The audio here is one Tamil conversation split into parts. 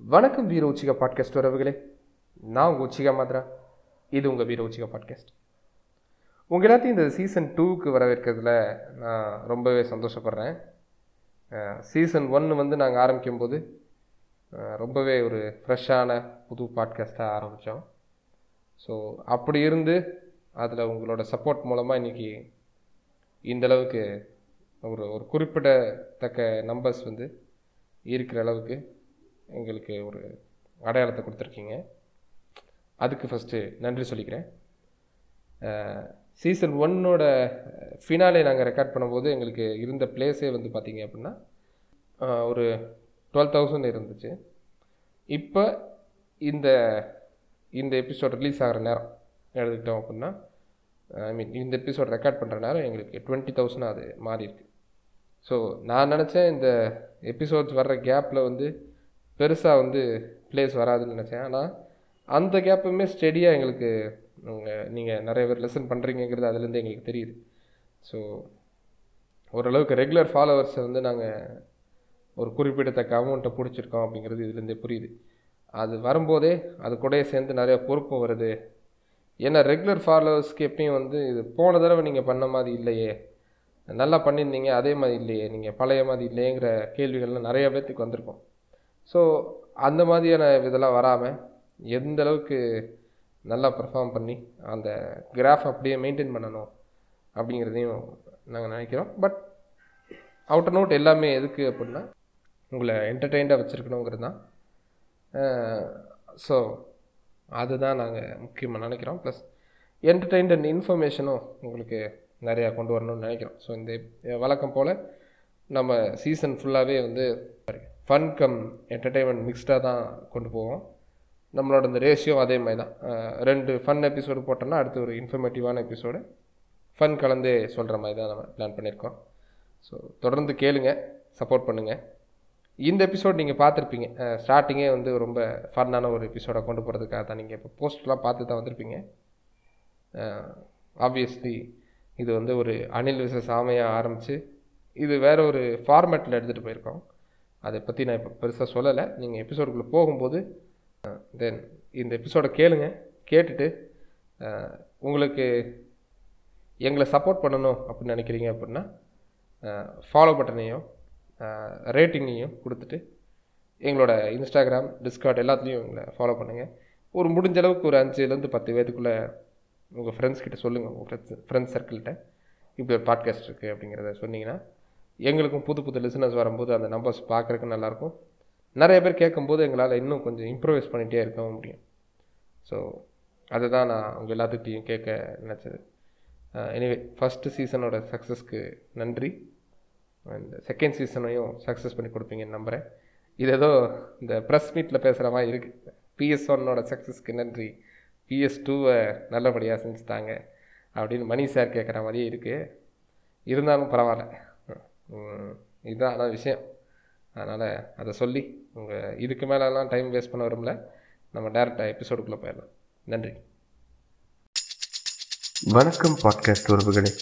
வணக்கம் வீர உச்சிகா பாட்காஸ்ட் வரவுகளே நான் உங்கள் உச்சிகா மாத்ரா. இது உங்கள் வீர உச்சிகா பாட்காஸ்ட் உங்கள் எல்லாத்தையும் இந்த சீசன் டூக்கு வரவேற்கிறதுல நான் ரொம்பவே சந்தோஷப்படுறேன். சீசன் ஒன்று வந்து நாங்கள் ஆரம்பிக்கும் போது ரொம்பவே ஒரு ஃப்ரெஷ்ஷான புது பாட்காஸ்ட்டாக ஆரம்பித்தோம் ஸோ அப்படி இருந்து அதில் உங்களோட சப்போர்ட் மூலமாக இன்றைக்கி இந்தளவுக்கு ஒரு ஒரு குறிப்பிடத்தக்க நம்பர்ஸ் வந்து இருக்கிற அளவுக்கு எங்களுக்கு ஒரு அடையாளத்தை கொடுத்துருக்கீங்க. அதுக்கு ஃபஸ்ட்டு நன்றி சொல்லிக்கிறேன். சீசன் ஒன்னோட ஃபினாலே நாங்கள் ரெக்கார்ட் பண்ணும்போது எங்களுக்கு இருந்த பிளேஸே வந்து பார்த்திங்க அப்படின்னா ஒரு டுவெல் தௌசண்ட் இருந்துச்சு. இப்போ இந்த இந்த எபிசோட் ரிலீஸ் ஆகிற நேரம் எடுத்துக்கிட்டோம் அப்படின்னா ஐ மீன் இந்த எபிசோட் ரெக்கார்ட் பண்ணுற நேரம் எங்களுக்கு டுவெண்ட்டி தௌசண்ட் அது மாறி இருக்கு ஸோ நான் நினச்சேன் இந்த எபிசோட்ஸ் வர்ற கேப்பில் வந்து பெருசாக வந்து ப்ளேஸ் வராதுன்னு நினச்சேன். ஆனால் அந்த கேப்புமே ஸ்டெடியாக எங்களுக்கு நீங்கள் நிறைய பேர் லெசன் பண்ணுறீங்கிறது அதுலேருந்து எங்களுக்கு தெரியுது. ஸோ ஓரளவுக்கு ரெகுலர் ஃபாலோவர்ஸை வந்து நாங்கள் ஒரு குறிப்பிடத்தக்க அமௌண்ட்டை பிடிச்சிருக்கோம் அப்படிங்கிறது இதுலேருந்தே புரியுது. அது வரும்போதே அது கூடயே சேர்ந்து நிறைய பொறுப்பும் வருது. ஏன்னா ரெகுலர் ஃபாலோவர்ஸ்க்கு எப்பயும் வந்து இது போன தடவை நீங்கள் பண்ண மாதிரி இல்லையே. நல்லா பண்ணியிருந்தீங்க அதே மாதிரி இல்லையே. நீங்கள் பழைய மாதிரி இல்லையேங்கிற கேள்விகள்லாம் நிறைய பேர்த்துக்கு வந்திருக்கும். ஸோ அந்த மாதிரியான இதெல்லாம் வராமல் எந்த அளவுக்கு நல்லா பர்ஃபார்ம் பண்ணி அந்த கிராஃப் அப்படியே மெயின்டைன் பண்ணணும் அப்படிங்கிறதையும் நாங்கள் நினைக்கிறோம். பட் அவுட்டர் நோட் எல்லாமே எதுக்கு அப்படின்னா உங்களை என்டர்டெயின்டாக வச்சுருக்கணுங்கிறது தான். ஸோ அதுதான் நாங்கள் முக்கியமாக நினைக்கிறோம். ப்ளஸ் என்டர்டெயின்ட் அண்ட் இன்ஃபர்மேஷனும் உங்களுக்கு நிறையா கொண்டு வரணும்னு நினைக்கிறோம். ஸோ இந்த வழக்கம் போல் நம்ம சீசன் ஃபுல்லாகவே வந்து ஃபன் கம் என்டர்டெயின்மெண்ட் மிக்ஸ்டாக தான் கொண்டு போவோம். நம்மளோட இந்த ரேஷியோ அதே மாதிரி தான். ரெண்டு ஃபன் எபிசோடு போட்டோம்னா அடுத்து ஒரு இன்ஃபர்மேட்டிவான எபிசோடு ஃபன் கலந்தே சொல்கிற மாதிரி தான் நம்ம பிளான் பண்ணியிருக்கோம். ஸோ தொடர்ந்து கேளுங்க சப்போர்ட் பண்ணுங்கள் இந்த எபிசோட் நீங்கள் பார்த்துருப்பீங்க. ஸ்டார்டிங்கே வந்து ரொம்ப ஃபன்னான ஒரு எபிசோடை கொண்டு போகிறதுக்காக தான் நீங்கள் இப்போ போஸ்ட்லாம் பார்த்து தான் வந்திருப்பீங்க. ஆப்வியஸ்லி இது வந்து ஒரு அணில் விசஸ் ஆமையாக ஆரம்பித்து இது வேற ஒரு ஃபார்மேட்டில் எடுத்துகிட்டு போயிருக்கோம். அதை பற்றி நான் இப்போ பெருசாக சொல்லலை. நீங்கள் எபிசோடுக்குள்ளே போகும்போது தென் இந்த எபிசோடை கேளுங்க. கேட்டுட்டு உங்களுக்கு எங்களை சப்போர்ட் பண்ணணும் அப்படின்னு நினைக்கிறீங்க அப்படின்னா ஃபாலோ பட்டனையும் ரேட்டிங்கையும் கொடுத்துட்டு எங்களோட இன்ஸ்டாகிராம் டிஸ்கார்ட் எல்லாத்துலேயும் எங்களை ஃபாலோ பண்ணுங்கள் ஒரு முடிஞ்ச அளவுக்கு ஒரு அஞ்சுலேருந்து பத்து பேத்துக்குள்ளே உங்கள் ஃப்ரெண்ட்ஸ் கிட்ட சொல்லுங்கள் உங்கள் ஃப்ரெண்ட்ஸ் ஃப்ரெண்ட்ஸ் சர்க்கிள்கிட்ட இப்படி ஒரு பாட்காஸ்ட் இருக்குது அப்படிங்கிறத சொன்னீங்கன்னா எங்களுக்கும் புது புது லிசனர்ஸ் வரும்போது அந்த நம்பர்ஸ் பார்க்குறதுக்கு நல்லாயிருக்கும். நிறைய பேர் கேட்கும்போது எங்களால் இன்னும் கொஞ்சம் இம்ப்ரூவைஸ் பண்ணிகிட்டே இருக்க முடியும். ஸோ அதுதான் நான் உங்கள் எல்லாத்துக்கிட்டையும் கேட்க நினச்சது. எனிவே ஃபஸ்ட்டு சீசனோட சக்ஸஸ்க்கு நன்றி. அண்ட் செகண்ட் சீசனையும் சக்ஸஸ் பண்ணி கொடுப்பீங்கன்னு நம்புகிறேன் இது ஏதோ இந்த ப்ரெஸ் மீட்டில் பேசுகிற மாதிரி இருக்குது பிஎஸ் ஒன்னோட சக்ஸஸ்க்கு நன்றி. பிஎஸ் டூவை நல்லபடியாக செஞ்சுட்டாங்க அப்படின்னு மணி சார் கேட்குற மாதிரியே இருக்குது இருந்தாலும் பரவாயில்ல. இதுதான் ஆனால் விஷயம். அதனால் அதை சொல்லி உங்கள் இதுக்கு மேலெல்லாம் டைம் வேஸ்ட் பண்ண விரும்பல. நம்ம டேரெக்டாக எபிசோடுக்குள்ளே போயிடலாம். நன்றி. வணக்கம் பாட்காஸ்ட் உறவுகளே.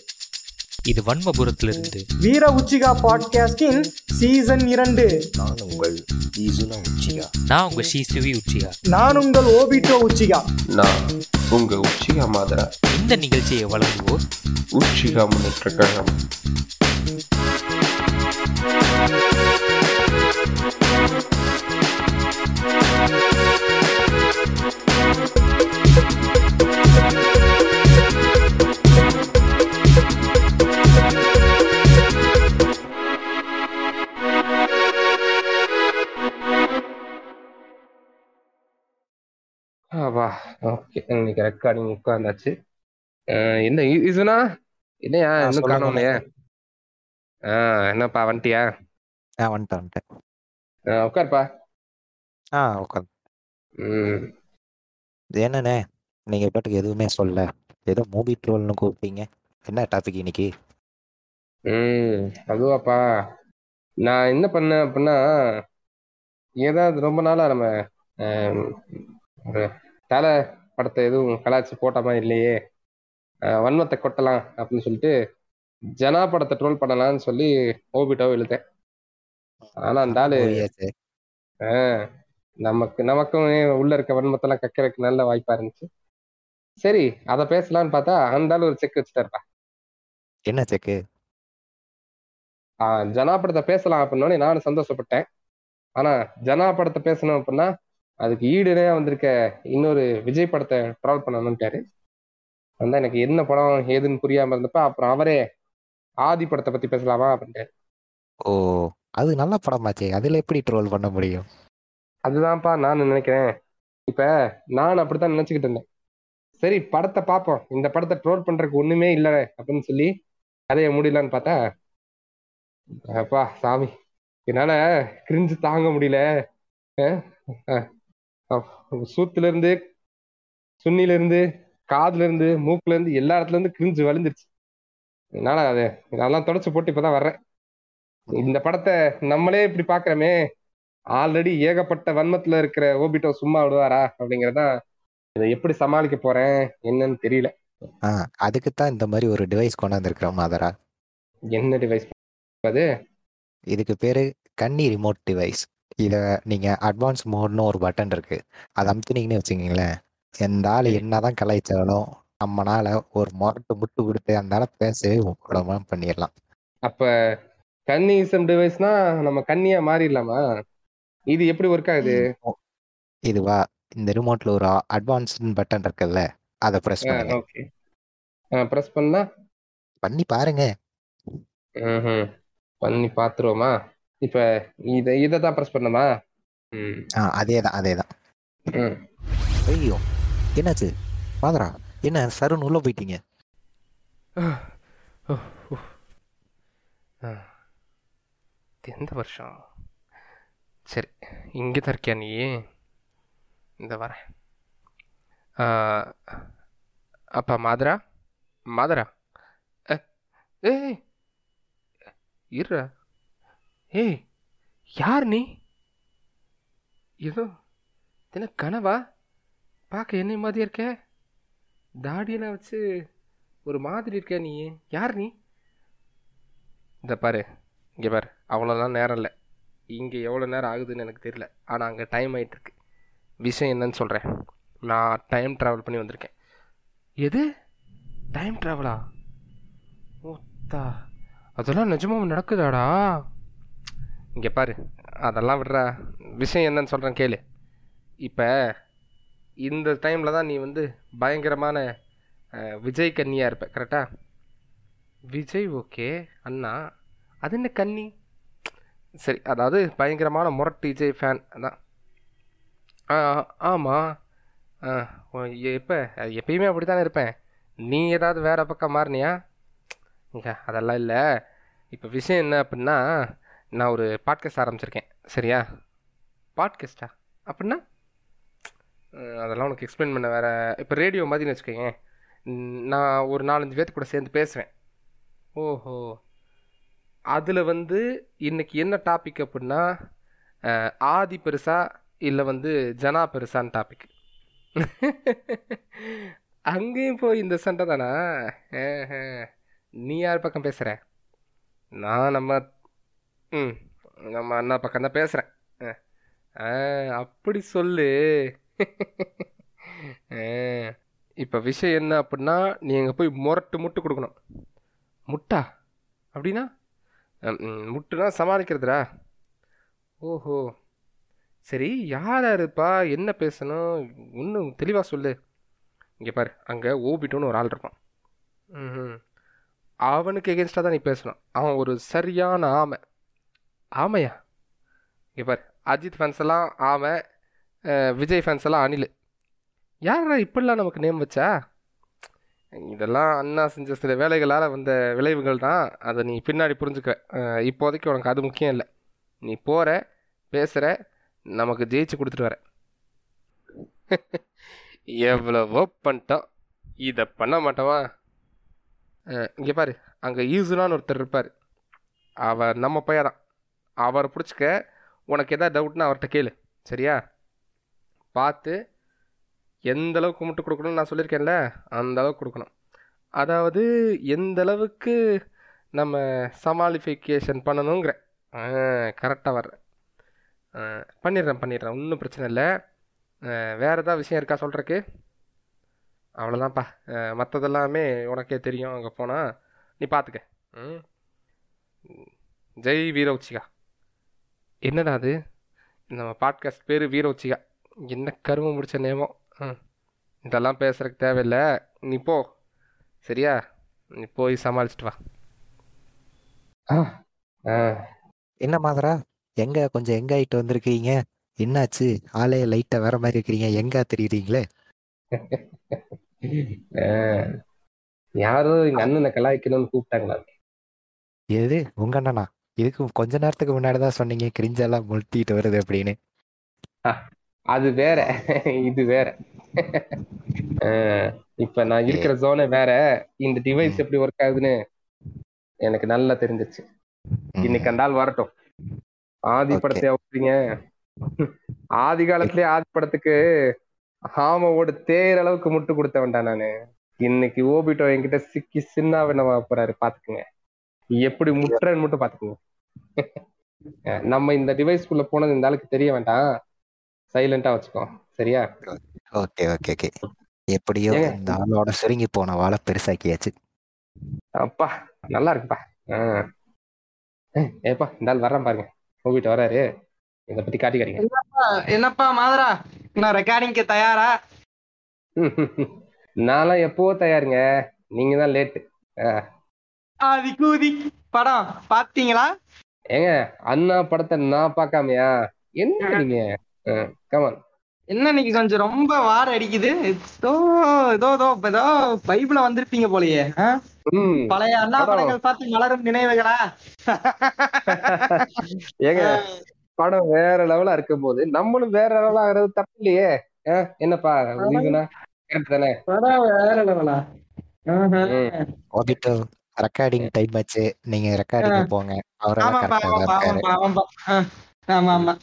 இது வன்மபுரத்திலிருந்து. வீர உச்சிகா பாட்காஸ்டின் சீசன் இரண்டு. நான் உங்கள் ஈசுனா உச்சியா நான் உங்க ஸ்ரீ சிவி உச்சியா நான் உங்கள் ஓபிட்டோ உச்சிகா. நான் உங்கள் உச்சிகா மாதரா. இந்த நிகழ்ச்சியை வழங்குவோர் உச்சிகா முன்னேற்ற கழகம் வா. ஓகே. இன்னைக்கு ரெக்கார்டிங் உட்காந்தாச்சு அஹ் என்ன இதுனா என்னையா? இன்னும். காணோம்லையா? ஆ என்னப்பா வந்துட்டியா ஆ வந்துட்டேன் வந்துட்டேன் உட்காருப்பா. ஆ உட்காந்து ம். இது என்னண்ணே? நீங்க பாட்டுக்கு எதுவுமே சொல்ல ஏதோ மூவி ட்ரோல்னு கூப்பிட்டீங்க. என்ன டாபிக் இன்னைக்கு? ம் அதுவாப்பா. நான் என்ன பண்ணேன் அப்படின்னா ஏதாவது ரொம்ப நாளா நம்ம ஒரு தலை படத்தை எதுவும் கலாச்சி போட்ட மாதிரி இல்லையே. வன்மத்தை கொட்டலாம் அப்படின்னு சொல்லிட்டு ஜனா படத்தை ட்ரோல் பண்ணலாம்னு சொல்லி ஓபிட்டாவை இழுத்தேன். ஆனா அந்த ஆளு நமக்கு நமக்கும் உள்ள இருக்க வன்மத்தெல்லாம் கக்கிறதுக்கு நல்ல வாய்ப்பா இருந்துச்சு. சரி அதை பேசலாம்னு பார்த்தா அந்த ஆளு ஒரு செக் வச்சுட்டாருப்பா. என்ன செக்கு ஜனா படத்தை பேசலாம் அப்படின்னோடனே நானும் சந்தோஷப்பட்டேன். ஆனா ஜனா படத்தை பேசணும் அப்படின்னா அதுக்கு ஈடுனே வந்திருக்க இன்னொரு விஜய் படத்தை ட்ரால் பண்ணணும்ட்டாரு வந்தா எனக்கு என்ன படம் ஏதுன்னு புரியாம இருந்தப்ப அப்புறம் அவரே ஆதி படத்தை பத்தி பேசலாமா அப்படின்ட்டாரு. ஓ அது நல்ல படமாச்சே. அதுல எப்படி ட்ரோல் பண்ண முடியும்? அதுதான்ப்பா நான் நினைக்கிறேன். இப்ப நான் அப்படித்தான் நினைச்சுக்கிட்டு இருந்தேன். சரி படத்தை பார்ப்போம் இந்த படத்தை ட்ரோல் பண்றதுக்கு ஒண்ணுமே இல்லை அப்படின்னு சொல்லி கதையை முடியலான்னு பார்த்தா அப்பா சாமி. என்னால கிரிஞ்சு தாங்க முடியல. சூத்துல இருந்து சுண்ணில இருந்து காதுல இருந்து மூக்குல இருந்து எல்லா இடத்துல இருந்து கிரிஞ்சு வலிஞ்சிருச்சு என்னால அதை அதெல்லாம் தொடச்சு போட்டு இப்பதான் வர்றேன். இந்த படத்தை நம்மளே இப்படி பாக்குறோமே. ஆல்ரெடி ஏகப்பட்ட வன்மத்துல இருக்கிற ஓபிட்டோ சும்மா விடுவாரா அப்படிங்கறதான் இதை எப்படி சமாளிக்க போறேன்? என்னன்னு தெரியல. ஆ அதுக்கு தான் இந்த மாதிரி ஒரு டிவைஸ் கொண்டாந்துருக்கிறோம் மாதரா. என்ன டிவைஸ் அது? இதுக்கு பேரு கன்னி ரிமோட் டிவைஸ் இதை நீங்க அட்வான்ஸ் மோட்னு ஒரு பட்டன் இருக்கு. அதை அமுத்துனீங்கன்னு வச்சுக்கீங்களேன். எந்த ஆள் என்னதான் கலாய்ச்சாலும் நம்மனால ஒரு முரட்டு முட்டு கொடுத்து அந்த ஆளை பேசவே விடாம பண்ணிடலாம். அப்ப கன்னிசம் டிவைஸ்னா நம்ம கன்னியா மாறிடலாமா? இது எப்படி ஒர்க் ஆகுது? இதுவா? இந்த ரிமோட்ல ஒரு அட்வான்ஸ் பட்டன் இருக்குல்ல அதை ப்ரெஸ் பண்ணுங்க. ஓகே ப்ரெஸ் பண்ணா? பண்ணி பாருங்க. பண்ணி பாத்துருவோமா? இப்ப இத இதை தான் ப்ரெஸ் பண்ணுமா? ம். ஆ அதே தான் அதே தான் ஐயோ என்னாச்சு? மாதரா என்ன சருன்னு உள்ள போயிட்டீங்க? எந்த வருஷம்? சரி இங்கே தான் இருக்கியா நீ? இந்த வரேன். ஆ, அப்பா மாதரா? மாதரா? ஏய் இருடா. ஏய் யார் நீ? ஏதோ தின கனவா? பார்க்க என்னை மாதிரி இருக்க? தாடியெல்லாம் வச்சு ஒரு மாதிரி இருக்க நீ. யார் நீ? இந்த பாரு இங்கே பாரு அவ்வளோலாம் நேரம் இல்லை. இங்கே எவ்வளோ நேரம் ஆகுதுன்னு எனக்கு தெரியல. ஆனால் அங்கே டைம் ஆகிட்டுருக்கு விஷயம் என்னன்னு சொல்கிறேன் நான் டைம் ட்ராவல் பண்ணி வந்திருக்கேன். எது? டைம் ட்ராவலா ஓத்தா அதெல்லாம் நிஜமாக நடக்குதாடா? இங்கே பாரு அதெல்லாம் விடுறா. விஷயம் என்னன்னு சொல்கிறேன் கேளு. இப்போ இந்த டைமில் தான் நீ வந்து பயங்கரமான விஜய் கன்னியாக இருப்ப கரெக்டா விஜய் ஓகே அண்ணா அது என்ன கன்னி? சரி அதாவது பயங்கரமான முரட்டு விஜய் ஃபேன் அதான். ஆ ஆமாம் எப்போ? எப்பயுமே அப்படி தானே இருப்பேன். நீ ஏதாவது வேறு பக்கம் மாறினியா? இங்கே அதெல்லாம் இல்லை. இப்போ விஷயம் என்ன அப்படின்னா நான் ஒரு பாட்காஸ்ட் ஆரம்பிச்சிருக்கேன். சரியா? பாட்காஸ்டா அப்படின்னா அதெல்லாம் உனக்கு எக்ஸ்பிளைன் பண்ண வேறு இப்போ ரேடியோ மாதிரின்னு வச்சுக்கோங்க நான் ஒரு நாலஞ்சு பேர்த்து கூட சேர்ந்து பேசுவேன். ஓஹோ. அதில் வந்து இன்றைக்கி என்ன டாபிக் அப்படின்னா ஆதி பெருசா இல்லை வந்து ஜனா பெருசான்னு டாபிக் அங்கேயும் போய் இந்த சண்டை தானா? நீ யார் பக்கம் பேசுகிற நான் நம்ம ம். நம்ம அண்ணா பக்கம் தான் பேசுகிறேன் ஆ. அப்படி சொல்லு. இப்போ விஷயம் என்ன அப்படின்னா நீ அங்கே போய் முரட்டு முட்டு கொடுக்கணும். முட்டா? அப்படின்னா? முட்டுனா சமாளிக்கிறதுடா. ஓஹோ. சரி யார் இருப்பா என்ன பேசணும்? இன்னும் தெளிவாக சொல்லு. இங்கே பாரு அங்கே ஓபிட்டோன்னு ஒரு ஆள் இருப்பான். ம் அவனுக்கு எகென்ஸ்டாக தான் நீ பேசணும். அவன் ஒரு சரியான ஆமை. ஆமையா? இங்கே பாரு அஜித் ஃபேன்ஸ் எல்லாம் ஆமை விஜய் ஃபேன்ஸ் எல்லாம் அனில் யாரா இப்படிலாம் நமக்கு நேம் வச்சா? இதெல்லாம் அண்ணா செஞ்ச சில வேலைகளால் வந்த விளைவுகள் தான். அதை நீ பின்னாடி புரிஞ்சுக்க. இப்போதைக்கு உனக்கு அது முக்கியம் இல்லை. நீ போகிற பேசுகிற நமக்கு ஜெயிச்சு கொடுத்துட்டு வர. எவ்வளவோ பண்ணிட்டோம். இதை பண்ண மாட்டோமா? இங்கே பாரு அங்கே ஈசுனான்னு ஒருத்தர் இருப்பார். அவர் நம்ம பையன் தான் அவரை பிடிச்சிக்க உனக்கு எதாவது டவுட்னா அவர்கிட்ட கேளு. சரியா? பார்த்து எந்த அளவுக்கு முட்டு கொடுக்கணும்னு நான் சொல்லியிருக்கேன்ல அந்த அளவுக்கு கொடுக்கணும். அதாவது எந்த அளவுக்கு நம்ம சமாளிஃபிகேஷன் பண்ணணுங்கிற. கரெக்டாக வர்ற. பண்ணிடுறேன் பண்ணிடுறேன். ஒன்றும் பிரச்சனை இல்லை. வேறு ஏதாவது விஷயம் இருக்கா சொல்கிறக்கு அவ்வளோதான்ப்பா மற்றதெல்லாமே உனக்கே தெரியும் அங்கே போனால் நீ பார்த்துக்க. ம்? ஜெய் வீர உச்சிகா என்னடா அது? நம்ம பாட்காஸ்ட் பேர் வீர உச்சிகா என்ன கருமம் முடிச்ச நேமம் ம். இதெல்லாம் பேசுறதுக்கு தேவையில்லை. நீ போ. சரியா? நீ போய் சமாளிச்சிட்டு வா. ஆ. என்ன மாதிரா? எங்க கொஞ்சம் எங்க ஆயிட்டு வந்திருக்கீங்க என்னாச்சு? ஆளே லைட்டா வேற மாதிரி இருக்கிறீங்க. எங்க தெரியுறீங்களே? ஆஹ் யாரோ எங்க அண்ணனை கலாய்க்கணும்னு கூப்பிட்டாங்களா எது? உங்க அண்ணனா? இதுக்கு கொஞ்ச நேரத்துக்கு முன்னாடி தான் சொன்னீங்க கிரிஞ்செல்லாம் முழுத்திட்டு வருது அப்படின்னு. அது வேற. இது வேற. இப்ப நான் இருக்கிற ஜோனே வேற. இந்த டிவைஸ் எப்படி ஒர்க் ஆகுதுன்னு எனக்கு நல்லா தெரிஞ்சிச்சு. இன்னைக்கு அந்த ஆள் வரட்டும். ஆதி. படத்தை ஓட்டுறீங்க. ஆதி காலத்திலே ஆதி படத்துக்கு ஹாமவோட தேர் அளவுக்கு முட்டு கொடுத்த வேண்டாம் நானு. இன்னைக்கு ஓபிட்டோ என்கிட்ட சிக்கி சின்ன வினவா போறாரு பாத்துக்குங்க. எப்படி முட்டுறேன்னு மட்டும் பாத்துக்குங்க நம்ம இந்த டிவைஸ்க்குள்ள போனது இந்த ஆளுக்கு தெரிய வேண்டாம். சைலண்டா வச்சுக்கோ. சரியா? Okay okay okay. எப்படியோ? இந்த ஆளோட சுருங்கி போன வாழை பெருசாக்கியாச்சு. அப்பா நல்லா இருக்குப்பா. ஏப்பா இந்த ஆள் வர்றேன் பாருங்க. ஓபிட்டோ வராரு இதை பத்தி காட்டி காட்டிங்க என்னப்பா என்னப்பா மாதரா? நான் ரெக்கார்டிங்க்கு தயாரா? நான்லாம் எப்பவோ தயாருங்க. நீங்க தான் லேட்டு ஆதி கூதி. படம் பாத்தீங்களா? ஏங்க அண்ணா படத்தை நான் பார்க்காமையா? என்ன நீங்க? கமான் என்ன இன்னைக்கு கொஞ்சம் ரொம்ப வார அடிக்குது. ஏதோ ஏதோ ஏதோ ஏதோ பைபிள வந்திருப்பீங்க போலயே பழைய அண்ணா. படங்கள் பார்த்து மலரும் நினைவுகளா? ஏங்க படம் வேற லெவலா இருக்கும் போது நம்மளும் வேற லெவலா ஆகிறது தப்பு இல்லையே? என்னப்பா தானே? படம் வேற லெவலா? ரெக்கார்டிங் டைம் ஆச்சு நீங்க ரெக்கார்டிங் போங்க. அவரெல்லாம் கரெக்டா ஆமா ஆமா.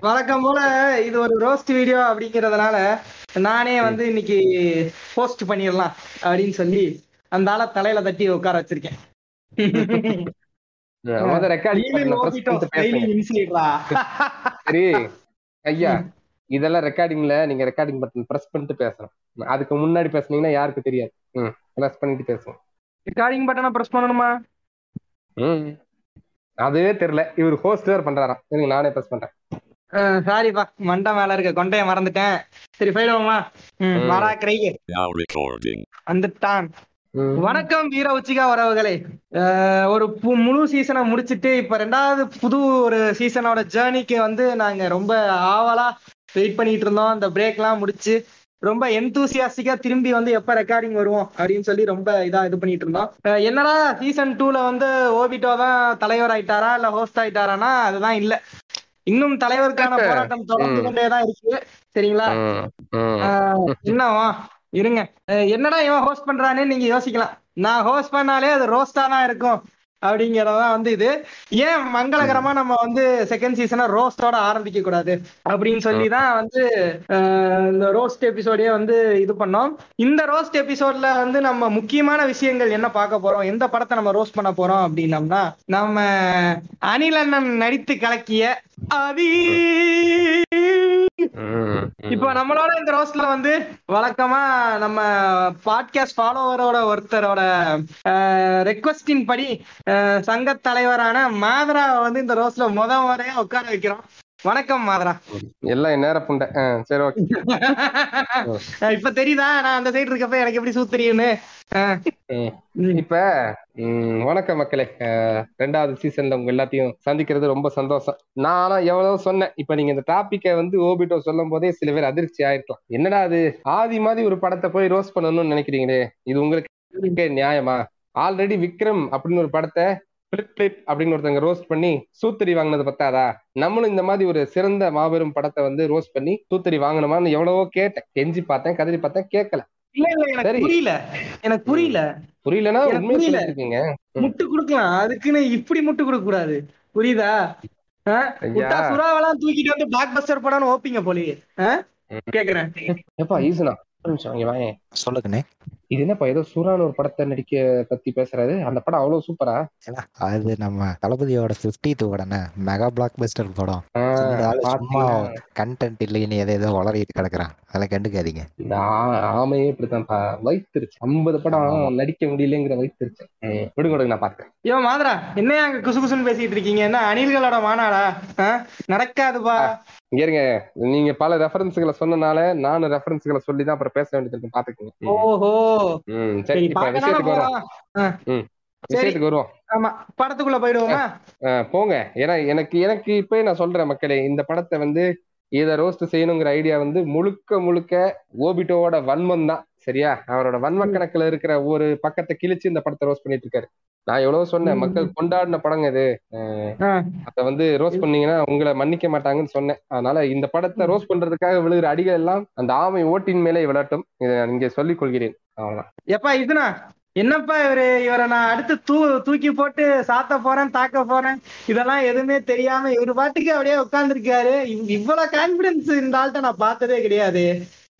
வழக்கம் போல இது ஒரு ரோஸ்ட் வீடியோ அப்படிங்கறதுனால நானே வந்து இன்னைக்கு போஸ்ட் பண்ணிடலாம் அப்படின்னு சொல்லி அந்த ஆள தலையில தட்டி உட்கார வச்சிருக்கேன்? சரி ஐயா இதெல்லாம் ரெக்கார்டிங்ல நீங்க ரெக்கார்டிங் பட்டன் பிரஸ் பண்ணிட்டு பேசணும் அதுக்கு முன்னாடி பேசுனீங்கன்னா யாருக்கு தெரியாது. பிரஸ் பண்ணிட்டு பேசுவோம். ரெக்கார்டிங் பட்டனை பிரஸ் பண்ணணுமா? ம். அதுவே தெரியல. இவர் ஹோஸ்ட் வேற பண்றாராம். இருங்க நானே பிரஸ் பண்றேன். சாரிப்பா மண்டை மேல இருக்க கொண்டைய மறந்துட்டேன். சரி போயிடுவோமா ம், ம். வாடா கிரைக்கு. வந்துட்டான். வணக்கம் வீர உச்சிகா உறவுகளே. ஒரு பு- முழு சீசனை முடிச்சிட்டு இப்ப ரெண்டாவது புது ஒரு சீசனோட ஜேர்னிக்கு வந்து நாங்க ரொம்ப ஆவலா வெயிட் பண்ணிட்டு இருந்தோம். அந்த பிரேக்லாம் முடிச்சு ரொம்ப எந்தூசியாஸ்டிக்கா திரும்பி வந்து எப்ப ரெக்கார்டிங் வருவோம் அப்படின்னு சொல்லி ரொம்ப இதா இது பண்ணிட்டு இருந்தோம். என்னடா சீசன் டூல வந்து ஓபிட்டோ தான் தலைவர் ஆயிட்டாரா இல்ல ஹோஸ்ட் ஆயிட்டாரானா? அதுதான் இல்ல. இன்னும் தலைவருக்கான போராட்டம் தொடர்ந்து ம். கொண்டே தான் இருக்கு. சரிங்களா? என்னவா? இருங்க. என்னடா இவன் ஹோஸ்ட் பண்றானே நீங்க யோசிக்கலாம். நான் ஹோஸ்ட் பண்ணாலே அது ரோஸ்டா தான் இருக்கும். அப்படிங்கறதான் வந்து இது. ஏன் மங்களகரமா நம்ம வந்து செகண்ட் சீசனை ரோஸ்டோட ஆரம்பிக்க கூடாது அப்படின்னு சொல்லி தான் வந்து இந்த ரோஸ்ட் எபிசோடே வந்து இது பண்ணோம். இந்த ரோஸ்ட் எபிசோட்ல வந்து நம்ம முக்கியமான விஷயங்கள் என்ன பார்க்க போறோம்? எந்த படத்தை நம்ம ரோஸ்ட் பண்ண போறோம் அப்படின்னம்னா நம்ம அனில் அண்ணன் நடித்து கலக்கிய அதி இப்போ நம்மளோட இந்த ரோஸ்ட்ல வந்து வழக்கமா நம்ம பாட்காஸ்ட் ஃபாலோவரோட ஒருத்தரோட ரெக்வஸ்டின் படி அஹ், சங்க தலைவரான மாதரா வந்து இந்த ரோஸ்ல முத முறையா உட்கார வைக்கிறோம். வணக்கம் மாதரா. எல்லாம் என் நேர புண்டை. சரி ஓகே. இப்ப தெரியுதா? நான் அந்த சைடு இருக்கப்ப எனக்கு எப்படி சூ தெரியும்னு. இப்ப வணக்கம் மக்களே. ரெண்டாவது சீசன்ல உங்க எல்லாத்தையும் சந்திக்கிறது ரொம்ப சந்தோஷம். நான் ஆனா எவ்வளவு சொன்னேன். இப்ப நீங்க இந்த டாபிக்கை வந்து ஓபிட்டோ சொல்லும் போதே சில பேர் அதிர்ச்சி ஆயிருக்கலாம் என்னடா அது? ஆதி மாதிரி ஒரு படத்தை போய் ரோஸ் பண்ணணும்னு நினைக்கிறீங்களே? இது உங்களுக்கு நியாயமா? ஆல்ரெடி விக்ரம் அப்படின்னு ஒரு படத்தை பிளிட் பிளிட் அப்படின்னு ஒருத்தங்க ரோஸ்ட் பண்ணி சூத்தரி வாங்கினது பத்தாதா? நம்மளும் இந்த மாதிரி ஒரு சிறந்த மாபெரும் படத்தை வந்து ரோஸ்ட் பண்ணி சூத்தரி வாங்கணுமான்னு எவ்வளவோ கேட்டேன். கெஞ்சி பார்த்தேன் கதறி பார்த்தேன் கேட்கல இல்ல இல்ல எனக்கு. புரியல. எனக்கு புரியல. புரியலன்னா புரியல. முட்டு கொடுக்கலாம். அதுக்குன்னு இப்படி முட்டு கொடுக்க கூடாது புரியுதா சுறாவெல்லாம் தூக்கிட்டு வந்து பிளாக் பஸ்டர் படம்னு ஓப்பிங்க போலயே. கேக்குறேன். எப்பா ஈசனா. சொல்லுங்கண்ணே. இது என்னப்பா ஏதோ சூரான ஒரு படத்தை நடிக்க பத்தி பேசுறாரு. அந்த படம் அவ்வளவு சூப்பரா? அது நம்ம தளபதியோட ஃபிஃப்டித் உடனே மெகா பிளாக் பஸ்டர் படம். சும்மா கண்டென்ட் இல்லைன்னு எதை ஏதோ வளரிட்டு கிடக்குறான். அதெல்லாம் கண்டுக்காதீங்க. ஆமையே இப்படித்தான்ப்பா வைத்திருச்சு. ஐம்பது படம். நடிக்க முடியலங்கிற வைத்திருச்சு. விடுங்க விடுங்க நான் பாக்குறேன் ஐயோ மாதரா என்னையா அங்க குசு குசுன்னு பேசிட்டு இருக்கீங்க? என்ன அணில்களோட மாநாடா? நடக்காதுப்பா. இங்க இருங்க. நீங்க பல ரெஃபரன்ஸ்களை சொன்னனால நானும் ரெஃபரன்ஸ்களை சொல்லி தான் அப்புறம் பேச வேண்டியது பாத்துக்கோங்க. ஓஹோ. சரி விஷயத்துக்கு வருவோம். ஆமா படத்துக்குள்ள போயிடுவோமா? போங்க. ஏன்னா எனக்கு எனக்கு இப்பயே நான் சொல்றேன் மக்களே இந்த படத்தை வந்து இதை ரோஸ்ட் செய்யணுங்கிற ஐடியா வந்து முழுக்க முழுக்க ஓபிட்டோவோட வன்மம் தான். சரியா? அவரோட வன்ம கணக்குல இருக்கிற ஒரு பக்கத்தை கிழிச்சு இந்த படத்தை ரோஸ்ட் பண்ணிட்டு இருக்காரு நான் எவ்வளவு சொன்னேன். மக்கள் கொண்டாடின படங்க இது. அதை வந்து ரோஸ்ட் பண்ணீங்கன்னா உங்களை மன்னிக்க மாட்டாங்கன்னு சொன்னேன். அதனால இந்த படத்தை ரோஸ்ட் பண்றதுக்காக விழுகிற அடிகள் எல்லாம் அந்த ஆமை ஓட்டின் மேலே விழட்டும். இதை நான் இங்கே சொல்லிக் கொள்கிறேன். அவ்வளவுதான். எப்பா இதுனா? என்னப்பா இவரு? இவரை நான் அடுத்து தூ தூக்கி போட்டு சாத்த போறேன் தாக்க போறேன். இதெல்லாம் எதுவுமே தெரியாம இவரு பாட்டுக்கு அப்படியே உட்கார்ந்துருக்காரு. இவ்வளவு கான்பிடன்ஸ் இந்த ஆள்கிட்ட நான் பார்த்ததே கிடையாது.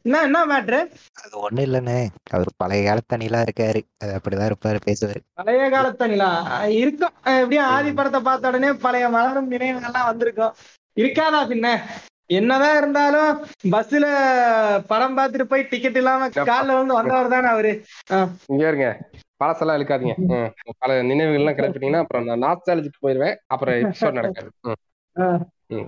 என்ன என்ன மேட்ரு அது ஒண்ணும் இல்லைண்ணே. அவர் பழைய காலத்து அணிலா இருக்காரு. அது அப்படிதான் இருப்பாரு பேசுவாரு. பழைய காலத்து நிலா இருக்கும் எப்படியும் ஆதி படத்தை பார்த்த உடனே பழைய மலரும் நினைவுகள்லாம் வந்திருக்கும். இருக்காதா பின்ன? என்னதான் இருந்தாலும் பஸ்ல படம் பார்த்துட்டு போய் டிக்கெட் இல்லாம கால்ல வந்து வந்தவர் தானே அவரு. இங்க இருங்க. பழசெல்லாம் இழுக்காதீங்க. பல நினைவுகள் எல்லாம் கிளப்பிட்டீங்கன்னா அப்புறம் நான் நாஸ்டாலஜிக்கு போயிருவேன். அப்புறம் எபிசோட் நடக்காது.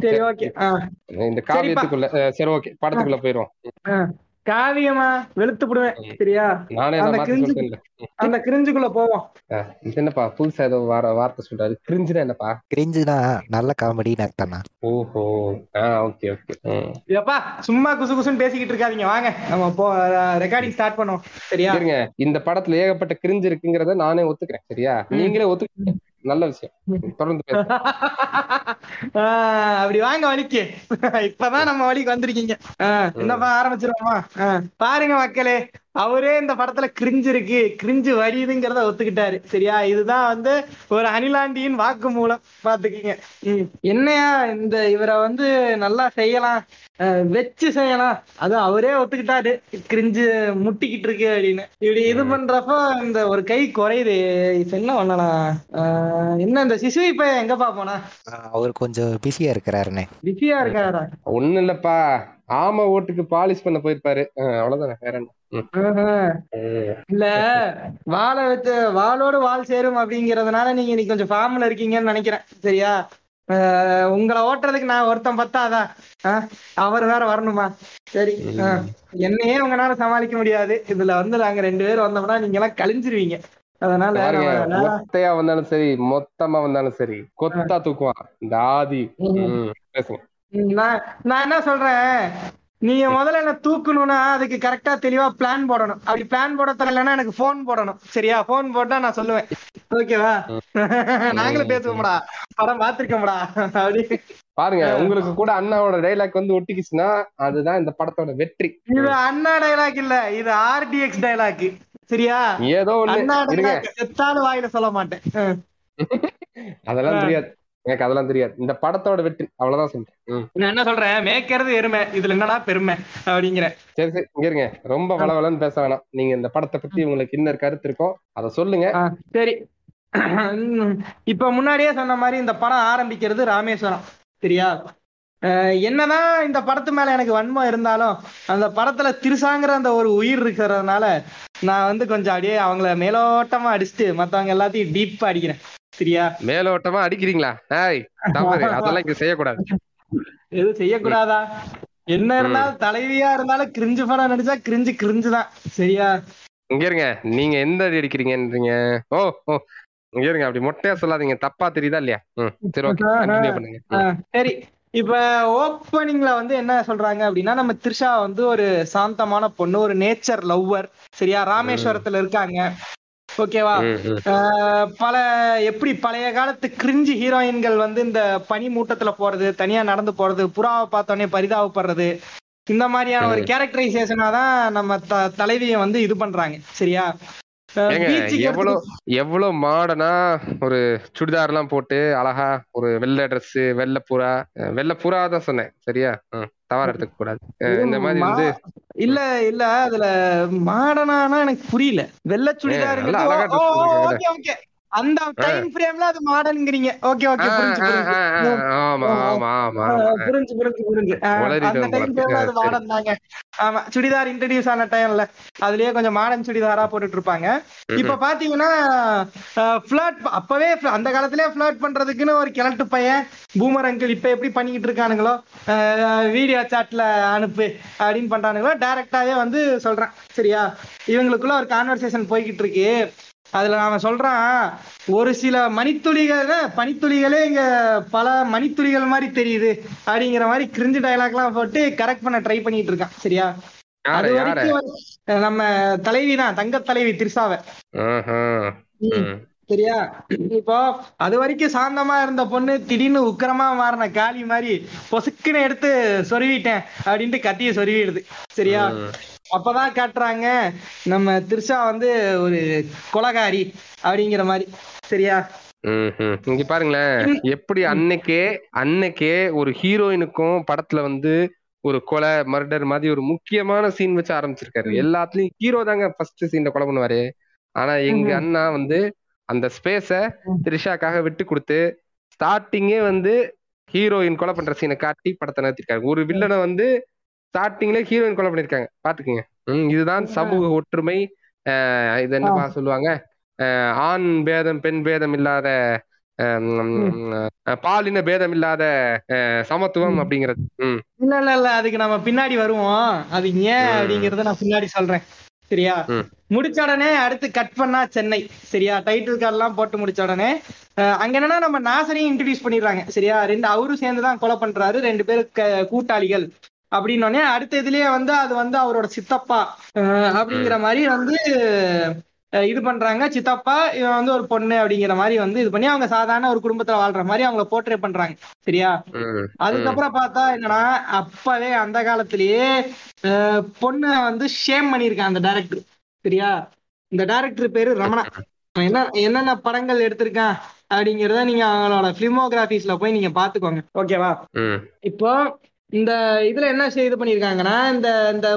சரி. ஓகே. இந்த காவியத்துக்குள்ள சரி ஓகே. படத்துக்குள்ள போயிருவோம். காவியமா வெளுத்து விடுவேன் சரியா? நானே அந்த கிரிஞ்சு- கிரிஞ்சுக்குள்ள போவோம். இது என்னப்பா புதுசா ஏதோ வார வார்த்தை சொல்றாரு. கிரிஞ்சுனா என்னப்பா? கிரிஞ்சுனா நல்ல காமெடின்னு அர்த்தம்ண்ணா ஓஹோ. ஆ ஓகே ஓகே. எப்பா சும்மா குசு குசுன்னு பேசிக்கிட்டு இருக்காதீங்க. வாங்க நம்ம போ ரெக்கார்டிங் ஸ்டார்ட் பண்ணுவோம். சரியா? இருங்க இந்த படத்துல ஏகப்பட்ட கிரிஞ்சு இருக்குங்கிறத நானே ஒத்துக்கிறேன் சரியா. நீங்களே ஒத்துக்கிறீங்க. நல்ல விஷயம். தொடர்ந்து அப்படி வாங்க வலிக்கு இப்பதான் நம்ம வழிக்கு வந்திருக்கீங்க. என்னப்பா ஆரம்பிச்சிருவோமா ஆஹ் பாருங்க மக்களே. அவரே இந்த படத்துல கிரிஞ்சு இருக்கு. கிரிஞ்சு வடியுதுங்கிறத ஒத்துக்கிட்டாரு. சரியா? இதுதான் வந்து ஒரு அணிலாண்டியின் வாக்கு மூலம் பாத்துக்கீங்க ம். என்னையா இந்த இவரை வந்து நல்லா செய்யலாம். அஹ் வச்சு செய்யலாம். அது அவரே ஒத்துக்கிட்டாரு. கிரிஞ்சு முட்டிக்கிட்டு இருக்கு அப்படின்னு. இப்படி இது பண்றப்ப இந்த ஒரு கை குறையுது. இப்ப என்ன பண்ணலாம்? ஆஹ் என்ன இந்த சிசு இப்ப எங்கப்பா போனா? அவர் கொஞ்சம் பிஸியா இருக்கிறாருண்ணே பிஸியா இருக்காரா? ஒண்ணு இல்லப்பா. ஆமை ஓட்டுக்கு பாலிஷ் பண்ண போயிருப்பாரு. அஹ், அவ்வளவுதானே. வேற என்ன. இல்ல வாழை வச்சு வாளோடு வாள் சேரும் அப்படிங்கறதுனால நீங்க இன்னைக்கு கொஞ்சம் ஃபார்ம்ல இருக்கீங்கன்னு நினைக்கிறேன். சரியா? உங்களை ஓட்டுறதுக்கு நான் ஒருத்தன் பத்தாதா? ஆஹ் அவர் வேற வரணுமா? சரி என்னையே உங்களால சமாளிக்க முடியாது. இதுல வந்து நாங்க ரெண்டு பேரும் வந்தோம்னா நீங்க எல்லாம் கழிஞ்சிருவீங்க. அதனால வந்தாலும் சரி மொத்தமா வந்தாலும் சரி கொத்தா தூக்குவான். இந்த ஆதி. பேசுங்க. நான் நான் என்ன சொல்றேன்? நீங்க முதல்ல என்ன தூக்கணும்னா அதுக்கு கரெக்டா தெளிவா பிளான் போடணும். அப்படி பிளான் போட தெரியலன்னா எனக்கு ஃபோன் போடணும். சரியா? ஃபோன் போட்டா நான் சொல்லுவேன். ஓகேவா நாங்களும் பேசுவோம்டா. படம் பார்த்திருக்கோம்டா. அப்படி. பாருங்க உங்களுக்கு கூட அண்ணாவோட டைலாக் வந்து ஒட்டிக்கிச்சுன்னா அதுதான் இந்த படத்தோட வெற்றி. இது அண்ணா டைலாக் இல்ல இது ஆர்டிஎக்ஸ் டைலாக் சரியா? ஏதோ ஒண்ணு. செத்தாலும் வாயில சொல்ல மாட்டேன். அதெல்லாம் தெரியாது எனக்கு அதெல்லாம் தெரியாது. இந்த படத்தோட வெற்றி. அவ்வளவுதான் சொல்றேன். நான் என்ன சொல்றேன்? மேய்க்கிறது எருமை. இதுல என்னடா பெருமை? அப்படிங்கிற. சரி சரி. இங்க இருங்க. ரொம்ப வளவலன்னு பேச வேணாம். நீங்க இந்த படத்தை பத்தி உங்களுக்கு இன்னொரு கருத்து இருக்கும் அதை சொல்லுங்க. சரி. இப்ப முன்னாடியே சொன்ன மாதிரி இந்த படம் ஆரம்பிக்கிறது ராமேஸ்வரம். சரியா? என்னதான் இந்த படத்து மேல எனக்கு வன்மம் இருந்தாலும் அந்த படத்துல திருசாங்கிற அந்த ஒரு உயிர் இருக்கிறதுனால நான் வந்து கொஞ்சம் அப்படியே அவங்கள மேலோட்டமா அடிச்சுட்டு மத்தவங்க எல்லாத்தையும் டீப்பா அடிக்கிறேன். சரியா? மேலோட்டமா அடிக்கிறீங்களா? ஏய் அதெல்லாம் இங்க செய்யக்கூடாது. எதுவும் செய்யக்கூடாதா? என்ன இருந்தாலும் தலைவியா இருந்தாலும் கிரிஞ்சு படம் நடிச்சா கிரிஞ்சு கிரிஞ்சு தான். சரியா? இங்க இருங்க. நீங்க எந்த அடி அடிக்கிறீங்கன்றீங்க? ஓ ஓ. இங்க இருங்க. அப்படி மொட்டையா சொல்லாதீங்க. தப்பா தெரியுதா இல்லையா? சரி ஓகே. பண்ணுங்க. சரி. இப்ப ஓப்பனிங்ல வந்து என்ன சொல்றாங்க அப்படின்னா நம்ம த்ரிஷா வந்து ஒரு சாந்தமான பொண்ணு ஒரு நேச்சர் லவ்வர் சரியா? ராமேஸ்வரத்துல இருக்காங்க. ஓகேவா பல எப்படி பழைய காலத்து கிரிஞ்சு ஹீரோயின்கள் வந்து இந்த பனி மூட்டத்துல போறது தனியா நடந்து போறது புறாவை பார்த்தோன்னே பரிதாபப்படுறது இந்த மாதிரியான ஒரு கேரக்டரைசேஷனா தான் நம்ம த தலைவியை வந்து இது பண்றாங்க. சரியா? ஏங்க எவ்வளவு எவ்வளவு மாடனா ஒரு சுடிதார் எல்லாம் போட்டு அழகா ஒரு வெள்ளை Dress வெள்ளை புறா வெள்ளை புறா தான் சொன்னேன் சரியா. தவறு எடுத்துக்க கூடாது இந்த மாதிரி வந்து இல்ல இல்ல அதுல மாடர்னானா எனக்கு புரியல. வெள்ளை நல்லா அந்த டைம் ஃப்ரேம்ல அது மாடர்ன்ங்கிறீங்க ஓகே ஓகே புரிஞ்சு புரிஞ்சு. ஆமா ஆமா ஆமா புரிஞ்சு புரிஞ்சு புரிஞ்சு. அந்த டைம். ஃப்ரேம்ல அது. மாடர்ன் தாங்க ஆமா சுடிதார் இன்ட்ரடியூஸ் ஆன டைம்ல அதுலயே கொஞ்சம் மாடர்ன் சுடிதாரா போட்டுட்டு இருப்பாங்க இப்ப பாத்தீங்கன்னா ஃபிளர்ட் அப்பவே அந்த காலத்திலே ஃபிளர்ட் பண்றதுக்குன்னு ஒரு கிழட்டு பையன் பூமர் அங்கிள் இப்ப எப்படி பண்ணிக்கிட்டு இருக்கானுங்களோ வீடியோ சாட்ல அனுப்பு அப்படின்னு பண்றானுங்களோ டைரக்டாவே வந்து சொல்றேன். சரியா? இவங்களுக்குள்ள ஒரு கான்வர்சேஷன் போய்கிட்டு இருக்கு. அதுல நாம சொல்றான் ஒரு சில மணித்துளிகள் பனித்துளிகளே இங்க பல மணித்துளிகள் மாதிரி தெரியுது அப்படிங்கிற மாதிரி கிரிஞ்சு டயலாக்லாம் போட்டு கரெக்ட் பண்ண ட்ரை பண்ணிட்டு இருக்கான் சரியா? நம்ம தலைவி தான் தங்க தலைவி திரிசாவை. சரியா? இப்போ அது வரைக்கும் சாந்தமா இருந்த பொண்ணு திடீர்னு உக்கிரமா மாறின காளி மாதிரி பொசுக்குன்னு எடுத்து சொருவிட்டேன் அப்படின்ட்டு கத்திய சொருவிடுது. சரியா. அப்பதான் காட்டுறாங்க நம்ம திரிஷா வந்து ஒரு கொலகாரி அப்படிங்கிற மாதிரி. சரியா. இங்க பாருங்களேன். எப்படி அன்னைக்கே அன்னைக்கே ஒரு ஹீரோயினுக்கும் படத்துல வந்து ஒரு கொலை மர்டர் மாதிரி ஒரு முக்கியமான சீன் வச்சு ஆரம்பிச்சிருக்காரு. எல்லாத்துலயும் ஹீரோ தாங்க ஃபர்ஸ்ட் சீன்ல கொலை பண்ணுவாரு. ஆனா எங்க. அண்ணா வந்து அந்த ஸ்பேஸ த்ரிஷாக்காக விட்டு கொடுத்து ஸ்டார்டிங்கே வந்து ஹீரோயின் கொலை பண்ற சீனை காட்டி படத்தை நிறுத்திருக்காரு ஒரு வில்லனை வந்து ஸ்டார்டிங்ல ஹீரோயின் கொலை பண்ணிருக்காங்க. பாத்துக்கோங்க இதுதான் சமூக ஒற்றுமை. இது என்னப்பா சொல்லுவாங்க? ஆண் பேதம் பெண் பேதம் இல்லாத பாலின பேதம் இல்லாத அஹ், சமத்துவம் அப்படிங்கிறது. இல்ல இல்ல இல்ல அதுக்கு நம்ம பின்னாடி வருவோம். அது ஏன். அப்படிங்கறத நான் பின்னாடி சொல்றேன். சரியா. முடிச்ச உடனே அடுத்து கட் பண்ணா சென்னை. சரியா? டைட்டில் கார்டு எல்லாம் போட்டு முடிச்ச உடனே அங்க என்னன்னா நம்ம நாசரையும் இன்ட்ரடியூஸ் பண்ணிடுறாங்க. சரியா? ரெண்டு அவரும் சேர்ந்து தான் கொலை பண்றாரு. ரெண்டு பேரும் கூட்டாளிகள். அப்படின்னு உடனே அடுத்த இதுலயே வந்து அது வந்து அவரோட சித்தப்பா. அப்படிங்கிற மாதிரி வந்து இது பண்றாங்க. சித்தப்பா இவன் வந்து ஒரு பொண்ணு அப்படிங்கிற மாதிரி வந்து இது பண்ணி அவங்க சாதாரண ஒரு குடும்பத்துல வாழ்ற மாதிரி அவங்கள போர்ட்ரே பண்றாங்க. சரியா? அதுக்கப்புறம் பார்த்தா என்னன்னா அப்பவே அந்த காலத்திலேயே பொண்ணை வந்து ஷேம் பண்ணியிருக்கான் அந்த டைரக்டர் சரியா? இந்த டைரக்டர் பேரு ரமணா. என்ன என்னென்ன படங்கள் எடுத்திருக்கான் அப்படிங்கறத நீங்க அவங்களோட பிலிமோகிராபிஸ்ல போய் நீங்க பாத்துக்கோங்க ஓகேவா? இப்போ இந்த இதுல என்ன இது பண்ணிருக்காங்கன்னா இந்த இந்த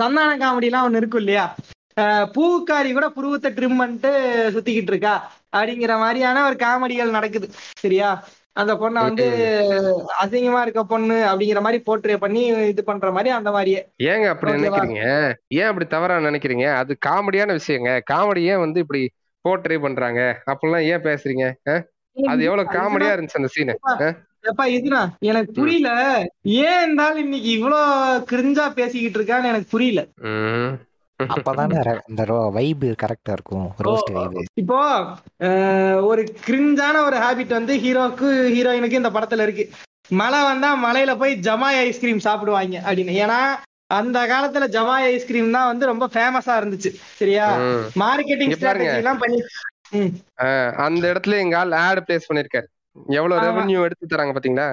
சந்தான காமெடி எல்லாம் ஒண்ணு இருக்கும் இல்லையா? பூக்காரி கூட புருவத்தை ட்ரிம் பண்ணிட்டு சுத்திக்கிட்டு இருக்கா? அப்படிங்கிற மாதிரியான ஒரு காமெடிகள் நடக்குது. சரியா? அந்த பொண்ணை வந்து அசிங்கமா இருக்க பொண்ணு அப்படிங்கிற மாதிரி போர்ட்ரே பண்ணி இது பண்ற மாதிரி அந்த மாதிரியே. ஏங்க அப்படி? நினைக்கிறீங்க? ஏன் அப்படி தவறா நினைக்கிறீங்க? அது காமெடியான விஷயங்க. காமெடி ஏன் வந்து இப்படி போர்ட்ரே பண்றாங்க? அப்படிலாம் ஏன் பேசுறீங்க? அது எவ்வளவு காமெடியா இருந்துச்சு அந்த சீனு எப்பா இதுனா எனக்கு புரியல. ஏன் இருந்தாலும் இன்னைக்கு இவ்வளவு கிரிஞ்சா பேசிக்கிட்டு இருக்கான்னு எனக்கு புரியல. அப்பதானே வைப் கரெக்டா இருக்கும் ரோஸ்ட் வைப் இப்போ ஒரு கிரிஞ்சான ஒரு ஹாபிட் வந்து ஹீரோக்கு ஹீரோயினுக்கு இந்த படத்துல இருக்கு மழை வந்தா மலையில போய் ஜமாய் ஐஸ்கிரீம் சாப்பிடுவாங்க அப்படின்னு ஏன்னா அந்த காலத்துல ஜமாய் ஐஸ்கிரீம் தான் வந்து ரொம்ப ஃபேமஸா இருந்துச்சு சரியா. மார்க்கெட்டிங். ஸ்ட்ராட்டஜி எல்லாம் பண்ணி அந்த இடத்துல எங்க ஆள் ஆட் பிளேஸ் பண்ணிருக்காரு எவ்வளவு. ரெவென்யூ எடுத்து தராங்க பாத்தீங்களா.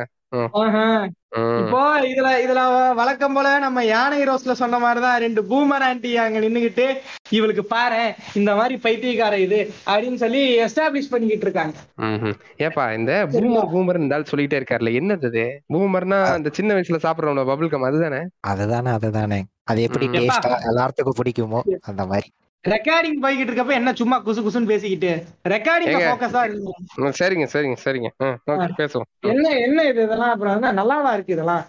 இப்போ இதுல இதுல வழக்கம் போல நம்ம யானை ரோஸ்ல சொன்ன மாதிரிதான் ரெண்டு பூமர் ஆண்டி அங்க நின்னுகிட்டு இவளுக்கு பாரு இந்த மாதிரி பைத்தியக்கார இது அப்படின்னு சொல்லி எஸ்டாப்ளிஷ் பண்ணிக்கிட்டு இருக்காங்க. ஏப்பா இந்த பூமர் பூமர் இருந்தாலும் சொல்லிட்டே இருக்காருல்ல என்னது அது பூமர்னா அந்த சின்ன வயசுல சாப்பிடுறவன பபுள் கம் அதுதானே? அதுதானே அதுதானே. அது எப்படி? டேஸ்டா எல்லாத்துக்கும் பிடிக்குமோ அந்த மாதிரி. ரெக்கார்டிங் போய்கிட்டு இருக்கப்ப என்ன சும்மா குசு குசுன்னு பேசிக்கிட்டு? ரெக்கார்டிங் ஏங்க. போக்கஸா ம், சரிங்க சரிங்க சரிங்க. பேசுவோம். என்ன என்ன இது இதெல்லாம்? அப்புறம் என்ன நல்லாவா இருக்கு இதெல்லாம்?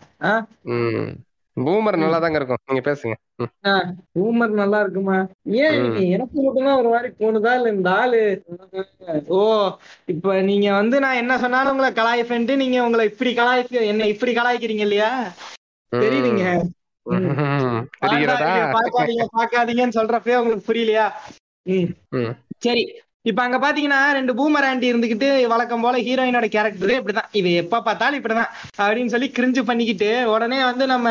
பூமர் நல்லா தாங்க இருக்கும். நீங்க பேசுங்க. பூமர் நல்லா இருக்குமா? ஏன் எனக்கு மட்டும்தான் ஒரு மாதிரி தோணுதா? இல்ல இந்த ஆளு? ஓ இப்ப நீங்க வந்து நான் என்ன சொன்னாலும் உங்களை கலாய்ப்பேன்ட்டு நீங்க உங்களை இப்படி கலாய்க்க என்ன இப்படி கலாய்க்கிறீங்க இல்லையா? தெரியுதுங்க. பாக்காதீங்கன்னு சொல்றப்பே உங்களுக்கு புரியலையா. சரி இப்ப அங்க பாத்தீங்கன்னா ரெண்டு பூமர் ஆண்டி இருந்துகிட்டு வழக்கம் போல ஹீரோயினோட கேரக்டர் இப்படிதான். இது எப்ப பார்த்தாலும் இப்படிதான். அப்படின்னு சொல்லி கிரிஞ்சு பண்ணிக்கிட்டு உடனே வந்து நம்ம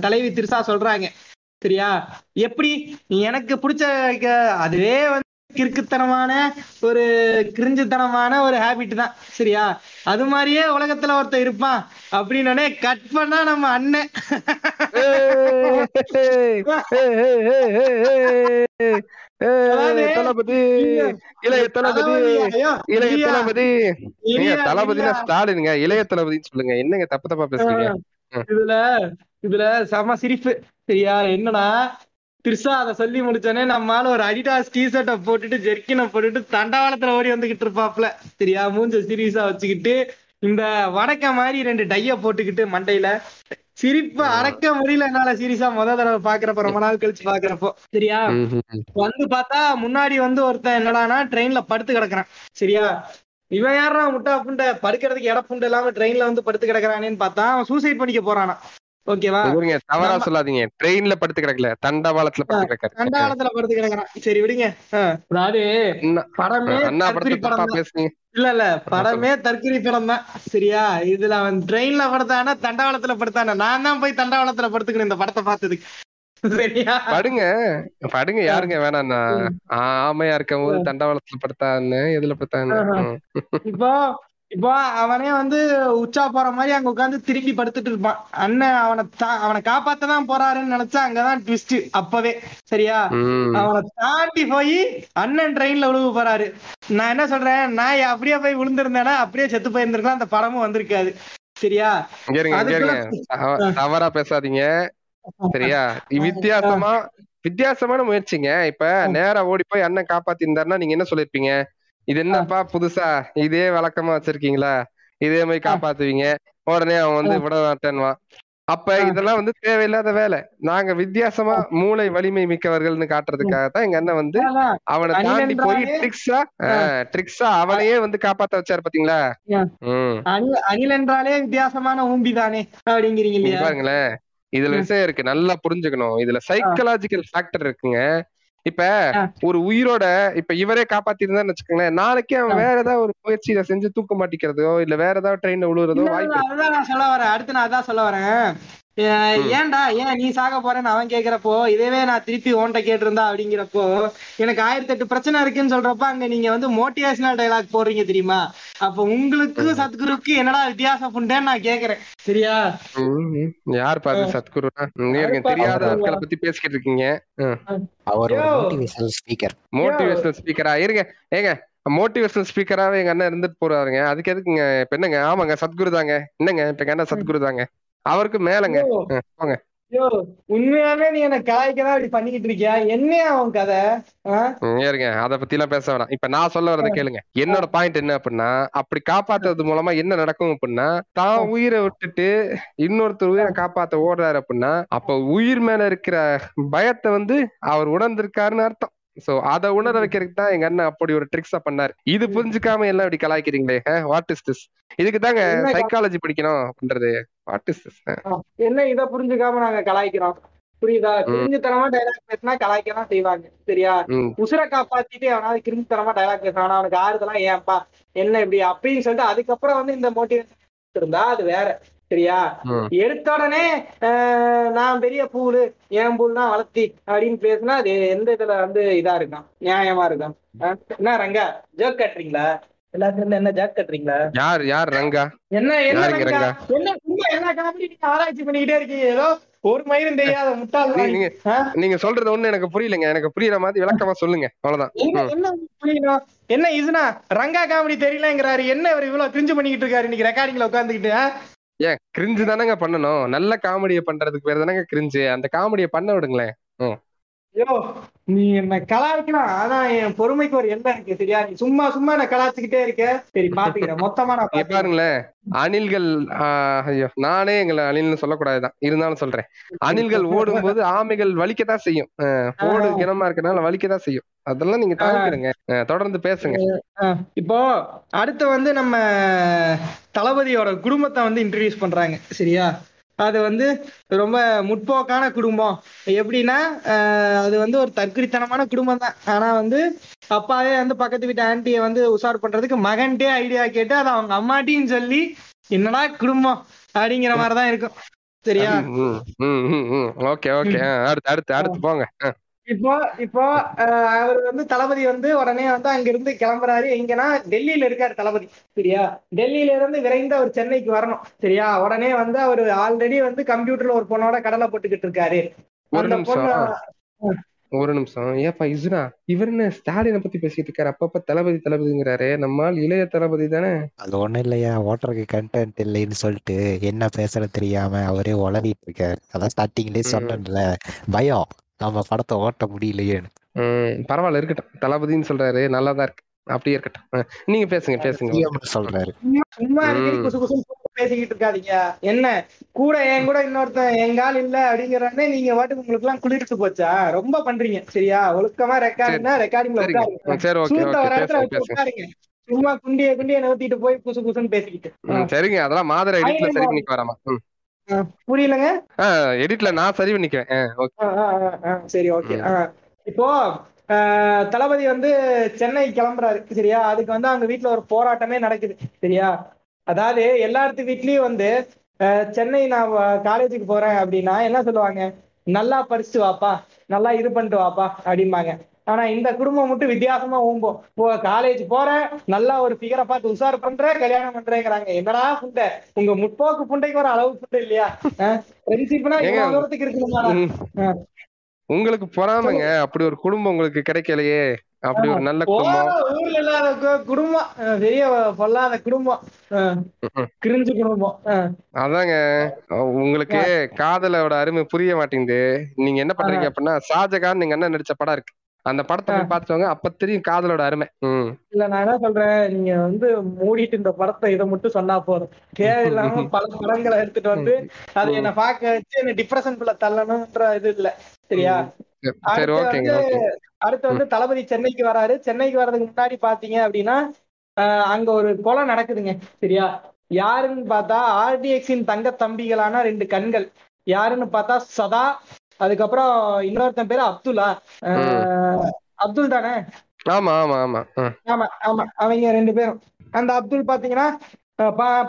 தலைவி திருசா சொல்றாங்க. சரியா? எப்படி? எனக்கு பிடிச்ச அதுவே வந்து கிறுக்குத்தனமான ஒரு கிரிஞ்சுத்தனமான ஒரு ஹேபிட் தான் சரியா அது மாதிரியே உலகத்துல ஒருத்தன் இருப்பான் அப்படின்னு கட் பண்ணா நம்ம அண்ணன் தளபதி இளைய தளபதி இளைய தளபதி நீங்க தளபதினா ஸ்டாலினுங்க இளைய தளபதின்னு சொல்லுங்க என்னங்க தப்பு தப்பா பேசுறீங்க இதுல இதுல செம சிரிப்பு சரியா என்னன்னா திருசா அதை சொல்லி முடிச்சோடனே நம்மால ஒரு அடிடாஸ் டிஷர்ட்டை போட்டுட்டு ஜெர்க்கினை போட்டுட்டு தண்டவாளத்துல ஓடி வந்துகிட்டு இருப்பாப்ல சரியா? மூஞ்ச சீரியஸா வச்சுக்கிட்டு இந்த வடக்க மாதிரி ரெண்டு டைய போட்டுக்கிட்டு மண்டையில. சிரிப்பு அடக்க முடியல என்னால சீரியஸா முத தடவை பாக்குறப்ப ரொம்ப நாள் கழிச்சு பாக்குறப்போ. சரியா. வந்து பார்த்தா முன்னாடி வந்து ஒருத்தன் என்னடானா ட்ரெயின்ல படுத்து கிடக்குறான். சரியா? இவன் யாரா முட்டா புண்டை? படுக்கிறதுக்கு இட புண்டை இல்லாம ட்ரெயின்ல வந்து படுத்து கிடக்குறானேன்னு பார்த்தா அவன் சூசைட் பண்ணிக்க போறானா ஓகேவா? தவறா சொல்லாதீங்க. ட்ரெயின்ல படுத்து கிடக்கல. தண்டவாளத்துல படுத்து கிடக்காரு. கண்டாளத்துல படுத்து கிடக்குறான். சரி விடுங்க. ஆ, அதாவது படமே அண்ணா படத்தை இல்ல இல்ல. படமே. தற்கொலை படம் தான். சரியா? இதுல அவன் ட்ரெயின்ல படுத்தானா தண்டவாளத்துல படுத்தானா? நான் தான் போய் தண்டவாளத்துல படுத்துக்கணும் இந்த படத்தை பார்த்ததுக்கு. சரியா? படுங்க. படுங்க. யாருங்க வேணாண்ணா? ஆமையா இருக்கும் போது தண்டவாளத்துல படுத்தான்னு எதுல படுத்தான்னு. இப்போ இப்போ அவனே வந்து உச்சா போற மாதிரி அங்க உட்கார்ந்து திரும்பி படுத்துட்டு இருப்பான். அண்ணன் அவனை அவனை காப்பாத்த தான் போறாருன்னு நினைச்சா அங்கதான் ட்விஸ்ட் அப்பவே. சரியா. அவனை தாண்டி போய் அண்ணன் ட்ரெயின்ல விழுக போறாரு. நான் என்ன சொல்றேன்? நான் அப்படியே போய் விழுந்திருந்தேன்னா அப்படியே செத்து போயிருந்திருக்கலாம். அந்த படமும் வந்திருக்காது. சரியா? தவறா பேசாதீங்க. சரியா? வித்தியாசமா வித்தியாசமான முயற்சிங்க. இப்ப நேரா ஓடி போய் அண்ணன் காப்பாத்தி இருந்தாருன்னா நீங்க என்ன சொல்லிருப்பீங்க? இது என்னப்பா புதுசா? இதே வழக்கமா வச்சிருக்கீங்களா? இதே மாதிரி காப்பாத்துவீங்க. உடனே அவன் வந்து விட மாட்டேன்வான் அப்ப இதெல்லாம் வந்து தேவையில்லாத வேலை. நாங்க வித்தியாசமா மூளை வலிமை மிக்கவர்கள்னு காட்டுறதுக்காக தான் எங்க அண்ணன் வந்து. அவனை தாண்டி போய் ட்ரிக்ஸா ட்ரிக்ஸா அவனையே வந்து காப்பாத்த வச்சாரு பாத்தீங்களா? ஆ. ம். அணில் என்றாலே வித்தியாசமான ஊம்பி தானே அப்படிங்கிறீங்க பாருங்களேன். இதுல விஷயம் இருக்கு. நல்லா புரிஞ்சுக்கணும். இதுல சைக்கலாஜிக்கல் ஃபேக்டர் இருக்குங்க. இப்ப. ஒரு உயிரோட இப்ப இவரே காப்பாத்திருந்தான்னு வச்சுக்கோங்களேன் நாளைக்கே அவன் வேற ஏதாவது ஒரு முயற்சியில செஞ்சு தூக்க மாட்டிக்கிறதோ இல்ல வேற ஏதாவது ட்ரெயின்ல விழுறதோ வாய்ப்பு. அதுதான் நான் சொல்ல வரேன் அடுத்து நான் அதான் சொல்ல வரேன். ஏன்டா ஏன் நீ சாக போறேன்னு அவன் கேக்குறப்போ இதேவே நான் திருப்பி உன்கிட்ட கேட்டிருந்தா அப்படிங்கிறப்போ எனக்கு ஆயிரத்தி எட்டு பிரச்சனை இருக்குன்னு சொல்றப்ப அங்க நீங்க வந்து மோட்டிவேஷனல் டைலாக் போடுறீங்க தெரியுமா? அப்ப உங்களுக்கு சத்குருக்கு என்னடா வித்தியாசம் புண்டேன்னு நான் கேக்குறேன். சரியா. யார் பாரு சத்குரு? தெரியாத. ஆட்களை பத்தி பேசிக்கிட்டு இருக்கீங்க. அவர். மோட்டிவேஷனல் ஸ்பீக்கர் மோட்டிவேஷனல் ஸ்பீக்கரா இருங்க ஏங்க மோட்டிவேஷனல் ஸ்பீக்கராவே எங்க அண்ணன் இருந்துட்டு போறாருங்க. அதுக்கு எதுக்குங்க? இப்ப என்னங்க? ஆமாங்க சத்குரு தாங்க. என்னங்க? இப்ப எங்க அண்ணன் சத்குரு தாங்க? அவருக்கு மேலங்க. போங்க. யோ உண்மையாவே நீ என்ன கலாய்க்கதான் இப்படி பண்ணிக்கிட்டு இருக்கியா? என்னையா அவன் கதை? ஆ? ம், இருங்க. அத பத்தி எல்லாம் பேச வேணாம். இப்ப நான் சொல்ல வரத கேளுங்க. என்னோட பாயிண்ட் என்ன அப்படின்னா அப்படி காப்பாத்துறது மூலமா என்ன நடக்கும் அப்படின்னா தான் உயிரை விட்டுட்டு இன்னொருத்தர் உயிரை காப்பாத்த ஓடுறாரு அப்படின்னா அப்ப உயிர் மேல இருக்கிற பயத்தை வந்து அவர் உணர்ந்திருக்காருன்னு அர்த்தம். சோ அத உணர வைக்கிறதுக்கு தான் எங்க அண்ணன் அப்படி ஒரு ட்ரிக்ஸா பண்ணாரு. இது புரிஞ்சுக்காம எல்லாம் இப்படி கலாய்க்கிறீங்களே வாட் இஸ் திஸ் இதுக்கு தாங்க சைக்காலஜி படிக்கணும் அப்படின்றது. வாட் இஸ் திஸ் என்ன இத புரிஞ்சுக்காம நாங்க கலாய்க்கிறோம்? புரியுதா? கிரிஞ்சுத்தனமா டைலாக் பேசினா கலாய்க்க செய்வாங்க சரியா? உசுரை காப்பாத்திட்டு அவனாவது கிரிஞ்சுத்தனமா டைலாக் பேசுறான் அவனுக்கு ஆறுதலா ஏன்பா என்ன இப்படி? அப்படின்னு சொல்லிட்டு அதுக்கப்புறம் வந்து இந்த மோட்டிவேஷன் இருந்தா அது வேற. சரியா. எடுத்த உடனே நான் பெரிய பூலு என் பூல் தான் வளர்த்தி அப்படின்னு பேசினா அது எந்த இதுல வந்து இதா இருக்கும் நியாயமா இருக்கும் என்ன ரங்கா? ஜோக் கட்டுறீங்களா? எல்லாத்துல இருந்து என்ன ஜோக் கட்டுறீங்களா? யார் யார் ரங்கா? என்ன என்ன ரங்கா? என்ன சும்மா எல்லா காமெடி நீங்க ஆராய்ச்சி பண்ணிக்கிட்டே இருக்கீங்க? ஏதோ ஒரு மயிரும் தெரியாத முட்டாள். நீங்க? நீங்க சொல்றது ஒண்ணு எனக்கு புரியலங்க. எனக்கு புரியுற மாதிரி விளக்கமா சொல்லுங்க. அவ்வளவுதான். என்ன புரியணும்? என்ன இதுனா ரங்கா காமெடி தெரியலங்கிறாரு. என்ன இவர் இவ்வளவு கிரிஞ்சு பண்ணிக்கிட்டு இருக்காரு? இன்னைக்கு ரெக்கார்டிங்ல உட்காந்துக்கிட்டு கிரிஞ்சு தானங்க பண்ணணும். நல்ல காமெடியை பண்றதுக்கு பேர் தானங்க கிரிஞ்சு அந்த காமெடியை பண்ண விடுங்களேன். ஐயோ நீ என்ன கலாய்க்கலாம் அதான் என் பொறுமைக்கு ஒரு எல்லை இருக்கு சரியா? நீ சும்மா சும்மா என்ன கலாய்ச்சிக்கிட்டே இருக்க. சரி பாத்துக்கிறேன். மொத்தமா நான். பாருங்களேன். அணில்கள் ஐயோ நானே எங்களை அணில்னு சொல்லக்கூடாதுதான். இருந்தாலும் சொல்றேன். அணில்கள் ஓடும்போது ஆமைகள் வலிக்கத்தான் செய்யும். ஓடு கிணமா இருக்கனால வலிக்கத்தான் செய்யும். அதெல்லாம் நீங்க ஆஹ், தொடர்ந்து பேசுங்க. இப்போ அடுத்து வந்து நம்ம தளபதியோட குடும்பத்தை வந்து இன்ட்ரடியூஸ் பண்றாங்க. சரியா? அது வந்து ரொம்ப முற்போக்கான குடும்பம். எப்படின்னா அது வந்து ஒரு தற்குறித்தனமான குடும்பம் தான். ஆனா வந்து அப்பாவே வந்து பக்கத்து வீட்டு ஆன்ட்டியை வந்து உஷார் பண்றதுக்கு மகன்ட்டே ஐடியா கேட்டு அதை அவங்க அம்மாட்டியும் சொல்லி என்னடா குடும்பம்? அப்படிங்கிற மாதிரிதான் இருக்கும். சரியா? Okay okay. அடுத்து அடுத்து அடுத்து போங்க. இப்போ இப்போ அவர் வந்து தளபதி வந்து உடனே வந்து அங்க இருந்து கிளம்புறாரு. எங்கன்னா டெல்லியில இருக்காரு தளபதி சரியா? டெல்லியில இருந்து விரைந்து அவர் சென்னைக்கு வரணும் சரியா? உடனே வந்து அவர் ஆல்ரெடி வந்து கம்ப்யூட்டர்ல ஒரு பொண்ணோட கடலை போட்டுக்கிட்டு இருக்காரு. ஒரு அந்த நிமிஷம். பொண்ணு ஒரு நிமிஷம். ஏப்பா இசுனா இவர் என்ன ஸ்டாலினை பத்தி பேசிட்டு இருக்காரு? அப்பப்ப தளபதி தளபதிங்கிறாரு. நம்மால் இளைய தளபதி தானே? அது ஒண்ணும் இல்லையா? ஓட்டருக்கு கண்டென்ட் இல்லைன்னு சொல்லிட்டு என்ன பேசுறது தெரியாம அவரே உளறிட்டு இருக்காரு. அதான் ஸ்டார்டிங்லயே ம். சொன்னேன்ல. பயம். நம்ம படத்தை ஓட்ட முடியலையேன்னு ம், பரவாயில்ல இருக்கட்டும். தளபதின்னு சொல்றாரு நல்லாதான் இருக்கு. அப்படியே இருக்கட்டும். நீங்க பேசுங்க பேசுங்க. சொல்றாரு. சும்மா பேசிக்கிட்டு இருக்காதீங்க. என்ன கூட என் கூட இன்னொருத்தன் எங்க ஆள் இல்ல அப்படிங்கிறனே நீங்க வாட்டுக்கு உங்களுக்கு எல்லாம் குளிர்த்து போச்சா? ரொம்ப பண்றீங்க. சரியா? ஒழுக்கமா ரெக்கார்டிங்னா ரெக்கார்டிங்ல சரிங்க. உட்காருங்க. சும்மா குண்டிய குண்டிய நிறுத்திட்டு போய் குசு குசுன்னு பேசிக்கிட்டு. ம், சரிங்க. அதெல்லாம் மாதர எடிட்ல சரி பண்ணிக்கு வராமா? புரியலங்க? எடிட்ல நான் சரி ஆ, சரி ஓகே. இப்போ தளபதி வந்து சென்னை கிளம்புறாரு சரியா? அதுக்கு வந்து அவங்க வீட்ல ஒரு போராட்டமே நடக்குது சரியா? அதாவது எல்லாத்து வீட்லயும் வந்து சென்னை நான் காலேஜுக்கு போறேன் அப்படின்னா என்ன சொல்லுவாங்க? நல்லா படிச்சுட்டு வாப்பா நல்லா இது பண்ணிட்டு வாப்பா அப்படிம்பாங்க. ஆனா இந்த குடும்பம் மட்டும் வித்தியாசமா ஊம்போம் காலேஜ் போறேன். நல்லா ஒரு ஃபிகரை பார்த்து உஷார் பண்ற கல்யாணம் பண்றேங்கிறாங்க. என்னடா புண்டை? உங்க முற்போக்கு புண்டைக்கு ஒரு அளவு புண்டை இல்லையா? ஃப்ரெண்ட்ஷிப்னா இவ்வளவு தூரத்துக்கு இருக்குமா ம். ஆ. உங்களுக்கு பொறாமைங்க. அப்படி ஒரு குடும்பம் உங்களுக்கு கிடைக்கலையே. அப்படி ஒரு நல்ல குடும்பம். போற ஊர்ல இல்லாத குடும்பம். பெரிய பொல்லாத குடும்பம். கிரிஞ்சு குடும்பம். அதாங்க. உங்களுக்கு காதலோட அருமை புரிய மாட்டேங்குது. நீங்க என்ன பண்றீங்க அப்படின்னா ஷாஜகான் நீங்க என்ன நடிச்ச படம் இருக்கு. அந்த படத்தை போய் பார்த்துவாங்க அப்ப தெரியும் காதலோட அருமை. இல்ல நான் என்ன சொல்றேன் நீங்க வந்து மூடிட்டு இந்த படத்தை இதை மட்டும் சொன்னா போதும். தேவையில்லாம பல படங்களை எடுத்துட்டு வந்து அதை என்ன பார்க்க வச்சு என்ன டிப்ரெஷனுக்குள்ள தள்ளணும்ன்ற இது இல்ல. சரியா? சரி அடுத்து வந்து ஓகே. அடுத்து வந்து தளபதி சென்னைக்கு வராரு. சென்னைக்கு வர்றதுக்கு முன்னாடி பாத்தீங்க அப்படின்னா அங்க ஒரு கொலை நடக்குதுங்க. சரியா? யாருன்னு பார்த்தா ஆர்டிஎக்ஸின் தங்க தம்பிகளான ரெண்டு கண்கள். யாருன்னு பார்த்தா சதா அதுக்கப்புறம் இன்னொருத்தன் பேரு அப்துல்லா அப்துல் தானே? ஆமா ஆமா ஆமா. ஆமா ஆமா. அவங்க ரெண்டு பேரும். அந்த அப்துல் பாத்தீங்கன்னா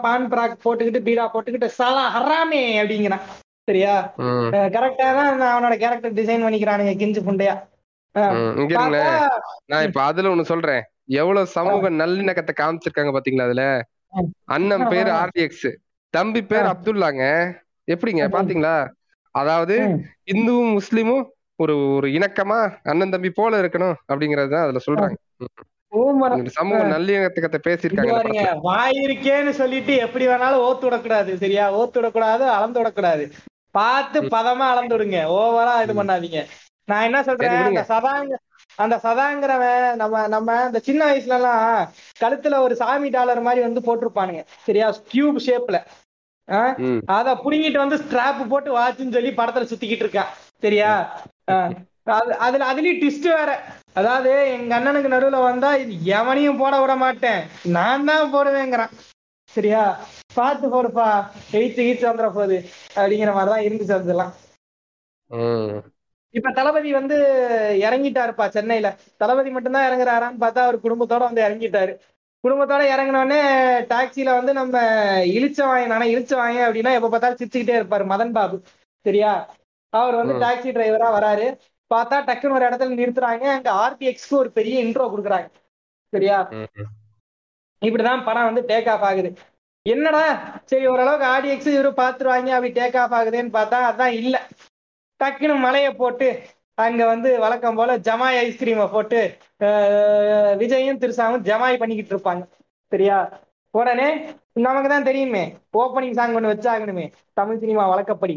பான் பிராக் போட்டுக்கிட்டு பீடா போட்டுக்கிட்டு சலா ஹராமே அப்படிங்கிறான். சரியா? கரெக்டா தான் நான் அவனோட கேரக்டர் டிசைன் பண்ணிக்கிறானுங்க கிஞ்சு புண்டையா நான் இப்ப அதுல ஒண்ணு சொல்றேன். எவ்வளவு சமூக நல்லிணக்கத்தை காமிச்சிருக்காங்க பாத்தீங்களா அதுல. அண்ணன் பேரு. ஆர்டிஎக்ஸ் தம்பி பேர். அப்துல்லாங்க. எப்படிங்க. பாத்தீங்களா? அதாவது. இந்துவும் முஸ்லிமும் ஒரு ஒரு இணக்கமா அண்ணன் தம்பி போல இருக்கணும் அப்படிங்கறதுதான் அதுல சொல்றாங்க. சமூக நல்லிணக்கத்தை இங்க பேசியிருக்காங்க இந்த பாருங்க படத்துல. வாய் இருக்கேன்னு சொல்லிட்டு எப்படி வேணாலும் ஓத்து விடக்கூடாது சரியா? ஓத்து விடக்கூடாது அளந்து விடக்கூடாது. பார்த்து பதமா அளந்து விடுங்க. ஓவரா இது பண்ணாதீங்க. நான் என்ன சொல்றேன். அந்த சதாங்க அந்த சதாங்கிறவன் நம்ம நம்ம இந்த சின்ன வயசுல எல்லாம் கழுத்துல ஒரு சாமி டாலர் மாதிரி வந்து போட்டிருப்பானுங்க. சரியா? கியூப் ஷேப்ல. அத புடுங்கிட்டு வந்து ஸ்ட்ராப் போட்டு வாட்சுன்னு சொல்லி படத்துல சுத்திக்கிட்டு இருக்கான் சரியா? அதுல அதுலயும் ட்விஸ்ட் வேற. அதாவது எங்க அண்ணனுக்கு நடுவுல வந்தா இது எவனையும் போட விட மாட்டேன். நான் தான் போடுவேங்கிறான். சரியா? பார்த்து போடுப்பா. எயித்து கீச்சு வந்துட போகுது. அப்படிங்கிற மாதிரிதான் இருந்துச்சு அதெல்லாம். இப்ப தளபதி வந்து இறங்கிட்டாருப்பா சென்னையில. தளபதி மட்டும்தான் இறங்குறாரான்னு பார்த்தா அவர் குடும்பத்தோட வந்து இறங்கிட்டாரு. குடும்பத்தோட இறங்கினோடனே டாக்ஸில வந்து நம்ம இழிச்சவாயன் நானே இழிச்சவாயன் அப்படின்னா எப்ப பார்த்தாலும் சிரிச்சுக்கிட்டே இருப்பாரு மதன் பாபு. சரியா? அவர் வந்து. டாக்ஸி டிரைவரா வராரு. பார்த்தா டக்குன்னு ஒரு இடத்துல நிறுத்துறாங்க. அங்க ஆர்டிஎக்ஸ்க்கு ஒரு பெரிய இன்ட்ரோ கொடுக்குறாங்க. சரியா. இப்படிதான் படம் வந்து டேக் ஆஃப் ஆகுது. என்னடா? சரி ஓரளவுக்கு ஆடியக்ஸ் இவரு பாத்துருவாங்க அப்படி டேக் ஆஃப் ஆகுதுன்னு பார்த்தா அதான் இல்ல. டக்குன்னு மலைய போட்டு அங்க வந்து வழக்கம் போல ஜமாய் ஐஸ்கிரீமை போட்டு விஜயும் திருசாவும் ஜமாய் பண்ணிக்கிட்டு இருப்பாங்க. சரியா? உடனே நமக்கு தான் தெரியுமே ஓப்பனிங் சாங் ஒண்ணு வச்சாகணுமே தமிழ் சினிமா வழக்கப்படி.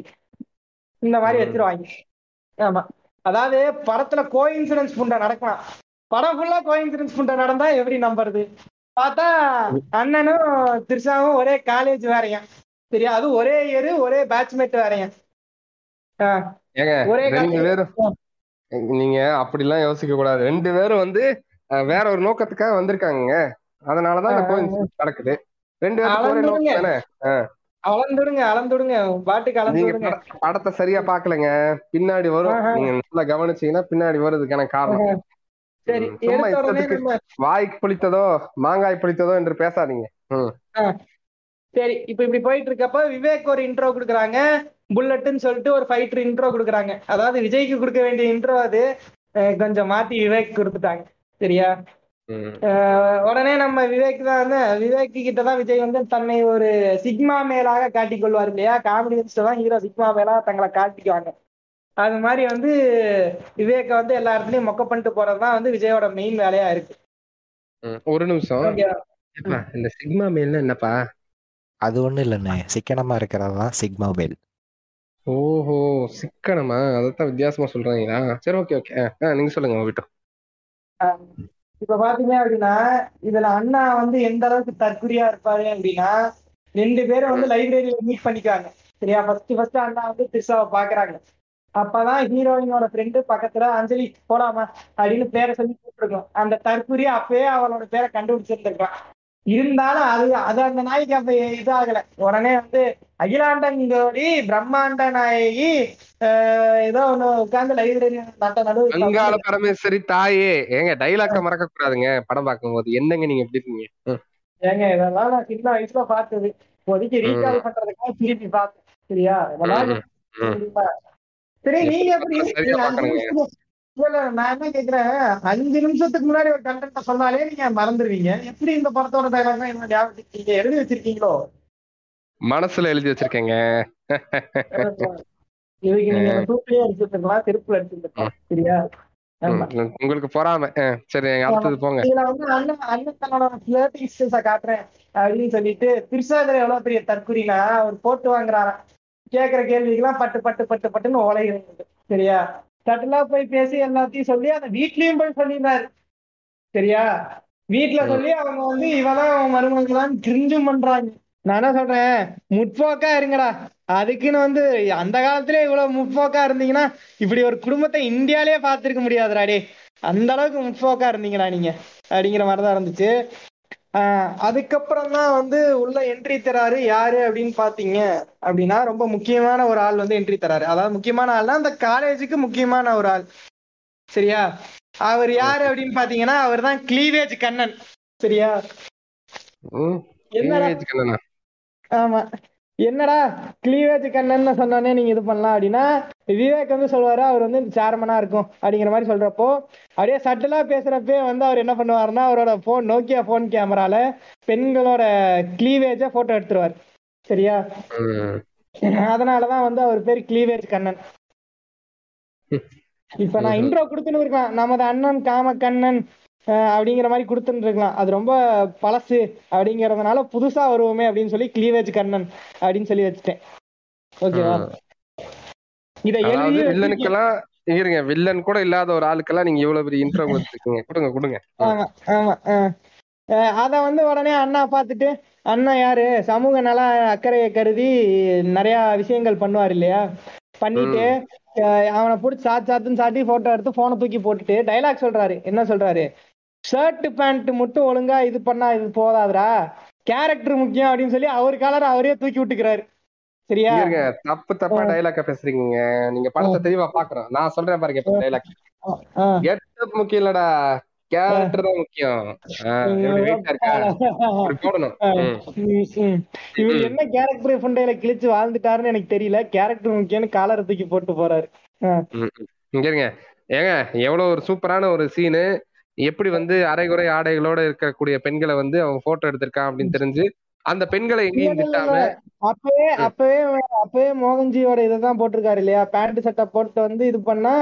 இந்த மாதிரி. வச்சிருவாங்க. ஆமா. அதாவது படத்துல கோ இன்சிடென்ஸ் புண்டை நடக்கலாம். படம் ஃபுல்லா கோ இன்சிடென்ஸ் புண்டை நடந்தா எப்படி நம்புறது? பார்த்தா அண்ணனும் திரிஷாவும் ஒரே காலேஜ் வேறையா சரியா? அது ஒரே இயரு ஒரே பேட்ச்மேட் வேறையா ஒரே நீங்க அப்படிலாம் யோசிக்க கூடாது. ரெண்டு பேரும் வந்து வேற ஒரு நோக்கத்துக்காக வந்திருக்காங்க அதனாலதான் நடக்குது. ரெண்டு ஒரே அளந்துடுங்க. அளந்துடுங்க பாட்டுக்கு அளந்துடுங்க. பட- படத்தை சரியா பாக்கலங்க பின்னாடி வரும். நீங்க நல்லா கவனிச்சீங்கன்னா பின்னாடி வருதுக்கான காரணம். சரி வாய்க்கு புளித்ததோ மாங்காய் புளித்ததோ என்று பேசாதீங்க. சரி இப்ப இப்படி போயிட்டு இருக்கப்ப விவேக் ஒரு இன்ட்ரோ கொடுக்குறாங்க. புல்லட்னு சொல்லிட்டு ஒரு ஃபைட்டர் இன்ட்ரோ கொடுக்குறாங்க. அதாவது விஜய்க்கு கொடுக்க வேண்டிய இன்ட்ரோ அது கொஞ்சம் மாத்தி விவேக் கொடுத்துட்டாங்க. சரியா? உடனே நம்ம விவேக் தான் வந்து விவேக் கிட்ட தான் விஜய் வந்து தன்னை ஒரு சிக்மா மேலாக காட்டிக் கொள்வார் இல்லையா? காமெடியன்ஸ்ல தான் ஹீரோ சிக்மா மேலாக தங்களை காட்டிக்குவாங்க. அது மாதிரி வந்து விவேக்க வந்து எல்லா இடத்துலயும் மொக்க பண்ணிட்டு போறதுதான் வந்து விஜயோட மெயின் வேலையா இருக்கு. ஒரு நிமிஷம். இந்த சிக்மா மெயில்னா என்னப்பா? அது ஒண்ணும் இல்லைண்ணே. சிக்கனமா இருக்கிறது தான் சிக்மா மெயில் ஓஹோ சிக்கனமா? அதத்தான் வித்தியாசமா சொல்றாங்களா? சரி ஓகே ஓகே நீங்க சொல்லுங்க உங்க வீட்டும் இப்ப பாத்தீங்க அப்படின்னா இதுல அண்ணா வந்து எந்த அளவுக்கு தற்குறியா இருப்பாரு அப்படின்னா ரெண்டு பேரும் வந்து லைப்ரரியில மீட் பண்ணிக்காங்க சரியா? ஃபர்ஸ்ட் ஃபர்ஸ்ட் அண்ணா வந்து திரிஷாவை பாக்குறாங்க. அப்பதான் ஹீரோயினோட ஃப்ரெண்டு பக்கத்துல அஞ்சலி போலாமா? அப்படின்னு பேரை சொல்லி கூப்பிட்டுருக்கோம் அந்த தற்குறி அப்பயே அவளோட பேரை கண்டுபிடிச்சிருந்திருக்கான் இருந்தாலும் அது அது அந்த நாய்க்கு அப்ப இதாகல உடனே வந்து அகிலாண்டங்கோடி பிரம்மாண்ட நாயகி ஆஹ் ஏதோ ஒண்ணு உட்கார்ந்து லைப்ரரி நட்ட நடுவு பரமேஸ்வரி தாயே ஏங்க டைலாக்க மறக்க கூடாதுங்க படம் பார்க்கும்போது என்னங்க நீங்க எப்படி இருக்கீங்க ஏங்க இதெல்லாம் நான் சின்ன வயசுல பார்த்தது இப்போதைக்கு ரீகால் பண்றதுக்காக திருப்பி பார்த்தேன் சரியா இதெல்லாம்? சரி நீங்க எப்படி இல்ல, நான் என்ன கேக்குறேன் அஞ்சு நிமிஷத்துக்கு முன்னாடி ஒரு கண்டென்ட் சொன்னாலே நீங்க மறந்துடுவீங்க. எப்படி இந்த படத்தோட டைலாக் என்ன ஞாபகத்துக்கு எழுதி வச்சிருக்கீங்களோ? மனசுல எழுதி வச்சிருக்கேங்க. இதுக்கு நீங்க சூப்பிலே அடிச்சிருக்கலாம் திருப்புல அடிச்சிருக்கலாம் சரியா? உங்களுக்கு பொறாம. சரி அடுத்தது போங்க. இதுல வந்து அண்ணன் அண்ணன் தன்னோட ஃபிளர்ட்டிங் ஸ்கில்ஸ காட்டுறேன் அப்படின்னு சொல்லிட்டு திருசாகர் எவ்வளவு பெரிய தற்குறினா அவர் போட்டு வாங்குறாராம். கேக்குற கேள்விக்கெல்லாம் பட்டு பட்டு பட்டு பட்டுன்னு ஓலைகிறது சரியா? தட்டுலா போய் பேசி எல்லாத்தையும் சொல்லி அந்த வீட்லயும் போய் சொல்லிடுறாரு. சரியா? வீட்டுல சொல்லி அவங்க வந்து இவதான் மருமகளாம் கிரிஞ்சும் பண்றாங்க. நான் என்ன சொல்றேன்? முற்போக்கா இருங்கடா. அதுக்குன்னு வந்து அந்த காலத்திலே இவ்வளவு முற்போக்கா இருந்தீங்கன்னா இப்படி ஒரு குடும்பத்தை இந்தியாலயே பார்த்திருக்க முடியாதுடா டே அந்த அளவுக்கு முற்போக்கா இருந்தீங்கடா நீங்க. அப்படிங்கிற மாதிரிதான் இருந்துச்சு. அதுக்கப்புறம் தான் வந்து உள்ள என்ட்ரி தராரு யாரு அப்படின்னு பாத்தீங்க அப்படின்னா ரொம்ப முக்கியமான ஒரு ஆள் வந்து என்ட்ரி தராரு. அதாவது முக்கியமான ஆள்னா அந்த காலேஜுக்கு முக்கியமான ஒரு ஆள். சரியா? அவர் யாரு அப்படின்னு பாத்தீங்கன்னா அவர் தான் கிளீவேஜ் கண்ணன். சரியா? கண்ணனா? ஆமா. என்னடா கிளீவேஜ் கண்ணன்னு சொன்னோடனே நீங்க இது பண்ணலாம் அப்படின்னா விவேக் வந்து சொல்லுவாரு அவர் வந்து சேர்மனா இருக்கும் அப்படிங்கிற மாதிரி சொல்றப்போ அப்படியே சட்டலா பேசுறப்பே வந்து அவர் என்ன பண்ணுவாருன்னா அவரோட போன் நோக்கியா போன் கேமரால பெண்களோட கிளீவேஜ போட்டோ எடுத்துருவார். சரியா? அதனாலதான் வந்து அவர் பேர் கிளீவேஜ் கண்ணன். இப்ப நான் இன்ட்ரோ கொடுத்துன்னு இருக்கேன் நமது அண்ணன் காம கண்ணன் அப்படிங்கிற மாதிரி கொடுத்துட்டு இருக்கலாம் அது ரொம்ப பழசு அப்படிங்கறதுனால புதுசா வருவோமே அப்படின்னு சொல்லி கிளீவேஜ் கண்ணன் அப்படின்னு சொல்லி வச்சுட்டேன். ஓகேவா. இதை. வில்லனுக்கெல்லாம் இருங்க வில்லன் கூட இல்லாத ஒரு ஆளுக்கெல்லாம் நீங்க இவ்வளவு பெரிய இன்ட்ரோ கொடுத்துருக்கீங்க. கொடுங்க கொடுங்க. ஆமா அத வந்து உடனே அண்ணா பார்த்துட்டு அண்ணா யாரு? சமூக நல அக்கறையை கருதி நிறைய விஷயங்கள் பண்ணுவார் இல்லையா? பண்ணிட்டு அவனை பிடிச்சி சாத்து சாத்துன்னு சாட்டி போட்டோ எடுத்து போனை தூக்கி போட்டுட்டு டைலாக் சொல்றாரு. என்ன சொல்றாரு? ஷர்ட் பேண்ட் மட்டும் ஒழுங்கா இது பண்ணா இது போதாதுடா. கேரக்டர் முக்கியம் அப்படின்னு சொல்லி அவர் கலர் அவரே தூக்கி விட்டுக்கிறாரு. சரியா? தப்பு தப்பா டைலாக்க பேசுறீங்க நீங்க படத்தை தெளிவா பாக்குறோம். நான் சொல்றேன் பாருங்க இப்ப டைலாக் கெட்டப் முக்கியம் இல்லடா. கேரக்டர் தான் முக்கியம். இவர் என்ன கேரக்டர் ஃபண்டையில கிழிச்சு வாழ்ந்துட்டாருன்னு எனக்கு தெரியல. கேரக்டர் முக்கியம்னு காலரை தூக்கி போட்டு போறாரு. இங்க இருங்க. ஏங்க எவ்வளவு ஒரு சூப்பரான ஒரு சீனு எப்படி வந்து அரைகுறை ஆடைகளோட இருக்கக்கூடிய பெண்களை வந்து அவன் போட்டோ எடுத்திருக்கான் அப்படின்னு தெரிஞ்சு அந்த பெண்களை எங்கேயும் திட்டாம அப்பவே அப்பவே அப்பவே மோகன்ஜியோட இதைதான் போட்டிருக்காரு இல்லையா? பேண்ட் சட்டை போட்டு வந்து இது பண்ணா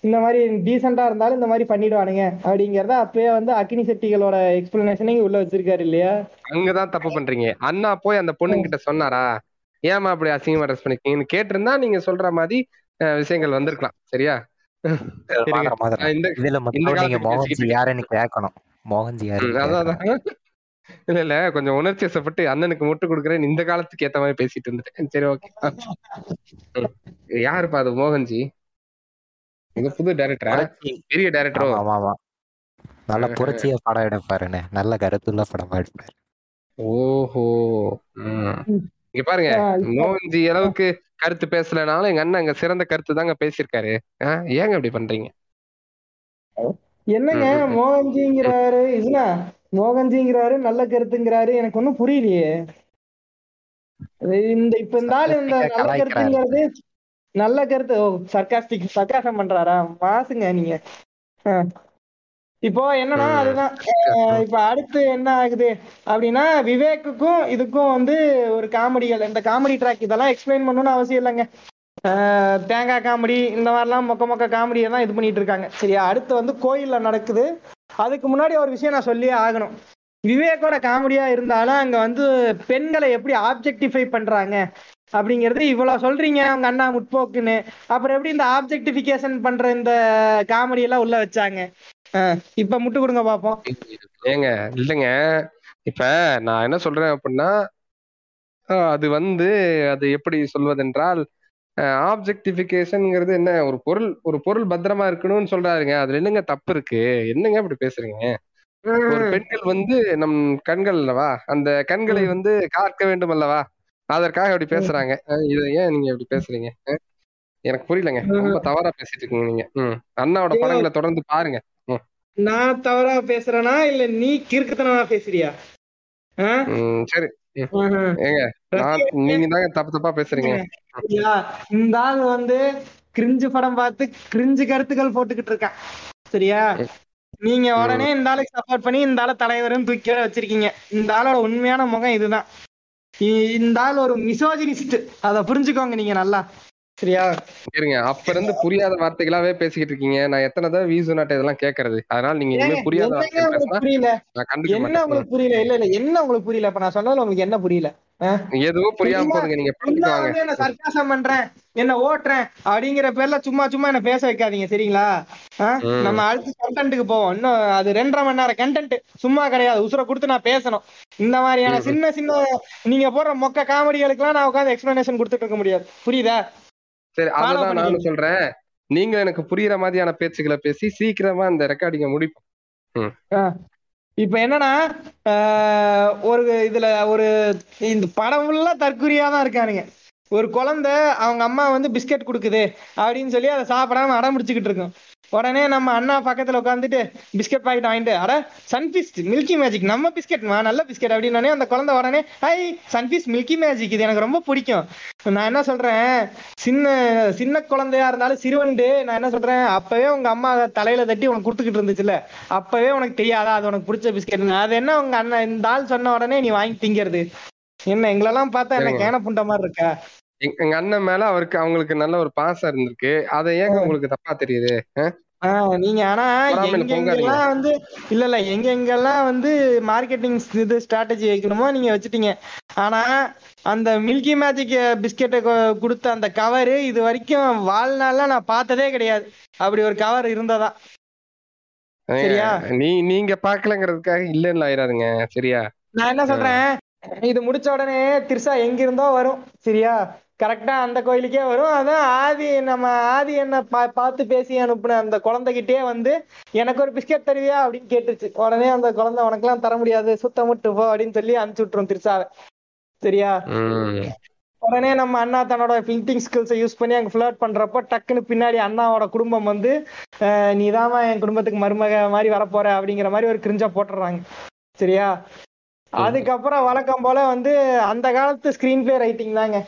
இந்த மாதிரி டீசெண்டா இருந்தாலும் இந்த மாதிரி பண்ணிடுவானுங்க அப்படிங்கறத அப்பவே வந்து அக்னி செட்டிகளோட எக்ஸ்பிளனேஷனையும் உள்ள வச்சிருக்காரு இல்லையா? அங்கதான் தப்பு பண்றீங்க. அண்ணா போய் அந்த பொண்ணுங்க கிட்ட சொன்னாரா? ஏமா அப்படி அசிங்கமா ட்ரெஸ் பண்ணிருக்கீங்கன்னு கேட்டிருந்தா நீங்க சொல்ற மாதிரி விஷயங்கள் வந்திருக்கலாம். சரியா? இதுல மட்டும் நீங்க மோகன்ஜி யாருன்னு கேட்கணும். இல்ல இல்ல. கொஞ்சம் உணர்ச்சி வசப்பட்டு அண்ணனுக்கு முட்டு கொடுக்குறேன். இந்த காலத்துக்கு ஏத்த மாதிரி பேசிட்டு இருந்துட்டேன். சரி ஓகே. யாருப்பா அது மோகன்ஜி? இது புது டைரக்டரா. பெரிய டைரக்டரோ ஆமா ஆமா நல்ல புரட்சிய படம் எடுப்பாருண்ணே நல்ல கருத்துள்ள படமா எடுப்பாரு. ஓஹோ. இங்க பாருங்க. மோகன்ஜி அளவுக்கு கருத்து பேசலனாலும் எங்க அண்ணன் அங்க சிறந்த கருத்து தாங்க பேசியிருக்காரு ஏங்க இப்படி பண்றீங்க என்னங்க. மோகன்ஜிங்கிறாரு இதுனா மோகன்ஜிங்கிறாரு நல்ல கருத்துங்கிறாரு எனக்கு ஒண்ணும் புரியலையே இந்த இப்ப இந்த ஆளு இந்த நல்ல. கருத்துங்கிறது நல்ல கருத்து ஓ சர்க்காஸ்டிக் சர்க்காசம் பண்றாரா மாசுங்க நீங்க. இப்போ என்னன்னா. அதுதான் இப்ப அடுத்து என்ன ஆகுது அப்படின்னா விவேக்குக்கும் இதுக்கும் வந்து ஒரு காமெடிகள் இந்த காமெடி ட்ராக் இதெல்லாம் எக்ஸ்பிளைன் பண்ணணும்னு அவசியம் இல்லைங்க. தேங்காய் காமெடி இந்த மாதிரிலாம் மொக்க மொக்க காமெடியை தான் இது பண்ணிட்டு இருக்காங்க. சரியா? அடுத்து வந்து கோயில்ல நடக்குது. அதுக்கு முன்னாடி ஒரு விஷயம் நான் சொல்லியே ஆகணும். விவேக்கோட காமெடியா இருந்தாலும் அங்க வந்து பெண்களை எப்படி ஆப்ஜெக்டிஃபை பண்றாங்க அப்படிங்கிறது இவ்வளவு சொல்றீங்க அவங்க அண்ணா முற்போக்குன்னு. அப்புறம் எப்படி இந்த ஆப்ஜெக்டிஃபிகேஷன் பண்ற இந்த காமெடி எல்லாம் உள்ள வச்சாங்க? இப்ப முட்டு கொடுங்க பாப்போம். ஏங்க இல்லைங்க. இப்ப நான் என்ன சொல்றேன் அப்படின்னா அது வந்து அது எப்படி சொல்வதென்றால் ஆப்ஜெக்டிஃபிகேஷன்ங்கிறது என்ன? ஒரு பொருள் ஒரு பொருள் பத்திரமா இருக்கணும்னு சொல்றாருங்க. அதுல என்னங்க தப்பு இருக்கு? என்னங்க இப்படி பேசுறீங்க? ஒரு பெண்கள் வந்து நம் கண்கள் அல்லவா? அந்த கண்களை வந்து காக்க வேண்டும் அல்லவா? அதற்காக அப்படி பேசுறாங்க. இதை ஏன் நீங்க இப்படி பேசுறீங்க? எனக்கு புரியலங்க. ரொம்ப தவறா பேசிட்டு இருக்கீங்க நீங்க. அண்ணாவோட படங்களை தொடர்ந்து பாருங்க. நான் தவறா பேசுறேனா? இல்ல நீ கிறுக்குத்தனமா பேசுறியா? சரி. ஏங்க நீங்க தாங்க தப்பு தப்பா பேசுறீங்க? இந்த ஆள் வந்து கிரிஞ்சு படம் பார்த்து கிரிஞ்சு கருத்துக்கள் போட்டுக்கிட்டு இருக்கான் சரியா? நீங்க உடனே இந்த ஆளுக்கு சப்போர்ட் பண்ணி இந்த ஆளை தலைவர்னு தூக்கி வச்சிருக்கீங்க. இந்த ஆளோட உண்மையான முகம் இதுதான். இந்த ஆள் ஒரு மிசோஜினிஸ்ட் அத புரிஞ்சுக்கோங்க நீங்க நல்லா. சரியா? இருங்க. அப்ப இருந்து புரியாத வார்த்தைகளாவே பேசிக்கிட்டு இருக்கீங்க. நான் எத்தனை தடவை வீசு நாட்டை இதெல்லாம் கேக்குறது அதனால நீங்க இனிமே புரியாத புரியல? என்ன உங்களுக்கு புரியல? இல்ல இல்ல என்ன உங்களுக்கு புரியல? இப்ப நான் சொன்னதுல உங்களுக்கு என்ன புரியல. எதுவும் புரியாம போதுங்க. நீங்க என்ன சர்க்காசம் பண்றேன்? என்ன ஓட்டுறேன்? அப்படிங்கிற பேர்ல சும்மா சும்மா என்ன பேச வைக்காதீங்க சரிங்களா. நம்ம அடுத்து கண்டென்ட்டுக்கு போவோம். இன்னும் அது ரெண்டரை மணி நேரம் கண்டென்ட் சும்மா கிடையாது. உசுரை கொடுத்து நான் பேசணும். இந்த மாதிரியான சின்ன சின்ன நீங்க போடுற மொக்க காமெடிகளுக்கெல்லாம் நான் உட்காந்து எக்ஸ்பிளனேஷன் கொடுத்துட்டு இருக்க முடியாது. புரியுதா? சரி அதுதான் நானும். சொல்றேன். நீங்க எனக்கு புரியுற மாதிரியான பேச்சுக்களை பேசி சீக்கிரமா இந்த ரெக்கார்டிங்க முடிப்போம். இப்ப என்னன்னா ஆஹ், ஒரு இதுல ஒரு இந்த படம் ஃபுல்லா தற்குறியா தான் இருக்கானுங்க. ஒரு குழந்தை அவங்க அம்மா வந்து பிஸ்கட் கொடுக்குது அப்படின்னு சொல்லி அதை சாப்பிடாம அடம் பிடிச்சிக்கிட்டு இருக்கும். உடனே நம்ம அண்ணா பக்கத்துல உட்காந்துட்டு பிஸ்கட் பாக்கெட் வாங்கிட்டு அட சன்ஃபிஸ் மில்கி மேஜிக் நம்ம பிஸ்கட்மா நல்ல பிஸ்கட் அப்படின்னு அந்த குழந்தை உடனே ஹை சன்ஃபிஸ் மில்கி மேஜிக் இது எனக்கு ரொம்ப பிடிக்கும். நான் என்ன சொல்றேன் சின்ன சின்ன குழந்தையா இருந்தாலும் சிறுவண்டு நான் என்ன சொல்றேன் அப்பவே உங்க அம்மா தலையில தட்டி உனக்கு கொடுத்துக்கிட்டு இருந்துச்சுல்ல அப்பவே உனக்கு தெரியாதா அது உனக்கு பிடிச்ச பிஸ்கெட் அது என்ன உங்க அண்ணன் இந்த ஆள் சொன்ன உடனே நீ வாங்கி திங்கிறது. என்ன எங்களெல்லாம் பார்த்தா என்ன. கேன புண்ட மாதிரி இருக்கா? எங்க எங்க அண்ணன் மேல அவருக்கு அவங்களுக்கு நல்ல ஒரு பாசம் இருந்திருக்கு. அதை ஏங்க உங்களுக்கு தப்பா தெரியுது? நீங்க ஆனா பொறாமையில எங்க பொங்காதீங்க. எங்கெல்லாம் வந்து இல்ல இல்ல எங்க எங்கெல்லாம் வந்து மார்க்கெட்டிங் இது ஸ்ட்ராட்டஜி வைக்கணுமோ நீங்க வச்சுட்டீங்க. ஆனா அந்த மில்கி மேஜிக் பிஸ்கெட்டை கொடுத்த அந்த கவரு இது வரைக்கும் வாழ்நாள்ல நான் பார்த்ததே கிடையாது. அப்படி ஒரு கவர் இருந்ததா? சரியா? நீ நீங்க பாக்கலங்கிறதுக்காக இல்லன்னு ஆயிராதுங்க. சரியா? நான் என்ன சொல்றேன்? இது முடிச்ச உடனே திரிசா எங்க இருந்தோ வரும். சரியா? கரெக்டா அந்த கோயிலுக்கே வரும். அதான் ஆதி நம்ம ஆதி என்ன பா பார்த்து பேசி அனுப்புன அந்த குழந்தைகிட்டே வந்து எனக்கு ஒரு பிஸ்கெட் தருவியா? அப்படின்னு கேட்டுச்சு உடனே அந்த குழந்தை உனக்கெல்லாம் தர முடியாது. சுத்த முட்டு போ அப்படின்னு சொல்லி அனுப்பிச்சு விட்டுரும் திரிசாவை. சரியா? உடனே நம்ம அண்ணா தன்னோட ஃபில்டிங் ஸ்கில்ஸை யூஸ் பண்ணி அங்க ஃபிளர்ட் பண்றப்போ டக்குன்னு பின்னாடி அண்ணாவோட குடும்பம் வந்து அஹ், நீதாம்மா என் குடும்பத்துக்கு மருமக மாதிரி வரப்போற அப்படிங்கிற மாதிரி ஒரு கிரிஞ்சா போட்டுடுறாங்க சரியா? அதுக்கப்புறம் வழக்கம் போல வந்து அந்த காலத்து ஸ்கிரீன் பிளே ரைட்டிங் தாங்க.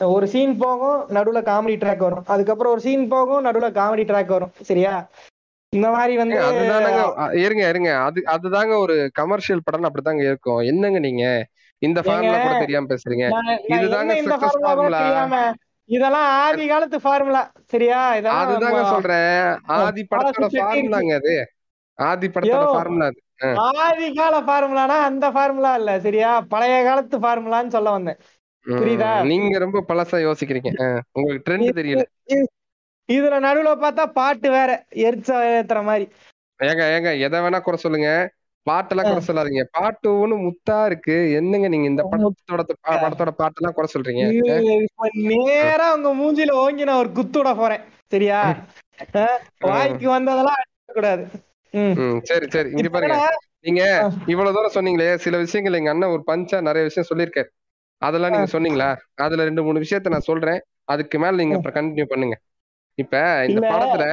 ஒரு சீன் போகும் நடுவுல காமெடி ட்ராக் வரும். அதுக்கப்புறம் ஒரு சீன் போகும் நடுவுல காமெடி ட்ராக் வரும். சரியா? இந்த மாதிரி வந்து இருங்க இருங்க. அது அதுதாங்க ஒரு கமர்ஷியல் படம் அப்படிதாங்க இருக்கும். என்னங்க நீங்க? இந்த ஃபார்முலா கூட தெரியாம பேசுறீங்க. இதுதாங்க success ஃபார்முலா இதெல்லாம் ஆதி காலத்து ஃபார்முலா சரியா? அதுதாங்க சொல்றேன். ஆதி படத்தோட. ஃபார்முலாங்க அது. ஆதி படத்தோட. ஃபார்முலா அது. ஆதி கால ஃபார்முலானா அந்த ஃபார்முலா இல்ல. சரியா? பழைய காலத்து ஃபார்முலான்னு சொல்ல வந்தேன். புரியுதா? நீங்க ரொம்ப பழசா யோசிக்கிறீங்க. உங்களுக்கு ட்ரெண்ட் தெரியல. இது- இதுல நடுவுல பார்த்தா பாட்டு வேற எரிச்ச ஏத்துற மாதிரி. ஏங்க ஏங்க எதை வேணா குறை சொல்லுங்க. பாட்டெல்லாம் குறை சொல்லாதீங்க. பாட்டு ஒண்ணு முத்தா இருக்கு. என்னங்க நீங்க இந்த படத்தோட படத்தோட பாட்டெல்லாம் குறை சொல்றீங்க? நேரா உங்க மூஞ்சில ஓங்கி நான் ஒரு குத்துட போறேன். சரியா? வாய்க்கு வந்ததெல்லாம் கூடாது சரி சரி. இங்க பாருங்க. நீங்க இவ்வளவு தூரம் சொன்னீங்களே சில விஷயங்கள் எங்க அண்ணன் ஒரு பஞ்சா நிறைய விஷயம் சொல்லியிருக்காரு. அதெல்லாம் நீங்க சொன்னீங்களா? அதுல ரெண்டு மூணு விஷயத்த நான் சொல்றேன். அதுக்கு மேல நீங்க கண்டினியூ பண்ணுங்க. இப்ப இந்த படத்துல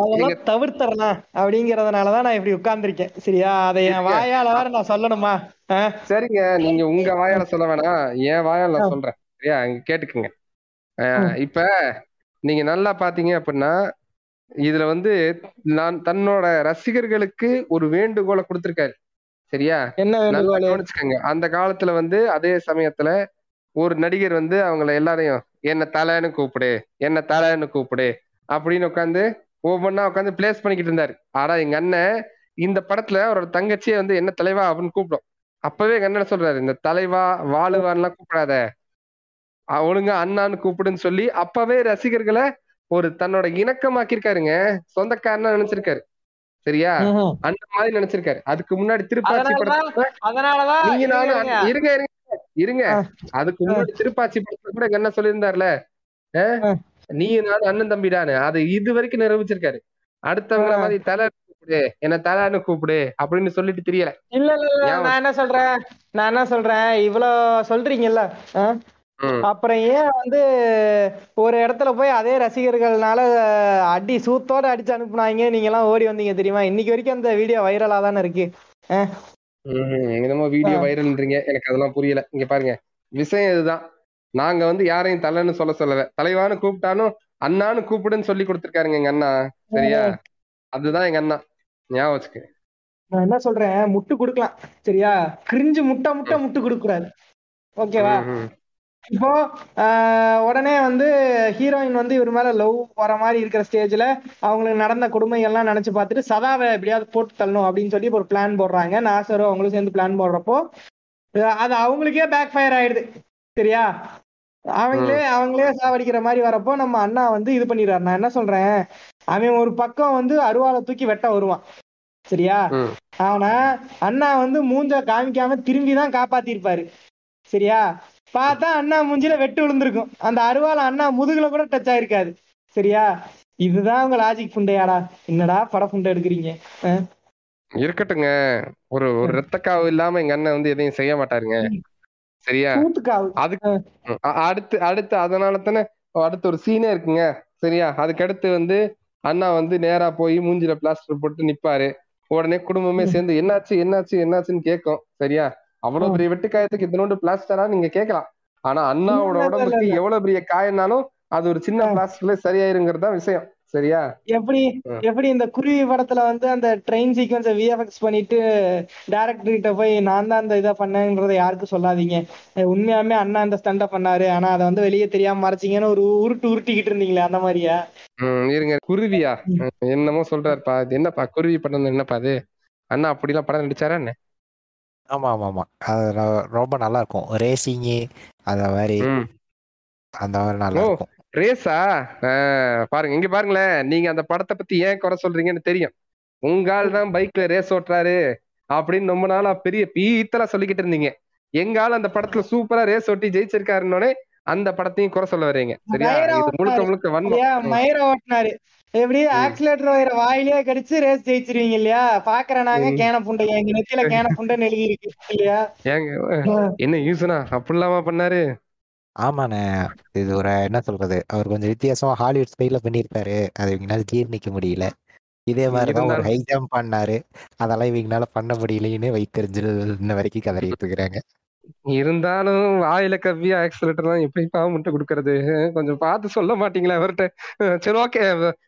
அதெல்லாம் தவிர்த்தரலாம் அப்படிங்கறதுனாலதான் நான் இப்படி உட்கார்ந்திருக்கேன். சரியா? அதை என் வாயால வேற நான் சொல்லணுமா? சரிங்க. நீங்க உங்க வாயால சொல்ல வேணாம். என் வாயால நான் சொல்றேன். சரியா? கேட்டுக்குங்க. இப்ப நீங்க நல்லா பாத்தீங்க அப்படின்னா இதுல வந்து நான் தன்னோட ரசிகர்களுக்கு ஒரு வேண்டுகோளை கொடுத்திருக்காரு. சரியா? என்ன கவனிச்சுக்கோங்க. அந்த காலத்துல வந்து அதே சமயத்துல ஒரு நடிகர் வந்து அவங்கள எல்லாரையும் என்ன தலைன்னு கூப்பிடு என்ன தலைன்னு கூப்பிடு அப்படின்னு உட்காந்து ஒவ்வொன்றா உட்காந்து பிளேஸ் பண்ணிக்கிட்டு இருந்தாரு. ஆனா எங்க அண்ணன் இந்த படத்துல அவரோட தங்கச்சியை வந்து என்ன தலைவா? அப்படின்னு கூப்பிடும். அப்பவே எங்க அண்ணன் சொல்றாரு இந்த தலைவா வாழுவான்லாம் கூப்பிடாத. ஒழுங்கா அண்ணான்னு கூப்பிடுன்னு சொல்லி அப்பவே ரசிகர்களை ஒரு தன்னோட இணக்கமாக்கியிருக்காருங்க. சொந்தக்காரனா நினைச்சிருக்காரு. சரியா. அந்த மாதிரி நினைச்சிருக்காரு. அதுக்கு முன்னாடி திருப்பாச்சி படத்துல அதனாலதான் நீங்க நானும் இருங்க. இருங்க இருங்க. அதுக்கு முன்னாடி திருப்பாச்சி படத்துல கூட அண்ணன் சொல்லியிருந்தார்ல. நீ நானும் அண்ணன் தம்பிடான்னு அது இது வரைக்கும் நிரூபிச்சிருக்காரு. அடுத்தவங்கள. மாதிரி தலை கூப்பிடு. என்ன தலைன்னு கூப்பிடு அப்படின்னு சொல்லிட்டு தெரியல. இல்ல இல்ல நான் என்ன சொல்றேன்? நான் என்ன சொல்றேன்? இவ்வளவு சொல்றீங்கல்ல. அப்புறம் ஏன் வந்து ஒரு இடத்துல போய் அதே ரசிகர்கள்னால அடி சூத்தோட அடிச்சு அனுப்புனாங்க? நீங்க எல்லாம் ஓடி வந்தீங்க தெரியுமா? இன்னைக்கு வரைக்கும் அந்த வீடியோ வைரலா தானே இருக்கு. என்னமோ வீடியோ. வைரல்ன்றீங்க எனக்கு அதெல்லாம் புரியல. இங்க பாருங்க. விஷயம் இதுதான். நாங்க வந்து யாரையும் தலைன்னு சொல்ல சொல்லல. தலைவான்னு கூப்பிட்டாலும் அண்ணான்னு கூப்பிடுன்னு சொல்லி கொடுத்துருக்காருங்க எங்க அண்ணா. சரியா? அதுதான் எங்க அண்ணா. ஞாபகம் வச்சுக்க. நான் என்ன சொல்றேன்? முட்டு கொடுக்கலாம். சரியா? கிரிஞ்சு முட்டை முட்டை முட்டு கொடுக்க கூடாது ஓகேவா. இப்போ உடனே வந்து ஹீரோயின் வந்து இவர் மேல லவ் வர மாதிரி இருக்கிற ஸ்டேஜ்ல அவங்களுக்கு நடந்த கொடுமைகள்லாம் நினைச்சு பார்த்துட்டு சதாவை எப்படியாவது போட்டு தள்ளணும் அப்படின்னு சொல்லி ஒரு பிளான் போடுறாங்க. நாசரும் அவங்களும் சேர்ந்து பிளான் போடுறப்போ அது அவங்களுக்கே பேக் ஃபயர் ஆயிடுது. சரியா? அவங்களே அவங்களே சாவடிக்கிற மாதிரி வரப்போ நம்ம அண்ணா வந்து இது பண்ணிடுறாரு. நான் என்ன சொல்றேன்? அவன் ஒரு பக்கம் வந்து அருவாளை தூக்கி வெட்ட வருவான். சரியா. ஆனா அண்ணா வந்து மூஞ்ச காமிக்காம திரும்பி தான் காப்பாத்திருப்பாரு. சரியா? பார்த்தா அண்ணா மூஞ்சில வெட்டு விழுந்திருக்கும். அந்த அருவாள் அண்ணா முதுகுல கூட டச் ஆயிருக்காது. சரியா? இதுதான் உங்க லாஜிக் புண்டையாடா. என்னடா பட புண்டை எடுக்கிறீங்க? இருக்கட்டுங்க. ஒரு ஒரு ரத்தக்காவு இல்லாம எங்க அண்ணன் வந்து எதையும் செய்ய மாட்டாருங்க. சரியா? அதுக்கு அடுத்து அடுத்து அதனால தானே அடுத்து ஒரு சீனே இருக்குங்க. சரியா? அதுக்கு அடுத்து வந்து அண்ணா வந்து நேரா போய் மூஞ்சில பிளாஸ்டர் போட்டு நிப்பாரு. உடனே குடும்பமே சேர்ந்து என்னாச்சு என்னாச்சு என்னாச்சுன்னு கேட்கும். சரியா? அவ்வளவு பெரிய வெட்டுக்காயத்துக்கு இதனோண்டு பிளாஸ்டரா நீங்க கேட்கலாம். ஆனா அண்ணாவோட உடம்புக்கு எவ்வளவு பெரிய காயம்னாலும் அது ஒரு சின்ன பிளாஸ்டர்ல சரியாயிருங்கிறது தான் விஷயம். சரியா? எப்படி. எப்படி இந்த குருவி படத்துல வந்து அந்த ட்ரெயின் சீக்வன்ஸை விஎஃப்எக்ஸ் பண்ணிட்டு டேரக்டர் கிட்ட போய் நான் தான் அந்த இதை பண்ணேன்றதை யாருக்கும் சொல்லாதீங்க. அஹ் உண்மையாலுமே அண்ணா அந்த ஸ்டண்ட பண்ணாரு. ஆனா அதை வந்து வெளியே தெரியாம மறைச்சிங்கன்னு ஒரு உருட்டு உருட்டிக்கிட்டு இருந்தீங்களே அந்த மாதிரியா? இருங்க. குருவியா? என்னமோ சொல்றாருப்பா. இது என்னப்பா? குருவி படம் என்னப்பா அது? அண்ணா அப்படிலாம் படம் நடிச்சாரா என்ன? ஆமா ஆமா ஆமா. அது ரொ- ரொம்ப நல்லா இருக்கும் ரேசிங்கு அந்த மாதிரி ம். அந்த மாதிரி நல்லா ஓ. இருக்கும் ரேஸா? பாருங்க இங்க பாருங்களேன். நீங்க அந்த படத்தை பத்தி ஏன் குறை சொல்றீங்கன்னு தெரியும். உங்க ஆள் தான் பைக்ல ரேஸ் ஓட்டுறாரு அப்படின்னு ரொம்ப நாளா பெரிய பீத்தலா சொல்லிக்கிட்டு இருந்தீங்க. எங்க ஆள் அந்த படத்துல சூப்பரா ரேஸ் ஓட்டி ஜெயிச்சிருக்காருன்னோடனே அந்த படத்தையும் குறை சொல்ல வர்றீங்க. சரியா? இது முழுக்க. முழுக்க வன்மம் மயிர ஓட்டினாரு. எப்படி ஆக்சிலேட்டர் வயிற வாயிலே கடிச்சு ரேஸ் ஜெயிச்சிருவீங்க இல்லையா? பாக்குறேன் நாங்க. கேன புண்டை. எங்க நெத்தியில கேன புண்டைன்னு எழுதி இருக்கு இல்லையா? ஏங்க என்ன யூஸ்னா அப்படிலாமா பண்ணாரு? ஆமாண்ணே. இது ஒரு என்ன சொல்றது? அவர் கொஞ்சம் வித்தியாசமா ஹாலிவுட் ஸ்டைல பண்ணியிருப்பாரு. அது இவங்களால ஜீர்ணிக்க முடியல. இதே மாதிரி தான் ஒரு ஹை ஜம்ப் பண்ணாரு. அதெல்லாம் இவங்களால பண்ண முடியலைன்னு வைத்தறிஞ்சு இன்ன வரைக்கும் கதறிட்டு இருக்கிறாங்க. இருந்தாலும் வாயில கவ்வியா ஆக்சிலேட்டர் தான் எப்படி பாவம் முட்டை கொடுக்கறது? கொஞ்சம் பார்த்து சொல்ல மாட்டீங்களா அவர்கிட்ட சரி ஓகே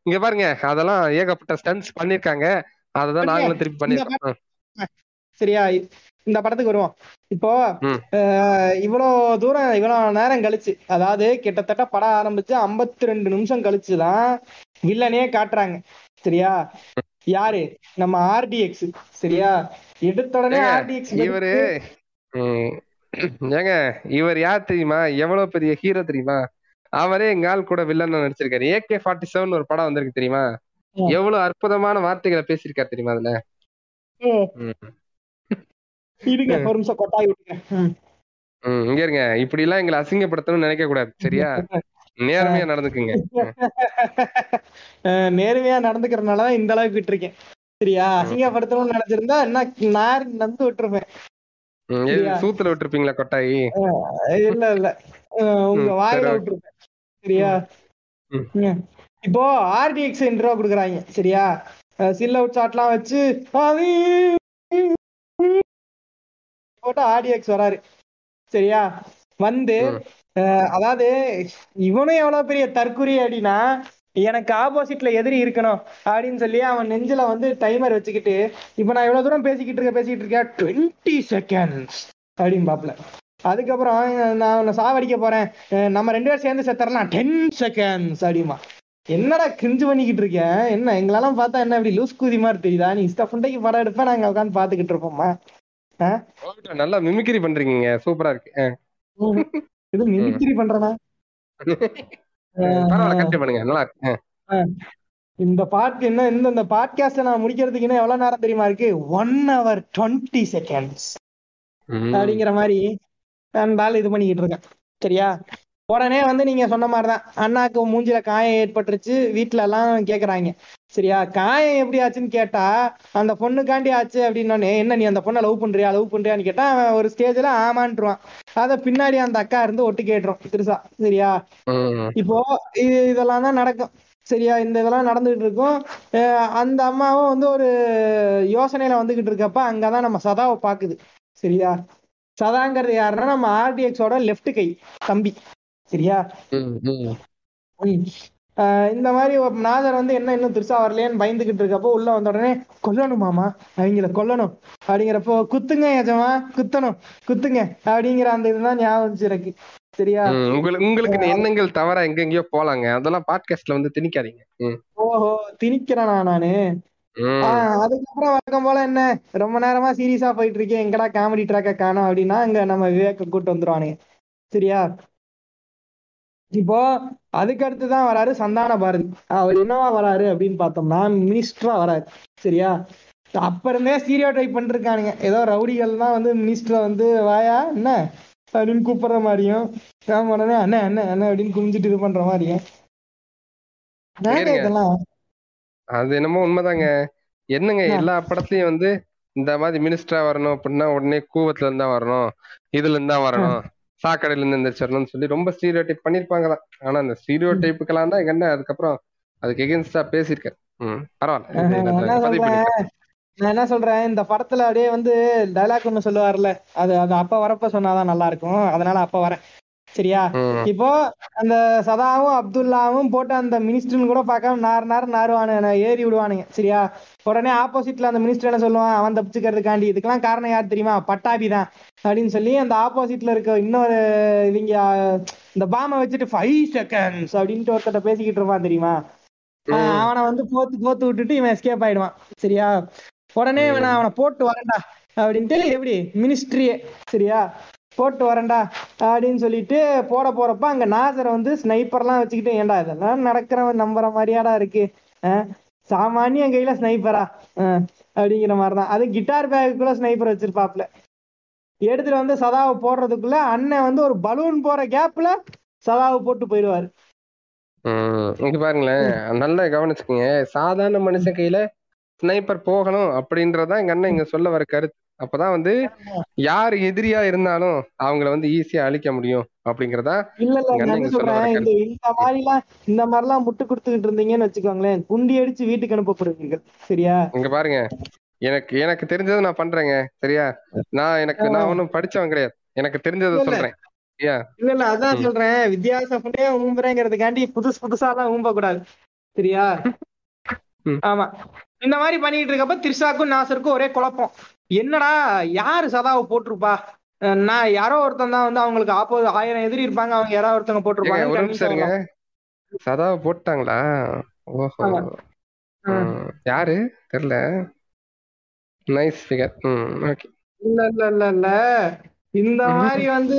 இங்க பாருங்க. அதெல்லாம் ஏகப்பட்ட ஸ்டன்ஸ் பண்ணிருக்காங்க. அததான் நாங்களும் திருப்பி பண்ணிருக்கோம். சரியா. இந்த படத்துக்கு வருவோம். இப்போ இவ்வளவு தூரம் இவ்வளவு நேரம் கழிச்சு அதாவது கிட்டத்தட்ட படம் ஆரம்பிச்சு 52 ரெண்டு நிமிஷம் கழிச்சுதான் வில்லனே காட்டுறாங்க. சரியா? யாரு? நம்ம ஆர்டிஎக்ஸ் சரியா? எடுத்த உடனே ஆர்டிஎக்ஸ் இவரு ஏங்க இவர் யார் தெரியுமா? எவ்வளவு பெரிய ஹீரோ தெரியுமா? அவரே எங்க ஆள் கூட வில்லன் நடிச்சிருக்காரு. ஏகே ஃபார்ட்டி செவன் ஒரு படம் வந்திருக்கு தெரியுமா. எவ்வளவு அற்புதமான வார்த்தைகளை பேசியிருக்காரு தெரியுமா அதுல. இருங்க ஒரு நிமிஷம் கொட்டாய் விட்டுங்க இங்க இருங்க. இப்படி எல்லாம் எங்களை அசிங்கப்படுத்தணும்னு நினைக்க கூடாது சரியா? நேர்மையா நடந்துக்குங்க. நேர்மையா நடந்துக்கிறதுனாலதான் இந்த அளவுக்கு விட்டுருக்கேன். சரியா? அசிங்கப்படுத்தணும்னு நினைச்சிருந்தா என்ன நார் நந்து விட்டுருப்பேன்? சூத்துல விட்டுருப்பீங்களா கொட்டாயி? இல்ல இல்ல. உங்க வாயில. விட்டுருப்பேன். சரியா. இப்போ ஆர்டிஎக்ஸ் இன்ட்ரோ கொடுக்குறாங்க. சரியா? சில் அவுட் ஷாட்லாம் வச்சு போட்டு ஆர்டிஎக்ஸ் வராரு. சரியா? வந்து அதாவது இவனும் எவ்வளவு பெரிய தற்குறி அப்படின்னா எனக்கு ஆப்போசிட்ல எதிரி இருக்கணும் அப்படின்னு சொல்லி அவன் நெஞ்சில வந்து டைமர் வச்சுக்கிட்டு இப்ப நான் எவ்வளவு தூரம் பேசிக்கிட்டு இருக்க பேசிக்கிட்டு இருக்கேன் டுவெண்ட்டி செகண்ட்ஸ் அப்படின்னு பாப்பல. அதுக்கப்புறம் நான் உன்னை சாவடிக்க போறேன். நம்ம ரெண்டு பேரும் சேர்ந்து செத்தரலாம் டென் செகண்ட்ஸ் அப்படிமா என்னடா கிரிஞ்சு பண்ணிக்கிட்டு இருக்கேன் என்ன எங்களெல்லாம் பார்த்தா என்ன இப்படி லூஸ் கூதி மாதிரி தெரியுதா? நீ இஷ்ட புண்டைக்கு படம் எடுப்ப நாங்க உட்காந்து பாத்துக்கிட்டு இருப்போம்மா. நல்லா மிமிக்ரி பண்றீங்க சூப்பரா இருக்கு. இது மிமிக்ரி பண்றனா? பரவாயில்ல கண்டிப்பா பண்ணுங்க. நல்லா இருக்கு. அஹ். இந்த பாட் என்ன இந்த இந்த பாட்காஸ்ட நான் முடிக்கிறதுக்கு இன்னும் எவ்வளவு நேரம் தெரியுமா இருக்கு? One hour twenty seconds. அப்படிங்கிற மாதிரி அந்த இது பண்ணிக்கிட்டு இருக்கேன். சரியா? உடனே வந்து நீங்க சொன்ன மாதிரிதான். அண்ணாக்கு மூஞ்சில காயம் ஏற்பட்டுருச்சு. வீட்ல எல்லாம் கேக்குறாங்க. சரியா? காயம் எப்படி ஆச்சுன்னு கேட்டா அந்த பொண்ணுக்காண்டி ஆச்சு அப்படின்னோடனே என்ன நீ அந்த பொண்ணை லவ் பண்றியா? லவ் பண்றியான்னு கேட்டா அவன் ஒரு ஸ்டேஜ்ல ஆமான்ட்டுருவான் அத பின்னாடி அந்த அக்கா இருந்து ஒட்டு கேட்டுரும் திருசா. சரியா. இப்போ இது இதெல்லாம் தான் நடக்கும். சரியா? இந்த இதெல்லாம் நடந்துகிட்டு இருக்கும். அந்த அம்மாவும் வந்து ஒரு யோசனையில வந்துகிட்டு இருக்கப்ப அங்கதான் நம்ம சதாவை பாக்குது சரியா? சதாங்கிறது யாருன்னா நம்ம ஆர்டிஎக்ஸோட லெஃப்ட் கை தம்பி. சரியா இந்த மாதிரி நாதர் வந்து என்ன இன்னும் திருசா வரலையேன்னு பயந்துகிட்டு இருக்கப்போ உள்ள வந்த உடனே கொல்லணுமாமா அவங்கள கொல்லணும். அப்படிங்கிறப்போ குத்துங்க எஜமா குத்தணும் குத்துங்க. அப்படிங்கிற அந்த இதுதான் ஞாபகம் எனக்கு சரியா. உங்களுக்கு உங்களுக்கு எண்ணங்கள் தவறா எங்கெங்கயோ போலாங்க. அதெல்லாம் பாட்காஸ்ட்ல வந்து திணிக்காதீங்க. ஓஹோ திணிக்கிறேனா நானு? அதுக்கப்புறம் வழக்கம் போல என்ன? ரொம்ப நேரமா சீரியஸா போயிட்டு இருக்கேன். எங்கடா காமெடி ட்ராக்க காணோம் அப்படின்னா அங்க நம்ம விவேக்க கூட்டு வந்துருவானுங்க. சரியா? இப்போ அதுக்கு அடுத்து தான் வராரு சந்தான பாரதி. அவர் என்னவா வராரு அப்படின்னு பார்த்தோம்னா மினிஸ்டரா வராரு. சரியா? அப்ப இருந்தே ஸ்டீரியோ டைப் பண்ணிருக்கானுங்க. ஏதோ ரவுடிகள் தான் வந்து மினிஸ்டரை வந்து வாயா என்ன அப்படின்னு கூப்பிடுற மாதிரியும் உடனே அண்ணன் அண்ணன் அண்ணன் அப்படின்னு குமிஞ்சிட்டு இது பண்ற மாதிரியும். இதெல்லாம்? அது என்னமோ உண்மைதாங்க. என்னங்க. எல்லா படத்துலயும் வந்து இந்த மாதிரி மினிஸ்டரா வரணும் அப்படின்னா உடனே கூவத்துல இருந்தா வரணும் இதுல இருந்தா வரணும். சாக்கடையில இருந்து எந்திரிச்சிடணும்னு சொல்லி ரொம்ப ஸ்டீரியோ டைப் பண்ணிருப்பாங்களாம். ஆனா அந்த ஸ்டீரியோ டைப்புக்கெல்லாம் தான் எங்க அண்ணன் அதுக்கப்புறம் அதுக்கு எகென்ஸ்டா பேசியிருக்காரு ம் பரவாயில்ல. நான் என்ன சொல்றேன்? என்ன இந்த படத்துல அப்படியே வந்து டைலாக் ஒண்ணு சொல்லுவார்ல அது அது அப்ப வரப்ப சொன்னாதான் நல்லா இருக்கும் அதனால அப்ப வரேன். சரியா. இப்போ அந்த சதாவும் அப்துல்லாவும் போட்டு அந்த மினிஸ்டர்னு கூட பார்க்காம நார் நார் நாருவானு ஏறி விடுவானுங்க. சரியா? உடனே ஆப்போசிட்ல அந்த மினிஸ்டர் என்ன சொல்லுவான்? அவன் தப்பிச்சுக்கிறதுக்காண்டி. இதுக்கெல்லாம் காரணம் யார் தெரியுமா? பட்டாபி தான் அப்படின்னு சொல்லி அந்த ஆப்போசிட்ல இருக்க இன்னொரு இவங்க இந்த பாமை வச்சுட்டு ஃபைவ் செகண்ட்ஸ் அப்படின்ட்டு ஒருத்தட்ட பேசிக்கிட்டு இருப்பான் தெரியுமா? அவனை வந்து போத்து போத்து விட்டுட்டு இவன் எஸ்கேப் ஆயிடுவான். சரியா? உடனே இவன் அவனை போட்டு வரேன்டா அப்படின்ட்டு எப்படி? மினிஸ்ட்ரியே சரியா? போட்டு வரேன்டா அப்படின்னு சொல்லிட்டு போட போறப்ப அங்க நாசரை வந்து ஸ்னைப்பர்லாம் வச்சுக்கிட்டு ஏன்டா இதெல்லாம் நடக்கிறவன் நம்புற மாதிரியாடா இருக்கு? ஆஹ் சாமானியன் கையில ஸ்னைப்பரா அப்படிங்கிற மாதிரிதான். அது கிட்டார் பேக்குள்ள ஸ்னைப்பர் வச்சிருப்பாப்ல எடுத்துட்டு வந்து சதாவை போடுறதுக்குள்ள அண்ணன் வந்து ஒரு பலூன் போற கேப்ல சதாவை போட்டு போயிடுவாரு. இங்க பாருங்களேன். நல்லா கவனிச்சுக்கோங்க. சாதாரண மனுஷன் கையில ஸ்னைப்பர் போகணும் அப்படின்றதான் எங்க அண்ணன் இங்க சொல்ல வர கருத்து. அப்பதான் வந்து யார் எதிரியா இருந்தாலும் அவங்கள வந்து ஈஸியா அழிக்க முடியும் அப்படிங்கறதா இல்ல இல்ல சொல்றேன் இந்த இந்த மாதிரி எல்லாம் இந்த மாதிரி எல்லாம் முட்டு கொடுத்துக்கிட்டு இருந்தீங்கன்னு வச்சுக்கோங்களேன். குண்டி அடிச்சு வீட்டுக்கு அனுப்பப்படுவீர்கள். சரியா? இங்க பாருங்க. எனக்கு எனக்கு தெரிஞ்சதை நான் பண்றேங்க சரியா? நான் எனக்கு நான் ஒண்ணும் படிச்சவன் கிடையாது. எனக்கு தெரிஞ்சதை. சொல்றேன். இல்ல இல்ல அதான். சொல்றேன். வித்தியாசப்பட்டே ஊம்புறேங்கிறதுக்காண்டி புதுசு புதுசாலாம் ஊம்ப கூடாது சரியா. ஆமா. இந்த மாதிரி பண்ணிட்டு இருக்கப்ப திரிஷாக்கும் நாசருக்கும் ஒரே குழப்பம். என்னடா யாரு சதாவை போட்டிருப்பா? நான் யாரோ ஒருத்தன் தான் வந்து அவங்களுக்கு ஆப்போ ஆயிரம் எதிரி இருப்பாங்க அவங்க யாரோ ஒருத்தவங்க போட்டிருப்பாங்க. சதாவை போட்டாங்களா? ஓஹோ. யாரு? தெரியல. நைஸ் ஃபிகர் ம் ஓகே இல்ல இல்ல இல்ல இல்ல இந்த மாதிரி வந்து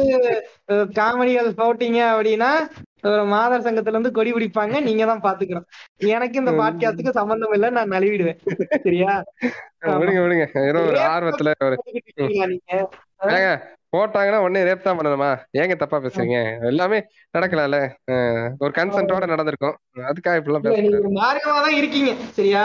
காமெடிகள் போட்டீங்க அப்படின்னா ஒரு மாதர் சங்கத்துல இருந்து கொடி பிடிப்பாங்க. நீங்க தான் பாத்துக்கணும். எனக்கு இந்த பாட்காஸ்டுக்கு சம்பந்தம் இல்ல நான் நழுவிடுவேன். சரியா. விடுங்க விடுங்க. ஏதோ ஒரு ஆர்வத்துல ஒரு போட்டாங்கன்னா உடனே ரேப் தான் பண்ணணுமா? ஏங்க தப்பா பேசுறீங்க? எல்லாமே நடக்கலாம்ல. ஒரு கன்சென்ட்டோட நடந்திருக்கும். அதுக்காக இப்படிலாம் மார்க்கமா தான் இருக்கீங்க சரியா?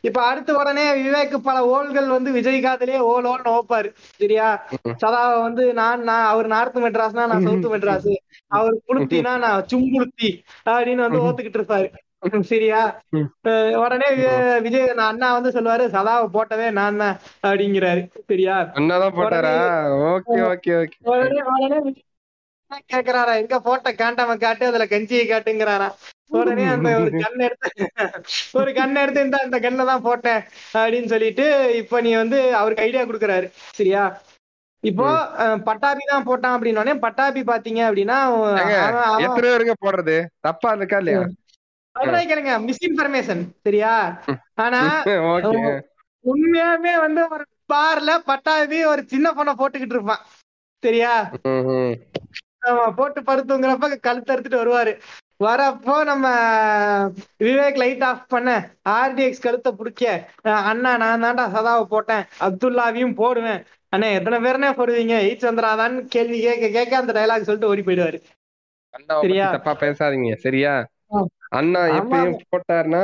இப்ப அடுத்த உடனே விவேக் பல ஓல்கள் வந்து விஜய் காதலே ஓல் ஓல்னு ஓப்பாரு சரியா? ம். சதாவை வந்து நான் நான் அவர் நார்த் மெட்ராஸ்னா நான் சவுத் மெட்ராஸ். அவர் புளுத்தினா நான் சும்புளுத்தி அப்படின்னு வந்து ஓத்துக்கிட்டு இருப்பாரு. சரியா? உடனே விஜய் அண்ணா வந்து சொல்லுவாரு சதாவை போட்டதே நான் தான் அப்படிங்கிறாரு. சரியா? அண்ணாதான் போட்டாரா? Okay okay okay. உடனே கேக்குறாரா? எங்க போட்ட காண்டாம காட்டு அதுல கஞ்சியை காட்டுங்கிறாரா? உடனே அந்த ஒரு கண் எடுத்து ஒரு கண் எடுத்து இந்த அந்த கண்ணை தான் போட்டேன் அப்படின்னு சொல்லிட்டு இப்ப நீ வந்து அவருக்கு ஐடியா கொடுக்குறாரு. சரியா? இப்போ பட்டாபி தான் போட்டான் அப்படின்னோடனே பட்டாபி பாத்தீங்க அப்படின்னா எத்தனை பேருங்க போடுறது? தப்பா இருக்கா இல்லையா? சொல்றேன் மிஸ்இன்ஃபர்மேஷன் சரியா? ஆனா உண்மையாவே வந்து ஒரு பார்ல பட்டாபி ஒரு சின்ன பொண்ணை போட்டுக்கிட்டு இருப்பான் சரியா? ஆமா போட்டு படுத்துங்கிறப்ப கழுத்து அறுத்துட்டு வருவாரு. வரப்போ நம்ம விவேக் லைட் ஆஃப் பண்ண ஆர்டிஎக்ஸ் கழுத்தை பிடிக்க அண்ணா நான் தான்டா சதாவை போட்டேன் அப்துல்லாவையும் போடுவேன். அண்ணா எத்தனை பேர்னே போடுவீங்க? எயிட் சந்திராதான் கேள்வி கேட்க கேட்க அந்த டைலாக் சொல்லிட்டு ஓடி போயிடுவாரு. சரியா? தப்பா பேசாதீங்க சரியா. அண்ணா. எப்பயும் போட்டாருன்னா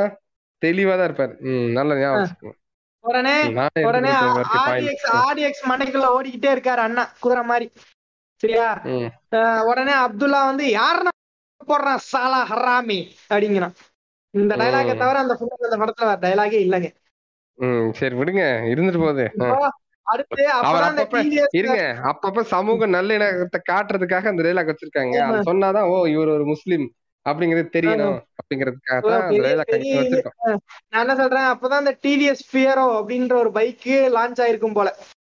தெளிவா தான் இருப்பாரு. ம் நல்ல ஞாபகம். உடனே உடனே ஆர்டிஎக்ஸ். ஆர்டிஎக்ஸ் மண்டைக்குள்ள ஓடிக்கிட்டே இருக்காரு அண்ணா குதிரை மாதிரி. சரியா? உடனே அப்துல்லா வந்து யாருன்னா போடுறான் சாலா ஹராமி? அப்படிங்கிறான். இந்த டைலாக. தவிர அந்த அந்த படத்துல டைலாகே இல்லைங்க. ம், சரி விடுங்க இருந்துட்டு போகுது. அடுத்து இருங்க அப்பப்ப சமூக நல்லிணக்கத்தை காட்டுறதுக்காக அந்த டைலாக் வச்சிருக்காங்க. சொன்னாதான் ஓ இவர் ஒரு முஸ்லிம். அப்படிங்கிறது தெரியணும். அப்படிங்கிறதுக்காக தான் நான் என்ன சொல்றேன்? அப்பதான் அந்த டிவிஎஸ் ஃபியரோ அப்படின்ற ஒரு பைக் லான்ச் ஆயிருக்கும் போல.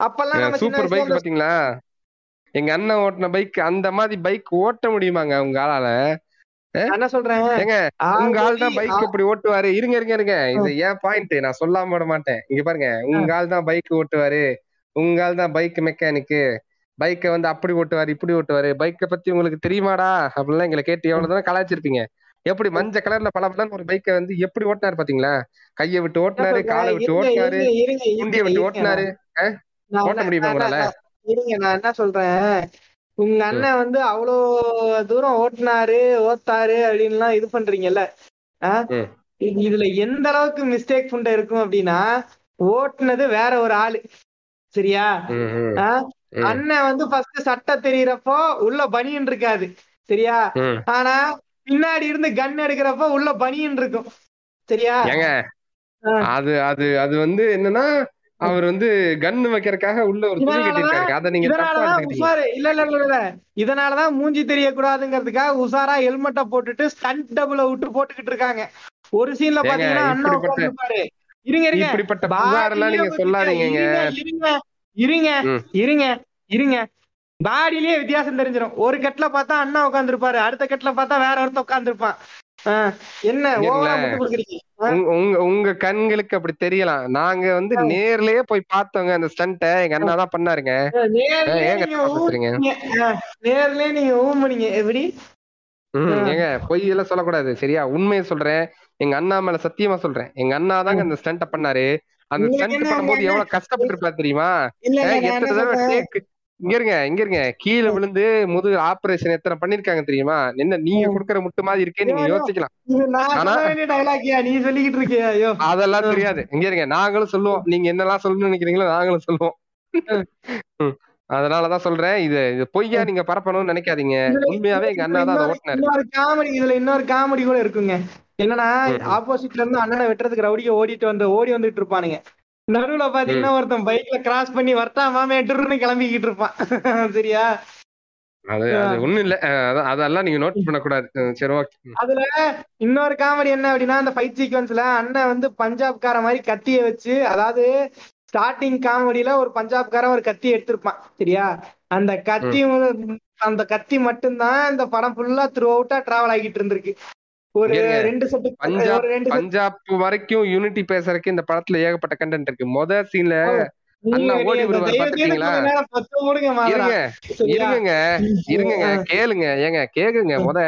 அப்பெல்லாம் சூப்பர் பைக் பாத்தீங்களா எங்க அண்ணன் ஓட்டின பைக் அந்த மாதிரி பைக் ஓட்ட முடியுமாங்க உங்க ஆளால? என்ன சொல்றேன்? ஏங்க உங்க ஆள் தான் பைக் இப்படி ஓட்டுவாரு? இருங்க இருங்க இருங்க. இது ஏன் பாயிண்ட் நான் சொல்லாம விட மாட்டேன். இங்க பாருங்க உங்க ஆள் தான் பைக் ஓட்டுவாரு. உங்க ஆள் தான் பைக் மெக்கானிக்கு பைக்கை வந்து அப்படி ஓட்டுவாரு இப்படி ஓட்டுவாரு. பைக்கை பத்தி உங்களுக்கு தெரியுமாடா? அப்படிலாம் எங்களை கேட்டு எவ்வளவு தூரம் கலாய்ச்சிருப்பீங்க. எப்படி மஞ்சள் கலர்ல பல ஒரு பைக்கை வந்து எப்படி ஓட்டினாரு பாத்தீங்களா? கையை விட்டு ஓட்டினாரு காலை விட்டு ஓட்டினாரு குண்டியை விட்டு. ஓட்டினாரு. நான் ஓட்ட என்ன- முடியுமா உங்களால? இருங்க நான் என்ன சொல்றேன்? உங்க அண்ணன் வந்து அவ்வளோ தூரம் ஓட்டினாரு ஓத்தாரு அப்படின்லாம் இது பண்றீங்கல்ல? இதுல எந்த அளவுக்கு மிஸ்டேக் புண்டை இருக்கும் அப்படின்னா ஓட்டுனது வேற ஒரு ஆளு. சரியா? அண்ணன் வந்து ஃபர்ஸ்ட் சட்டை தெரியறப்போ உள்ள பனியன் இருக்காது. சரியா. ஆனா பின்னாடி இருந்து கன் எடுக்கிறப்போ உள்ள பனியன் இருக்கும். சரியா. அது அது அது வந்து என்னன்னா அவர் வந்து கன் வைக்கிறதுக்காக உள்ள ஒரு துணி கட்டிருக்காரு அதை நீங்க உஷாரு. இல்ல இல்ல இல்ல இல்ல. இதனாலதான் மூஞ்சி தெரியக்கூடாதுங்கிறதுக்காக உஷாரா ஹெல்மெட்டை போட்டுட்டு ஸ்டண்ட் டபுள விட்டு போட்டுக்கிட்டு இருக்காங்க. ஒரு சீன்ல பாத்தீங்கன்னா அண்ணா இருங்க இருங்க. இப்படிப்பட்ட புகாரெல்லாம் நீங்க சொல்லாதீங்க இருங்க இருங்க. இருங்க. பாடியிலேயே வித்தியாசம் தெரிஞ்சிடும் ஒரு கட்ல பார்த்தா அண்ணா உட்கார்ந்திருப்பாரு. அடுத்த கட்ல பார்த்தா வேற ஒருத்தன் உட்கார்ந்திருப்பான். ஆ, என்ன உங்க உங்க கண்களுக்கு அப்படி தெரியலாம். நாங்க வந்து நேர்லயே போய் பார்த்தோங்க அந்த ஸ்டண்ட எங்க அண்ணா தான் பண்ணாருங்க. நேர்லயே நீங்க ஊம்புனீங்க. எப்படி. ஏங்க பொய் எல்லாம் சொல்லக்கூடாது. சரியா? உண்மையை சொல்றேன். எங்க அண்ணா மேல சத்தியமா சொல்றேன். எங்க அண்ணா தாங்க அந்த ஸ்டண்ட பண்ணாரு. அந்த ஸ்டண்ட் பண்ணும்போது? எவ்வளவு கஷ்டப்பட்டு இருப்பாரு தெரியுமா எத்தனை தடவை டேக் இங்க இருங்க இங்க இருங்க. கீழே விழுந்து முதுகு ஆபரேஷன் எத்தனை பண்ணிருக்காங்க தெரியுமா? என்ன நீங்க. கொடுக்குற முட்டு மாதிரி இருக்கே நீங்க. யோசிக்கலாம். நீ சொல்லிக்கிட்டு இருக்கியா? ஐயோ. அதெல்லாம். தெரியாது. இங்க இருங்க நாங்களும் சொல்லுவோம். நீங்க என்னெல்லாம் சொல்லணும்னு நினைக்கிறீங்களோ நாங்களும் சொல்லுவோம். அதனாலதான் சொல்றேன். இது இது பொய்யா நீங்க பரப்பணும்னு நினைக்காதீங்க. உண்மையாவே எங்க அண்ணா தான் ஓட்டினாரு. இன்னொரு காமெடி இதுல இன்னொரு காமெடி கூட இருக்குங்க. என்னன்னா. ஆப்போசிட்ல இருந்து அண்ணனை வெட்டுறதுக்கு ரவுடிக்க ஓடிட்டு வந்து ஓடி வந்துட்டு இருப்பானுங்க. நடுவுல பாத்தீங்கன்னா ஒருத்தன் பைக்ல கிராஸ் பண்ணி வரட்டா மாமே எட்டுன்னு கிளம்பிக்கிட்டு இருப்பான். சரியா? அது அது ஒண்ணும் இல்ல. அதெல்லாம் நீங்க நோட் பண்ணக்கூடாது. சரி ஓகே அதுல இன்னொரு காமெடி என்ன அப்படின்னா அந்த ஃபைட் சீக்வன்ஸ்ல அண்ணன் வந்து பஞ்சாப்கார மாதிரி கத்திய வச்சு அதாவது ஸ்டார்டிங் காமெடியில ஒரு பஞ்சாப்காரன் ஒரு கத்தி எடுத்திருப்பான். சரியா? அந்த கத்தி அந்த கத்தி மட்டும்தான் இந்த படம் ஃபுல்லா த்ரூ அவுட்டா டிராவல் ஆகிட்டு இருந்திருக்கு. ஒரு ரெண்டு செட்டு பஞ்சாப் பஞ்சாப் வரைக்கும் யூனிட்டி பேசுறதுக்கு இந்த படத்துல ஏகப்பட்ட கண்டென்ட் இருக்கு மொத சீன்ல அண்ணா ஓடி பாத்துட்டீங்களா? மாதிரா. இருங்க? இருங்க. கேளுங்க ஏங்க கேக்குங்க. முத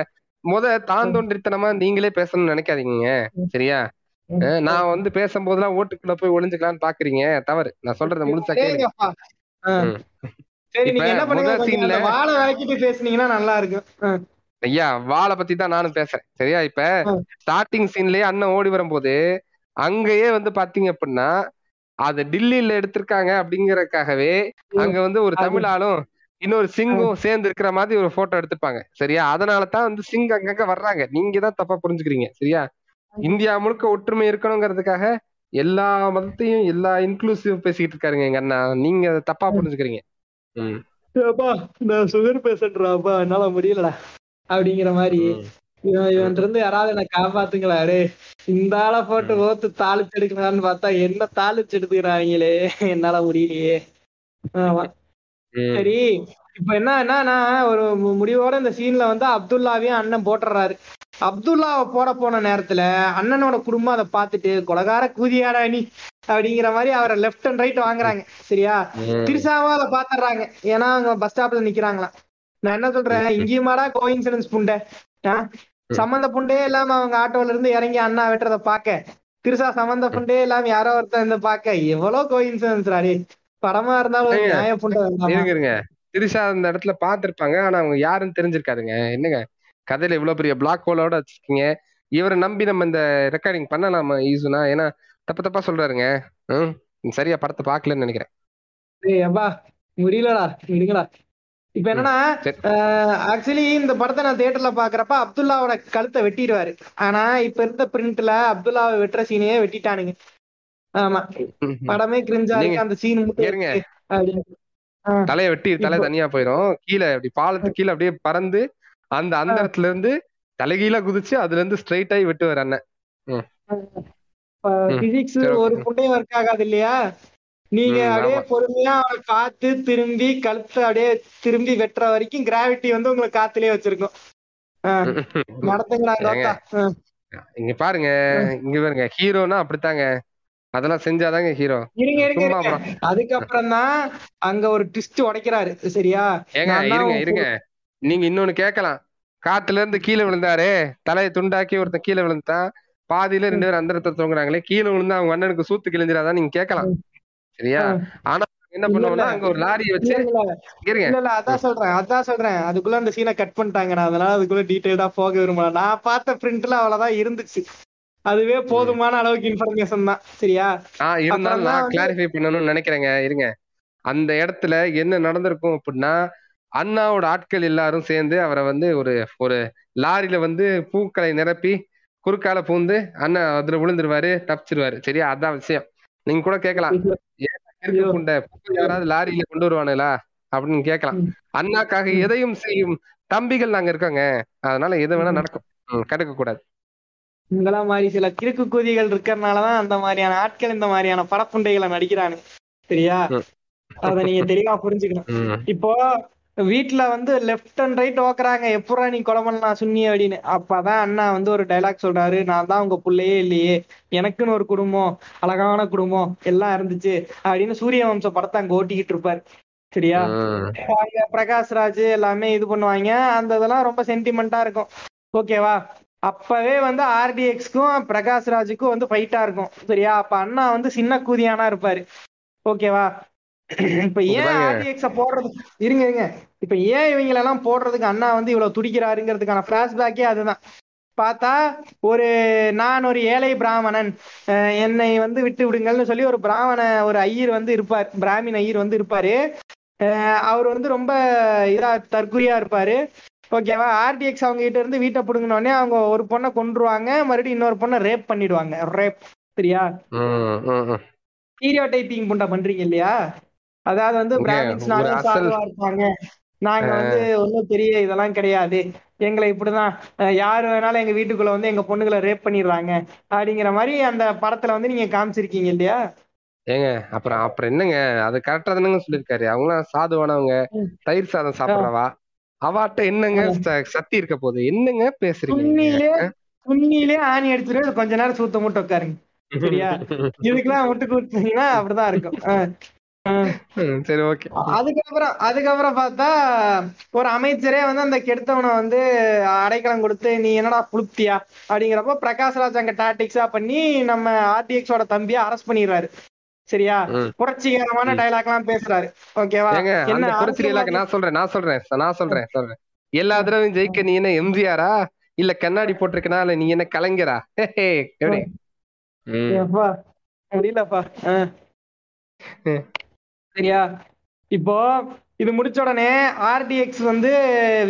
முத தான் தோன்றித்தனமா நீங்களே பேசணும்னு நினைக்காதீங்க. சரியா நான் வந்து பேசும்போதெல்லாம் ஓட்டுக்குள்ள போய் ஒளிஞ்சுக்கலாம்னு பாக்குறீங்க தவறு நான் சொல்றத முழுசா கேளுங்க scene-ல- வாழை பேசுனீங்கன்னா நல்லா இருக்கும். ஐயா வாளை பத்தி தான் நானும் பேசுறேன். சரியா? இப்ப. ஸ்டார்டிங் சீன்லயே அண்ணன் ஓடி வரும்போது அங்கேயே வந்து பாத்தீங்க அப்படின்னா அது டில்லியில எடுத்திருக்காங்க அப்படிங்கறதுக்காகவே அங்க வந்து ஒரு தமிழ் ஆளும் இன்னொரு சிங்கும் சேர்ந்து இருக்கிற மாதிரி ஒரு போட்டோ எடுத்துப்பாங்க. சரியா? அதனால தான் வந்து சிங் அங்கங்க வர்றாங்க. நீங்க தான் தப்பா புரிஞ்சுக்கிறீங்க. சரியா? இந்தியா முழுக்க ஒற்றுமை இருக்கணுங்கிறதுக்காக எல்லா மதத்தையும் எல்லா இன்க்ளூசிவ் பேசிக்கிட்டு இருக்காருங்க எங்க அண்ணா. நீங்க தப்பா புரிஞ்சுக்கிறீங்க. நான் சுகர் பேஷண்ட்ராப்பா என்னால முடியலடா. அப்படிங்கிற மாதிரி. இவன் இவன் இருந்து யாராவது என்ன காப்பாத்துங்களா டே இந்த ஆளை போட்டு ஓத்து தாளிச்சு எடுக்கலான்னு பார்த்தா என்ன தாளிச்சு எடுத்துக்கிறாங்களே என்னால முடியலையே. ஆமா. சரி இப்ப என்ன என்னன்னா ஒரு முடிவோட இந்த சீன்ல வந்து அப்துல்லாவையும் அண்ணன் போட்டுறாரு. அப்துல்லாவை போட போன நேரத்துல அண்ணனோட குடும்பம் அதை பார்த்துட்டு கொலகார கூதியாடா நீ அப்படிங்கிற மாதிரி அவரை லெஃப்ட் அண்ட் ரைட் வாங்குறாங்க. சரியா. திருசாவும் அதை பாத்துறாங்க ஏன்னா அவங்க பஸ் ஸ்டாப்ல நிக்கிறாங்களாம். நான் என்ன சொல்றேன்? இங்கேயுமாடா கோயின்சிடன்ஸ் புண்டை? சம்மந்த புண்டே இல்லாம அவங்க ஆட்டோல இருந்து இறங்கி அண்ணா வெட்டுறத பாக்க திருசா சம்மந்த புண்டே இல்லாம யாரோ ஒருத்தன் இருந்து பாக்க எவ்வளவு கோயின்சிடன்ஸ் ராடி படமா இருந்தாலும் நியாய புண்டை திரிஷா அந்த இடத்துல பார்த்திருப்பாங்க ஆனா அவங்க யாருன்னு தெரிஞ்சிருக்காதுங்க. என்னங்க கதையில இவ்வளவு பெரிய பிளாக் ஹோலோட வச்சிருக்கீங்க. இவரை நம்பி நம்ம இந்த ரெக்கார்டிங் பண்ணலாமா ஈஸுனா ஏன்னா தப்பு தப்பா சொல்றாருங்க. சரியா படத்தை பார்க்கலன்னு நினைக்கிறேன். முடியலடா விடுங்கடா இப்ப என்னன்னா. ஆக்சுவலி இந்த படத்தை நான் தியேட்டர்ல பாக்குறப்ப அப்துல்லாவோட கழுத்தை வெட்டிடுவாரு. ஆனா இப்ப இருந்த பிரிண்ட்ல அப்துல்லாவை வெட்டுற சீனையே வெட்டிட்டானுங்க. ஆமா. படமே கிரிஞ்சா இருக்கு. அந்த சீன். தலையை வெட்டி தலை தனியா போயிடும் கீழே அப்படி பாலத்துக்கு கீழே அப்படியே பறந்து அந்த அந்த இடத்துல இருந்து தலைகீழா குதிச்சு அதுல இருந்து ஸ்ட்ரைட் ஆகி வெட்டுவார் அண்ணன். பிசிக்ஸ். ஒரு புண்டையும் ஒர்க் ஆகாது இல்லையா? நீங்க அப்படியே. பொறுமையா அவனை காத்து திரும்பி கழுத்தை அப்படியே திரும்பி வெட்டுற வரைக்கும் கிராவிட்டி வந்து உங்களுக்கு காத்துலயே வச்சிருக்கும். ஆஹ் இங்க பாருங்க இங்க பாருங்க ஹீரோனா அப்படித்தாங்க. அதெல்லாம் செஞ்சாதாங்க ஹீரோ. அதுக்கப்புறம் தான் அங்க ஒரு ட்விஸ்ட் உடைக்கிறாரு சரியா? ஏங்க இருங்க இருங்க. நீங்க இன்னொன்னு கேட்கலாம். காட்டுல இருந்து கீழே விழுந்தாரு தலையை துண்டாக்கி ஒருத்தன் கீழே விழுந்தான் பாதியில ரெண்டு பேரும் அந்த இடத்துல தொங்குறாங்களே கீழே விழுந்தா அவங்க அண்ணனுக்கு சூத்து கிழிஞ்சிடாதான் நீங்க கேட்கலாம். சரியா? ஆனா என்ன பண்ணுவோம்னா. அங்க ஒரு வச்சு இல்ல, இல்ல, இல்ல, அதான் சொல்றேன் அதான் சொல்றேன். அதுக்குள்ள அந்த சீனை கட் பண்ணிட்டாங்க நான் அதனால அதுக்குள்ள டீடைல்டா போக விரும்பல. நான் பார்த்த பிரிண்ட்ல அவ்வளவுதான் இருந்துச்சு. அதுவே போதுமான அளவுக்கு இன்ஃபர்மேஷன் தான். சரியா? ஆஹ் இருந்தாலும் நான் கிளாரிஃபை பண்ணணும்னு நினைக்கிறேங்க. இருங்க. அந்த இடத்துல என்ன நடந்திருக்கும் அப்படின்னா அண்ணாவோட ஆட்கள் எல்லாரும் சேர்ந்து அவரை வந்து ஒரு ஒரு லாரியில வந்து பூக்களை நிரப்பி குறுக்கால பூந்து அண்ணன் அதுல விழுந்துருவாரு தப்பிச்சிருவாரு. சரியா? அதான் விஷயம். நீங்க கூட கேட்கலாம் யாராவது லாரியில கொண்டு வருவானுங்களா? அப்படின்னு கேட்கலாம். அண்ணாக்காக. எதையும் செய்யும் தம்பிகள் நாங்க இருக்கோங்க. அதனால எது வேணா நடக்கும். கடுக்க கூடாது. இங்களா மாதிரி சில கிறுக்கு கூதிகள் இருக்கறனாலதான் அந்த மாதிரியான ஆட்கள் இந்த மாதிரியான படப்புண்டைகளை நடிக்கிறானு சரியா. அத நீங்க தெளிவா புரிஞ்சுக்கணும். இப்போ வீட்ல வந்து லெஃப்ட் அண்ட் ரைட் ஓக்குறாங்க எப்படா நீ கொலை பண்ணலாம் அப்படின்னு. அப்பதான் அண்ணா வந்து ஒரு டைலாக் சொல்றாரு. நான் தான் உங்க புள்ளையே இல்லையே. எனக்குன்னு ஒரு குடும்பம். அழகான குடும்பம். எல்லாம் இருந்துச்சு அப்படின்னு சூரிய வம்ச படத்தை அங்க ஓட்டிக்கிட்டு இருப்பாரு. சரியா? ம். அங்க பிரகாஷ் ராஜ் எல்லாமே இது பண்ணுவாங்க. அந்த இதெல்லாம் ரொம்ப சென்டிமெண்டா இருக்கும். ஓகேவா அப்பவே வந்து ஆர்டிஎக்ஸ்க்கும் பிரகாஷ் ராஜுக்கும் வந்து ஃபைட்டா இருக்கும். சரியா? அப்ப அண்ணா வந்து சின்ன கூதியானா இருப்பாரு. ஓகேவா இப்ப ஏன். ஆர்டிஎக்ஸ போடுறது இருங்க இருங்க. இப்ப ஏன் இவங்கள எல்லாம் போடுறதுக்கு அண்ணா வந்து இவ்வளவு துடிக்கிறாருங்கிறதுக்கான பிளாஷ்பேக்கே அதுதான். பார்த்தா ஒரு நான் ஒரு ஏழை பிராமணன் என்னை வந்து விட்டு விடுங்கள்னு சொல்லி ஒரு பிராமண ஒரு ஐயர் வந்து இருப்பார். பிராமின் ஐயர் வந்து இருப்பாரு. அவர் வந்து ரொம்ப இதா தற்குறியா இருப்பாரு. ஓகேவா? ஆர்டிஎக்ஸ் அவங்க கிட்ட இருந்து வீட்டை பிடுங்கினோடனே அவங்க ஒரு பொண்ணை கொன்றுவாங்க. மறுபடியும் இன்னொரு பொண்ணை ரேப் பண்ணிடுவாங்க. ரேப் சரியா. ஸ்டீரியோ டைப்பிங் புண்டை பண்றீங்க இல்லையா? அதாவது வந்து அசல்- சாதுவா இருப்பாங்க. நாங்க வந்து ஒன்றும் பெரிய இதெல்லாம் கிடையாது. எங்களை இப்படிதான் யாரு வேணாலும் எங்க வீட்டுக்குள்ள வந்து எங்க பொண்ணுங்களை ரேப் பண்ணிடுறாங்க. அப்படிங்கிற மாதிரி அந்த படத்துல வந்து நீங்க காமிச்சிருக்கீங்க இல்லையா? ஏங்க அப்புறம் அப்புறம் என்னங்க? அது கரெக்டா தானங்க சொல்லியிருக்காரு. அவங்களாம் சாதுவானவங்க. தயிர் சாதம் சாப்பிடுறவா? அவாட்ட என்னங்க ச- சக்தி இருக்க போகுது? என்னங்க பேசுறீங்க துண்ணிலே ஆணி அடிச்சிட்டு கொஞ்ச நேரம் சூத்த மூட்டை உட்காருங்க. சரியா? இதுக்கெல்லாம் விட்டு கொடுத்தீங்கன்னா அப்படிதான் இருக்கும். சரி ஓகே. அதுக்கப்புறம் அதுக்கப்புறம் பார்த்தா ஒரு அமைச்சரே வந்து அந்த கெடுத்தவனை வந்து அடைக்கலம் கொடுத்து நீ என்னடா புளுப்தியா அப்படிங்கிறப்போ பிரகாஷ்ராஜ் அங்க டாட்டிக்ஸா பண்ணி நம்ம ஆர்டிஎக்ஸோட தம்பியை அரெஸ்ட் பண்ணிடுறாரு. சரியா. புரட்சிகரமான. டைலாக் எல்லாம் பேசுறாரு. ஓகேவா? என்ன புரட்சியலாக்க நான் சொல்றேன் நான் சொல்றேன் நான் சொல்றேன் சொல்றேன். எல்லா தடவையும் ஜெயிக்க நீ என்ன எம்ஜிஆரா? இல்ல கண்ணாடி போட்டிருக்கனா? இல்ல நீ என்ன கலைஞரா? எப்படி? முடியலப்பா. சரியா? இப்போ இது முடிச்ச உடனே ஆர்டிஎக்ஸ் வந்து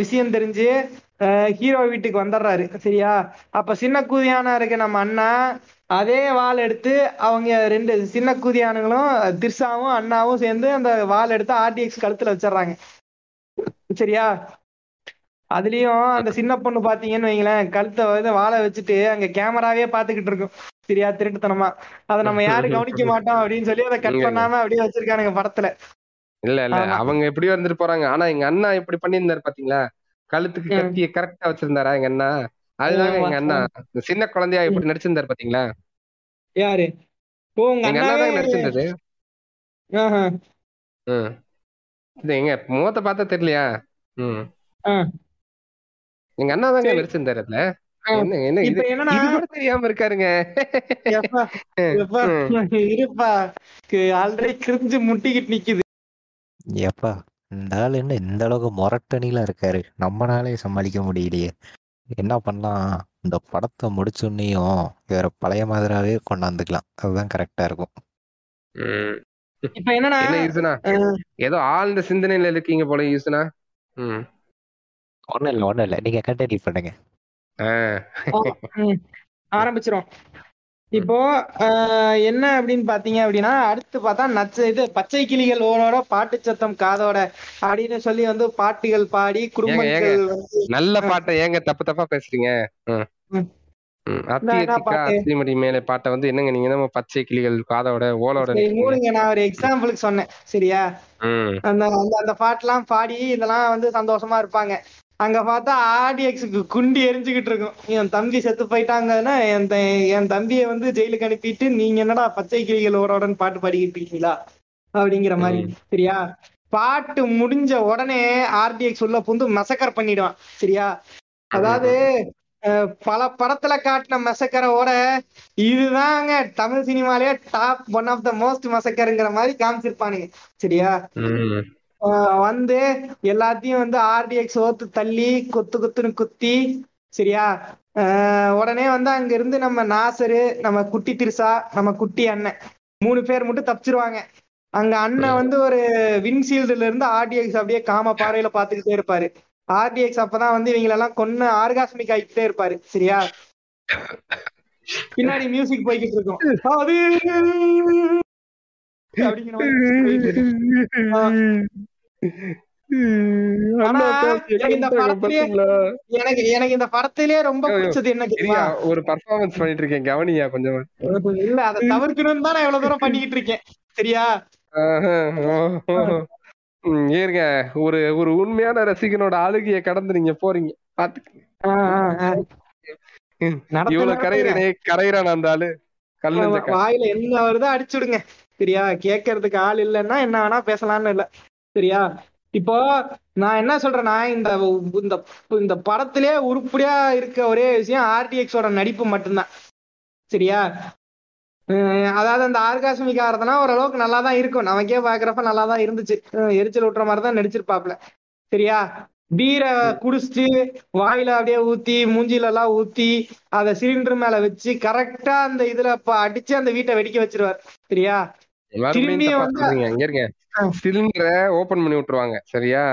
விஷயம் தெரிஞ்சு ஹீரோ வீட்டுக்கு வந்துடுறாரு சரியா? அப்ப சின்ன கூதியானா இருக்க நம்ம அண்ணா அதே வால் எடுத்து அவங்க ரெண்டு சின்ன கூதியானுங்களும் திர்சாவும் அண்ணாவும் சேர்ந்து அந்த வாள் எடுத்து ஆர்டிஎக்ஸ் கழுத்துல வச்சிடுறாங்க சரியா? அதுலயும் அந்த சின்ன பொண்ணு பாத்தீங்கன்னு வைங்களேன் கழுத்தை வந்து வாழை வச்சுட்டு அங்க கேமராவே பாத்துக்கிட்டு இருக்கும். சரியா திருட்டுத்தனமா. அதை நம்ம யாரும் கவனிக்க மாட்டோம் அப்படின்னு சொல்லி அதை கட் பண்ணாம அப்படியே வச்சிருக்கானுங்க படத்துல. இல்ல இல்ல. அவங்க எப்படியோ இருந்துட்டு போறாங்க. ஆனா எங்க அண்ணா இப்படி பண்ணியிருந்தாரு பாத்தீங்களா? கழுத்துக்கு. கத்திய கரெக்டா வச்சிருந்தாரா எங்க அண்ணா? அதுதாங்க. எங்க அண்ணா. சின்ன குழந்தையா இப்படி நடிச்சிருந்தாரு பாத்தீங்களா? யாரு? எங்க அண்ணா தாங்க நடிச்சிருந்தது. எங்க முகத்தை பார்த்தா தெரியலையா? ம். ஆ. எங்க அண்ணா தாங்க சரி. நடிச்சிருந்தாரு அதுல. என்ன இது கூட தெரியாம இருக்காருங்க. இருப்பா. ஆல்ரெடி கிரிஞ்சு முட்டிக்கிட்டு நிக்குது. எப்பா இந்த ஆள் என்ன இந்த அளவுக்கு மொரட்டணில இருக்காரு? நம்மனாலே சமாளிக்க முடியலையே. என்ன பண்ணலாம்? இந்த படத்தை முடிச்சோன்னையும் வேற பழைய மாதிரியாவே கொண்டாந்துக்கலாம். அதுதான் கரெக்டா இருக்கும். ம். இப்ப என்னன்னா ஏதோ ஆழ்ந்த சிந்தனையில இருக்கீங்க போல யூசுனா ம். ஒன்றும் இல்லை ஒன்றும் இல்லை. நீங்க கண்டினியூ பண்ணுங்க. ஆரம்பிச்சிரும். இப்போ என்ன அப்படின்னு பாத்தீங்க அப்படின்னா அடுத்து பார்த்தா நச்ச இது பச்சை கிளிகள் ஓனோட பாட்டு சத்தம் காதோட அப்படின்னு சொல்லி வந்து பாட்டுகள் பாடி குடும்பங்கள் நல்ல பாட்டை ஏங்க தப்பு தப்பா பேசுறீங்க? பாட்டு? அத்திமடி மேலே பாட்டை வந்து என்னங்க நீங்க நம்ம பச்சை கிளிகள் காதோட ஓலோட. மூணுங்க நான் ஒரு எக்ஸாம்பிளுக்கு சொன்னேன். சரியா? அந்த அந்த அந்த பாட்டுலாம் பாடி இதெல்லாம் வந்து சந்தோஷமா இருப்பாங்க. அங்க பார்த்தா ஆடியக்ஸுக்கு குண்டி எரிஞ்சுக்கிட்டு இருக்கும். என் தம்பி செத்து போயிட்டாங்கன்னா என் என் தம்பியை வந்து ஜெயிலுக்கு அனுப்பிட்டு நீங்க என்னடா பச்சை கிளிகளோட பாட்டு பாடிக்கிட்டு இருக்கீங்களா? அப்படிங்கிற மாதிரி. சரியா? பாட்டு முடிஞ்ச உடனே ஆர்டிஎக்ஸ் உள்ள புந்து மெசக்கர் பண்ணிடுவான். சரியா? அதாவது பல படத்துல காட்டின மெசக்கரோட இதுதாங்க Tamil சினிமாலயே top one of the most மெசக்கருங்கிற மாதிரி காமிச்சிருப்பானுங்க. சரியா? வந்து எல்லாத்தையும் வந்து ஆர்டிஎக்ஸ் ஓத்து தள்ளி குத்து குத்துன்னு குத்தி சரியா? உடனே வந்து அங்க இருந்து நம்ம நாசரு நம்ம குட்டி திருசா நம்ம குட்டி அண்ணன் மூணு பேர் மட்டும் தப்பிச்சிருவாங்க. அங்க அண்ணன் வந்து ஒரு விண்ஷீல்டுல இருந்து ஆர்டிஎக்ஸ் அப்படியே காம பார்வையில பாத்துக்கிட்டே இருப்பாரு. ஆர்டிஎக்ஸ் அப்பதான் வந்து இவங்களெல்லாம் கொன்னு ஆர்காஸ்மிக் ஆகிக்கிட்டே இருப்பாரு சரியா? பின்னாடி மியூசிக் போய்கிட்டு இருக்கும். அது அப்படிங்கிற எனக்கு இந்த எனக்கு படத்திலேயே ரொம்ப பிடிச்சது என்ன தெரியுமா? ஒரு பர்ஃபார்மன்ஸ் பண்ணிட்டு இருக்கேன் கவனியா கொஞ்சம். இல்ல அதை தவிர்க்கணும்னு தான் நான் இவ்வளவு தூரம் பண்ணிக்கிட்டு இருக்கேன் சரியா ஒரு ஒரு உண்மையான ரசிகனோட அழுகைய கடந்து நீங்க போறீங்க. பாத்துக்க. இவ்வளவு கரையிறனே கரையிறான் அந்த ஆளு. கல் நெஞ்ச கா- வாயில என்ன வருதோ அடிச்சு விடுங்க சரியா? கேட்கறதுக்கு ஆள் இல்லைன்னா என்ன வேணா பேசலாம்னு இல்ல. சரியா? இப்போ நான் என்ன சொல்றேன்னா இந்த இந்த இந்த படத்திலே உருப்படியா இருக்க ஒரே விஷயம் ஆர்டிஎக்ஸோட நடிப்பு மட்டும்தான். சரியா? அஹ் அதாவது அந்த ஆர்காசமிக் ஆகிறதுனா ஓரளவுக்கு நல்லா தான் இருக்கும். நமக்கே பாக்குறப்ப நல்லா தான் இருந்துச்சு எரிச்சல் விட்டுற மாதிரி தான் நடிச்சிருப்பாப்ல. சரியா? பீரை குடிச்சிட்டு வாயில அப்படியே ஊத்தி மூஞ்சில எல்லாம் ஊத்தி அத சிலிண்டர் மேல வச்சு கரெக்டா அந்த இதுல அடிச்சு அந்த வீட்டை வெடிக்க வச்சிருவார். சரியா? சிலிண்டரை ஓபன் பண்ணி விட்டுருவாங்க சரியா.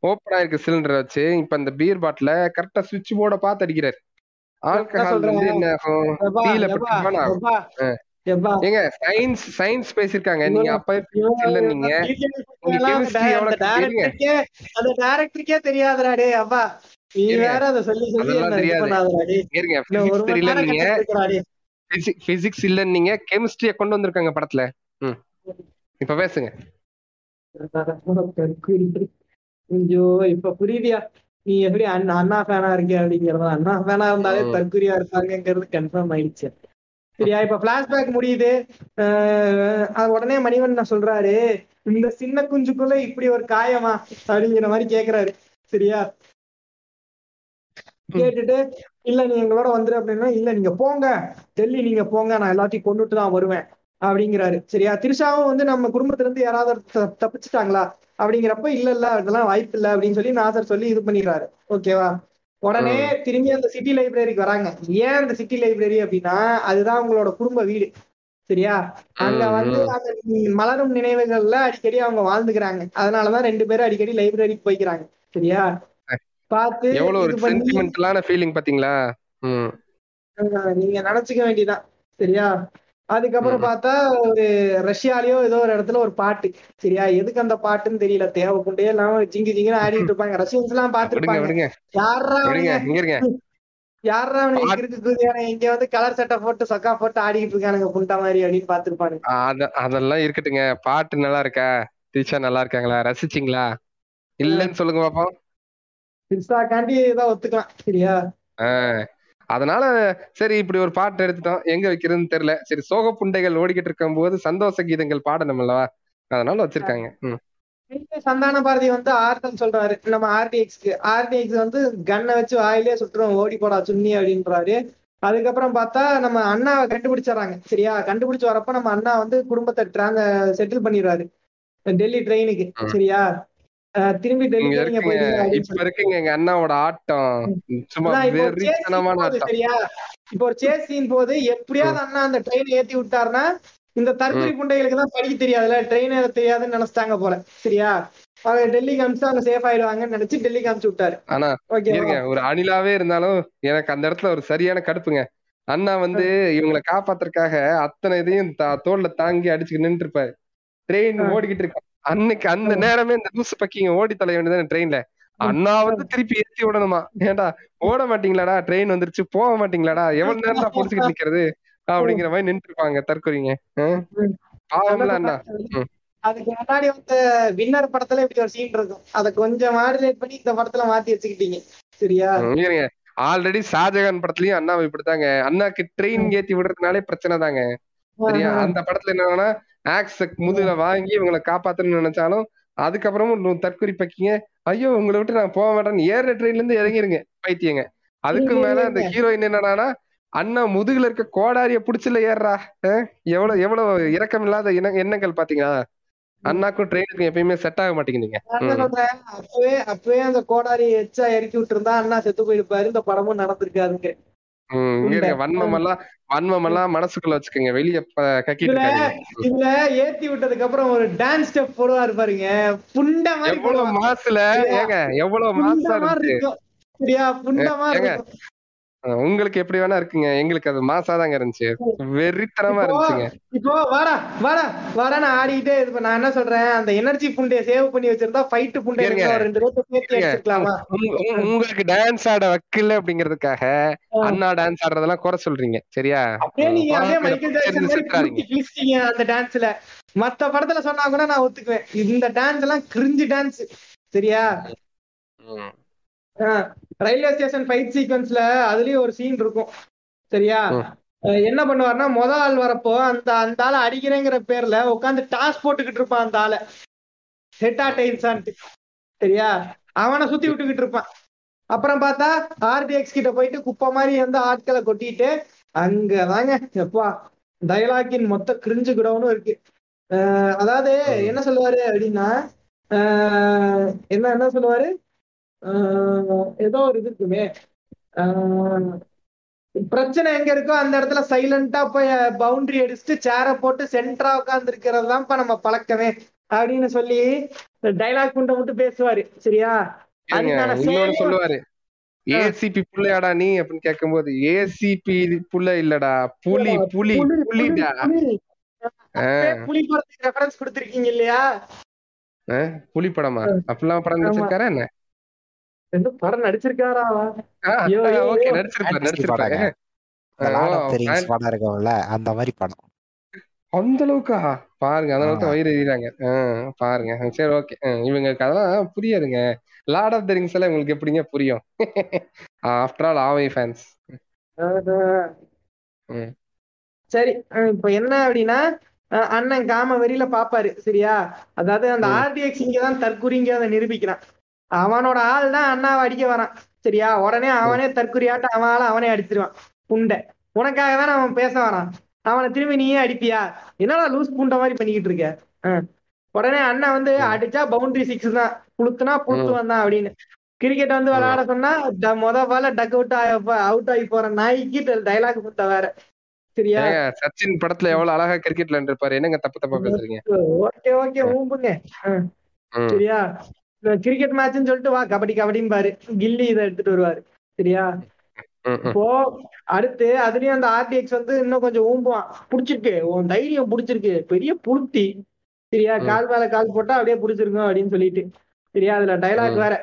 ஓபன் ஆயிருக்க சிலிண்டரை வச்சு இப்ப இந்த பீர் பாட்டில கரெக்டா சுவிட்ச் போர்ட பாத்து அடிக்கிறாரு. ஆல்கஹால்? வந்து என்ன ஆகும்? ஏங்க சயின்ஸ் சயின்ஸ் பேசிருக்காங்க நீங்க அப்ப இவன் இல்ல நீங்க அந்த தெரியாதுடா டேய் அப்பா நீ. வேற அதை சொல்லி சொல்லி தெரியாது. இருங்க தெரியல நீங்க. பிசிக்ஸ் இல்ல நீங்க கெமிஸ்ட்ரிய கொண்டு வந்திருக்காங்க படத்துல. ம். இப்ப பேசுங்க. ஐயோ இப்ப புரியுதியா? நீ எப்படி அண்ணா ஃபேனா இருக்க அப்படிங்கறது? அண்ணா ஃபேனா இருந்தாலே. தற்குறியா இருப்பாங்கங்கிறது கன்ஃபார்ம் ஆயிடுச்சு. சரியா இப்ப பிளாஷ்பேக் முடியுது. உடனே மணிவண்ணன் சொல்றாரு? இந்த சின்ன குஞ்சுக்குள்ள இப்படி ஒரு காயமா? அப்படிங்கிற மாதிரி கேக்குறாரு. சரியா? கேட்டுட்டு இல்ல நீ எங்களோட வந்துரு அப்படின்னா இல்ல நீங்க போங்க. டெல்லி நீங்க போங்க. நான் எல்லாத்தையும் கொண்டுட்டு தான் வருவேன். அப்படிங்கிறாரு. சரியா? திரிஷாவும் வந்து நம்ம குடும்பத்துல இருந்து யாராவது தப்பிச்சிட்டாங்களா? அப்படிங்கிறப்ப இல்ல இல்ல அதெல்லாம் வாய்ப்பு இல்ல அப்படின்னு சொல்லி நாசர் சொல்லி இது பண்ணிடுறாரு. ஓகேவா உடனே திரும்பி அந்த சிட்டி லைப்ரரிக்கு வராங்க. ஏன் அந்த சிட்டி லைப்ரரி அப்படின்னா அதுதான் உங்களோட குடும்ப வீடு. சரியா? அங்க வந்து. அந்த மலரும் நினைவுகள்ல அடிக்கடி அவங்க வாழ்ந்துக்கிறாங்க. அதனாலதான் ரெண்டு பேரும் அடிக்கடி லைப்ரரிக்கு போய்க்கிறாங்க. சரியா? பார்த்து எவ்வளவு ஒரு இது பண்ணி சென்டிமெண்டலான ஃபீலிங் பாத்தீங்களா? நீங்க நினைச்சுக்க வேண்டியதான் சரியா? அதுக்கப்புறம். பார்த்தா ஒரு ரஷ்யாலயோ ஏதோ ஒரு இடத்துல ஒரு பாட்டு. சரியா எதுக்கு அந்த பாட்டுன்னு தெரியல. தேவைப்பட்டே எல்லாம் ஜிங்கு ஜிங்குன்னு ஆடிட்டு இருப்பாங்க. ரஷ்யன்ஸ் எல்லாம் பாத்துருப்பாங்க யாரா யாரா குதியான இங்க வந்து கலர் சட்டை போட்டு சொக்கா போட்டு ஆடிட்டு இருக்கானுங்க புண்டா மாதிரி அப்படின்னு பாத்துருப்பானுங்க அத அதெல்லாம் இருக்கட்டுங்க. பாட்டு நல்லா இருக்கா? தீஷா நல்லா இருக்காங்களா? ரசிச்சிங்களா? இல்லன்னு சொல்லுங்க பாப்போம். சிர்சாக்காண்டி தான் ஒத்துக்கலாம். சரியா? அதனால சரி இப்படி ஒரு பாட்டு எடுத்துட்டோம். எங்க வைக்கிறதுன்னு தெரியல. சரி சோக புண்டைகள் ஓடிக்கிட்டு இருக்கும் போது சந்தோஷ கீதங்கள் பாடணும் அல்லவா? அதனால வச்சிருக்காங்க. சந்தான பாரதி வந்து ஆர்டன் சொல்றாரு. நம்ம ஆர்டிஎக்ஸ்க்கு ஆர்டிஎக்ஸ் வந்து கன்னை வச்சு வாயிலே சுட்டுரும் ஓடி போடா சுன்னி அப்படின்றாரு. அதுக்கப்புறம் பார்த்தா நம்ம அண்ணாவை கண்டுபிடிச்சிடறாங்க. சரியா? கண்டுபிடிச்சு வரப்ப நம்ம அண்ணா வந்து குடும்பத்தை ட்ராங்க செட்டில் பண்ணிடுறாரு. டெல்லி ட்ரெயினுக்கு. சரியா? திரும்பி இப்ப இருக்குங்க எங்க அண்ணாவோட ஆட்டம். சும்மா வெறித்தனமான சரியா? இப்போ ஒரு சேஸ் சீன் போது எப்படியாவது அண்ணா அந்த ட்ரெயின் ஏத்தி விட்டாருன்னா இந்த தற்கொலை புண்டைகளுக்கு தான் படிக்க தெரியாதுல்ல? ட்ரெயின் ஏற தெரியாதுன்னு நினைச்சிட்டாங்க போல சரியா? அவங்க டெல்லிக்கு அமிச்சு அவங்க சேஃப் ஆயிடுவாங்கன்னு நினைச்சு டெல்லிக்கு அமிச்சு விட்டாரு. ஆனா இருங்க. ஒரு அணிலாவே இருந்தாலும் எனக்கு அந்த இடத்துல ஒரு சரியான கடுப்புங்க. அண்ணா வந்து இவங்களை காப்பாத்துறதுக்காக அத்தனை இதையும் தோல்ல தாங்கி அடிச்சுட்டு நின்று இருப்பாரு ட்ரெயின். ஓடிக்கிட்டு இருக்கு அன்னைக்கு அந்த நேரமே இந்த லூசு பக்கிங்க ஓடி தொலைய வேண்டியதானே ட்ரெயின்ல? அண்ணா வந்து திருப்பி ஏத்தி விடணுமா? ஏன்டா ஓட மாட்டீங்களாடா ட்ரெயின் வந்துருச்சு போக மாட்டீங்களாடா எவ்வளவு நேரம் தான் புடிச்சுக்கிட்டு நிக்கிறது? அப்படிங்கிற மாதிரி நின்று இருப்பாங்க தற்கொலைங்க பாவம்ல அண்ணா. அதுக்கு முன்னாடி வந்து வின்னர் படத்துல இப்படி ஒரு சீன் இருக்கும். அதை கொஞ்சம் மாடுலேட் பண்ணி இந்த படத்துல மாத்தி வச்சுக்கிட்டீங்க. சரியா? ஆல்ரெடி ஷாஜகான் படத்துலயும் அண்ணாவை இப்படித்தாங்க. அண்ணாக்கு ட்ரெயின் ஏத்தி விடுறதுனாலே பிரச்சனை தாங்க சரியா அந்த படத்துல என்னன்னா ஆக்ஸ் முதுகுல வாங்கி இவங்களை காப்பாத்தணும்னு நினைச்சாலும் அதுக்கப்புறமும் இன்னும் தற்கொலை பக்கிங்க ஐயோ உங்களை விட்டு நான் போக மாட்டேன்னு ஏற ட்ரெயின்ல இருந்து இறங்கிருங்க பைத்தியங்க. அதுக்கு மேல அந்த ஹீரோயின் என்னன்னா அண்ணா முதுகுல இருக்க கோடாரிய புடிச்சுல அஹ், எவ்வளவு எவ்வளவு இரக்கம் இல்லாத எண்ண- எண்ணங்கள் பாத்தீங்களா? அண்ணாக்கும் ட்ரெயினுக்கும் எப்பயுமே செட் ஆக மாட்டேங்குதுங்க. அப்பவே அப்பவே அந்த கோடாரி எச்சா இறக்கி விட்டு இருந்தா அண்ணா செத்து போயிருப்பாரு. இந்த படமும் நடந்திருக்காருங்க இருங்க வன்மம் எல்லாம் வன்மம் எல்லாம் மனசுக்குள்ள வச்சுக்கோங்க. வெளிய கக்கிட்டு இதுல ஏத்தி விட்டதுக்கு அப்புறம் ஒரு டான்ஸ் ஸ்டெப் போடுவாரு பாருங்க. புண்ட மாதிரி எவ்வளவு. மாசுல? ஏங்க எவ்வளவு மாசா இருக்கு சரியா? புண்ட மாதிரி ஏங்க, இருக்கும். அஹ் உங்களுக்கு எப்படி வேணா இருக்குங்க. எங்களுக்கு அது மாசாதாங்க இருந்துச்சு. வெறித்தனமா இருந்துச்சுங்க. இப்போ வாடா வாடா வாடா நான் ஆடிக்கிட்டே இது நான் என்ன சொல்றேன்? அந்த எனர்ஜி புண்டைய சேவ் பண்ணி வச்சிருந்தா ஃபைட் புண்டை இருங்க. ஒரு ரெண்டு உங்களுக்கு டான்ஸ் ஆட வைக்கல அப்படிங்கிறதுக்காக. அண்ணா டான்ஸ் ஆடுறதெல்லாம் குறை சொல்றீங்க. சரியா? அப்படியே நீங்க அப்படியே மைக்கேல் ஜாக்சன் மாதிரி அந்த டான்ஸ்ல மத்த படத்துல சொன்னா கூட நான் ஒத்துக்குவேன். இந்த டான்ஸ் எல்லாம் கிரிஞ்சு டான்ஸ் சரியா. ரயில்வே ஸ்டேஷன் ஃபைட் சீக்வன்ஸ்ல அதுலயும் ஒரு சீன் இருக்கும். சரியா? என்ன பண்ணுவாருன்னா முத ஆள் வரப்போ அந்த அந்த ஆளை அடிக்கிறேங்கிற பேர்ல உட்காந்து டாஸ் போட்டுக்கிட்டு இருப்பான் அந்த ஆளை. ஹெட்டா டைல்ஸான்ட்டு சரியா? அவனை சுத்தி விட்டுக்கிட்டு இருப்பான். அப்புறம் பார்த்தா ஆர்டிஎக்ஸ் கிட்ட போயிட்டு குப்பை மாதிரி வந்து ஆட்களை கொட்டிட்டு அங்கதாங்க எப்பா டயலாக்கின் மொத்த கிரிஞ்சு கிடவனும் இருக்கு. அஹ் அதாவது என்ன சொல்லுவாரு அப்படின்னா என்ன என்ன சொல்லுவாரு? ஏதோ ஒரு இது இருக்குமே. பிரச்சனை எங்க இருக்கோ அந்த இடத்துல சைலண்டா போய் பவுண்டரி அடிச்சுட்டு சேரை போட்டு சென்டரா உட்கார்ந்து இருக்கிறது தான்ப்பா நம்ம பழக்கமே அப்படின்னு சொல்லி டைலாக் குண்டை மட்டும் பேசுவாரு சரியா? சொல்லுவாரு. ஏசிபி புள்ளையாடா நீ அப்படின்னு கேட்கும்போது ஏசிபி புள்ள இல்லடா புலி புலி புலி, புலி, புலிடா? புலி. படத்துக்கு ரெஃபரன்ஸ் கொடுத்திருக்கீங்க இல்லையா? புலி படமா? அப்படிலாம் படம் ஆமா. நடிச்சிருக்காரா என்ன? ரெண்டு படம் நடிச்சிருக்காரா? ஓகே. நடிச்சிருப்பாரு நடிச்சிருப்பாரு. படம் இருக்கும்ல அந்த மாதிரி படம். அந்த அளவுக்கா? பாருங்க அந்த அளவுக்கு ஆ. வயிறு எறிறாங்க பாருங்க. சரி ஓகே. இவங்களுக்கு அதெல்லாம் புரியாதுங்க. லார்ட் ஆஃப் த ரிங்ஸ் எல்லாம் உங்களுக்கு எப்படிங்க புரியும்? ஆஃப்டர் ஆல் ஆவை ஃபேன்ஸ். சரி இப்ப என்ன அப்படின்னா அண்ணன் காம வெறியில பாப்பாரு சரியா? அதாவது அந்த. ஆர்டிஎக்ஸ் இங்கதான் தற்குறிங்க அதை நிரூபிக்கிறான். அவனோட ஆள் தான் அண்ணாவை அடிக்க வரான். சரியா? உடனே அவனே தற்குறியாட்ட அவன் ஆளை அவனே அடிச்சிருவான். புண்டை. உனக்காக தானே அவன் பேச வரான். அவனை திரும்பி நீயே அடிப்பியா? என்னடா லூஸ் புண்டை மாதிரி பண்ணிக்கிட்டு இருக்க. உடனே அண்ணன் வந்து. அடிச்சா பவுண்டரி சிக்ஸ் தான். புளுத்துனா புளுத்துவன் தான் அப்படின்னு. கிரிக்கெட் வந்து விளையாட சொன்னா மொத பால டக் அவுட் அவுட் ஆகி போற நாய்க்கு டைலாக் புத்த வேற. சரியா? சச்சின் படத்துல எவ்வளவு அழகா கிரிக்கெட்ல இருப்பாரு என்னங்க தப்பு தப்பா பேசுறீங்க? ஓகே ஓகே ஊம்புங்க. சரியா? கிரிக்கெட் மேட்ச்னு சொல்லிட்டு வா கபடி கபடின்னு பாரு. கில்லி இதை எடுத்துட்டு வருவாரு. சரியா. இப்போ அடுத்து அதுலயும் அந்த ஆர்டிஎக்ஸ் வந்து இன்னும் கொஞ்சம் ஊம்புவான். புடிச்சிருக்கு. உன் தைரியம் புடிச்சிருக்கு. பெரிய புளுத்தி. சரியா. கால் மேல கால் போட்டா அப்படியே புடிச்சிருக்கும் அப்படின்னு சொல்லிட்டு. சரியா? அதுல டைலாக். வேற.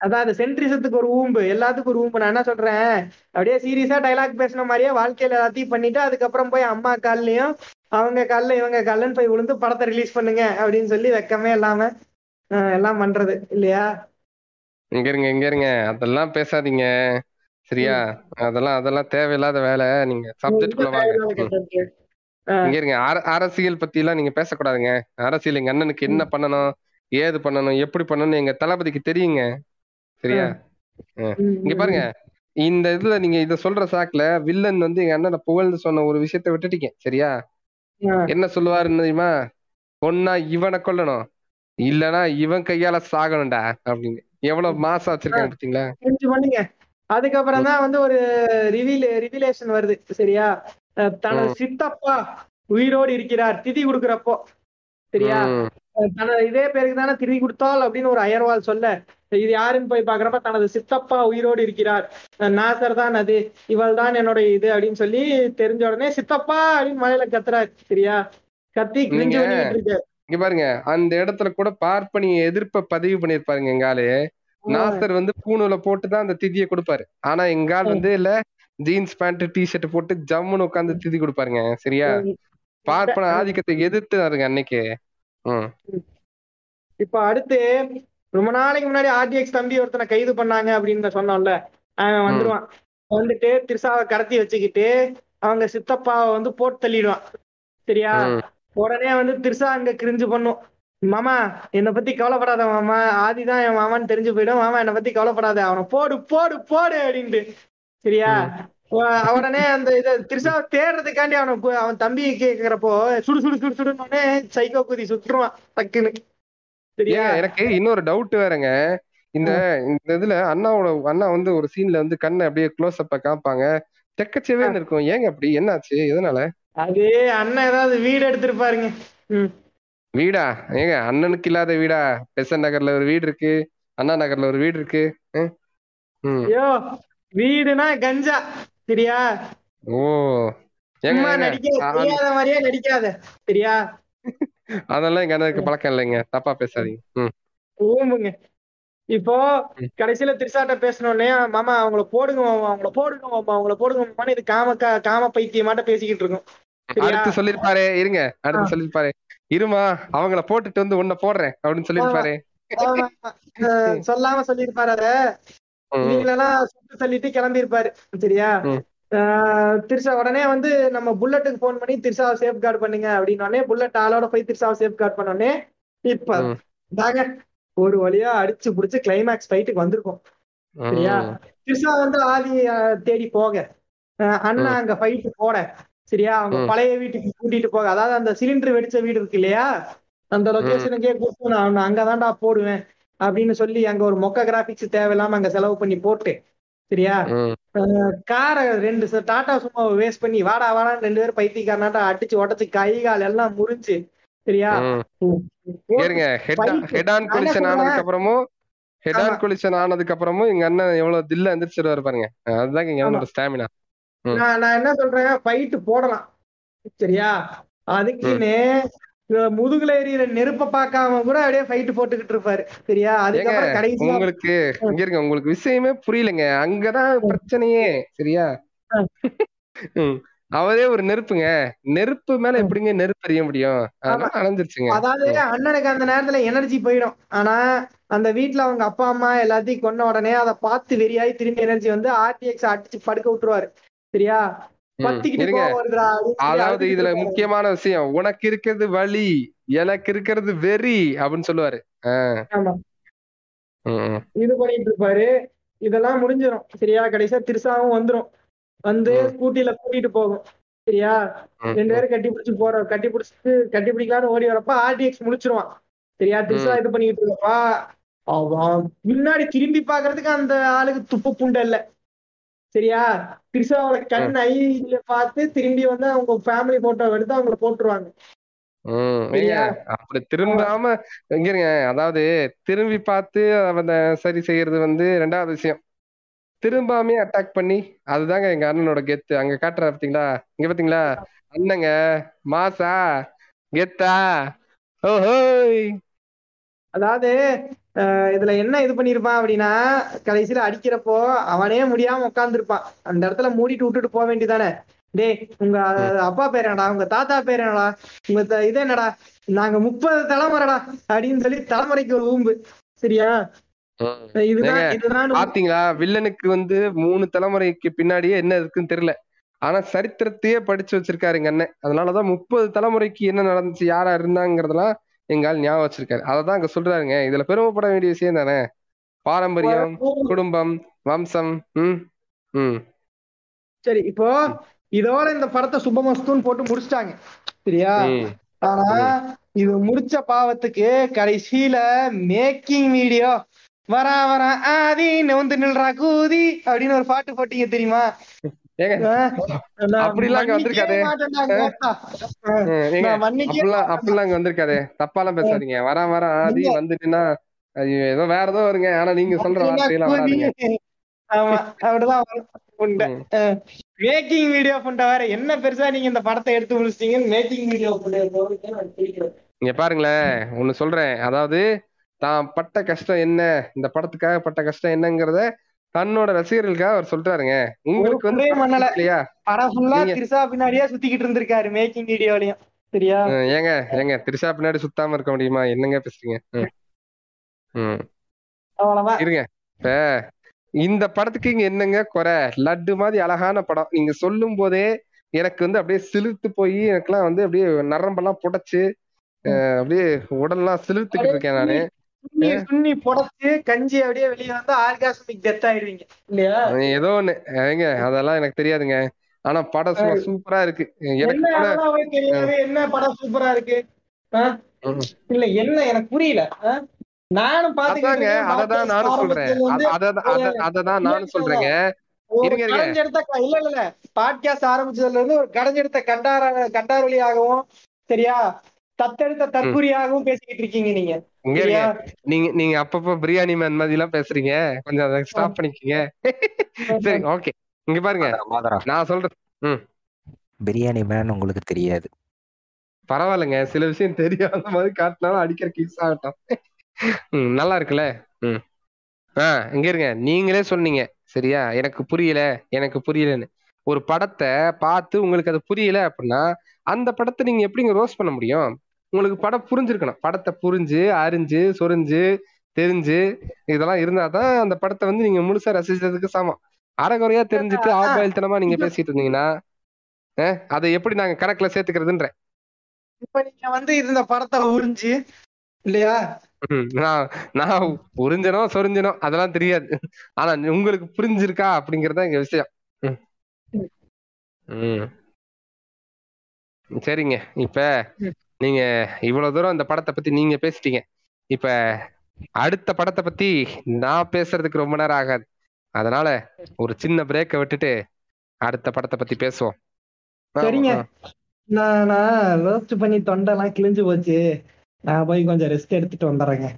அதான் அது சென்ட்ரிசத்துக்கு ஒரு ஊம்பு. எல்லாத்துக்கும் ஒரு ஊம்பு. நான் என்ன சொல்றேன்? அப்படியே சீரியஸா டைலாக் பேசின மாதிரியே வாழ்க்கையில எல்லாத்தையும் பண்ணிட்டு அதுக்கப்புறம் போய் அம்மா கால்லயும் அவங்க கல்ல இவங்க கல்லன் போய் விழுந்து படத்தை ரிலீஸ் பண்ணுங்க அப்படின்னு சொல்லி வெக்கமே இல்லாம எல்லாம் பண்றது இல்லையா? இங்க இருங்க இங்க இருங்க. அதெல்லாம் பேசாதீங்க. சரியா? அதெல்லாம் அதெல்லாம் தேவையில்லாத வேலை. நீங்க சப்ஜெக்ட் குள்ள வாங்க. இங்க இருங்க. அர- அரசியல் பத்தி எல்லாம் நீங்க பேசக்கூடாதுங்க. அரசியல் எங்க அண்ணனுக்கு என்ன பண்ணணும் ஏது பண்ணணும் எப்படி பண்ணணும் எங்க தளபதிக்கு தெரியுங்க. சரியா? இங்க பாருங்க. இந்த இதுல நீங்க இத சொல்ற சாக்குல வில்லன் வந்து எங்க அண்ணனை புகழ்ந்து சொன்ன ஒரு விஷயத்த விட்டுட்டீங்க. சரியா? என்ன சொல்லுவாருன்னு தெரியுமா? ஒன்னா இவனை கொல்லணும். இல்லனா இவன் கையால சாகணும்டா அப்படின்னு. எவ்வளவு மாசம் வச்சிருக்காங்க பாத்தீங்களா? பண்ணுங்க. அதுக்கப்புறம் தான் வந்து ஒரு ரிவீல் ரிவிலேஷன் வருது. சரியா? தனது சித்தப்பா உயிரோடு இருக்கிறார். திதி கொடுக்கறப்போ. சரியா? தனது இதே பேருக்கு தானே திதி கொடுத்தால் அப்படின்னு ஒரு அயர்வால் சொல்ல. இது யாருன்னு போய் பாக்குறப்ப தனது சித்தப்பா உயிரோடு இருக்கிறார். நாசர் தான் அது. இவள் தான் என்னோட இது அப்படின்னு சொல்லி தெரிஞ்ச உடனே சித்தப்பா அப்படின்னு மலையில கத்துறாரு. சரியா? கத்தி கிழிஞ்சு இருக்காரு. இங்க பாருங்க அந்த இடத்துல கூட பார்ப்பனிய எதிர்ப்ப பதிவு பண்ணிருப்பாருங்க எங்காலு நாசர் வந்து பூணுல போட்டு தான் அந்த திதியை கொடுப்பாரு. ஆனா எங்கால் வந்து இல்ல ஜீன்ஸ் பேண்ட் டி ஷர்ட் போட்டு ஜம்முன்னு உட்காந்து திதி கொடுப்பாருங்க சரியா? பார்ப்பன ஆதிக்கத்தை எதிர்த்து அன்னைக்கு. இப்ப அடுத்து ரொம்ப நாளைக்கு முன்னாடி ஆர்டிஎக்ஸ் தம்பி ஒருத்தனை கைது பண்ணாங்க அப்படின்னு சொன்னோம்ல அவன் வந்துருவான். வந்துட்டு திருசாவை கடத்தி வச்சுக்கிட்டு அவங்க சித்தப்பாவை வந்து போட்டு தள்ளிடுவான் சரியா. உடனே வந்து திருசா அங்க கிரிஞ்சு பண்ணும் மாமா என்னை பத்தி கவலைப்படாத மாமா ஆதிதான் என் மாமான்னு தெரிஞ்சு போயிடும். மாமா என்னை பத்தி கவலைப்படாத. அவனை போடு போடு போடு அப்படின்ட்டு. சரியா? உடனே அந்த இத திருசாவை தேடுறதுக்காண்டி அவனை அவன் தம்பி கேக்குறப்போ சுடு சுடு சுடு சுடுன்னு சைக்கோ குதி சுட்டுருவான் டக்குன்னு. சரியா? எனக்கு இன்னொரு டவுட் வேறங்க. இந்த இந்த இதுல அண்ணாவோட அண்ணா வந்து ஒரு சீன்ல வந்து கண்ணை அப்படியே க்ளோஸ் அப்ப காமிப்பாங்க. செக்கச்சேவேன்னு இருக்கும் ஏங்க அப்படி? என்னாச்சு? எதனால? அது அண்ணன் ஏதாவது வீடு எடுத்திருப்பாருங்க வீடா? ஏங்க அண்ணனுக்கு இல்லாத வீடா? பெசன் நகர்ல ஒரு வீடு இருக்கு அண்ணா நகர்ல ஒரு வீடு இருக்கு ஐயோ வீடுனா கஞ்சா சரியா? ஓ. ஏங்க சும்மா ஏங்க நடிக்க அ- தெரியாத மாதிரியே நடிக்காத சரியா? அதெல்லாம் எங்க அண்ணனுக்கு பழக்கம் இல்லைங்க. தப்பா பேசாதீங்க. ம். ஊம்புங்க இப்போ கடைசியில திருசாட்ட பேசணுன்னே மாமா அவங்கள போடுங்க மாமா அவங்கள போடுங்க மாமா அவங்கள போடுங்க மாமான்னு இது காம காம பைத்தியமாட்ட பேசிக்கிட்டு இருக்கும். அடுத்து சொல்லிருப்பாரு இருங்க. அடுத்து சொல்லிருப்பாரு. இருமா அவங்கள போட்டுட்டு வந்து உன்னை போடுறேன் அப்படின்னு சொல்லிருப்பாரு. சொல்லாம சொல்லியிருப்பாரு அத. நீங்களெல்லாம் சுட்டு தள்ளிட்டு கிளம்பி இருப்பாரு சரியா திருஷா உடனே வந்து நம்ம புல்லட்டுக்கு போன் பண்ணி திருஷாவை சேஃப் கார்டு பண்ணுங்க அப்படின்னோடனே புல்லட் ஆளோட போய் திருஷாவை சேஃப் கார்டு பண்ணோடனே இப்ப. தாங்க ஒரு வழியா அடிச்சு புடிச்சு கிளைமேக்ஸ் ஃபைட்டுக்கு வந்திருக்கும். சரியா. திருஷா வந்து ஆதி தேடி போக. அண்ணா. அங்க ஃபைட்டு போட. சரியா அவங்க. பழைய வீட்டுக்கு கூட்டிட்டு போக அதாவது அந்த சிலிண்டர் வெடிச்ச வீடு இருக்கு இல்லையா அந்த லொகேஷனுக்கே கூப்பிட்டு நான் அங்கதான்டா போடுவேன் அப்படின்னு சொல்லி அங்க ஒரு மொக்க கிராபிக்ஸ் தேவையில்லாம அங்க செலவு பண்ணி போட்டு சரியா. காரை ரெண்டு டாடா சும்மா வேஸ்ட் பண்ணி வாடா வாடான்னு ரெண்டு பேரும் பைத்தியக்காரனாட்டா அடிச்சு உடச்சு கை கால் எல்லாம் முறிஞ்சு சரியா ஹெட் ஆன் கொலிஷன் ஆனதுக்கு அப்புறமும் ஹெட் ஆன். கொலிஷன் ஆனதுக்கு அப்புறமும் எங்க அண்ணன் எவ்வளவு தில்ல எந்திரிச்சிருவாரு பாருங்க அதுதான் எங்க அண்ணனோட ஸ்டாமினா. நான் நான் என்ன சொல்றேன்? ஃபைட் போடலாம். சரியா? அதுக்குன்னு முதுகுல எறிகிற நெருப்ப பார்க்காம கூட அப்படியே ஃபைட் போட்டுக்கிட்டு இருப்பாரு. சரியா? அதுக்கப்புறம் கடைசியா உங்களுக்கு இங்க இருங்க உங்களுக்கு விஷயமே புரியலங்க. அங்கதான் பிரச்சனையே சரியா. அவரே ஒரு நெருப்புங்க. நெருப்பு மேல எப்படிங்க நெருப்பு எறிய முடியும்? அணைஞ்சிருச்சுங்க அதாவது அண்ணனுக்கு அந்த நேரத்துல எனர்ஜி போயிடும். ஆனா அந்த வீட்ல அவங்க அப்பா அம்மா எல்லாத்தையும் கொன்ன உடனே அதை பார்த்து வெறியாயி திரும்பி எனர்ஜி வந்து ஆர்டிஎக்ஸ் அடிச்சு படுக்க விட்டுருவாரு. சரியா? அதாவது இதுல. முக்கியமான விஷயம் உனக்கு இருக்கிறது வலி எனக்கு இருக்கிறது வெறி அப்படின்னு சொல்லுவாரு. இது பண்ணிட்டு இருப்பாரு. இதெல்லாம் முடிஞ்சிடும் சரியா? கடைசியா திருசாவும் வந்துரும். வந்து. ஸ்கூட்டில கூட்டிட்டு போகும் சரியா? ரெண்டு பேரும் கட்டி பிடிச்சு போற கட்டி பிடிச்சிட்டு கட்டி பிடிக்கலான்னு ஓடி வரப்ப ஆர்டிஎக்ஸ் முடிச்சிருவான். சரியா? திருசா இது பண்ணிட்டு இருக்கப்பா அவன் முன்னாடி திரும்பி பாக்குறதுக்கு அந்த ஆளுக்கு துப்பு புண்டை இல்ல. சரியா? திருசாவோட கண் ஐல பார்த்து திரும்பி வந்து அவங்க ஃபேமிலி போட்டோ எடுத்து அவங்கள போட்டுருவாங்க. அப்படி திரும்பாம இங்க இருங்க அதாவது திரும்பி பார்த்து அவனை சரி செய்யறது வந்து ரெண்டாவது விஷயம். திரும்பாமே அட்டாக் பண்ணி அதுதாங்க எங்க அண்ணனோட கெத்து. அங்க காட்டுற பாத்தீங்களா? இங்க பாத்தீங்களா? அண்ணங்க மாசா கெத்தா ஓஹோய். அதாவது இதுல என்ன இது பண்ணிருப்பான் அப்படின்னா கடைசியில அடிக்கிறப்போ அவனே முடியாம உட்கார்ந்துருப்பான். அந்த இடத்துல மூடிட்டு விட்டுட்டு போக வேண்டியதானே டேய் உங்க அப்பா பேர் என்னடா? உங்க தாத்தா பேர் என்னடா? உங்க இது என்னடா? நாங்க முப்பது தலைமுறைடா அப்படின்னு சொல்லி தலைமுறைக்கு ஒரு ஊம்பு. சரியா? பாத்தீங்களா? வில்லனுக்கு வந்து மூணு தலைமுறைக்கு பின்னாடியே என்ன இருக்குன்னு தெரியல. ஆனா சரித்திரத்தையே படிச்சு வச்சிருக்காரு எங்க அண்ணன். அதனாலதான் முப்பது தலைமுறைக்கு என்ன நடந்துச்சு யாரா இருந்தாங்கிறதெல்லாம் எங்க ஆள் ஞாபகம் வச்சிருக்காரு. அததான் அங்க சொல்றாருங்க. இதுல பெருமைப்பட வேண்டிய விஷயம் தானே? பாரம்பரியம் குடும்பம் வம்சம் ம் ம். சரி இப்போ இதோட இந்த படத்தை சுபமஸ்துன்னு போட்டு முடிச்சிட்டாங்க. சரியா? ஆனா இது முடிச்ச பாவத்துக்கு கடைசியில மேக்கிங் வீடியோ. வரா வரா ஆதி நொந்து நில்றா கூதி அப்படின்னு ஒரு பாட்டு போட்டீங்க தெரியுமா? அப்படிலாம் மன்னிக்கவே அப்படிலாம் வந்திருக்காதே. தப்பாலாம் பேசாதீங்க. வரேன் வரேன். ஆதி வந்துட்டுன்னா ஏதோ வேற ஏதோ வருங்க. ஆனா நீங்க சொல்ற வார்த்தையெல்லாம் அப்படிதான். மேக்கிங் வீடியோ புண்டை வேற. என்ன பெருசா நீங்க இந்த படத்தை எடுத்து முடிச்சிட்டீங்கன்னு மேக்கிங் வீடியோ இங்க பாருங்களேன் ஒண்ணு சொல்றேன். அதாவது தான் பட்ட கஷ்டம் என்ன? இந்த படத்துக்காக பட்ட கஷ்டம் என்னங்கிறத தன்னோட ரசிகர்களுக்காக அவர் சொல்றாருங்க. உங்களுக்கு வந்து பண்ணல. இல்லையா? படம் ஃபுல்லா திரிசா பின்னாடியே சுத்திக்கிட்டு இருந்திருக்காரு மேக்கிங் வீடியோலயும் சரியா? ஏங்க ஏங்க திரிஷா பின்னாடி சுத்தாம இருக்க முடியுமா? என்னங்க பேசுறீங்க? ம். ம். அவ்வளவுதான். இருங்க. இப்ப இந்த படத்துக்கு இங்க என்னங்க குறை? லட்டு மாதிரி அழகான படம். நீங்க சொல்லும் போதே எனக்கு வந்து அப்படியே சிலிர்த்து போய் எனக்கெல்லாம் வந்து அப்படியே நரம்பெல்லாம் புடைச்சு அப்படியே உடல்லாம் சிலிர்த்துக்கிட்டு இருக்கேன் நானு. சுண்ணி சுண்ணி புடைச்சு கஞ்சி அப்படியே வெளிய வந்து ஆர்காஸ்மிக் டெத் ஆயிடுவீங்க. இல்லையா? ஏதோ ஒண்ணு. ஏங்க அதெல்லாம் எனக்கு தெரியாதுங்க. ஆனா படம் சூப்பரா இருக்கு. எனக்கு என்ன படம் சூப்பரா இருக்கு. இல்ல என்ன எனக்கு புரியல? நானும் அதாங்க அததான் நானும் சொல்றேன். அத- அததான் அத- அததான் நானும் சொல்றேங்க. கடைஞ்செடுத்த இல்ல இல்ல இல்ல. பாட்காஸ்ட் ஆரம்பிச்சதுல இருந்து ஒரு கடைஞ்செடுத்த கண்டார கண்டாரொலியாகவும் சரியா? தத்தெடுத்த தற்குறியாகவும் பேசிக்கிட்டு இருக்கீங்க நீங்க. நீங்க நீங்க அப்பப்ப பிரியாணி மேன் மாதிரி எல்லாம் பேசுறீங்க. கொஞ்சம் அதை ஸ்டாப் பண்ணிக்கங்க. சரி. ஓகே இங்க பாருங்க. நான் சொல்றேன் பிரியாணி மேன் உங்களுக்கு தெரியாது. பரவாயில்லைங்க. சில விஷயம் தெரியாத மாதிரி காட்டினாலும் அடிக்கிற கிஸ் ஆகட்டும். ம், நல்லா இருக்குல்ல? ம். ஆ இங்க இருங்க. நீங்களே சொன்னீங்க. சரியா? எனக்கு புரியல. எனக்கு புரியலன்னு. ஒரு படத்தை பார்த்து உங்களுக்கு அது புரியல அப்படின்னா அந்த படத்தை நீங்க எப்படிங்க ரோஸ் பண்ண முடியும்? உங்களுக்கு படம் புரிஞ்சிருக்கணும். படத்தை புரிஞ்சு அறிஞ்சு சொரிஞ்சு தெரிஞ்சு இதெல்லாம் இருந்தா தான் அந்த படத்தை வந்து நீங்க முழுசா ரசிச்சதுக்கு சமம். அரைகுறையா தெரிஞ்சுட்டு ஆபாயல்தனமா நீங்க பேசிட்டு இருந்தீங்கன்னா அதை எப்படி நாங்க கணக்குல சேர்த்துக்கிறதுன்ற இப்ப நீங்க வந்து இந்த படத்தை உறிஞ்சு இல்லையா? நான் நான் புரிஞ்சனோ சொரிஞ்சனோ அதெல்லாம் தெரியாது. ஆனா உங்களுக்கு புரிஞ்சிருக்கா அப்படிங்கறது இங்க விஷயம். சரிங்க. இப்ப நீங்க இவ்வளவு தூரம் இந்த படத்தை பத்தி நீங்க பேசிட்டீங்க. இப்ப அடுத்த படத்தை பத்தி நான் பேசுறதுக்கு ரொம்ப நேரம் ஆகாது. அதனால ஒரு சின்ன பிரேக்கை விட்டுட்டு அடுத்த படத்தை பத்தி பேசுவோம். சரிங்க. நான் ரோஸ்ட் பண்ணி தொண்டெல்லாம் கிழிஞ்சு போச்சு. நான் போய் கொஞ்சம் ரெஸ்ட் எடுத்துட்டு வந்துடுறேங்க.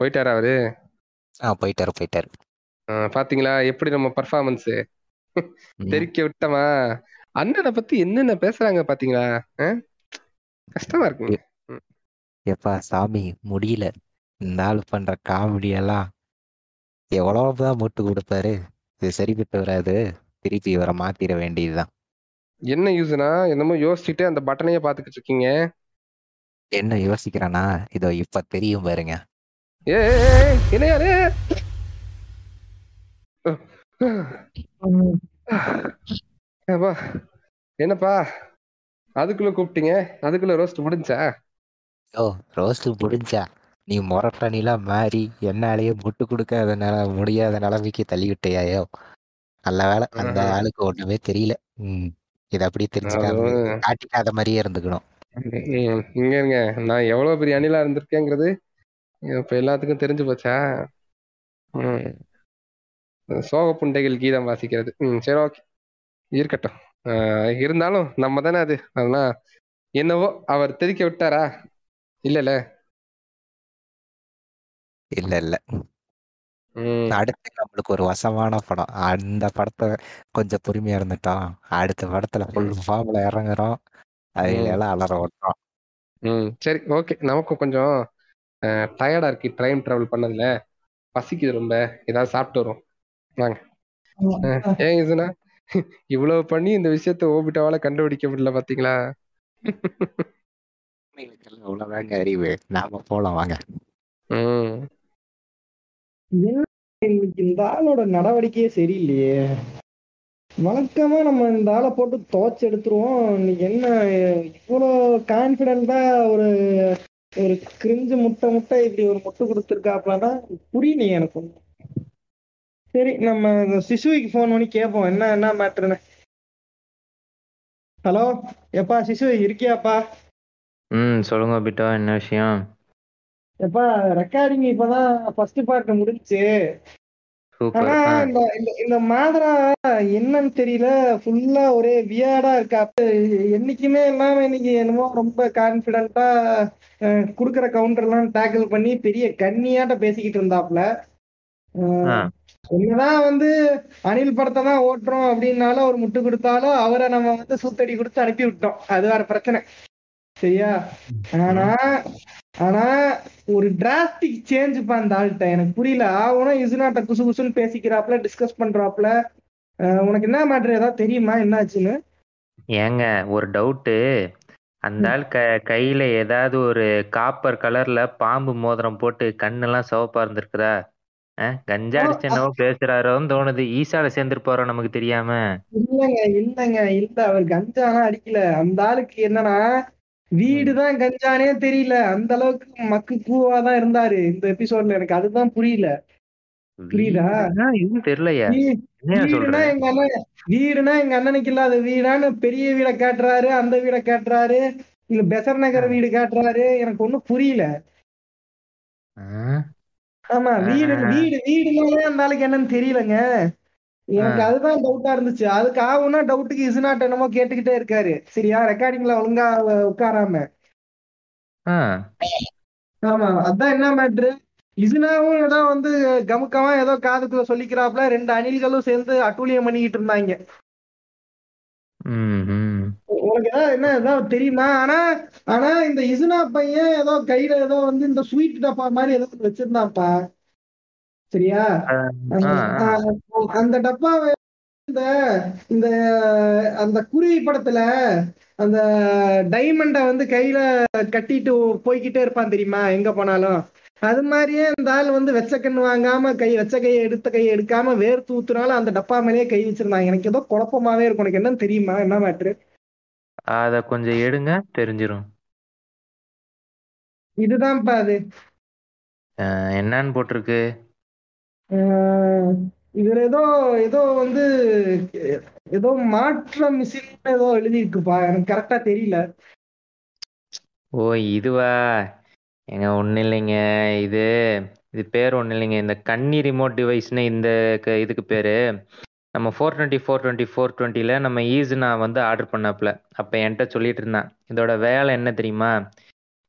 போயிட்டாரா அவரு? ஆ போயிட்டாரு போயிட்டாரு. பாத்தீங்களா? எப்படி நம்ம பர்ஃபார்மன்ஸ். தெரிக்க விட்டமா? அண்ணனை பத்தி என்னென்ன பேசுறாங்க பாத்தீங்களா? ஆ? கஷ்டமா இருக்குங்க. எப்பா சாமி முடியல. இந்த ஆள் பண்ற காமெடி எல்லாம் எவ்வளவுதான் மூட்டு கொடுப்பாரு. இது சரிப்பட்டு வராது திருப்பி இவரை மாத்திர வேண்டியதுதான். என்ன யூஸ்னா என்னமோ யோசிச்சுட்டு அந்த பட்டனையே பாத்துக்கிட்டு இருக்கீங்க. என்ன யோசிக்கிறேன்னா இதோ இப்ப தெரியும் பாருங்க. ஏ என்னையா ம். அப்பா என்னப்பா? அதுக்குள்ள கூப்பிட்டீங்க. அதுக்குள்ள ரோஸ்ட் முடிஞ்சா? ஓ ரோஸ்ட் முடிஞ்சா? நீ முரட்டணிலாம் மாறி என்னாலேயே முட்டு கொடுக்காத நில முடியாத நிலைமைக்கு தள்ளி விட்டையாயோ நல்ல வேலை அந்த. ஆளுக்கு ஒண்ணுமே தெரியல. ம் இதை அப்படியே தெரிஞ்சுக்காம காட்டிக்காத மாதிரியே இருந்துக்கணும். இங்க இருங்க. நான் எவ்வளவு பெரிய அணிலா இருந்திருக்கேங்கிறது இப்ப எல்லாத்துக்கும் தெரிஞ்சு போச்சா? சோக புண்டைகள் கீதம் வாசிக்கிறது. ம் சரி ஓகே. இருக்கட்டும். ஆஹ், இருந்தாலும் நம்ம தானே அது. அதெல்லாம் என்னவோ அவர் தெரிக்க விட்டாரா? இல்லல இல்ல. இல்ல ம். அடுத்து நம்மளுக்கு ஒரு வசமான படம். அந்த படத்தை கொஞ்சம் பொறுமையா இருந்துட்டோம் அடுத்த படத்துல ஃபுல் ஃபார்ம்ல இறங்குறோம். அதுல அலற ஓட்டுறோம் ம். சரி ஓகே. நமக்கும் கொஞ்சம் டயர்டா இருக்கு ட்ரெயின் டிராவல் பண்ணதுல. பசிக்குது ரொம்ப. ஏதாவது சாப்பிட்டு வரும் வாங்க. ஏன் இதுனா இவ்வளவு பண்ணி இந்த விஷயத்த ஓபிட்டாவால கண்டுபிடிக்க முடியல பாத்தீங்களா? அவ்வளவுதாங்க அறிவு. நாம போலாம் வாங்க. ம். என்ன இன்னைக்கு இந்த ஆளோட நடவடிக்கையே சரியில்லையே. வழக்கமா நம்ம இந்த ஆளை போட்டு துவைச்சு எடுத்துருவோம். இன்னைக்கு என்ன இவ்வளோ கான்பிடண்டா ஒரு ஒரு கிரிஞ்சு முட்டை முட்டை இப்படி ஒரு முட்டை கொடுத்துருக்காப்லன்னா புரியலையே எனக்கு. சரி நம்ம சிசுவிக்கு ஃபோன் பண்ணி கேட்போம் என்ன என்ன மேட்ருன்னு ஹலோ எப்பா சிசு இருக்கியாப்பா? ம் சொல்லுங்க பிட்டா என்ன விஷயம்? எப்பா ரெக்கார்டிங் இப்பதான் ஃபர்ஸ்ட் பார்ட் முடிஞ்சுச்சு. ஆனா இந்த இந்த- மாதிரா என்னன்னு தெரியல. ஃபுல்லா ஒரே வியாடா இருக்கா. என்னைக்குமே இல்லாம இன்னைக்கு என்னமோ ரொம்ப கான்பிடண்டா குடுக்கற கவுண்டர் எல்லாம் டேக்கிள் பண்ணி பெரிய கண்ணியாட்ட பேசிக்கிட்டு இருந்தாப்ல. என்னதான் வந்து அனில் படத்தை தான் ஓட்டுறோம் அப்படின்னாலும் அவர் முட்டு கொடுத்தாலும் அவரை நம்ம வந்து சூத்தடி கொடுத்து அனுப்பி விட்டோம். அது வேற பிரச்சனை. சரியா? ஆனா ஆனா ஒரு டிராஸ்டிக் சேஞ்ச் இப்ப அந்த ஆள்கிட்ட. எனக்கு புரியல. ஆவணும் இசுனாட்ட குசு குசுன்னு பேசிக்கிறாப்ல டிஸ்கஸ் பண்றாப்ல உனக்கு என்ன மேட்ரு ஏதாவது தெரியுமா? என்னாச்சுன்னு? ஏங்க ஒரு டவுட்டு அந்த ஆள் க கையில ஏதாவது ஒரு காப்பர் கலர்ல பாம்பு மோதிரம் போட்டு கண்ணெல்லாம் சிவப்பா இருந்திருக்குதா? ஆ, கஞ்சா அடிச்சு என்னவோ பேசுறாரோன்னு தோணுது. ஈசால சேர்ந்துருப்பாரோ நமக்கு தெரியாம. இல்லங்க இல்லங்க இல்ல. அவர் கஞ்சாலாம் அடிக்கல. அந்த ஆளுக்கு என்னன்னா வீடுதான் கஞ்சானே தெரியல. அந்த அளவுக்கு மக்கு பூவாதான் இருந்தாரு இந்த எபிசோட்ல. எனக்கு அதுதான் புரியல. புரியுதா? எதுவும் தெரியலையா. வீ- வீடுனா எங்க அண்ணன் வீடுனா எங்க அண்ணனுக்கு இல்லாத வீடான்னு பெரிய வீடை காட்டுறாரு அந்த வீடை காட்டுறாரு இல்ல பெசர் நகர் வீடு காட்டுறாரு. எனக்கு ஒண்ணும் புரியல. ஆ? ஆமா வீடு. வீடு வீடுனாலே அந்த ஆளுக்கு என்னன்னு தெரியலங்க. எனக்கு. அதுதான் டவுட்டா இருந்துச்சு. அதுக்கு ஆகும்னா டவுட்டுக்கு இசுநாட் என்னமோ கேட்டுக்கிட்டே இருக்காரு. சரியா ரெக்கார்டிங்ல ஒழுங்கா உட்காராம? ஆமா அதான் என்ன மேட்ரு இசுனாவும் ஏதோ வந்து கமுக்கமா ஏதோ காதுக்குள்ள சொல்லிக்கிறாப்ல ரெண்டு அணில்களும் சேர்ந்து அட்டூழியம் பண்ணிக்கிட்டு இருந்தாங்க. ம் உனக்கு ஏதாவது என்ன ஏதாவது தெரியுமா? ஆனா ஆனா இந்த இசுனா பையன் ஏதோ கையில ஏதோ வந்து இந்த ஸ்வீட் டப்பா மாதிரி ஏதோ ஒண்ணு வச்சிருந்தான்ப்பா. சரியா? அந்த டப்பாவை இந்த இந்த அந்த குருவி படத்துல அந்த டைமண்ட வந்து கையில கட்டிட்டு போய்கிட்டே இருப்பான் தெரியுமா? எங்க போனாலும். அது மாதிரியே இந்த ஆள் வந்து வெச்ச கண்ணு வாங்காம கை வெச்ச கையை எடுத்த கையை எடுக்காம வேர்த்து ஊத்துனாலும் அந்த டப்பா மேலேயே கை வச்சிருந்தாங்க. எனக்கு ஏதோ குழப்பமாவே இருக்கும். உனக்கு என்னன்னு தெரியுமா? என்ன மேட்ரு அத கொஞ்சம் எடுங்க தெரிஞ்சிரும். இதுதான்ப்பா அது. என்னன்னு போட்டிருக்கு? இதுல ஏதோ ஏதோ வந்து ஏதோ மாற்ற மிஷின் ஏதோ எழுதியிருக்குப்பா. எனக்கு கரெக்டா தெரியல. ஓ இதுவா? ஏங்க ஒன்றும் இல்லைங்க. இது இது பேர் ஒன்றும் இல்லைங்க. இந்த கன்னி ரிமோட் டிவைஸ்னு இந்த க- இதுக்கு பேர். நம்ம four twenty four twenty four டுவெண்ட்டியில் நம்ம ஈஸு நான் வந்து ஆர்டர் பண்ணாப்புல. அப்போ என்கிட்ட சொல்லிட்டு இருந்தான். இதோட வேலை என்ன தெரியுமா?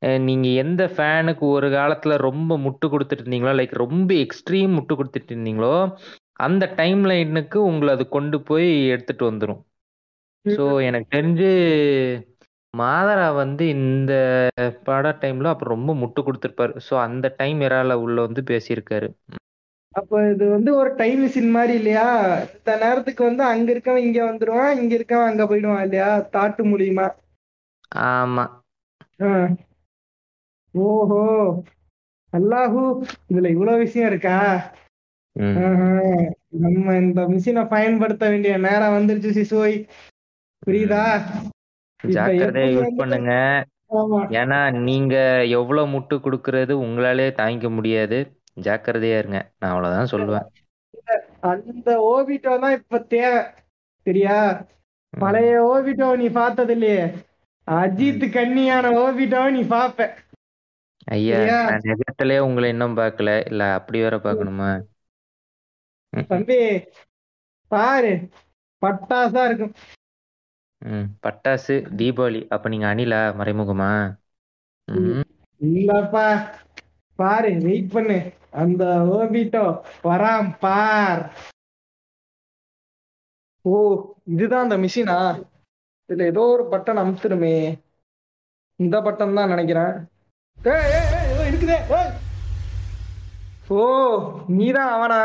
அஹ் நீங்க எந்த ஃபேனுக்கு ஒரு காலத்துல ரொம்ப முட்டு கொடுத்துட்டு இருந்தீங்களோ லைக் ரொம்ப எக்ஸ்ட்ரீம் முட்டு கொடுத்துட்டு இருந்தீங்களோ அந்த டைம் லைனுக்கு உங்களை அது கொண்டு போய் எடுத்துட்டு வந்துடும் ஸோ எனக்கு தெரிஞ்சு மாதரா வந்து இந்த பட டைம்ல அப்புறம் ரொம்ப முட்டு கொடுத்துருப்பாரு. ஸோ அந்த டைம் எறால உள்ள வந்து பேசியிருக்காரு. அப்ப இது வந்து ஒரு டைம் மிஷின் மாதிரி இல்லையா? இந்த நேரத்துக்கு வந்து அங்க இருக்கவன் இங்க வந்துருவான் இங்க இருக்கவன் அங்க போயிடுவான் இல்லையா? தாட்டு மூலியமா. ஆமா. ஓஹோ. அல்லாஹூ இதுல இவ்வளவு விஷயம் இருக்கா. நம்ம இந்த மிஷினை பயன்படுத்த வேண்டிய நேரம் வந்துருச்சு சிசுவை புரியுதா? ஜாக்கிரதையா யூஸ் பண்ணுங்க. ஆமா. ஏன்னா நீங்க எவ்வளவு முட்டு கொடுக்கறது உங்களாலே தாங்கிக்க முடியாது. ஜாக்கிரதையா இருங்க. நான் அவ்வளவுதான் சொல்லுவேன். அந்த ஓபிட்டோ தான் இப்ப தேவை. சரியா? பழைய ஓபிட்டோ நீ பார்த்தது இல்லையே அஜித் கண்ணியான ஓபிட்டோ நீ பாப்ப ஐயா? நான் நிஜத்திலே உங்களை இன்னும் பார்க்கல. இல்ல அப்படி வேற பார்க்கணுமா? ம், தம்பி பாரு. பட்டாசா இருக்கும். ம் பட்டாசு தீபாவளி. அப்ப நீங்க அணிலா மறைமுகமா? ம். இல்லப்பா. பாரு வெயிட் பண்ணு. அந்த ஓபிட்டோ வராம் பார். ஓ இதுதான் அந்த மிஷினா இதுல ஏதோ ஒரு பட்டன் அமுத்துருமே இந்த பட்டன் தான் நினைக்கிறேன். ஏய், ஏய், ஏய், ஏதோ இருக்குதே. ஏய். ஓ நீதான் அவனா?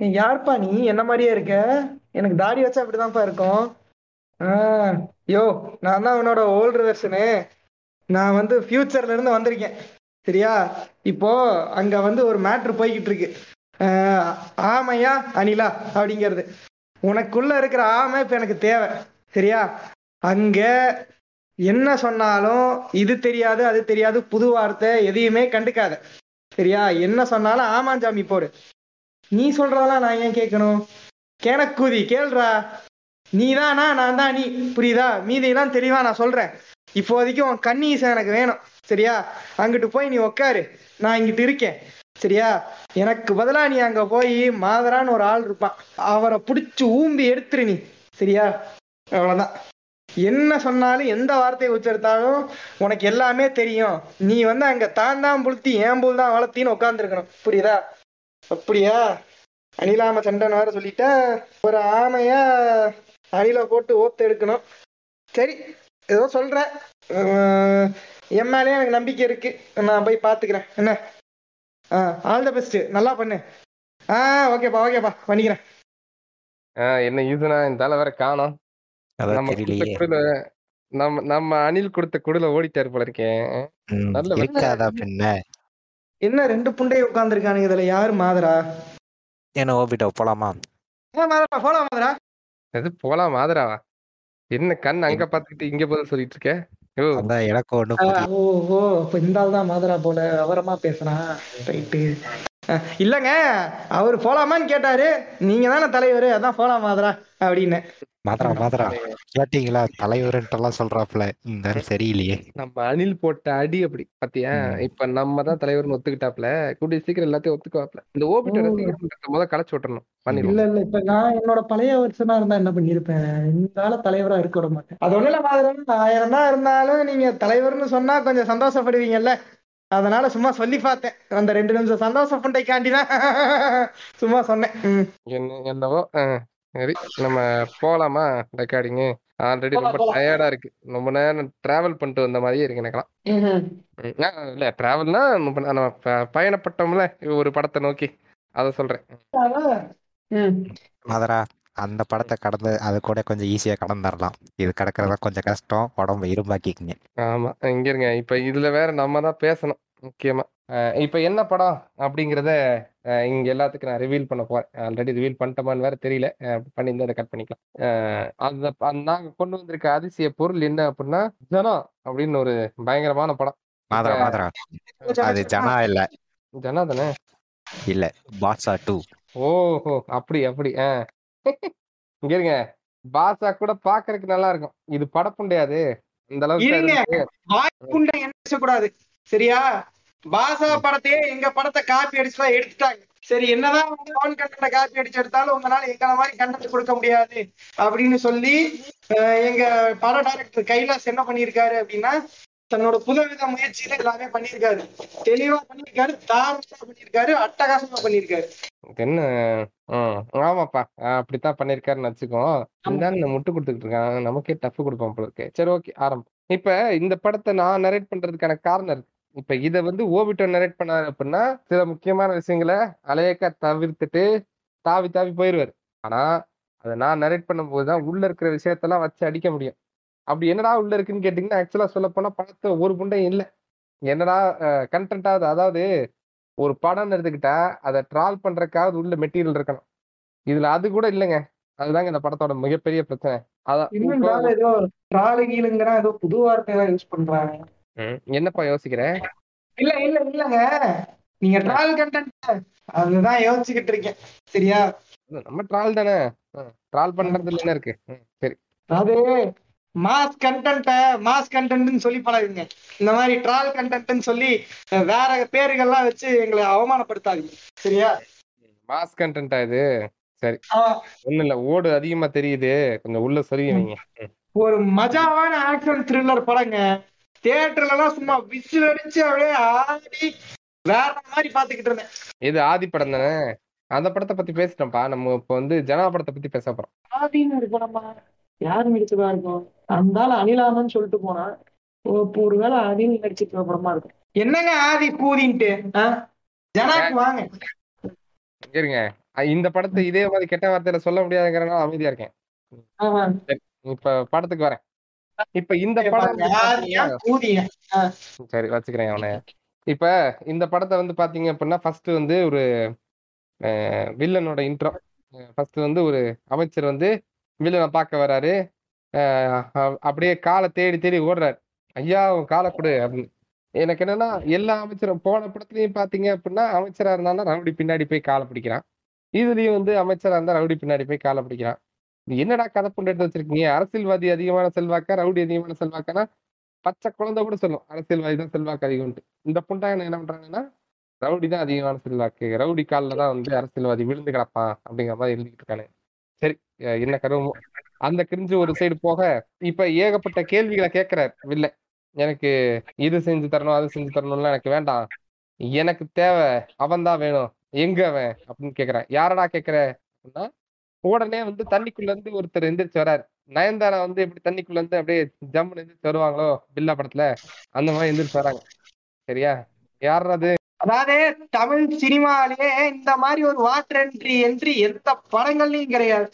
யார்ப்பா நீ? என்ன மாதிரியே இருக்க? எனக்கு தாடி வச்சா அப்படிதான்ப்பா இருக்கும். ஆஹ் யோ நான் தான் உன்னோட ஓல்டு வெர்ஷனு நான் வந்து ஃபியூச்சர்ல இருந்து வந்திருக்கேன். சரியா? இப்போ அங்க வந்து ஒரு மேட்ரு போய்கிட்டு இருக்கு ஆஹ் ஆமையா அனிலா அப்படிங்கிறது. உனக்குள்ள இருக்கிற ஆமை இப்ப எனக்கு தேவை. சரியா? அங்க என்ன சொன்னாலும் இது தெரியாது அது தெரியாது புது வார்த்தை எதையுமே கண்டுக்காத. சரியா? என்ன சொன்னாலும் ஆமாஞ்சாமி போடு. நீ சொல்றதெல்லாம் நான் ஏன் கேட்கணும்? கேனக்கூதி கேள்றா. நீ தானா நான் தான் நீ புரியுதா? மீதியெல்லாம் தெளிவா நான் சொல்றேன். இப்போதைக்கு உன் கண்ணீசம் எனக்கு வேணும். சரியா? அங்கிட்டு போய் நீ உக்காரு. நான் இங்கிட்டு இருக்கேன். சரியா? எனக்கு பதிலா நீ அங்க போய் மாதரான்னு ஒரு ஆள் இருப்பான். அவரை புடிச்சு ஊம்பி எடுத்துரு நீ. சரியா? அவ்வளவுதான். என்ன சொன்னாலும் எந்த வார்த்தையை உச்சரித்தாலும் உனக்கு எல்லாமே தெரியும். நீ வந்து அங்க தான் தான் புளுத்தி ஏன் புல் தான் வளர்த்தின்னு உட்காந்துருக்கணும் புரியுதா? அப்படியா? அணிலாம சண்டன் வேற சொல்லிட்ட. ஒரு ஆமையா அணில போட்டு ஓத்து எடுக்கணும். சரி ஏதோ சொல்ற. என் மேலேயும் எனக்கு நம்பிக்கை இருக்கு. நான் போய் பாத்துக்கிறேன். என்ன? ஆ ஆல் த பெஸ்ட் நல்லா பண்ணு. ஆ ஓகேப்பா ஓகேப்பா. பண்ணிக்கிறேன். ஆஹ் என்ன இதுனா இந்த வேற காணோம். நம்ம குடுல நம்ம நம்ம அணில் கொடுத்த குடுல ஓடிட்டாரு போல இருக்கேன் நல்ல. இருக்காதா பின்ன என்ன ரெண்டு புண்டையை உட்காந்துருக்கானுங்க இதுல. யாரு மாதரா? என்ன ஓபிட்ட போலாமா? போலாம் மாதரா. எது போலாம்? மாதராவா என்ன கண் அங்க பாத்துக்கிட்டு இங்க பதில் சொல்லிட்டு இருக்க அதான் எனக்கு ஒண்ணு ஆ, புரியல. ஓ ஓ இப்ப இந்த ஆள் தான் மாதரா போல? விவரமா பேசுறான் ரைட்டு. இல்லங்க அவரு போலாமான்னு கேட்டாரு. நீங்க தானே தலைவர் அதான் போலாம் மாதரா அப்படின்னு. மாதரா மாதரா கேட்டீங்களா? தலைவர்ன்ட்டெல்லாம் சொல்றாப்ல. இந்த சரியில்லையே. நம்ம அணில் போட்ட அடி அப்படி பாத்தியா. இப்ப நம்ம தான் தலைவர்னு ஒத்துக்கிட்டாப்ல. கூடிய சீக்கிரம் எல்லாத்தையும் ஒத்துக்குவாப்ல. இந்த ஓபிட்ட. ரசிகர் முத களைச்சு விட்டுறணும். இல்ல இல்ல. இப்ப நான் என்னோட பழைய வருஷனா இருந்தா என்ன பண்ணிருப்பேன் இந்த தலைவரா இருக்க விட மாட்டேன். அது ஒண்ணு இல்ல மாதிரி ஆயிரம் தான் இருந்தாலும் நீங்க தலைவர்னு சொன்னா கொஞ்சம் சந்தோஷப்படுவீங்கல்ல. அதனால சும்மா சொல்லி பார்த்தேன். அந்த ரெண்டு நிமிஷம் சந்தோஷம் பண்டைக்காண்டி தான். சும்மா சொன்னேன். என்னவோ சரி நம்ம போலாமா ரெக்கார்டிங்கு ஆல்ரெடி ரொம்ப. டயர்டா இருக்கு. ரொம்ப நேரம் டிராவல் பண்ணிட்டு வந்த மாதிரியே இருக்கு எனக்கெல்லாம். இல்ல டிராவல்னா நம்ம ப- பயணப்பட்டோம்ல ஒரு படத்தை நோக்கி. அதை சொல்றேன். ம். மாதரா அந்த படத்தை கடந்து அது கூட கொஞ்சம் ஈஸியா கடந்துடலாம் இது கடக்கிறதா கொஞ்சம் கஷ்டம் உடம்பு இரும்பாக்கிக்குங்க. ஆமா இங்க இருங்க. இப்ப இதுல வேற நம்ம தான் பேசணும் முக்கியமா. இப்ப என்ன படம் அப்படிங்கிறத இங்க எல்லாத்துக்கும் நான் ரிவீல் பண்ண போறேன். ஆல்ரெடி ரிவீல் பண்ணிட்டோமான்னு வேற தெரியல. பண்ணியிருந்தா அதை கட் பண்ணிக்கலாம். அஹ் அந்த நாங்க கொண்டு வந்திருக்க அதிசய பொருள் என்ன அப்படின்னா ஜனம் அப்படின்னு ஒரு பயங்கரமான படம். அது ஜனா இல்ல. ஜனா தானே? இல்ல டூ. ஓஹோ அப்படி அப்படி. ஆ இங்க இருங்க. பாசா கூட பாக்குறதுக்கு நல்லா இருக்கும். இது படப்புண்டையாது இந்த அளவுக்கு சரியா? பாசா படத்தையே எங்க படத்தை காப்பி அடிச்சுதான் எடுத்துட்டாங்க. சரி என்னதான் ஓன் கண்டென்ட காப்பி அடிச்சு எடுத்தாலும் உங்களால எங்களை மாதிரி கண்டென்ட் கொடுக்க முடியாது அப்படின்னு சொல்லி எங்க பட டைரக்டர் கைலாஸ் என்ன பண்ணியிருக்காரு அப்படின்னா தன்னோட புதுவித முயற்சியில எல்லாமே பண்ணியிருக்காரு. தெளிவா பண்ணியிருக்காரு தாராளமா பண்ணியிருக்காரு அட்டகாசமா பண்ணியிருக்காரு. இது என்ன ம், ஆமாப்பா. அப்படித்தான் பண்ணிருக்காருன்னு வச்சுக்கோ. இந்த முட்டு கொடுத்துக்கிட்டு இருக்கான் நமக்கே டஃப் கொடுப்போம் போல இருக்கு சரி ஓகே ஆரம்பம். இப்ப இந்த படத்தை நான் நரேட் பண்றதுக்கான காரணம் இருக்கு. இப்ப இத வந்து ஓவிட்டோ நரேட் பண்ணாரு அப்படின்னா சில முக்கியமான விஷயங்களை அலையக்க தவிர்த்துட்டு தாவி தாவி போயிருவாரு. ஆனா அதை நான் நரேட் பண்ணும்போது தான் உள்ள இருக்கிற விஷயத்தெல்லாம் வச்சு அடிக்க முடியும். அப்படி என்னடா உள்ள இருக்குன்னு கேட்டீங்கன்னா ஆக்சுவலா சொல்ல போனா படத்தை ஒரு புண்டையும் இல்லை. என்னடா கண்டென்ட்டாவது அதாவது ஒரு படம்னு எடுத்துக்கிட்டா அதை ட்ரால் பண்றதுக்காவது உள்ள மெட்டீரியல் இருக்கணும். இதுல அது கூட இல்லைங்க. அதுதாங்க இந்த படத்தோட மிகப்பெரிய பிரச்சனை. அதான் ஏதோ ட்ராலு கீழுங்கிறான் ஏதோ புது யூஸ் பண்றாங்க. என்னப்பா யோசிக்கிற? இல்ல இல்ல இல்லங்க. நீங்க ட்ராவல் கண்டென்ட் அதுதான் யோசிச்சுக்கிட்டு இருக்கேன். சரியா? நம்ம ட்ரால் தானே? ட்ரால் பண்றதுல என்ன இருக்கு? சரி. அது மாஸ் கண்டென்ட்ட மாஸ் கண்டென்ட்னு சொல்லி பழகுங்க. இந்த மாதிரி ட்ரால் கண்டென்ட்னு சொல்லி வேற பேருகள்லாம் வச்சு எங்களை அவமானப்படுத்தாதீங்க. சரியா? மாஸ் கண்டென்ட்டா இது? ஆ, ஒண்ணும் இல்ல ஓடு அதிகமா தெரியுது. கொஞ்சம் உள்ள சொல்லி. ஒரு மஜாவான ஆக்ஷன் த்ரில்லர் படங்க. தியேட்டர்ல எல்லாம் சும்மா விசில் அடிச்சு அப்படியே ஆடி வேற மாதிரி பாத்துக்கிட்டு இருந்தேன். இது ஆதி படம் தானே? அந்த படத்தை பத்தி பேசிட்டோம்ப்பா. நம்ம இப்போ வந்து ஜனா படத்தை பத்தி பேச போறோம். ஆடின்னு இருக்கும் நம்ம யாரு நடிச்சதா இருக்கும்? அந்த ஆள் அனிலாமன்னு சொல்லிட்டு போனா ஒருவேளை அனில் நடிச்சிருக்க படமா இருக்கும். என்னங்க ஆதி பூதின்ட்டு? ஜனாக்கு வாங்க. இருங்க. இந்த படத்தை இதே மாதிரி கெட்ட வார்த்தையில சொல்ல முடியாதுங்கிறனால அமைதியா இருக்கேன். இப்ப படத்துக்கு வரேன். இப்ப இந்த படம். சரி வச்சுக்கிறேன் அவனை. இப்ப இந்த படத்தை வந்து பாத்தீங்க அப்படின்னா ஃபர்ஸ்ட் வந்து ஒரு வில்லனோட இன்ட்ரோ ஃபர்ஸ்ட் வந்து ஒரு அமைச்சர் வந்து வில்லனை பார்க்க வராரு. அப்படியே காலை தேடி தேடி ஓடுறாரு. ஐயா உன் காலை கொடு அப்படின்னு. எனக்கு என்னன்னா எல்லா அமைச்சரும் போன படத்துலயும் பாத்தீங்க அப்படின்னா அமைச்சரா இருந்தாலும் ரவுடி பின்னாடி போய் காலை பிடிக்கிறான். இதுலயும் வந்து அமைச்சரா இருந்தா ரவுடி பின்னாடி போய் காலை பிடிக்கிறான். என்னடா கதை புண்டு எடுத்து வச்சிருக்கீங்க? அரசியல்வாதி அதிகமான செல்வாக்கா ரவுடி அதிகமான செல்வாக்கானா? பச்சை குழந்தை கூட சொல்லும். அரசியல்வாதி தான் செல்வாக்கு அதிகம்ட்டு இந்த புண்டா என்ன பண்றாங்கன்னா ரவுடி தான் அதிகமான செல்வாக்கு. ரவுடி காலில் தான் வந்து அரசியல்வாதி விழுந்து கிடப்பான் அப்படிங்கிற மாதிரி எழுதிக்கிட்டு இருக்கானு. சரி என்ன கருவமோ அந்த கிரிஞ்சு ஒரு சைடு போக இப்ப ஏகப்பட்ட கேள்விகளை கேட்கிறார் வில்ல. எனக்கு இது செஞ்சு தரணும் அது செஞ்சு தரணும்லாம் எனக்கு வேண்டாம். எனக்கு தேவை அவன் தான் வேணும். எங்க அவன்? அப்படின்னு கேக்குறேன். யாரடா கேக்குற? அப்படின்னா உடனே வந்து தண்ணிக்குள்ள இருந்து ஒருத்தர் எந்திரிச்சு வராரு நயன்தாரா வந்து எப்படி தண்ணிக்குள்ள இருந்து அப்படியே ஜம்முன்னு எந்திரிச்சு வருவாங்களோ பில்லா படத்துல? அந்த மாதிரி எந்திரிச்சு வராங்க. சரியா? யார் அது? அதாவது தமிழ் சினிமாலேயே இந்த மாதிரி ஒரு வாட்டர் என்ட்ரி என்ட்ரி எந்த படங்கள்லயும் கிடையாது.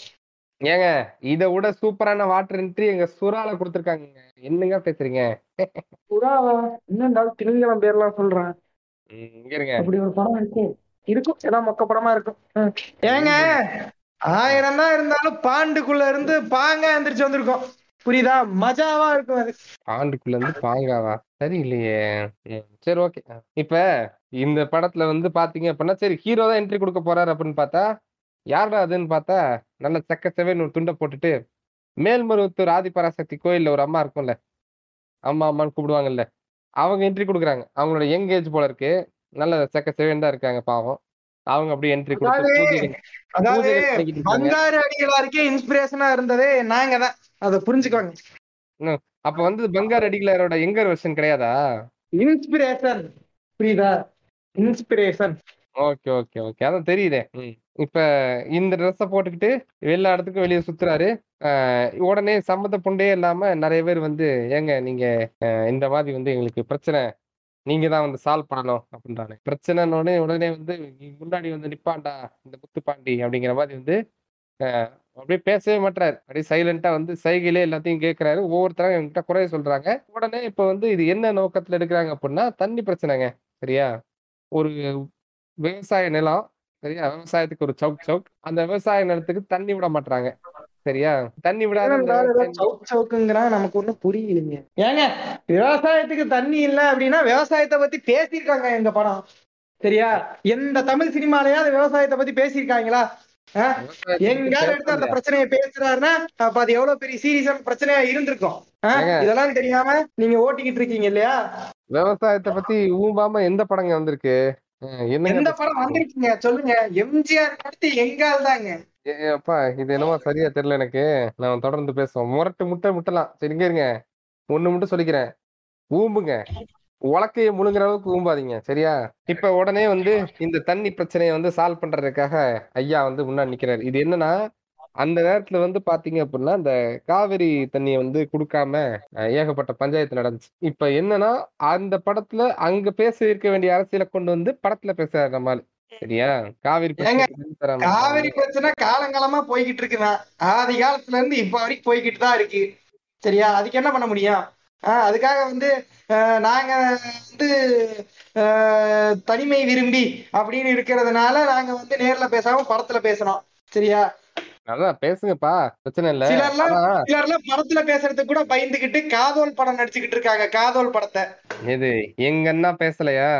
ஏங்க இதை விட சூப்பரான வாட்டர் என்ட்ரி எங்க சுறால கொடுத்துருக்காங்க. என்னங்க பேசுறீங்க? புறாவா என்னடா திமிங்கலம் பேர்லாம் சொல்றேன். இங்க இருங்க. அப்படி ஒரு படம் இருக்கும் இருக்கும். ஏதாவது மொக்க படமா இருக்கும். ஏங்க ஆயிரம் தான் இருந்தாலும் பாண்டுக்குள்ள இருந்து பாங்க எந்திரிச்சு வந்திருக்கோம். புரியுதா? மஜாவா இருக்கும் அது. பாண்டுக்குள்ள இருந்து பாங்காவா? சரி இல்லையே சரி ஓகே. இப்ப இந்த படத்துல வந்து பாத்தீங்க அப்படின்னா சரி ஹீரோ தான் என்ட்ரி கொடுக்க போறாரு அப்படின்னு பார்த்தா யாருடா அதுன்னு பார்த்தா நல்ல செக்க ஒரு துண்டை போட்டுட்டு மேல்மருவத்தூர் ஆதிபராசக்தி கோயில்ல ஒரு அம்மா இருக்கும்ல அம்மா அம்மான்னு கூப்பிடுவாங்கல்ல அவங்க என்ட்ரி கொடுக்குறாங்க. அவங்களோட யங் ஏஜ் போல இருக்கு. நல்ல செக்க செவேன்னு தான் இருக்காங்க பாவம். அவங்க அப்படியே என்ட்ரி கொடுத்து. பங்காரு அடிகளாருக்கே இன்ஸ்பிரேஷனா இருந்ததே நாங்க தான். அதை புரிஞ்சுக்கோங்க. அப்ப வந்து பங்கார் அடிகளாரோட எங்கர் வெர்ஷன் கிடையாதா? இன்ஸ்பிரேஷன் புரியுதா? இன்ஸ்பிரேஷன் ஓகே ஓகே ஓகே அதான் தெரியுதே. இப்ப இந்த ட்ரெஸ்ஸை போட்டுக்கிட்டு எல்லா இடத்துக்கும் வெளியே சுத்துறாரு. ஆஹ் உடனே சம்மந்த புண்டே இல்லாம நிறைய பேர் வந்து ஏங்க நீங்க இந்த மாதிரி வந்து எங்களுக்கு பிரச்சனை நீங்க தான் வந்து சால்வ் பண்ணணும் அப்படின்றாங்க பிரச்சனைன்னு உடனே வந்து முன்னாடி வந்து நிப்பாண்டா இந்த முத்துப்பாண்டி? அப்படிங்கிற மாதிரி வந்து ஆஹ் அப்படியே பேசவே மாட்டாரு அப்படியே சைலண்டா வந்து சைகையிலே எல்லாத்தையும் கேட்கிறாரு. ஒவ்வொருத்தரும் என்கிட்ட குறைய சொல்றாங்க. உடனே இப்ப வந்து இது என்ன நோக்கத்துல எடுக்கிறாங்க அப்படின்னா தண்ணி பிரச்சனைங்க. சரியா? ஒரு விவசாய நிலம் சரியா? விவசாயத்துக்கு ஒரு சவுக் சவுக் அந்த விவசாய நிலத்துக்கு தண்ணி விட மாட்டாங்க சரியா? தண்ணி விடாத சவுக்குங்கிறான் நமக்கு ஒண்ணும் புரியலைங்க ஏங்க விவசாயத்துக்கு தண்ணி இல்ல அப்படின்னா விவசாயத்தை பத்தி பேசியிருக்காங்க எங்க படம். சரியா? எந்த தமிழ் சினிமாலயாவது விவசாயத்தை பத்தி பேசியிருக்காங்களா? எங்கால எடுத்து அந்த பிரச்சனையை பேசுறாருன்னா அப்ப அது எவ்வளவு பெரிய சீரியஸான பிரச்சனையா இருந்திருக்கும். இதெல்லாம் தெரியாம நீங்க ஓட்டிக்கிட்டு இருக்கீங்க இல்லையா? விவசாயத்தை பத்தி ஊம்பாம எந்த படங்க வந்திருக்கு? எந்த? படம் வந்திருக்கீங்க? சொல்லுங்க. எம்ஜிஆர் அடுத்து எங்கால் தாங்க. ஏ, அப்பா இது என்னமோ சரியா தெரியல எனக்கு. நான் தொடர்ந்து பேசுவோம். முரட்டு முட்டை முட்டலாம் சரிங்க இருங்க. ஒண்ணு மட்டும் சொல்லிக்கிறேன். ஊம்புங்க. உலக்கையை முழுங்குற அளவுக்கு ஊம்பாதீங்க. சரியா? இப்ப உடனே வந்து இந்த தண்ணி பிரச்சனையை வந்து சால்வ் பண்றதுக்காக ஐயா வந்து முன்னாடி நிக்கிறாரு. இது என்னன்னா அந்த நேரத்துல வந்து பாத்தீங்க அப்படின்னா இந்த காவிரி தண்ணியை வந்து கொடுக்காம ஏகப்பட்ட பஞ்சாயத்து நடந்துச்சு. இப்ப என்னன்னா அந்த படத்துல அங்க பேச இருக்க வேண்டிய அரசியலை கொண்டு வந்து படத்துல பேசுறாரு நம்மளால சரியா? காவிரி காவிரி பிரச்சனை காலங்காலமா போய்கிட்டு இருக்குதான் ஆதி காலத்துல இருந்து இப்ப வரைக்கும் போய்கிட்டு தான் இருக்கு. சரியா? அதுக்கு என்ன பண்ண முடியும்? ஆஹ் அதுக்காக வந்து நாங்க வந்து தனிமை விரும்பி அப்படின்னு இருக்கிறதுனால நாங்க வந்து நேர்ல பேசாம படத்துல பேசுறோம். சரியா? அதான் பேசுங்கப்பா. பிரச்சனை இல்ல. சிலர்லாம் படத்துல பேசுறதுக்கு கூட பயந்துகிட்டு காதோல் படம் நடிச்சுக்கிட்டு இருக்காங்க. காதோல் படத்தை. எது எங்க அண்ணா பேசலையா?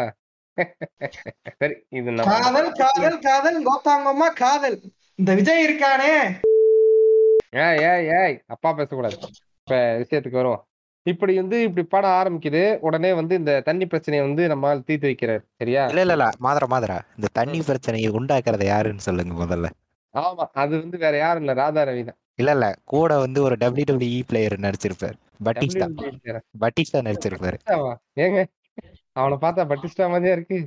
சரி இது காதல் காதல் காதல் கோத்தாங்கம்மா காதல். இந்த விஜய் இருக்கானே. ஏய் ஏய் ஏய் அப்பா பேசக்கூடாது. இப்ப விஷயத்துக்கு வருவோம். இப்படி வந்து இப்படி படம் ஆரம்பிக்குது. உடனே வந்து இந்த தண்ணி பிரச்சனையை வந்து நம்மால் தீர்த்து வைக்கிறார். சரியா? இல்ல இல்ல இல்ல. மாதரா மாதரா. இந்த தண்ணி பிரச்சனையை உண்டாக்குறது யாருன்னு சொல்லுங்க முதல்ல. ஆமா அது வந்து வேற யாரும் இல்ல. ராதா ரவி தான் இல்ல இல்ல. கூட வந்து ஒரு டபிள்யூ பிளேயர் நடிச்சிருப்பாரு. பட்டிஸ்டா பட்டிஸ்டா நடிச்சிருப்பாரு. பட்டிஸ்டாவா? ஏங்க? அவனை பார்த்தா பட்டிஸ்டா மாதிரியா இருக்கு.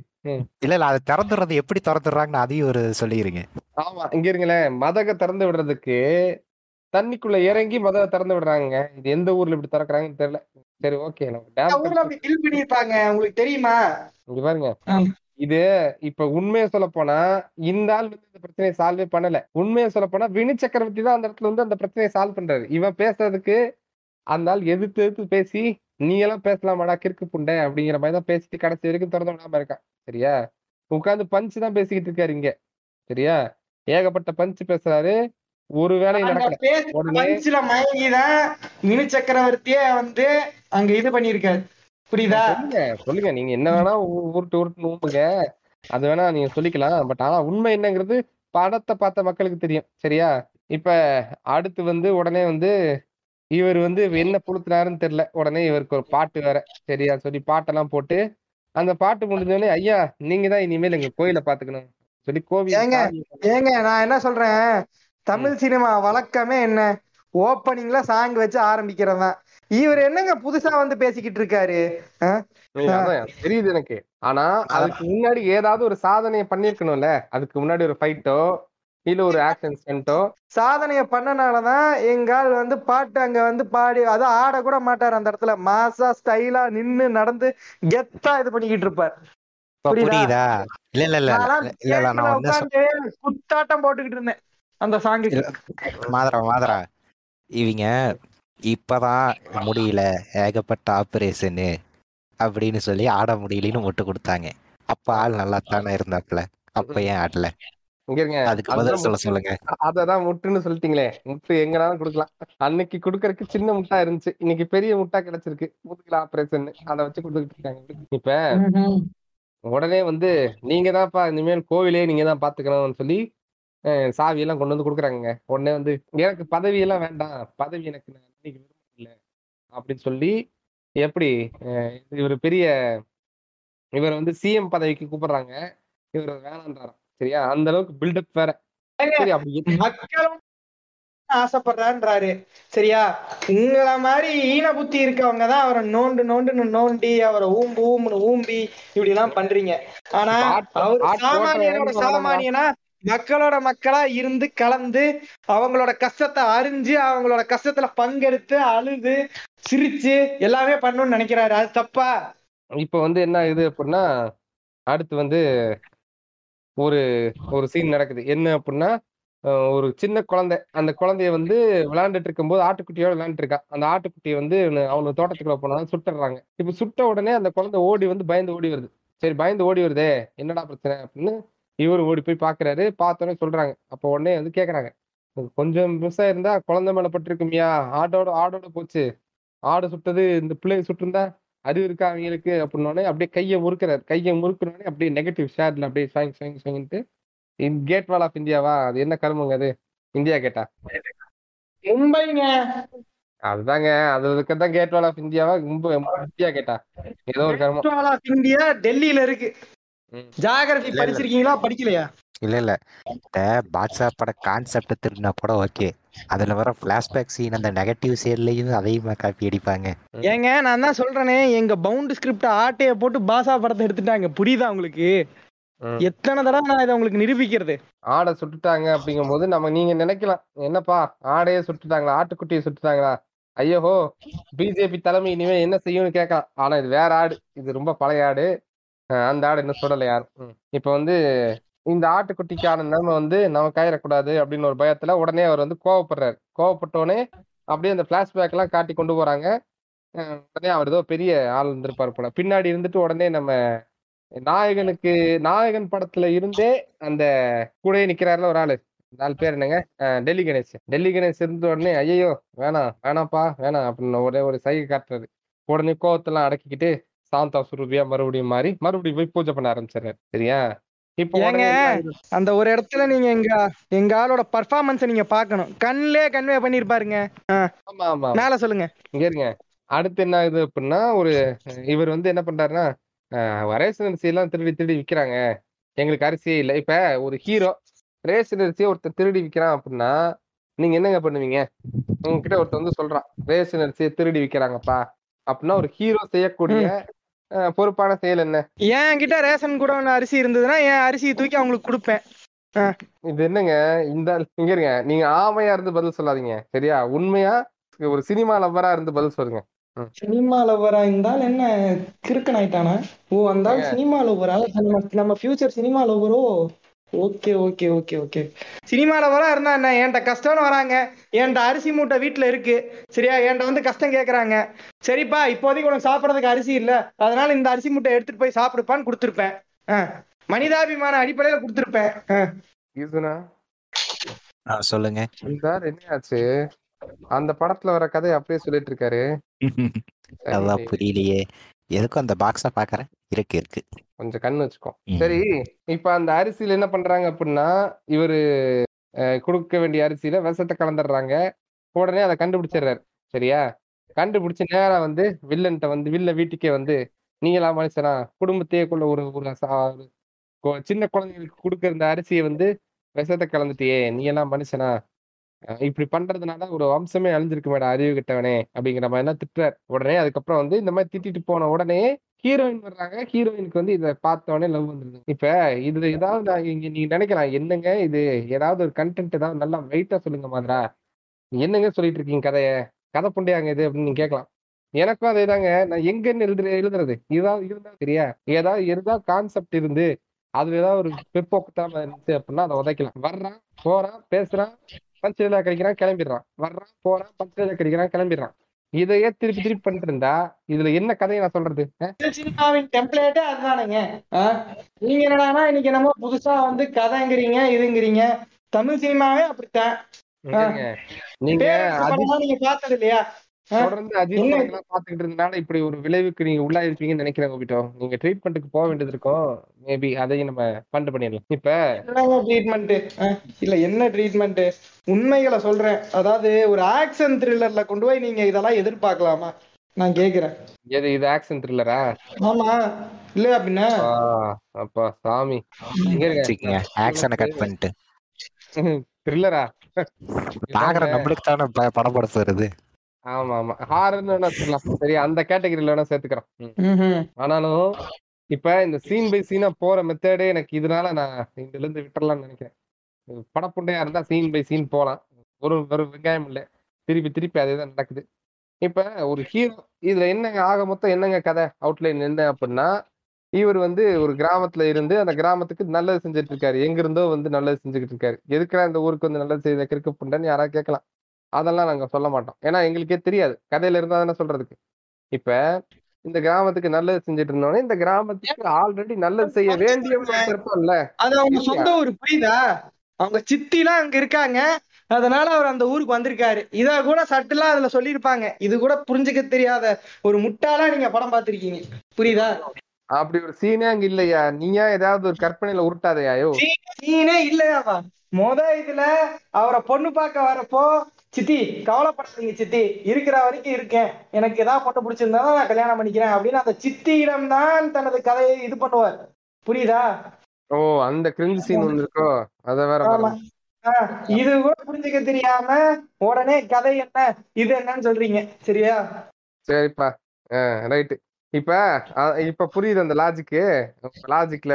இல்ல இல்ல அதை திறந்துடுறது எப்படி திறந்துடுறாங்கன்னு அதையும் ஒரு சொல்லிருங்க. ஆமா இங்க இருங்களேன் மதக திறந்து விடுறதுக்கு தண்ணிக்குள்ள இறங்கி மதக திறந்து விடுறாங்க இது எந்த ஊர்ல இப்படி திறக்கறாங்கன்னு தெரியல. சரி ஓகே. பண்ணிருப்பாங்க உங்களுக்கு தெரியுமா? இங்க பாருங்க. இது இப்ப உண்மையை சொல்ல போனா இந்த ஆள் வந்து இந்த பிரச்சனையை சால்வே பண்ணல. உண்மையை சொல்ல போனா வினு சக்கரவர்த்தி தான் அந்த இடத்துல வந்து அந்த பிரச்சனையை சால்வ் பண்றாரு. இவன் பேசுறதுக்கு அந்த ஆள் எதிர்த்து எதிர்த்து பேசி நீ எல்லாம் பேசலாமாடா கிறுக்கு புண்டை அப்படிங்கிற மாதிரி தான் பேசிட்டு கடைசி வரைக்கும் திறந்து விடாம இருக்கான் சரியா? உட்கார்ந்து பஞ்சு தான் பேசிக்கிட்டு இருக்காரு இங்க. சரியா? ஏகப்பட்ட பஞ்சு பேசுறாரு. ஒரு வேலையும் நடக்கல. மயங்கிதான் வினு சக்கரவர்த்தியே வந்து அங்க இது பண்ணிருக்காரு புரியுதா? சொல்லுங்க நீங்க என்ன வேணா உருட்டு உருட்டு ஊம்புங்க அது வேணா நீங்க சொல்லிக்கலாம். பட் ஆனா உண்மை என்னங்கிறது படத்தை பார்த்த மக்களுக்கு தெரியும். சரியா? இப்ப அடுத்து வந்து உடனே வந்து இவர் வந்து என்ன புளுத்துனாருன்னு தெரியல. உடனே இவருக்கு ஒரு பாட்டு வேற சரியா சொல்லி பாட்டெல்லாம் போட்டு அந்த பாட்டு முடிஞ்சோடனே ஐயா நீங்க தான் இனிமேல் எங்க கோயிலை பாத்துக்கணும். சொல்லி கோவில் ஏங்க? ஏங்க நான் என்ன சொல்றேன்? தமிழ் சினிமா வழக்கமே என்ன? ஓப்பனிங்ல சாங் வச்சு ஆரம்பிக்கிறது தான் இவர் என்னங்க புதுசா வந்து பேசிக்கிட்டு இருக்காரு? தெரியுது எனக்கு. ஆனா அதுக்கு முன்னாடி ஏதாவது ஒரு சாதனையை பண்ணிருக்கணும்ல அதுக்கு முன்னாடி ஒரு ஃபைட்டோ இல்ல ஒரு ஆக்ஷன் ஸ்டண்டோ சாதனைய பண்ணனாலதான் எங்கால் வந்து பாட்டு அங்க வந்து பாடி அது ஆட கூட மாட்டாரு அந்த இடத்துல. மாசா ஸ்டைலா நின்னு நடந்து கெத்தா இது பண்ணிக்கிட்டு இருப்பார். புரியுதா? இல்ல இல்ல இல்ல. குத்தாட்டம் போட்டுக்கிட்டு இருந்தேன் அந்த இல்ல. மாதரா மாதரா. இவங்க இப்பதான் முடியல. ஏகப்பட்ட ஆபரேஷனு அப்படின்னு சொல்லி ஆட முடியலன்னு முட்டு கொடுத்தாங்க. அப்ப ஆள் நல்லா தானே இருந்தாப்ல அப்ப ஏன் ஆடல? அதுதான். சொல்லுங்க. அததான் முட்டுன்னு சொல்லிட்டீங்களே. முட்டு எங்கனாலும் கொடுக்கலாம். அன்னைக்கு கொடுக்கறதுக்கு சின்ன முட்டா இருந்துச்சு. இன்னைக்கு பெரிய முட்டா கிடைச்சிருக்கு. முதுகுல ஆபரேஷன் அதை வச்சு கொடுத்துட்டு இருக்காங்க. இப்ப உடனே வந்து நீங்க தான்ப்பா இனிமேல் கோவிலே நீங்க தான் பாத்துக்கணும்னு சொல்லி அஹ், சாவி எல்லாம் கொண்டு வந்து கொடுக்குறாங்க உடனே வந்து எனக்கு பதவி எல்லாம் வேண்டாம். பதவி எனக்கு நான் இன்னைக்கு இல்லை அப்படின்னு சொல்லி எப்படி அஹ், இவர் பெரிய இவர் வந்து சிஎம் பதவிக்கு கூப்பிடுறாங்க. இவர் வேணான்றாராம். சரியா? அந்த அளவுக்கு பில்டப் வேற. சரி அப்படி ஆசைப்படுறான்றாரு சரியா? உங்களை மாதிரி ஈன புத்தி இருக்கவங்க தான் அவரை நோண்டு நோண்டுன்னு நோண்டி அவரை ஊம்பு ஊம்புன்னு ஊம்பி இப்படி எல்லாம் பண்றீங்க. ஆனா அவர் சாமானியனோட சாமானியனா? மக்களோட மக்களா இருந்து கலந்து அவங்களோட கஷ்டத்தை அறிஞ்சு அவங்களோட கஷ்டத்துல பங்கெடுத்து அழுது சிரிச்சு எல்லாமே பண்ணணும்னு நினைக்கிறாரு. அது தப்பா? இப்ப வந்து என்ன இது அப்படின்னா அடுத்து வந்து ஒரு ஒரு சீன் நடக்குது. என்ன அப்படின்னா ஒரு சின்ன குழந்தை. அந்த குழந்தைய வந்து விளையாண்டுட்டு இருக்கும்போது ஆட்டுக்குட்டியோட விளையாண்டுட்டு இருக்கா அந்த ஆட்டுக்குட்டியை வந்து அவங்க தோட்டத்துக்குள்ள போனாலும் சுட்டுறாங்க. இப்ப சுட்ட உடனே அந்த குழந்தை ஓடி வந்து பயந்து ஓடி வருது. சரி பயந்து ஓடி வருதே என்னடா பிரச்சனை அப்படின்னு இவர் ஓடி போய் பாக்குறாரு. பார்த்தோன்னே சொல்றாங்க. அப்போ உடனே வந்து கேக்குறாங்க. கொஞ்சம் மிஸ்ஸா இருந்தா குழந்தை மேல பட்டிருக்குமியா? ஆடோட ஆடோட போச்சு. ஆடு சுட்டது இந்த பிள்ளைங்க சுட்டிருந்தா அறிவு இருக்கா அவங்களுக்கு அப்படின்னோடனே அப்படியே கையை முறுக்கிறாரு. கையை முறுக்குனோடனே அப்படியே நெகட்டிவ் ஷேர்ல அப்படியே ஸ்வாங் ஸ்வாங் ஸ்வாங்கிட்டு கேட் வால் ஆஃப் இந்தியாவா அது என்ன கருமங்க அது? இந்தியா கேட்டா மும்பைங்க. அதுதாங்க. அது தான் கேட் வால் ஆஃப் இந்தியாவா மும்பை இந்தியா கேட்டா ஏதோ ஒரு கருமம். of இந்தியா டெல்லியில இருக்கு. ஜாகிரபி. படிச்சிருக்கீங்களா? படிக்கலையா? இல்ல இல்ல. இந்த பாட்ஷா பட கான்செப்ட் திருடினா கூட ஓகே அதுல வர பிளாஷ்பேக் சீன் அந்த நெகட்டிவ் சைட்லயும் அதையுமா காப்பி அடிப்பாங்க. ஏங்க நான் தான் சொல்றேனே எங்க பவுண்ட் ஸ்கிரிப்ட் ஆட்டைய போட்டு பாசா படத்தை எடுத்துட்டாங்க. புரியுதா உங்களுக்கு. எத்தனை தடவை நான் இதை உங்களுக்கு நிரூபிக்கிறது? ஆடை சுட்டுட்டாங்க அப்படிங்கும்போது நம்ம நீங்க நினைக்கலாம். என்னப்பா ஆடையே சுட்டுட்டாங்களா? ஆட்டுக்குட்டியை சுட்டுட்டாங்களா? ஐயோஹோ பிஜேபி தலைமை இனிமே என்ன செய்யும்னு கேட்கலாம். ஆனா இது வேற ஆடு. இது ரொம்ப பழைய ஆடு. அந்த ஆடு இன்னும் சுடலை யாரும். இப்ப வந்து இந்த ஆட்டுக்குட்டிக்கான நிலைமை வந்து நமக்கு ஆயிடக்கூடாது அப்படின்னு ஒரு பயத்துல உடனே அவர் வந்து கோவப்படுறாரு. கோவப்பட்டோடனே அப்படியே அந்த பிளாஷ்பேக் எல்லாம் காட்டி கொண்டு போறாங்க. உடனே அவர் ஏதோ பெரிய ஆள் இருந்திருப்பார் போல. பின்னாடி இருந்துட்டு உடனே நம்ம நாயகனுக்கு நாயகன் படத்துல இருந்தே அந்த கூடயே நிக்கிறாருல ஒரு ஆளு. நாலு பேர் என்னங்க? டெல்லி கணேஷ். டெல்லி கணேஷ் இருந்த உடனே ஐயோ வேணாம் வேணாம்ப்பா வேணாம் அப்படின்னு ஒரே ஒரு சைகை காட்டுறாரு. உடனே கோவத்தெல்லாம் அடக்கிக்கிட்டு சாந்தா சுரூபியா மறுபடியும் மாறி மறுபடியும் போய் பூஜை பண்ண ஆரம்பிச்சிடுறாரு. சரியா? இப்போ ஏங்க? அந்த ஒரு இடத்துல நீங்க எங்க எங்க ஆளோட பர்ஃபார்மன்ஸை நீங்க பார்க்கணும். கண்ணிலே கன்வே பண்ணிருப்பாருங்க ஆமா ஆமா மேல சொல்லுங்க. இங்க இருங்க. அடுத்து என்ன ஆகுது அப்படின்னா ஒரு இவர் வந்து என்ன பண்றாருன்னா ரேஷன் அரிசி எல்லாம் திருடி திருடி விக்கிறாங்க. எங்களுக்கு அரிசியே இல்லை. இப்ப ஒரு ஹீரோ ரேஷன் அரிசியை ஒருத்தர் திருடி விக்கிறான் அப்படின்னா நீங்க என்னங்க பண்ணுவீங்க? உங்ககிட்ட ஒருத்தர் வந்து சொல்றான் ரேஷன் அரிசியை திருடி விக்கிறாங்கப்பா. அப்படின்னா ஒரு ஹீரோ செய்யக்கூடிய பொறுப்பான செயல் என்ன? என்கிட்ட ரேஷன் கூட அரிசி இருந்ததுன்னா என் அரிசியை தூக்கி அவங்களுக்கு கொடுப்பேன். இது என்னங்க? இந்த இங்க இருங்க. நீங்க ஆமையா இருந்து பதில் சொல்லாதீங்க. சரியா? உண்மையா? ஒரு சினிமா லவ்வரா இருந்து பதில் சொல்லுங்க. சினிமா லவரா இருந்தால் என்ன? கிறுக்கன் ஆயிட்டானா ஓ அந்த ஆள் சினிமா லவரா நம்ம நம்ம future cinema லவரோ okay okay okay okay. Cinema லவரா இருந்தா என்ன? என்கிட்ட கஷ்டம்னு வராங்க. என்கிட்ட அரிசி மூட்டை வீட்டுல இருக்கு? சரியா? என்கிட்ட வந்து கஷ்டம் கேக்குறாங்க? சரிப்பா இப்போதைக்கு உனக்கு சாப்பிடறதுக்கு அரிசி இல்ல. அதனால இந்த அரிசி மூட்டை எடுத்துட்டு போய் சாப்பிடுப்பான்னு கொடுத்துருப்பேன். மனிதாபிமான அடிப்படையில கொடுத்துருப்பேன். சொல்லுங்க. என்ன ஆச்சு அந்த படத்துல வர கதையை அப்படியே சொல்லிட்டு இருக்காரு. புரியலையே. எதுக்கும் அந்த பாக்ஸ பாக்குறேன். இருக்கு இருக்கு. கொஞ்சம் கண்ணு வச்சுக்கோ. சரி இப்ப அந்த அரிசியில என்ன பண்றாங்க அப்படின்னா இவரு கொடுக்க வேண்டிய அரிசியில விஷத்தை கலந்துடுறாங்க. உடனே அதை கண்டுபிடிச்சிடுறாரு. சரியா? கண்டுபிடிச்சு நேரா வந்து வில்லன்ட்ட வந்து வில்ல வீட்டுக்கே வந்து நீங்களா மனுஷனா குடும்பத்தையே கொள்ள ஒரு ஒரு சின்ன குழந்தைங்களுக்கு கொடுக்குற இந்த அரிசியை வந்து விஷத்தை கலந்துட்டியே நீ எல்லாம் மனுஷனா இப்படி பண்றதுனால ஒரு வம்சமே அழிஞ்சிருக்கு மேடம் அறிவு கிட்டவனே அப்படிங்கிற மாதிரி எல்லாம் திட்டுறாரு. உடனே அதுக்கப்புறம் வந்து இந்த மாதிரி திட்டிட்டு போன உடனே ஹீரோயின் வர்றாங்க. ஹீரோயினுக்கு வந்து இதை பார்த்த உடனே லவ் வந்துருது. இப்ப இதுல ஏதாவது நான் இங்க நீங்க நினைக்கலாம். என்னங்க இது? ஏதாவது ஒரு கண்டென்ட் ஏதாவது நல்லா வெயிட்டா சொல்லுங்க மாதிரா. என்னங்க சொல்லிட்டு இருக்கீங்க கதைய? கதை புண்டையாங்க இது அப்படின்னு நீங்க கேட்கலாம். எனக்கும் அதே தாங்க நான் எங்கன்னு எழுது எழுதுறது. ஏதாவது இருந்தா சரியா? ஏதாவது இருந்தா கான்செப்ட் இருந்து அதுல ஏதாவது ஒரு பிற்போக்குத்தான் இருந்துச்சு அப்படின்னா அதை உதைக்கலாம். வர்றான் போறான் பேசுறான் பஞ்சையில கிடைக்கிறான் கிளம்பிடுறான். வர்றான் போறான் பஞ்சையில கிடைக்கிறான் கிளம்பிடுறான். இதையே திருப்பி திருப்பி பண்ணிட்டு இருந்தா இதுல என்ன கதையை நான் சொல்றது? சினிமாவின் டெம்ப்ளேட்டே அதுதானுங்க? நீங்க என்னடான்னா இன்னைக்கு என்னமோ புதுசா வந்து கதைங்கிறீங்க இதுங்கிறீங்க. தமிழ் சினிமாவே அப்படித்தான். நீங்க நீங்க பார்த்தது இல்லையா? தொடர்ந்து அஜித்? படங்கள்லாம் பாத்துக்கிட்டு இருந்தனால இப்படி ஒரு விளைவுக்கு நீங்க உள்ளாயிருப்பீங்கன்னு நினைக்கிறேன் கோபிட்டோ நீங்க ட்ரீட்மெண்ட்டுக்கு போக வேண்டியது இருக்கும் மேபி அதையும் நம்ம ஃபண்ட் பண்ணிடலாம். இப்ப என்னங்க ட்ரீட்மெண்ட் இல்ல என்ன ட்ரீட்மெண்ட் உண்மைகளை சொல்றேன். அதாவது ஒரு ஆக்ஷன் த்ரில்லர்ல கொண்டு போய் நீங்க இதெல்லாம் எதிர்பார்க்கலாமா? நான் கேக்குறேன். எது இது ஆக்ஷன் த்ரில்லரா ஆமா. இல்ல அப்படின்னா அப்பா சாமி. ஆக்ஷனை கட் பண்ணிட்டு. த்ரில்லரா பாக்குற நம்மளுக்கு தானே ப- படம் படத்து வருது. ஆமா ஆமா. ஹாரர்னு வேணா வச்சுக்கலாம் சரி அந்த கேட்டகரியில வேணா சேர்த்துக்கிறோம். ஆனாலும் இப்ப இந்த சீன் பை சீனா போற மெத்தடே எனக்கு இதனால நான் இதுல இருந்து விட்டுறலாம்னு நினைக்கிறேன். படப்புண்டையா இருந்தா சீன் பை சீன் போலாம். ஒரு ஒரு வெங்காயம் இல்ல. திருப்பி திருப்பி அதே தான் நடக்குது. இப்ப ஒரு ஹீரோ இதுல என்னங்க ஆக மொத்தம் என்னங்க கதை? அவுட்லைன் என்ன அப்படின்னா இவர் வந்து ஒரு கிராமத்துல இருந்து அந்த கிராமத்துக்கு நல்லது செஞ்சுட்டு இருக்காரு. எங்க இருந்தோ வந்து நல்லது செஞ்சுக்கிட்டு இருக்காரு. எதுக்குடா இந்த ஊருக்கு வந்து நல்லது செய்த கிறுக்கு புண்டைன்னு யாராவது கேட்கலாம். அதெல்லாம் நாங்க சொல்ல மாட்டோம். ஏன்னா எங்களுக்கே தெரியாது. கதையில இருந்தா தானே சொல்றதுக்கு. இப்ப இந்த கிராமத்துக்கு நல்லது செஞ்சுட்டு இருந்தோடனே இந்த கிராமத்துக்கு ஆல்ரெடி நல்லது செய்ய வேண்டியவங்க ஒருத்தர் இருப்பான்ல அது அவங்க? சொந்த ஊர் புரியுதா? அவங்க சித்திலாம் அங்க இருக்காங்க. அதனால அவர் அந்த ஊருக்கு வந்திருக்காரு. இத கூட சட்டுலா அதுல சொல்லியிருப்பாங்க. இது கூட புரிஞ்சுக்க தெரியாத ஒரு முட்டாளா நீங்க படம் பார்த்திருக்கீங்க. புரியுதா? அப்படி ஒரு சீனே அங்க இல்லையா? நீயா ஏதாவது ஒரு கற்பனையில உருட்டாதையாயோ சீனே இல்லையாவா மொத இதுல அவரை பொண்ணு பார்க்க வரப்போ சித்தி கவலைப்படாதீங்க சித்தி. இருக்கிற வரைக்கும் இருக்கேன். எனக்கு ஏதாவது பொண்ணு பிடிச்சிருந்தா நான் கல்யாணம் பண்ணிக்கிறேன் அப்படின்னு அந்த சித்தியிடம் தான் தனது கதையை இது பண்ணுவார். புரியுதா? ஓ அந்த கிரிஞ்சு சீன் இருக்கோ? அத வேற இது கூட புரிஞ்சுக்க தெரியாம உடனே கதை என்ன இது என்னன்னு சொல்றீங்க. சரியா? சரிப்பா. ரைட்டு இப்ப இப்ப புரியுது அந்த லாஜிக்கு லாஜிக்ல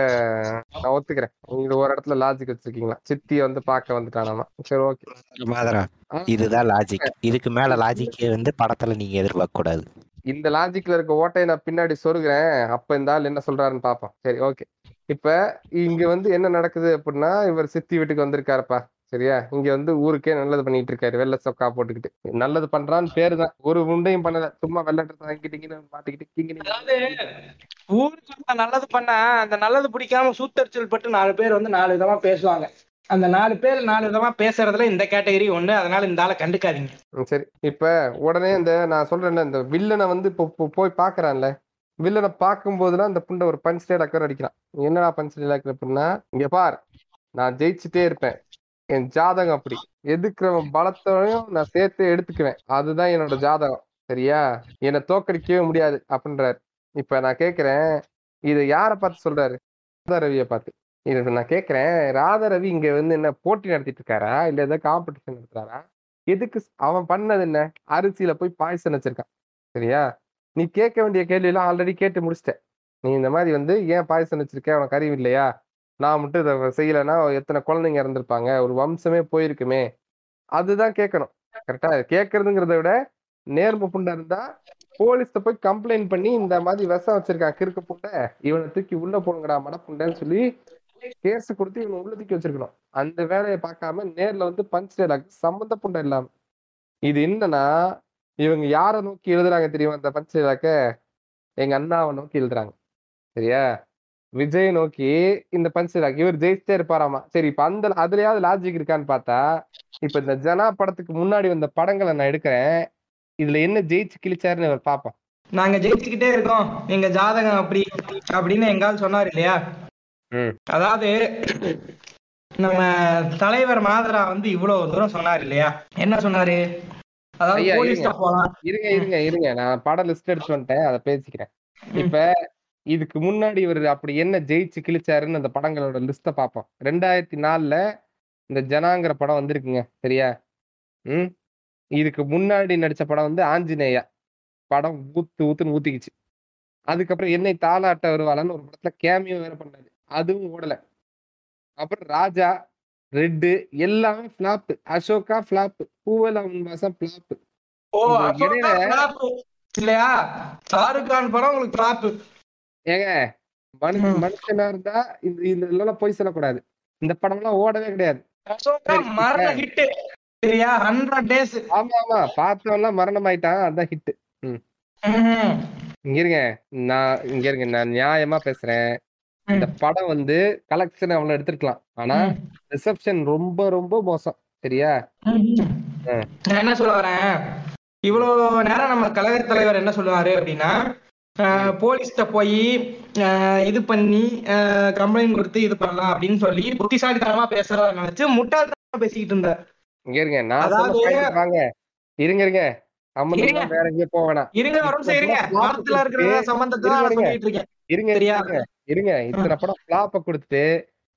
நான் ஒத்துக்கிறேன். நீங்க ஒரு இடத்துல லாஜிக் வச்சிருக்கீங்களா? சித்தி வந்து பார்க்க வந்துட்டானாமா? சரி ஓகே இதுதான் லாஜிக் இதுக்கு மேல லாஜிக் வந்து படத்துல நீங்க எதிர்பார்க்க கூடாது இந்த லாஜிக்ல இருக்க ஓட்டையை நான் பின்னாடி சொருகிறேன். அப்ப இந்த ஆள் என்ன சொல்றாருன்னு பாப்போம் சரி ஓகே இப்ப இங்க வந்து என்ன நடக்குது அப்படின்னா இவர் சித்தி வீட்டுக்கு வந்திருக்காருப்பா. சரியா? இங்க வந்து ஊருக்கே நல்லது பண்ணிட்டு இருக்காரு வெள்ளை சொக்கா போட்டுக்கிட்டு. நல்லது பண்றான்னு பேரு தான் ஒரு உண்டையும் பண்ணல. சும்மா வெள்ளை ட்ரெஸ் வாங்கிட்டீங்கன்னு மாட்டிக்கிட்டு அதாவது கிங்கினி ஊருக்கு நல்லது பண்ணா அந்த நல்லது பிடிக்காம சூத்தரிச்சல் பட்டு நாலு பேர் வந்து நாலு விதமா பேசுவாங்க. அந்த நாலு பேர் நாலு விதமா பேசுறதுல இந்த கேட்டகரி ஒண்ணு. அதனால இந்த ஆளை கண்டுக்காதீங்க. சரி. இப்ப உடனே இந்த நான் சொல்றேன்ல இந்த வில்லனை வந்து இப்போ போய் பாக்குறான்ல வில்லனை பார்க்கும்போதுலாம் இந்த புண்டை ஒரு பஞ்ச் டைலாக்கர் அடிக்கிறான். என்னடா பஞ்ச் டைலாக்கர் அப்படின்னா இங்க பார். நான் ஜெயிச்சுட்டே இருப்பேன். என் ஜாதகம் அப்படி. எதுக்குறவன் பலத்தையும் நான் சேர்த்து எடுத்துக்குவேன். அதுதான் என்னோட ஜாதகம். சரியா? என்னை தோக்கடிக்கவே முடியாது அப்படின்றாரு. இப்ப நான் கேக்குறேன் இதை யாரை பார்த்து சொல்றாரு? ராதா ரவியை பார்த்து. இது நான் கேக்குறேன் ராதா ரவி இங்க வந்து என்ன போட்டி நடத்திட்டு இருக்காரா? இல்ல ஏதாவது காம்படிஷன் நடத்துறாரா? எதுக்கு அவன் பண்ணது என்ன? அரிசியில போய் பாய்சன் வச்சிருக்கான். சரியா? நீ கேட்க வேண்டிய கேள்வி எல்லாம் ஆல்ரெடி கேட்டு முடிச்சிட்ட. நீ இந்த மாதிரி வந்து ஏன் பாய்சன் வச்சிருக்க? உனக்கு அறிவு இல்லையா? நான் மட்டும் இதை செய்யலைன்னா எத்தனை குழந்தைங்க இறந்துருப்பாங்க? ஒரு வம்சமே போயிருக்குமே. அதுதான் கேட்கணும் கரெக்டா கேட்கறதுங்கிறத விட நேர்ம புண்டா இருந்தா போலீஸ்ட போய் கம்ப்ளைண்ட் பண்ணி இந்த மாதிரி விஷம் வச்சிருக்கான் கிறுக்கு புண்டை இவனை தூக்கி உள்ள போடுங்கடா மடப்புண்டைன்னு சொல்லி கேஸ் கொடுத்து இவனை உள்ள தூக்கி வச்சிருக்கணும். அந்த வேலையை பார்க்காம நேர்ல வந்து பஞ்ச் டைலாக் சம்மந்த புண்டை இல்லாம. இது என்னன்னா இவங்க யாரை நோக்கி எழுதுறாங்க தெரியுமா அந்த பஞ்ச் டைலாக்க எங்க அண்ணாவை நோக்கி எழுதுறாங்க. சரியா? விஜய் நோக்கி இந்த பஞ்ச் டைலாக் இவர் ஜெயிச்சே இருப்பாராமா? சரி இப்ப அந்த அதுலயாவது லாஜிக் இருக்கான்னு பார்த்தா இப்ப இந்த ஜனா படத்துக்கு முன்னாடி வந்த படங்களை நான் எடுக்கிறேன். இதுல என்ன ஜெயிச்சு கிழிச்சாருன்னு இவர் பாப்போம் நாங்க ஜெயிச்சுக்கிட்டே இருக்கோம். எங்க ஜாதகம் அப்படி அப்படின்னு எங்கால் சொன்னார் இல்லையா. அதாவது நம்ம தலைவர் மாதரா வந்து இவ்வளவு தூரம் சொன்னார் இல்லையா? என்ன சொன்னாரு? அதாவது இருங்க. இருங்க இருங்க நான் படம் லிஸ்ட் எடுத்து வந்துட்டேன். அதை பேசிக்கிறேன். இப்ப இதுக்கு முன்னாடி இவர் அப்படி என்ன ஜெயிச்சு கிழிச்சாருன்னு அந்த படங்களோட லிஸ்ட்டை பார்ப்போம். ரெண்டாயிரத்தி நாலுல இந்த ஜனாங்கிற படம் வந்திருக்குங்க. சரியா? ம்? இதுக்கு முன்னாடி நடிச்ச படம் வந்து ஆஞ்சநேயா. படம் ஊத்து ஊத்துன்னு ஊத்திக்கிச்சு. அதுக்கப்புறம் என்னை தாளாட்ட வருவாளன்னு ஒரு படத்துல கேமியோ வேற பண்ணாரு. அதுவும் ஓடல. அப்புறம் ராஜா ரெட்டு எல்லாமே ஃபிளாப் அசோகா ஃபிளாப் பூவெல்லாம் உன் மாசம் ஃபிளாப் ஓ இந்த அசோகா இடையில- flop. இல்லையா? ஷாருக் கான் படம் உங்களுக்கு flop. ஏங்க மனுஷன். மனுஷனா இருந்தா இந்த இந்த இதெல்லாம் போய் சொல்லக்கூடாது. இந்த படம்லாம் ஓடவே கிடையாது. சரியா? ஹண்ட்ரட் டேஸ் ஆமா ஆமா பார்த்தவன்லாம் மரணம் ஆயிட்டான் அதான் ஹிட் இங்க இருங்க. நான் இங்க இருங்க. நான் நியாயமா பேசுறேன். இந்த படம் வந்து கலெக்ஷன் அவ்வளவு எடுத்திருக்கலாம். ஆனா ரிசப்ஷன் ரொம்ப ரொம்ப மோசம். சரியா? நான் என்ன சொல்ல வரேன்? இவ்வளவு நேரம் நம்ம கழக தலைவர் என்ன சொல்லுவாரு அப்படின்னா ஆஹ், போலீஸ்ட்ட போய் இது பண்ணி கம்ப்ளைண்ட் கொடுத்து இது பண்ணலாம் அப்படின்னு சொல்லி புத்திசாலித்தனமா பேசுறத நினைச்சு முட்டாள்தனமா பேசிக்கிட்டு இருந்தார் இங்க இருங்க நான் வாங்க. இருங்க இருங்க. வேற எங்கேயும் வேணாம். இருங்க நிமிஷம் இருங்க இருக்கிற சம்பந்தத்தை இருங்க, இருங்க? இருங்க இத்தனை படம் ஃபிளாப்ப கொடுத்துட்டு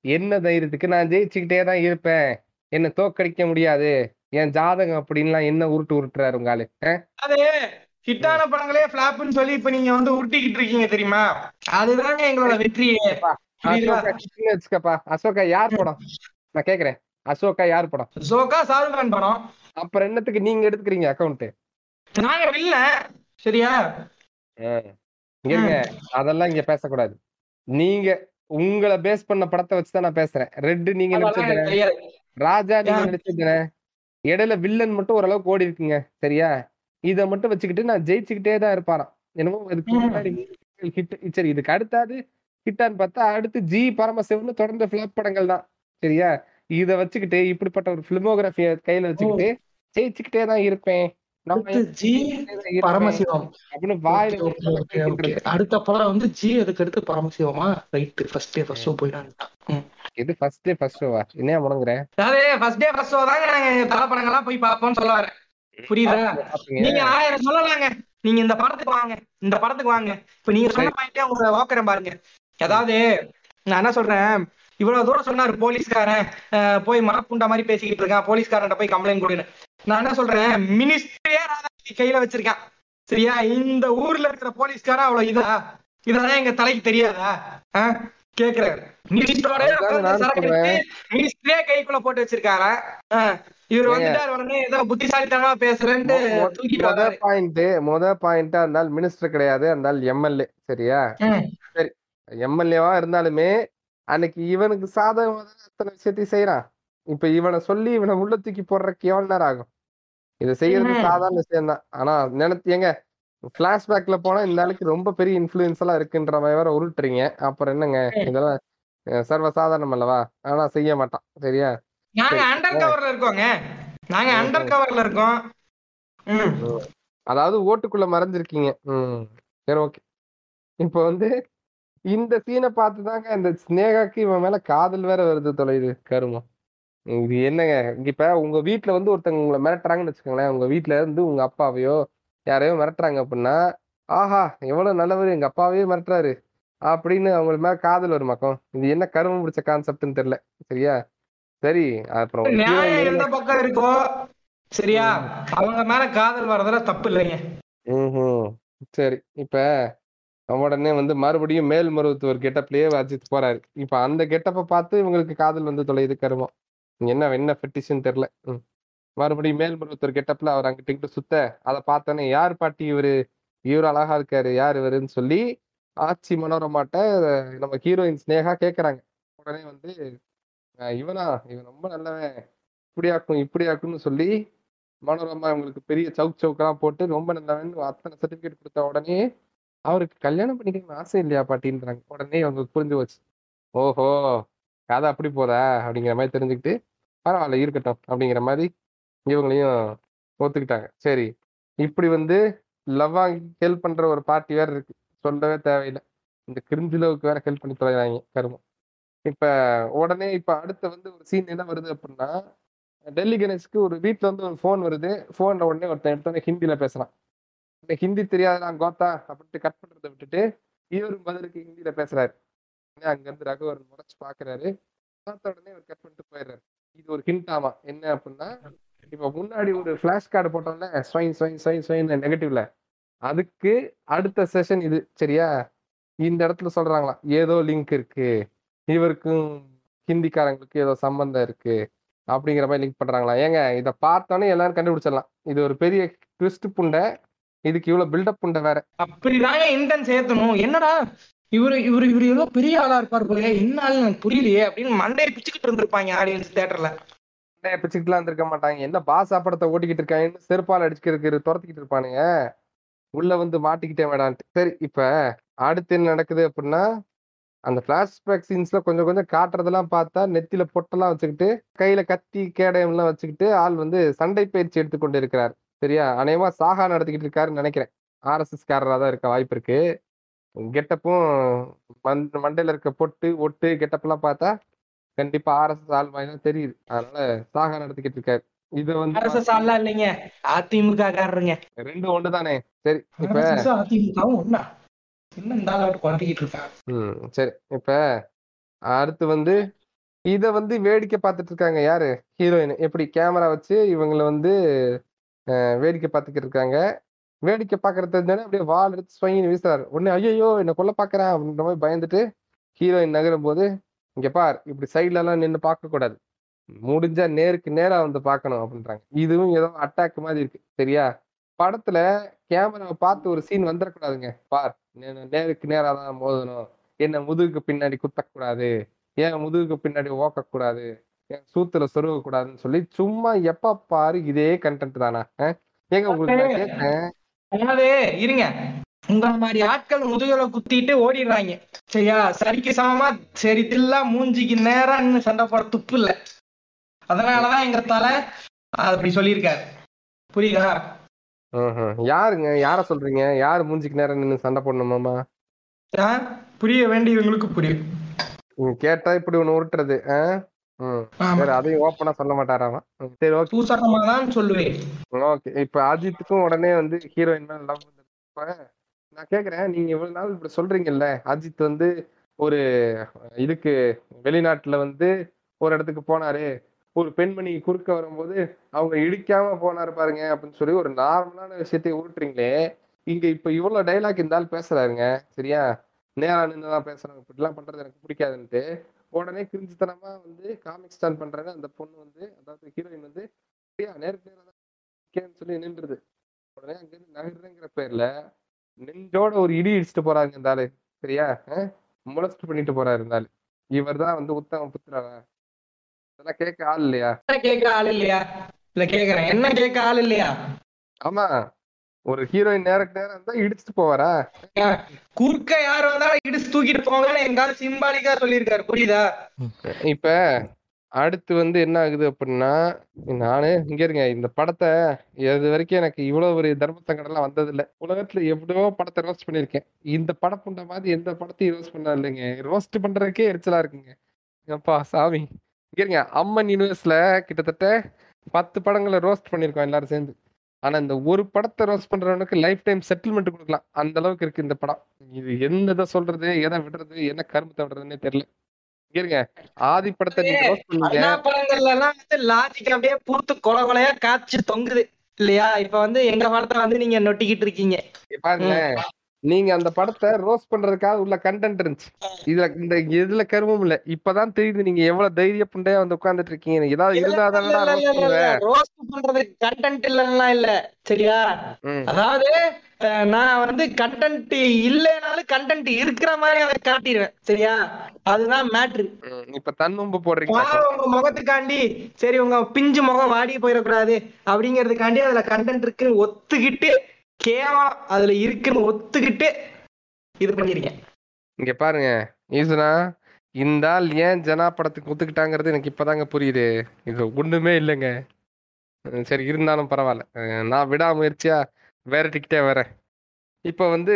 என்ன தைரியத்துக்கு நான் ஜெயிச்சுக்கிட்டே தான் இருப்பேன். என்ன தோக்கடிக்க முடியாது. என் ஜாதகம் அப்படின்லாம் என்ன உருட்டு உருட்டுறாரு உங்க ஆளு ஹிட்டான படங்களே பிளாப்னு சொல்லி இப்ப நீங்க வந்து உருட்டிக்கிட்டு இருக்கீங்க தெரியுமா? அதுதாங்க எங்களோட வெற்றியே? அசோகா அசோகா யார் படம்? நான் கேக்குறேன். அசோகா யார் படம்? சோகா ஷாருக் கான் படம். அப்புறம் என்னத்துக்கு நீங்க எடுத்துக்கிறீங்க அக்கௌண்ட் நாங்க வில்ல சரியா? இருங்க. அதெல்லாம் இங்க பேசக்கூடாது. நீங்க உங்களை பேஸ் பண்ண படத்தை வச்சுதான் நான் பேசுறேன். ரெட் நீங்க தெரியாது. ராஜா நீங்க? நடிச்சதுனே இடையில வில்லன் மட்டும் ஓரளவுக்கு ஓடி இருக்குங்க. சரியா? இத மட்டும் வச்சுக்கிட்டு நான் ஜெயிச்சுக்கிட்டே தான் இருப்பாராம். என்னமோ இதுக்கு. முன்னாடி ஹிட் சரி இதுக்கு அடுத்தாது ஹிட்டான்னு பார்த்தா அடுத்து ஜி பரமசிவன் தொடர்ந்து ஃபிளாப் படங்கள் தான். சரியா? இத வச்சுக்கிட்டு இப்படிப்பட்ட ஒரு பிலிமோகிராஃபிய கையில வச்சுக்கிட்டு ஜெயிச்சுக்கிட்டே தான் இருப்பேன். நம்ம அடுத்து படம் வந்து ஜி அதுக்கு அடுத்து பரமசிவமா right first day first show போயிடான் இது ஃபர்ஸ்ட் டே ஃபர்ஸ்ட் ஷோவா என்ன முடங்குற அதாவது ஃபர்ஸ்ட் டே ஃபர்ஸ்ட் ஷோ தலை படங்கள்லாம் போய் பார்ப்போம்னு சொல்ல வரேன் புரியுதா? நீங்க ஆயிரம் சொல்லலாங்க. நீங்க இந்த படத்துக்கு வாங்க. இந்த படத்துக்கு வாங்க. இப்ப நீங்க சொன்ன பாயிண்டே உங்களை ஓக்குறேன் பாருங்க. அதாவது நான் என்ன சொல்றேன்? இவ்வளவு தூரம் சொன்னாரு போலீஸ்காரன். போய் மரப்புண்டா மாதிரி பேசிக்கிட்டு இருக்கான். போலீஸ்காரன் போய் கம்ப்ளைண்ட் கொடுன்னு. நான் என்ன சொல்றேன்? மினிஸ்டரே கையில வச்சிருக்கான். சரியா? இந்த ஊர்ல இருக்கிற போலீஸ்காரன் அவ்வளவு இதா? இதெல்லாம் எங்க தலைக்கு தெரியாதா? ஆஹ் கேக்குறாரு. மினிஸ்டரோட. மினிஸ்டரே கைக்குள்ள போட்டு வச்சிருக்காரா? ஆஹ், இவர். வந்துட்டாரு உடனே ஏதோ புத்திசாலித்தனமா பேசுறேன்ட்டு தூக்கிட்டு முத பாயிண்ட் முத பாயிண்ட் அந்த மினிஸ்டர் கிடையாது அந்த எம்எல்ஏ சரியா? ம். எம்எல்ஏவா இருந்தாலுமே அன்னைக்கு இவனுக்கு சாதகமா தானே அத்தனை விஷயத்தையும் செய்யறான் இப்ப இவனை சொல்லி இவனை உள்ள தூக்கி போடுறதுக்கு எவ்வளவு நேரம் ஆகும்? இதை செய்யறது. சாதாரண விஷயம் தான். ஆனா நினைத்து ஏங்க பிளாஷ்பேக்ல போனா இந்த ஆளுக்கு ரொம்ப பெரிய இன்ஃபுளுன்ஸ் எல்லாம் இருக்குன்ற மாதிரி வேற உருட்டுறீங்க. அப்புறம் என்னங்க? இதெல்லாம் அஹ், சர்வசாதாரணம் அல்லவா? ஆனா செய்ய மாட்டான் சரியா? நாங்க. அண்டர் கவர்ல இருக்கோங்க. நாங்க அண்டர். கவர்ல இருக்கோம். அதாவது ஓட்டுக்குள்ள மறைஞ்சிருக்கீங்க. ம். சரி ஓகே. இப்போ வந்து இந்த சீனை பார்த்து தாங்க இந்த ஸ்னேகாக்கு இவன் மேல காதல் வேற வருது தொலைது கருமம். இது என்னங்க? இப்ப உங்க வீட்ல வந்து ஒருத்தங்க உங்களை மிரட்டுறாங்கன்னு வச்சுக்கோங்களேன். உங்க வீட்ல இருந்து உங்க அப்பாவையோ யாரையோ மிரட்டுறாங்க அப்படின்னா ஆஹா எவ்வளவு நல்லவர் எங்க அப்பாவையே மிரட்டுறாரு. அப்படின்னு அவங்க மேல காதல் வருமாக்கும் இது என்ன கருமம் பிடிச்ச கான்செப்ட்னு தெரியல. சரியா? சரி அப்புறம் நியாயம் எந்த பக்கம் இருக்கோ சரியா? அவங்க மேல காதல் வர்றதுல தப்பு இல்லைங்க. சரி இப்ப உடனே வந்து மறுபடியும் மேல் மருத்துவர் கெட்டப்லயே அஜித் போறாரு. இப்ப அந்த கெட்டப்ப பார்த்து இவங்களுக்கு காதல் வந்து தொலையுது கருமம். என்ன என்ன ஃபெட்டிஷ்னு தெரியல. மறுபடியும் மேல் மருத்துவர் கெட்டப்ல அவர் அங்கிட்டு இங்கிட்டு சுத்த அதை பார்த்தோன்னே யார் பாட்டி இவரு? இவர் அழகா இருக்காரு யார் இவருன்னு சொல்லி ஆச்சி மனோரமாட்ட நம்ம ஹீரோயின் ஸ்னேகா கேக்குறாங்க. உடனே வந்து இவனா? இவன் ரொம்ப நல்லவன். இப்படியாக்கும் இப்படியாக்கும்னு சொல்லி மனோரமா இவங்களுக்கு பெரிய சவுக் சவுக்கெல்லாம் போட்டு ரொம்ப நல்லவன். அத்தனை சர்டிபிகேட் கொடுத்த உடனே அவருக்கு கல்யாணம் பண்ணிக்கணும்னு ஆசை இல்லையா பாட்டின்றாங்க. உடனே அவங்களுக்கு புரிஞ்சு போச்சு. ஓஹோ கதை அப்படி போதா? அப்படிங்கிற மாதிரி தெரிஞ்சுக்கிட்டு பரவாயில்ல இருக்கட்டும் அப்படிங்கிற மாதிரி இவங்களையும் ஒத்துக்கிட்டாங்க. சரி இப்படி வந்து லவ்வா ஹெல்ப் பண்ற ஒரு பார்ட்டி வேற இருக்கு. சொல்லவே தேவையில்லை. இந்த கிரிஞ்சிலவுக்கு வேற ஹெல்ப் பண்ணி தொலைகிறாங்க கருமம். இப்ப உடனே இப்ப அடுத்த வந்து ஒரு சீன் என்ன வருது அப்படின்னா டெல்லி கணேஷ்க்கு ஒரு வீட்டுல வந்து ஒரு ஃபோன் வருது. ஃபோன்ல உடனே ஒருத்தன் எடுத்தோடனே ஹிந்தியில பேசுறான். ஹிந்தி தெரியாத நான் கோத்தா அப்படின்ட்டு கட் பண்றதை விட்டுட்டு இவரும் பதிலுக்கு ஹிந்தியில பேசுறாரு. அங்க இருந்து ரகுவரன் முறைச்சு பாக்குறாரு. பார்த்த உடனே அவர் கட் பண்ணிட்டு போயிடுறாரு. இது ஒரு ஹிண்ட் ஆமா. என்ன அப்படின்னா இப்ப முன்னாடி ஒரு ஃபிளாஷ் கார்டு போட்டோம்ல ஸ்வைன் ஸ்வைன் ஸ்வைன் ஸ்வைன் நெகட்டிவ்ல அதுக்கு அடுத்த செஷன் இது. சரியா? இந்த இடத்துல சொல்றாங்களா ஏதோ லிங்க் இருக்கு. இவருக்கும் ஹிந்திக்காரங்களுக்கு ஏதோ சம்பந்தம் இருக்கு அப்படிங்கிற மாதிரி லிங்க் பண்றாங்களா? ஏங்க இதை பார்த்தோன்னே எல்லாரும் கண்டுபிடிச்சிடலாம். இது ஒரு பெரிய ட்விஸ்ட் புண்டை. இதுக்கு இவ்வளவு பில்டப் புண்டை வேற. அப்படிதாங்க இன்டென்ஸ் ஏத்தணும் என்னடா? இவரு இவரு இவரு ஏதோ பெரிய ஆளா இருப்பார் போல என்ன எனக்கு புரியலையே அப்படின்னு மண்டையை பிச்சுக்கிட்டு இருந்திருப்பாங்க ஆடியன்ஸ் தியேட்டர்ல மண்டைய பிச்சுக்கிட்டுலாம் இருந்திருக்க மாட்டாங்க. என்ன பாசா படத்தை ஓட்டிக்கிட்டு இருக்காங்கன்னு செருப்பால் அடிச்சுக்கிறதுக்கு துரத்திக்கிட்டு இருப்பானுங்க. உள்ள வந்து மாட்டிக்கிட்டே வேடான்ட்டு சரி இப்ப அடுத்து என்ன நடக்குது அப்படின்னா அந்த பிளாஷ்பேக் சீன்ஸ்ல கொஞ்சம் கொஞ்சம் காட்டுறதெல்லாம் பார்த்தா நெத்தியில பொட்டெல்லாம் வச்சுக்கிட்டு கையில கத்தி கேடயம் எல்லாம் வச்சுக்கிட்டு ஆள் வந்து சண்டை பயிற்சி எடுத்துக்கொண்டு இருக்கிறார் சரியா? அநேகமா சாகா நடத்திக்கிட்டு இருக்காருன்னு நினைக்கிறேன். ஆர்எஸ்எஸ் காரரா தான் இருக்க வாய்ப்பு இருக்கு. கெட்டப்பும் மண் மண்டையில இருக்க பொட்டு ஒட்டு கெட்டப்லாம் பார்த்தா கண்டிப்பா ஆர்எஸ்எஸ் ஆள் மாதிரி தான் தெரியுது. அதனால சாகா நடத்திக்கிட்டு இருக்காரு. இது வந்து ஆர்எஸ்எஸ் ஆள்லாம் இல்லைங்க. அதிமுக காரருங்க ரெண்டு ஒன்று தானே சரி இப்ப அதிமுகவும் ஒண்ணா? என்ன இந்த ஆளாட்டு குழப்பிக்கிட்டு இருக்கான் சரி. இப்ப அடுத்து வந்து இத வந்து வேடிக்கை பார்த்துட்டு இருக்காங்க யாரு? ஹீரோயின் எப்படி கேமரா வச்சு இவங்களை வந்து வேடிக்கை பார்த்துக்கிட்டு இருக்காங்க. வேடிக்கை பார்க்கறது தெரிஞ்சாலே அப்படியே வால் எடுத்து ஸ்வங்கின்னு வீசுறாரு. உடனே ஐயோ என்ன கொல்ல பாக்குறேன் அப்படின்ற மாதிரி பயந்துட்டு ஹீரோயின் நகரும் போது இங்க பார் இப்படி சைட்ல எல்லாம் நின்று பார்க்க கூடாது. முடிஞ்சா நேருக்கு நேரா வந்து பார்க்கணும் அப்படின்றாங்க. இதுவும் ஏதோ அட்டாக் மாதிரி இருக்கு. சரியா? படத்துல கேமராவை பார்த்து ஒரு சீன் வந்துடக்கூடாதுங்க பார். நேருக்கு நேரா தான் மோதணும். என்ன முதுகுக்கு பின்னாடி குத்தக்கூடாது. ஏன் முதுகுக்கு பின்னாடி ஓக்கக்கூடாது? என் சூத்துல சொருக கூடாதுன்னு சொல்லி சும்மா எப்ப பாரு இதே கண்டென்ட் தானா? ஏங்க உங்களுக்கு அதாவது இருங்க. உங்கள மாதிரி ஆட்கள் முதுகுல குத்திட்டு ஓடிடுறாங்க. சரியா? சரிக்கு சமமா சரி தில்லா மூஞ்சிக்கு நேரா நின்னு சண்டை போட துப்பு இல்ல. அதனாலதான் எங்க தலை அப்படி சொல்லியிருக்காரு. புரியுதா? ம்ஹும். யாருங்க? யார சொல்றீங்க? யாரு மூஞ்சிக்கு நேரம் நின்னு சண்டை போடணுமாமா ஆ? புரிய வேண்டியவங்களுக்கு புரியும். நீங்க கேட்டா இப்படி ஒண்ணு உருட்டுறது ஆஹ் ம். ஆமா. சரி அதையும் ஓப்பனா சொல்ல மாட்டாராமா ம், சரி ஓகே சூசகமா தான் சொல்லுவேன். ஓகே இப்ப அஜித்துக்கும் உடனே வந்து ஹீரோயின் மேல லவ் இப்ப நான் கேக்குறேன் நீங்க இவ்வளவு நாள் இப்படி சொல்றீங்கல்ல அஜித் வந்து ஒரு இதுக்கு வெளிநாட்டுல வந்து ஒரு இடத்துக்கு போனாரு. ஒரு பெண்மணி குறுக்க வரும்போது அவங்க இடிக்காம போனாரு பாருங்க அப்படின்னு சொல்லி ஒரு நார்மலான விஷயத்தை உருட்டுறீங்களே இங்க இப்ப இவ்வளவு டைலாக் இந்த ஆள் பேசுறாருங்க சரியா? நேரா நின்றுதான் பேசுறாங்க இப்படிலாம் பண்றது எனக்கு பிடிக்காதுன்ட்டு. உடனே கிரிஞ்சுத்தனமா வந்து காமிக் ஸ்டாண்ட் பண்றாங்க அந்த பொண்ணு வந்து அதாவது ஹீரோயின் வந்து சரியா நேருக்கு நேரம் தான் சொல்லி நின்றுது. உடனே அங்கிருந்து நகர்றேங்கிற பேர்ல நெஞ்சோட ஒரு இடி இடிச்சுட்டு போறாங்க இருந்தாலே சரியா? முளஸ்ட் பண்ணிட்டு போறாரு இருந்தாலே இவர் தான் வந்து உத்தம புத்திரவா இதெல்லாம் கேட்க ஆள் இல்லையா? கேட்க ஆள் இல்லையா? இல்ல கேக்குறேன். என்ன கேட்க ஆள் இல்லையா? ஆமா. ஒரு ஹீரோயின் நேருக்கு நேரம் இருந்தா இடிச்சுட்டு போவாரா? குறுக்க யார் வந்தாலும் இடிச்சு தூக்கிட்டு போங்கன்னு எங்கால சிம்பாலிக்கா சொல்லியிருக்காரு. புரியுதா? இப்ப அடுத்து வந்து என்ன ஆகுது அப்படின்னா நானு இங்க இருங்க. இந்த படத்தை இது வரைக்கும் எனக்கு இவ்வளவு ஒரு தர்ம சங்கடம் எல்லாம் வந்தது இல்ல உலகத்துல எவ்வளவோ படத்தை ரோஸ்ட் பண்ணிருக்கேன் இந்த படம் புண்ட மாதிரி எந்த படத்தையும் ரோஸ்ட் பண்ண இல்லைங்க ரோஸ்ட் பண்றதுக்கே எரிச்சலா இருக்குங்க. அப்பா சாமி. இருங்க அம்மன் யூனிவர்ஸ்ல கிட்டத்தட்ட பத்து படங்களை ரோஸ்ட் பண்ணிருக்கோம் எல்லாரும் சேர்ந்து. ஆனா இந்த ஒரு படத்தை ரோஸ்ட் பண்றவனுக்கு லைஃப் டைம் செட்டில்மெண்ட் கொடுக்கலாம். அந்த அளவுக்கு இருக்கு இந்த படம். இது எந்த இதை சொல்றது எதை விடுறது என்ன கருமத்தை விடுறதுன்னே தெரியல. இருங்க ஆதி படத்தை நீங்க ரோஸ்ட் பண்ணீங்க. லாஜிக் அப்படியே பூத்து கொலை கொலையா காய்ச்சி தொங்குது. இல்லையா? இப்ப வந்து எங்க படத்தை வந்து நீங்க நொட்டிக்கிட்டு இருக்கீங்க. பாருங்களேன். நீங்க அந்த படத்தை ரோஸ்ட் பண்றதுக்காக உள்ள கண்டென்ட் இருந்துச்சு. இதுல இந்த இதுல கருமம் இல்ல. இப்பதான் தெரியுது நீங்க எவ்வளவு தைரிய புண்டையா வந்து உட்கார்ந்துட்டு இருக்கீங்க. ஏதாவது இருந்தா தானடா ரோஸ்ட் பண்ணுவேன் ரோஸ்ட் பண்றது கண்டென்ட் இல்லன்னா இல்ல. சரியா. அதாவது நான் வந்து கண்டென்ட் இல்லைனாலும் கண்டென்ட் இருக்கிற மாதிரி அதை காட்டிடுவேன். சரியா? அதுதான் மேட்ரு இப்ப தன்னும்பு போடுறீங்க. உங்க முகத்துக்காண்டி சரி உங்க பிஞ்சு முகம் வாடி போயிடக்கூடாது. அப்படிங்கிறதுக்காண்டி அதுல கண்டென்ட் இருக்குன்னு ஒத்துக்கிட்டு கேவலம் அதுல இருக்குன்னு ஒத்துக்கிட்டு இது பண்ணிருக்கேன் இங்க பாருங்க ஈசனா இந்த ஆள் ஏன் ஜனா படத்துக்கு ஒத்துக்கிட்டாங்கிறது எனக்கு இப்பதாங்க புரியுது. இது ஒண்ணுமே இல்லைங்க. சரி இருந்தாலும் பரவாயில்ல. நான் விடாமுயற்சியா டிக்கிட்டே வரேன். இப்போ வந்து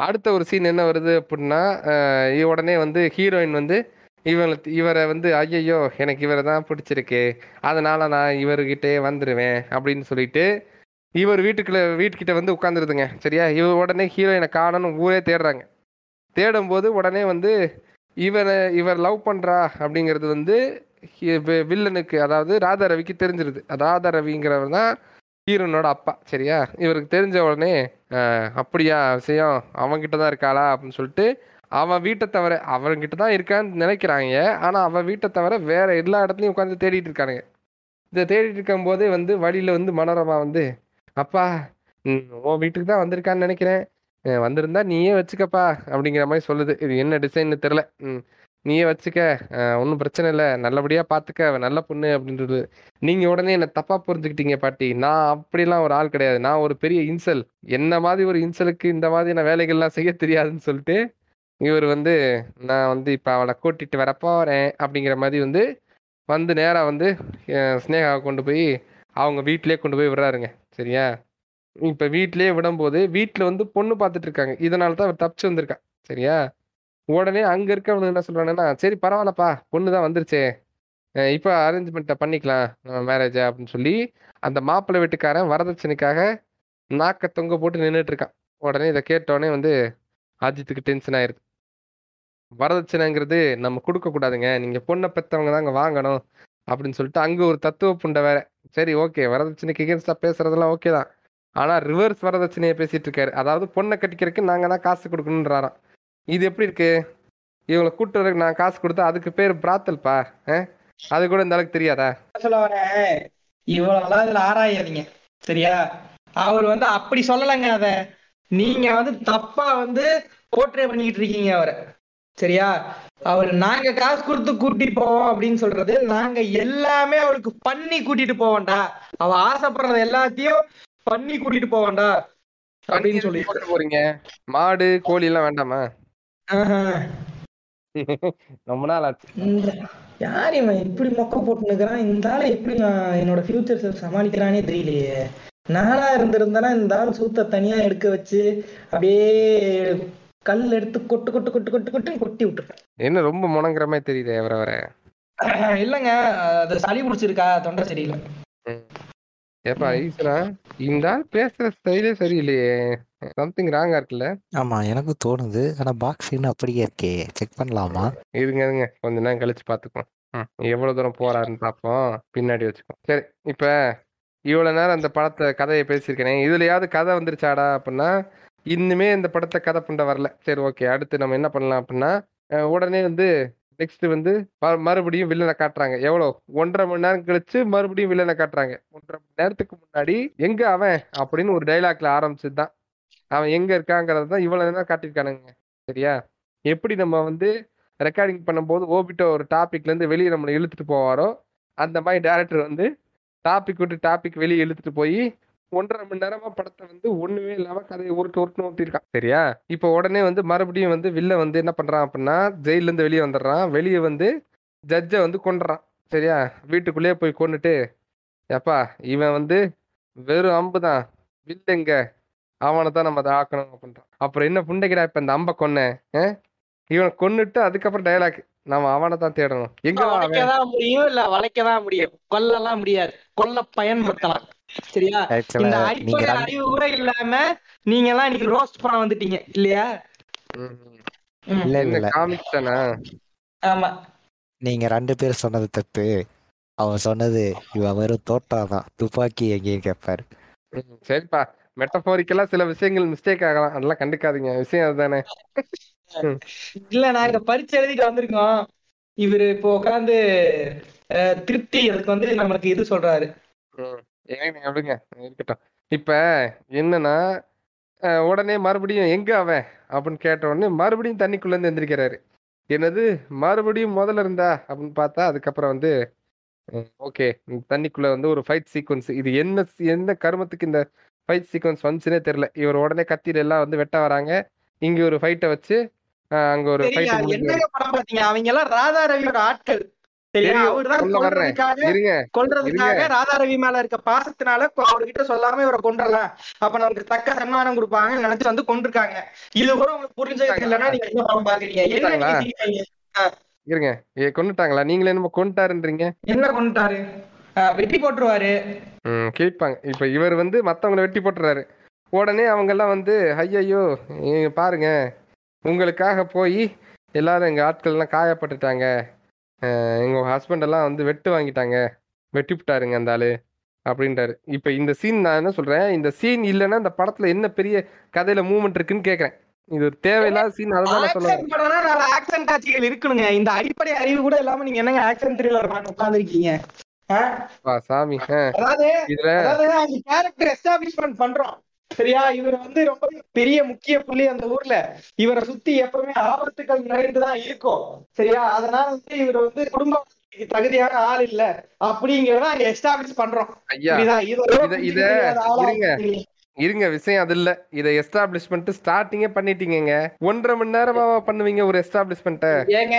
அடுத்த ஒரு சீன் என்ன வருது அப்படின்னா உடனே வந்து ஹீரோயின் வந்து இவளை இவரை வந்து ஐயையோ எனக்கு இவரை தான் பிடிச்சிருக்கு. அதனால நான் இவர்கிட்டே வந்துடுவேன் அப்படின்னு சொல்லிட்டு இவர் வீட்டுக்குள்ள வீட்டுக்கிட்ட வந்து உட்காந்துருதுங்க சரியா? இவர் உடனே ஹீரோயினை காணணும் ஊரே தேடுறாங்க. தேடும்போது உடனே வந்து இவரை இவர் லவ் பண்ணுறா அப்படிங்கிறது வந்து வில்லனுக்கு அதாவது ராதா ரவிக்கு தெரிஞ்சிருது. ராதா ரவிங்கிறவர் தான் ஹீரோனோட அப்பா. சரியா? இவருக்கு தெரிஞ்ச உடனே அப்படியா விஷயம் அவன்கிட்ட தான் இருக்காளா? அப்படின்னு சொல்லிட்டு அவன் வீட்டை தவிர அவன்கிட்ட தான் இருக்கான்னு நினைக்கிறாங்க. ஆனால் அவன் வீட்டை தவிர வேற எல்லா இடத்துலையும் உட்காந்து தேடிட்டு இருக்கானுங்க. இதை தேடிட்டு இருக்கும்போதே வந்து வழியில் வந்து மனோரமா வந்து அப்பா ம், உன் வீட்டுக்கு தான் வந்திருக்கான்னு நினைக்கிறேன். வந்திருந்தா நீயே வச்சுக்கப்பா அப்படிங்கிற மாதிரி சொல்லுது. இது என்ன டிசைன்னு தெரில ம் நீயே வச்சுக்க. ஒன்றும் பிரச்சனை இல்லை. நல்லபடியா பார்த்துக்க அவ நல்ல பொண்ணு அப்படின்றது. நீங்க உடனே என்ன தப்பா புரிஞ்சுக்கிட்டீங்க பாட்டி. நான் அப்படிலாம் ஒரு ஆள் கிடையாது. நான் ஒரு பெரிய இன்சல். என்ன மாதிரி ஒரு இன்சலுக்கு இந்த மாதிரியான வேலைகள்லாம் செய்ய தெரியாதுன்னு சொல்லிட்டு இவர் வந்து நான் வந்து இப்போ அவளை கூட்டிட்டு வரப்போறேன்" அப்படிங்கிற மாதிரி வந்து வந்து நேரா வந்து அஹ் ஸ்னேகாவை கொண்டு போய் அவங்க வீட்டிலேயே கொண்டு போய் விடுறாருங்க. சரியா? இப்போ வீட்டிலே விடும்போது வீட்டில் வந்து பொண்ணு பார்த்துட்டு இருக்காங்க இதனால தான் அவர் தப்பிச்சு வந்திருக்கான். சரியா? உடனே அங்கே இருக்கவனுக்கு என்ன சொல்றாங்கன்னா சரி பரவாயில்லப்பா பொண்ணு தான் வந்துருச்சே இப்போ அரேஞ்ச்மெண்ட்டை பண்ணிக்கலாம். மேரேஜ் அப்படின்னு சொல்லி அந்த மாப்பிள்ளை வீட்டுக்காரன் வரதட்சணைக்காக நாக்க தொங்க போட்டு நின்றுட்டு இருக்கான் உடனே இதை கேட்டோடனே வந்து அஜித்துக்கு டென்ஷன் ஆயிருது வரதட்சணைங்கிறது நம்ம கொடுக்கக்கூடாதுங்க நீங்கள் பொண்ணை பெற்றவங்க தாங்க வாங்கணும் அப்படின்னு சொல்லிட்டு அங்கே ஒரு தத்துவ புண்டை வேற சரி ஓகே. வரதட்சணைக்கு எகேன்ஸ்டா பேசுறதெல்லாம் ஓகே தான். ஆனா ரிவர்ஸ் வரதட்சணையை பேசிட்டு இருக்காரு அதாவது பொண்ணை கட்டிக்கிறதுக்கு நாங்க தான் காசு கொடுக்கணுன்றாராம் இது எப்படி இருக்கு? இவங்களை கூட்டு வரதுக்கு நான் காசு கொடுத்தா அதுக்கு பேர் பிராத்தல்பா? அது கூட இந்த அளவுக்கு தெரியாதா? சொல்ல வரேன். இவ்வளவுலாம் இதுல ஆராயாதீங்க. சரியா? அவர் வந்து அப்படி சொல்லலைங்க அத. நீங்க வந்து தப்பா வந்து போர்ட்ரே பண்ணிக்கிட்டு இருக்கீங்க அவரை. சரியா? அவர் நாங்க காசு கொடுத்து கூட்டிட்டு போவோம் அப்படின்னு சொல்றது நாங்க எல்லாமே அவளுக்கு பண்ணி கூட்டிட்டு போவோம்டா. அவ ஆசைப்படுறது எல்லாத்தையும் பண்ணி கூட்டிட்டு போவோம்டா. அப்படின்னு சொல்லி. போறீங்க. மாடு கோழி எல்லாம் வேண்டாமா. ரொம்ப நாள் ஆச்சு. யார் இவன் இப்படி மொக்க போட்டு நிக்கிறான் இந்த ஆளை எப்படி நான் என்னோட ஃபியூச்சர் சமாளிக்கிறானே தெரியலையே. நானா இருந்திருந்தேன்னா இந்த ஆள் சூத்த தனியா எடுக்க வச்சு அப்படியே கல் எடுத்து கொட்டு கொட்டு கொட்டு கொட்டு கொட்டு கொட்டி விட்டுருக்கேன் என்ன ரொம்ப முணங்குற மாதிரி தெரியுது வர வர இல்லைங்க அது சளி பிடிச்சிருக்கா தொண்டை சரியில்லை. ஏப்பா ஈஸ்வரா இந்த ஆள் பேசுற ஸ்டைலே சரியில்லையே. சம்திங் ராங்கா இருக்குல்ல. ஆமா எனக்கும் தோணுது ஆனா பாக்ஸ் இன்னும் அப்படியே இருக்கே. செக் பண்ணலாமா? இருங்க இருங்க. கொஞ்ச நேரம் கழிச்சு பாத்துக்குவோம் ம், எவ்வளவு தூரம் போறாருன்னு பார்ப்போம். பின்னாடி வச்சுக்கோம் சரி இப்ப இவ்வளவு நேரம் அந்த படத்தை கதையை பேசியிருக்கேனே. இதுலயாவது கதை வந்துருச்சாடா அப்படின்னா இன்னுமே இந்த படத்தை கதை பண்ண வரல. சரி ஓகே அடுத்து நம்ம என்ன பண்ணலாம் அப்படின்னா உடனே வந்து நெக்ஸ்ட் வந்து ம- மறுபடியும் வில்லனை காட்டுறாங்க. எவ்வளோ? ஒன்றரை மணி நேரம் கழிச்சு மறுபடியும் வில்லனை காட்டுறாங்க. ஒன்றரை மணி நேரத்துக்கு முன்னாடி எங்க அவன்? அப்படின்னு ஒரு டைலாக்ல ஆரம்பிச்சது தான் அவன் எங்க இருக்காங்கிறது தான் இவ்வளவு நேரம் காட்டியிருக்கானுங்க. சரியா? எப்படி நம்ம வந்து ரெக்கார்டிங் பண்ணும்போது ஓபிட்ட ஒரு டாபிக்ல இருந்து வெளியே நம்மளை இழுத்துட்டு போவாரோ அந்த மாதிரி டேரக்டர் வந்து டாபிக் விட்டு டாபிக் வெளியே இழுத்துட்டு போய் ஒன்றரை மணி நேரமா படத்தை வந்து ஒண்ணுமே இல்லாம கதையை உருட்டு உருட்டு ஊட்டிருக்கான் சரியா? இப்போ உடனே வந்து மறுபடியும் வந்து வில்ல வந்து என்ன பண்றான் அப்படின்னா ஜெயில இருந்து வெளியே வந்துடுறான். வெளியே வந்து ஜட்ஜை வந்து கொண்டுறான் சரியா? வீட்டுக்குள்ளேயே போய் கொண்டுட்டு ஏப்பா இவன் வந்து வெறும் அம்பு தான். வில்லங்க அவனை தான் நம்ம அதை ஆக்கணும் அப்படின்றான். அப்புறம் என்ன புண்டைக்கிடா இப்ப இந்த அம்பை கொன்னேன் ஆ? இவனை கொன்னுட்டு அதுக்கப்புறம் டயலாக் நம்ம அவனை தான் தேடணும். எங்க முடியும் இல்ல வளைக்கதான் முடியும். கொல்லலாம் முடியாது. கொல்ல பயன்படுத்தலாம். சரியா? இந்த அடிப்படை அறிவு கூட இல்லாம நீங்க எல்லாம் இன்னைக்கு ரோஸ்ட் பண்ண வந்துட்டீங்க இல்லையா. இல்ல இல்ல. தானே? ஆமா. நீங்க ரெண்டு பேர் சொன்னது தப்பு. அவன் சொன்னது இவன் வெறும் தோட்டா தான். துப்பாக்கி எங்கேயும் கேட்பாரு சரிப்பா. மெட்டஃபோரிக்கலா சில விஷயங்கள் மிஸ்டேக் ஆகலாம். அதெல்லாம் கண்டுக்காதீங்க. விஷயம் அதுதானே. இல்ல நாங்க பரீட்சை எழுதிட்டு வந்திருக்கோம். இவரு இப்போ உட்காந்து திருப்தி அதுக்கு வந்து நம்மளுக்கு இது சொல்றாரு. ஏங்க விடுங்க. இருக்கட்டும். இப்ப என்னன்னா அஹ், உடனே மறுபடியும் எங்க அவன்? அப்படின்னு கேட்ட உடனே மறுபடியும் தண்ணிக்குள்ள இருந்து எந்திரிக்கிறாரு. என்னது? மறுபடியும் முதல்ல இருந்தா? அப்படின்னு பார்த்தா அதுக்கப்புறம் வந்து ஓகே. தண்ணிக்குள்ள வந்து ஒரு ஃபைட் சீக்வன்ஸ் இது என்ன என்ன கருமத்துக்கு இந்த ஃபைட் சீக்வன்ஸ் வந்துச்சுனே தெரியல. இவர் உடனே கத்தியில எல்லாம் வந்து வெட்ட வராங்க. இங்க ஒரு ஃபைட்டை வச்சு அஹ், அங்க ஒரு சரியா ஃபைட் என்னங்க படம் பாத்தீங்க அவங்க எல்லாம் ராதா ரவியோட ஆட்கள். சரியா? அவர்தான். கொல்றதுக்காக கொல்றதுக்காக ராதா ரவி மேல இருக்க பாசத்தினால அவர்கிட்ட சொல்லாம இவரை கொன்றலாம் அப்ப நமக்கு தக்க சன்மானம் கொடுப்பாங்க நினைச்சு வந்து கொண்டிருக்காங்க இது கூட உங்களுக்கு புரிஞ்சது இல்லைன்னா நீங்க என்ன படம் பாக்குறீங்க என்ன நீங்க சிரிக்கிறீங்க? இருங்க ஏ கொண்டுட்டாங்களா நீங்களே என்னமோ கொண்டுட்டாருன்றீங்க என்ன கொண்டுட்டாரு வெட்டி போட்டுருவாரு. கேட்பாங்க. இப்போ இவர் வந்து மற்றவங்கள வெட்டி போட்டுறாரு. உடனே அவங்கெல்லாம் வந்து ஐயையோ இங்க பாருங்க. உங்களுக்காக போய் எல்லாரும் எங்கள் ஆட்கள்லாம் காயப்பட்டுட்டாங்க. எங்க ஹஸ்பண்ட் எல்லாம் வந்து வெட்டு வாங்கிட்டாங்க. வெட்டி விட்டாருங்க அந்த ஆளு அப்படின்றாரு. இப்போ இந்த சீன் நான் என்ன சொல்றேன் இந்த சீன் இல்லைன்னா இந்த படத்துல என்ன பெரிய கதையில மூவ்மெண்ட் இருக்குன்னு கேட்குறேன் இது ஒரு தேவையில்லாத சீன் அதுதான் நான் சொல்ல படம்னா ஆக்சன் காட்சிகள் இருக்கணுங்க. இந்த அடிப்படை அறிவு கூட இல்லாம நீங்க என்னங்க ஆக்சன் த்ரில்லர் பார்க்க உட்காந்துருக்கீங்க வா சாமி ஆ, அதாவது இதுல அதாவது அந்த கேரக்டர் எஸ்டாப்ளிஷ்மெண்ட் பண்றோம். சரியா? இவர் வந்து ரொம்ப பெரிய முக்கிய புள்ளி அந்த ஊர்ல. இவரை சுத்தி எப்பவுமே ஆபத்துகள் நிறைந்துதான் இருக்கும். சரியா? அதனால வந்து இவர் வந்து குடும்ப தகுதியான ஆள் இல்ல. அப்படிங்கறத அங்க எஸ்டாப்ளிஷ் பண்றோம். இத- இருங்க. விஷயம் அது இல்ல. இதை எஸ்டாப்ளிஷ்மெண்ட் ஸ்டார்டிங்கே பண்ணிட்டீங்கங்க. ஒன்றரை மணி நேரமா பண்ணுவீங்க ஒரு எஸ்டாப்ளிஷ்மெண்ட்டை ஏங்க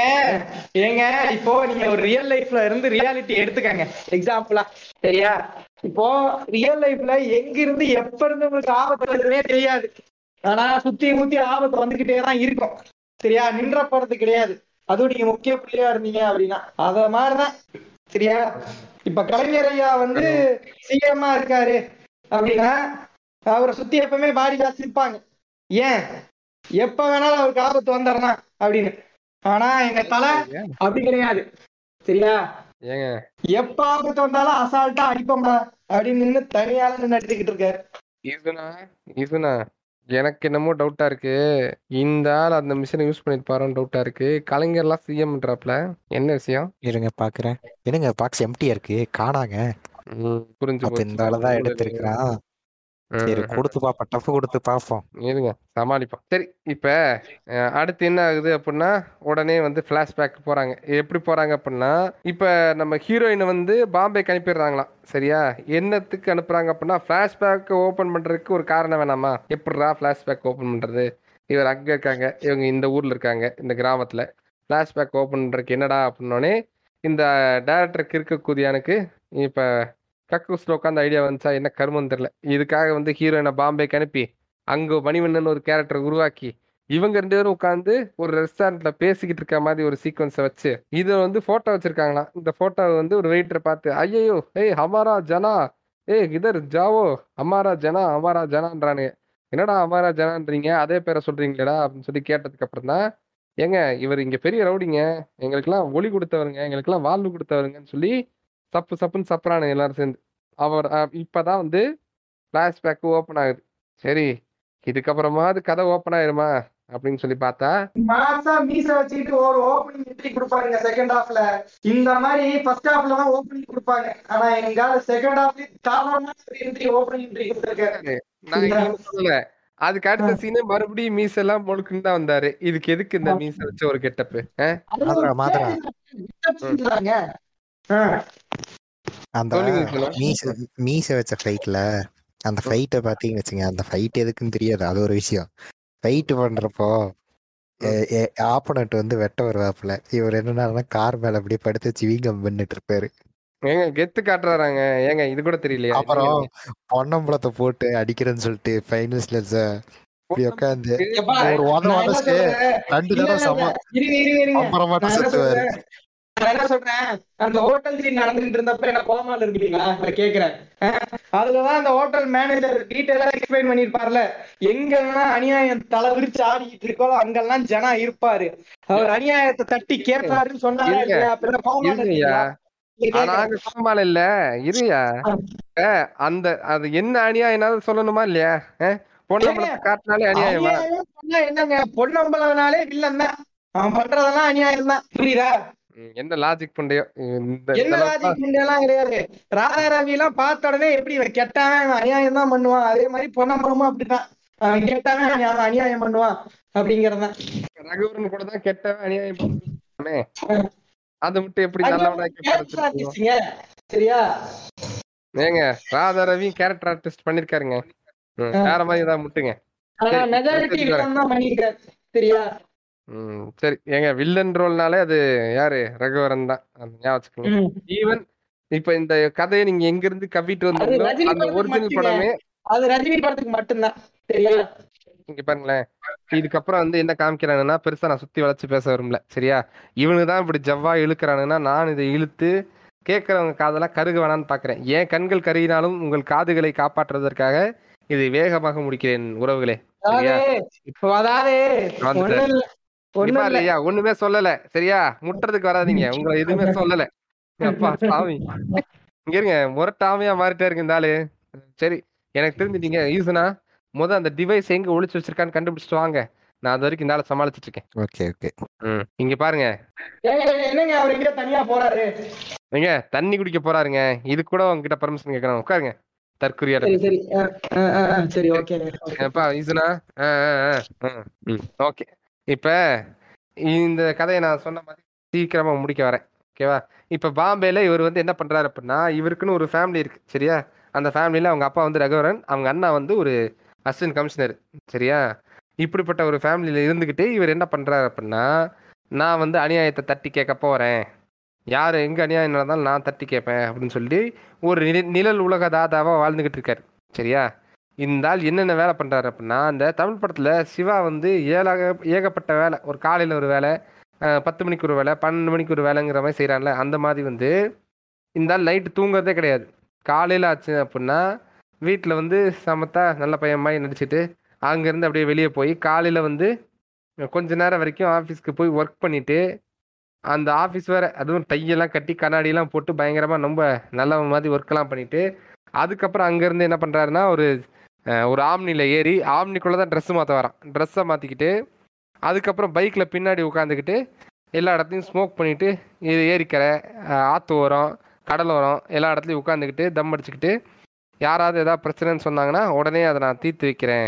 ஏங்க இப்போ நீங்க ஒரு ரியல் லைஃப்ல இருந்து ரியாலிட்டி எடுத்துக்கங்க. எக்ஸாம்பிளா சரியா? இப்போ ரியல் லைஃப்ல எங்க இருந்து எப்ப இருந்து உங்களுக்கு ஆபத்து வருதுன்னே தெரியாது. ஆனா சுத்தி முத்தி ஆபத்து வந்துகிட்டே தான் இருக்கும். சரியா? நின்ற போறது கிடையாது. அதுவும் நீங்க முக்கிய புள்ளியா இருந்தீங்க அப்படின்னா. அத மாதிரிதான். சரியா? இப்ப கலைஞர் ஐயா வந்து சிஎம்மா இருக்காரு அப்படின்னா அவரை சுத்தி எப்பவுமே பாடி காசு இருப்பாங்க. ஏன்? எப்ப வேணாலும் அவருக்கு ஆபத்து வந்துடலாம் அப்படின்னு. ஆனா எங்க தலை அப்படி கிடையாது. சரியா? ஏங்க? எப்ப ஆபத்து வந்தாலும் அசால்ட்டா அடிப்போம்டா. அப்படின்னு நின்னு தனியால நின்று அடிச்சுக்கிட்டு இருக்காரு. இதுனா இதுனா எனக்கு என்னமோ டவுட்டா இருக்கு. இந்த ஆள் அந்த மிஷினை யூஸ் பண்ணிருப்பாரோன்னு டவுட்டா இருக்கு. கலைஞர்லாம் சிஎம்ன்றாப்ல என்ன விஷயம்? இருங்க பாக்குறேன். என்னங்க பாக்ஸ் எம்டியா இருக்கு? காணாங்க. புரிஞ்சு இந்த ஆளதான் எடுத்திருக்கிறான். சரி கொடுத்து பாப்போம். டஃப் கொடுத்து பாப்போம். இருங்க சமாளிப்போம். சரி இப்ப அடுத்து என்ன ஆகுது அப்படின்னா உடனே வந்து ஃபிளாஷ்பேக் போறாங்க. எப்படி போறாங்க அப்படின்னா இப்ப நம்ம ஹீரோயினை வந்து பாம்பேக்கு அனுப்பிடுறாங்களாம் சரியா? என்னத்துக்கு அனுப்புறாங்க அப்படின்னா ஃபிளாஷ்பேக் ஓபன் பண்றதுக்கு ஒரு காரணம் வேணாமா? எப்படிடா ஃபிளாஷ்பேக் ஓபன் பண்றது? இவர் அங்க இருக்காங்க இவங்க இந்த ஊர்ல இருக்காங்க இந்த கிராமத்துல. ஃபிளாஷ்பேக் ஓபன் பண்றதுக்கு என்னடா அப்படின்னோடனே இந்த டேரக்டர் கிறுக்கு குதியானுக்கு இப்ப கக்கூஸ்ல உட்காந்து ஐடியா வந்துச்சா என்ன கருமம் தெரியல. இதுக்காக வந்து ஹீரோயினை பாம்பேக்கு அனுப்பி அங்க மணிவண்ணன் ஒரு கேரக்டர் உருவாக்கி இவங்க ரெண்டு பேரும் உட்காந்து ஒரு ரெஸ்டாரண்ட்ல பேசிக்கிட்டு இருக்க மாதிரி ஒரு சீக்வன்ஸை வச்சு இதை வந்து போட்டோ வச்சிருக்காங்களாம். இந்த போட்டோ வந்து ஒரு வெயிட்டரை பார்த்து ஐயோ ஏய் ஹமாரா ஜனா ஏய் இதர் ஜாவோ அமாரா ஜனா அமாரா ஜனான்றானுங்க. என்னடா அமாரா ஜனான்றீங்க? அதே பேரை சொல்றீங்களேடா அப்படின்னு சொல்லி கேட்டதுக்கு அப்புறம் தான் ஏங்க இவர் இங்க பெரிய ரவுடிங்க எங்களுக்கெல்லாம் ஒளி கொடுத்தவருங்க எங்களுக்கெல்லாம் வாழ்வு கொடுத்தவருங்கன்னு சொல்லி சப்பு சப்புன்னு சப்புறானுங்க எல்லாரும் சேர்ந்து. அவர் இப்பதான் வந்து ஃபிளாஷ்பேக் ஓப்பன் ஆகுது. சரி இதுக்கப்புறமாவது கதை ஓப்பன் ஆயிருமா? அப்படின்னு சொல்லி பார்த்தா மாசா மீச வச்சுக்கிட்டு ஒரு ஓப்பனிங் என்ட்ரி கொடுப்பாருங்க செகண்ட் ஹாஃப்ல இந்த மாதிரி ஃபர்ஸ்ட் ஹாஃப்ல தான் ஓப்பனிங் கொடுப்பாங்க. ஆனா எங்கால செகண்ட் ஹாஃப்ல தாராளமா என்ட்ரி ஓப்பனிங் என்ட்ரி நான் சொல்லல. அதுக்கு அடுத்த சீனு மறுபடியும் மீச எல்லாம் முழுக்குன்னு தான் வந்தாரு. இதுக்கு எதுக்கு இந்த மீச வச்ச ஒரு கெட்டப்பு அந்த. மீச மீச வச்ச ஃபைட்ல அந்த ஃபைட்டை பாத்தீங்கன்னு வச்சுங்க அந்த ஃபைட் எதுக்குன்னு தெரியாது அது ஒரு விஷயம். ஃபைட் பண்றப்போ ஆப்போனட் வந்து வெட்ட வருவாப்புல. இவர் என்னன்னா கார் மேல அப்படியே படுத்து சிவிங்கம் பண்ணிட்டு இருப்பாரு. ஏங்க கெத்து காட்டுறாங்க ஏங்க இது கூட தெரியலையா. அப்புறம் பொன்னம்பலத்தை போட்டு அடிக்கிறேன்னு சொல்லிட்டு ஃபைனல்ஸ்ல இப்படி உட்காந்து ஒரு ஒன் நான் என்ன வாரஸ்க்கு சொல்றேன்? ரெண்டு தடவை சம இருங்க, இருங்க, இருங்க. அப்புறமா நான் என்ன செத்துவாரு? நான் என்ன சொல்றேன்? அந்த ஹோட்டல் சீன் நடந்துட்டு இருந்தப்ப என்ன கோமால இருக்கீங்களா கேக்குறேன். அதுலதான் அந்த ஹோட்டல் மேனேஜர் டீட்டெயிலா எக்ஸ்பிளைன் பண்ணிருப்பார்ல எங்கெல்லாம் அநியாயம் தலை விரிச்சு ஆடிக்கிட்டு இருக்கோ அங்கெல்லாம் ஜனா இருப்பாரு. அவர் அநியாயத்தை தட்டி கேட்பாருன்னு சொன்னாரா நாங்க கோமால இல்ல. இருயா அந்த அது என்ன அநியாயம் சொல்லணுமா இல்லையா? ஆ? பொன்னம்பலத்தை காட்டினாலே அநியாயமா? என்னங்க? பொன்னம்பலம்னாலே வில்லன் தான். அவன் பண்றதெல்லாம் அநியாயம் தான் புரியுதா? என்ன லாஜிக் இந்த என்ன லாஜிக் எல்லாம் கிடையாது. ராதா ரவி எல்லாம் பார்த்த உடனே எப்படி இவன் கெட்டவன் அநியாயம் தான் பண்ணுவான்? அதே மாதிரி பொன்னம்பலமும் அப்படிதான் அவன் கெட்டவன் அநியாயம் பண்ணுவான் அப்படிங்கறதான் ரகுவரன் கூட தான் கெட்டவன் அநியாயம் பண்ணுமே அதை விட்டு எப்படி நல்லவனா சரியா? ஏங்க ராதா ரவி கேரக்டர் ஆர்டிஸ்ட் பண்ணிருக்காருங்க. வேற மாதிரி ஏதாவது முட்டுங்க. பண்ணிருக்காரு. சரியா? ம் சரி. ஏங்க வில்லன் ரோல்னாலே அது யாரு? ரகுவரன் தான். அந்த ஞாபகம் வச்சுக்கோங்க. ஈவன் இப்ப இந்த கதையை நீங்க எங்க இருந்து கவிட்டு அது வந்தீங்களோ அந்த ஒரிஜினல். படமே அது ரஜினி படத்துக்கு மட்டும்தான். சரியா? இங்க பாருங்களேன் இதுக்கப்புறம் வந்து என்ன காமிக்கிறானுன்னா பெருசா நான் சுத்தி வளைச்சு பேச விரும்பல. சரியா? இவனுக்கு தான் இப்படி ஜவ்வா இழுக்கிறானுன்னா நான் இதை இழுத்து கேட்கறவங்க காதெல்லாம் கருக வேணான்னு பாக்குறேன். ஏன் கண்கள் கருகினாலும் உங்கள் காதுகளை காப்பாற்றுவதற்காக இதை வேகமாக முடிக்கிறேன் உறவுகளே. அதாவது வந்துட்டாரு. ஒண்ணும் இங்க சொல்லல. சரியா? முட்டுறதுக்கு வராதீங்க. உங்களை எதுவுமே சொல்லல. அப்பா சாமி இங்க இருங்க. முரட்டாமையா மாறிட்டே இந்த ஆளு. சரி எனக்கு தெரிஞ்சுட்டீங்க. ஈசனா முத அந்த டிவைஸ் எங்க ஒளிச்சு வச்சிருக்கான்னு கண்டுபிடிச்சிட்டு வாங்க. நான் அது வரைக்கும் இந்த ஆளை சமாளிச்சிட்டு இருக்கேன். Okay okay. ம். இங்க பாருங்க. என்னங்க அவர் எங்க தனியா போறாரு? நீங்க தண்ணி குடிக்க போறாருங்க. இது கூட உங்ககிட்ட பர்மிஷன் கேட்கணும் உட்காருங்க. தற்குறியாட சரி சரி. ஓகே ஈசனா ஓகே. இப்போ இந்த கதையை நான் சொன்ன மாதிரி சீக்கிரமா முடிக்க வரேன். ஓகேவா இப்போ பாம்பேல இவர் வந்து என்ன பண்றாரு அப்படின்னா இவருக்குன்னு ஒரு ஃபேமிலி இருக்கு சரியா? அந்த ஃபேமிலியில் அவங்க அப்பா வந்து ரகுவரன் அவங்க அண்ணா வந்து ஒரு அசிஸ்டன்ட் கமிஷனர் சரியா? இப்படிப்பட்ட ஒரு ஃபேமிலியில் இருந்துக்கிட்டு இவர் என்ன பண்ணுறாரு அப்படின்னா நான் வந்து அநியாயத்தை தட்டி கேட்க போகிறேன் யார் எங்கே அநியாயம் நடந்தாலும் நான் தட்டி கேட்பேன் அப்படின்னு சொல்லி ஒரு நிழல் உலக தாதாவாக வாழ்ந்துக்கிட்டு இருக்காரு சரியா? இந்த ஆள் என்னென்ன வேலை பண்ணுறாரு அப்படின்னா அந்த தமிழ் படத்தில் சிவா வந்து ஏழாக ஏகப்பட்ட வேலை ஒரு காலையில் ஒரு வேலை பத்து மணிக்கு ஒரு வேலை பன்னெண்டு மணிக்கு ஒரு வேலைங்கிற மாதிரி செய்கிறான்ல அந்த மாதிரி வந்து இந்த ஆள் நைட்டு தூங்குறதே கிடையாது. காலையில் ஆச்சு அப்படின்னா வீட்டில் வந்து சமத்தா நல்ல பையன் மாதிரி நடிச்சுட்டு அங்கேருந்து அப்படியே வெளியே போய் காலையில் வந்து கொஞ்ச நேரம் வரைக்கும் ஆஃபீஸ்க்கு போய் ஒர்க் பண்ணிவிட்டு அந்த ஆஃபீஸ் வேறு அதுவும் டையெல்லாம் கட்டி கண்ணாடியெல்லாம் போட்டு பயங்கரமாக ரொம்ப நல்ல மாதிரி ஒர்க்கெல்லாம் பண்ணிவிட்டு அதுக்கப்புறம் அங்கேருந்து என்ன பண்ணுறாருன்னா ஒரு ஒரு ஆம்னியில் ஏறி ஆம்னிக்குள்ளே தான் ட்ரெஸ்ஸு மாற்ற வரான் ட்ரெஸ்ஸை மாற்றிக்கிட்டு அதுக்கப்புறம் பைக்கில் பின்னாடி உட்காந்துக்கிட்டு எல்லா இடத்துலையும் ஸ்மோக் பண்ணிவிட்டு இது ஏரிக்கரை ஆற்று ஓரம் கடல் ஓரம் எல்லா இடத்துலையும் உட்காந்துக்கிட்டு தம் அடிச்சுக்கிட்டு யாராவது ஏதாவது பிரச்சனைன்னு சொன்னாங்கன்னா உடனே அதை நான் தீர்த்து வைக்கிறேன்.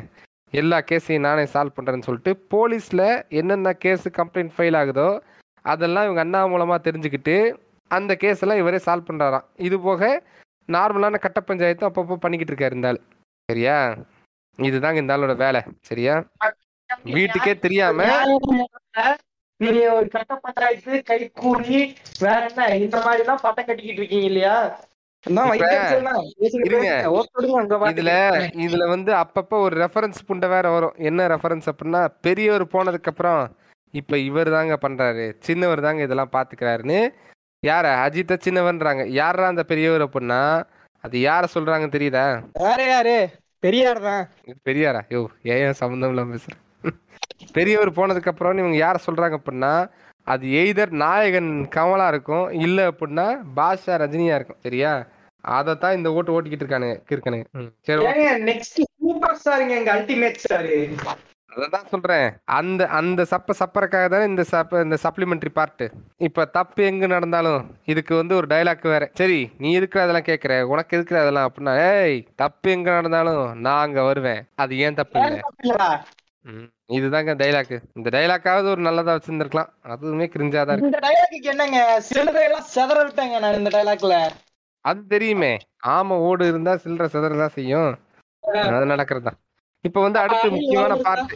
எல்லா கேஸையும் நானே சால்வ் பண்ணுறேன்னு சொல்லிட்டு போலீஸில் என்னென்ன கேஸு கம்ப்ளைண்ட் ஃபைல் ஆகுதோ அதெல்லாம் இவங்க அண்ணா மூலமாக தெரிஞ்சுக்கிட்டு அந்த கேஸெல்லாம் இவரே சால்வ் பண்ணுறாராம் இது போக நார்மலான கட்ட பஞ்சாயத்தும் அப்பப்போ பண்ணிக்கிட்டு இருக்காரு இருந்தாலும் சரியா? இதுதாங்க இந்த ஆளோட வேலை சரியா? வீட்டுக்கே தெரியாம நீங்க ஒரு கட்ட பஞ்சாயத்து கை கூலி வேற என்ன? இந்த மாதிரி எல்லாம் பட்டம் கட்டிக்கிட்டு இருக்கீங்க இல்லையா? இதுல. இதுல வந்து அப்பப்போ ஒரு ரெஃபரன்ஸ் புண்டை வேற வரும். என்ன ரெஃபரன்ஸ் அப்படின்னா பெரியவர் போனதுக்கு அப்புறம் இப்ப இவர் தாங்க பண்றாரு. சின்னவர் தாங்க இதெல்லாம் பாத்துக்கிறாருன்னு. யார? அஜித்த சின்னவன்றாங்க யாரா அந்த பெரியவர் அப்படின்னா அது யார சொல்றாங்கன்னு தெரியுதா? வேற யாரு? பெரியார் தான் பெரியாரா? யோ ஏன் சம்மந்தம் இல்லாம பேசுறேன் பெரியவர் போனதுக்கு அப்புறம் இவங்க யார சொல்றாங்க அப்படின்னா அது எய்தர் நாயகன் கமலா இருக்கும். இல்ல அப்படின்னா பாஷா ரஜினியா இருக்கும். சரியா? அதைத்தான் இந்த ஓட்டு ஓட்டிக்கிட்டு இருக்கானுங்க கிறுக்கனுங்க. ம், சரி நெக்ஸ்ட் சூப்பர் ஸ்டாருங்க எங்க அல்டிமேட் ஸ்டாரு அதான் சொல்றேன். அந்த அந்த சப்ப சப்பறக்காக தானே இந்த சப்ப இந்த சப்ளிமெண்டரி பார்ட் இப்ப தப்பு எங்க நடந்தாலும் இதுக்கு வந்து ஒரு டைலாக் வேற. சரி நீ எதுக்கு அதெல்லாம் கேக்குற? உனக்கு எதுக்கு அதெல்லாம் அப்படின்னா ஏய் தப்பு எங்க நடந்தாலும் நான் அங்க வருவேன். அது ஏன் தப்பு இல்ல? இதுதாங்க டைலாக் இந்த டைலாக்காவது ஒரு நல்லதா வச்சிருந்திருக்கலாம். அதுவுமே கிரிஞ்சாதான் இருக்கு இந்த டைலாக்கு என்னங்க? சிலரை எல்லாம் செதற விட்டாங்க நான் இந்த டைலாக்ல அது தெரியுமே. ஆமா ஓடு இருந்தா சில்லற சிதறதான் செய்யும். அது நடக்கிறது தான் இப்போ வந்து அடுத்து முக்கியமான பார்ட்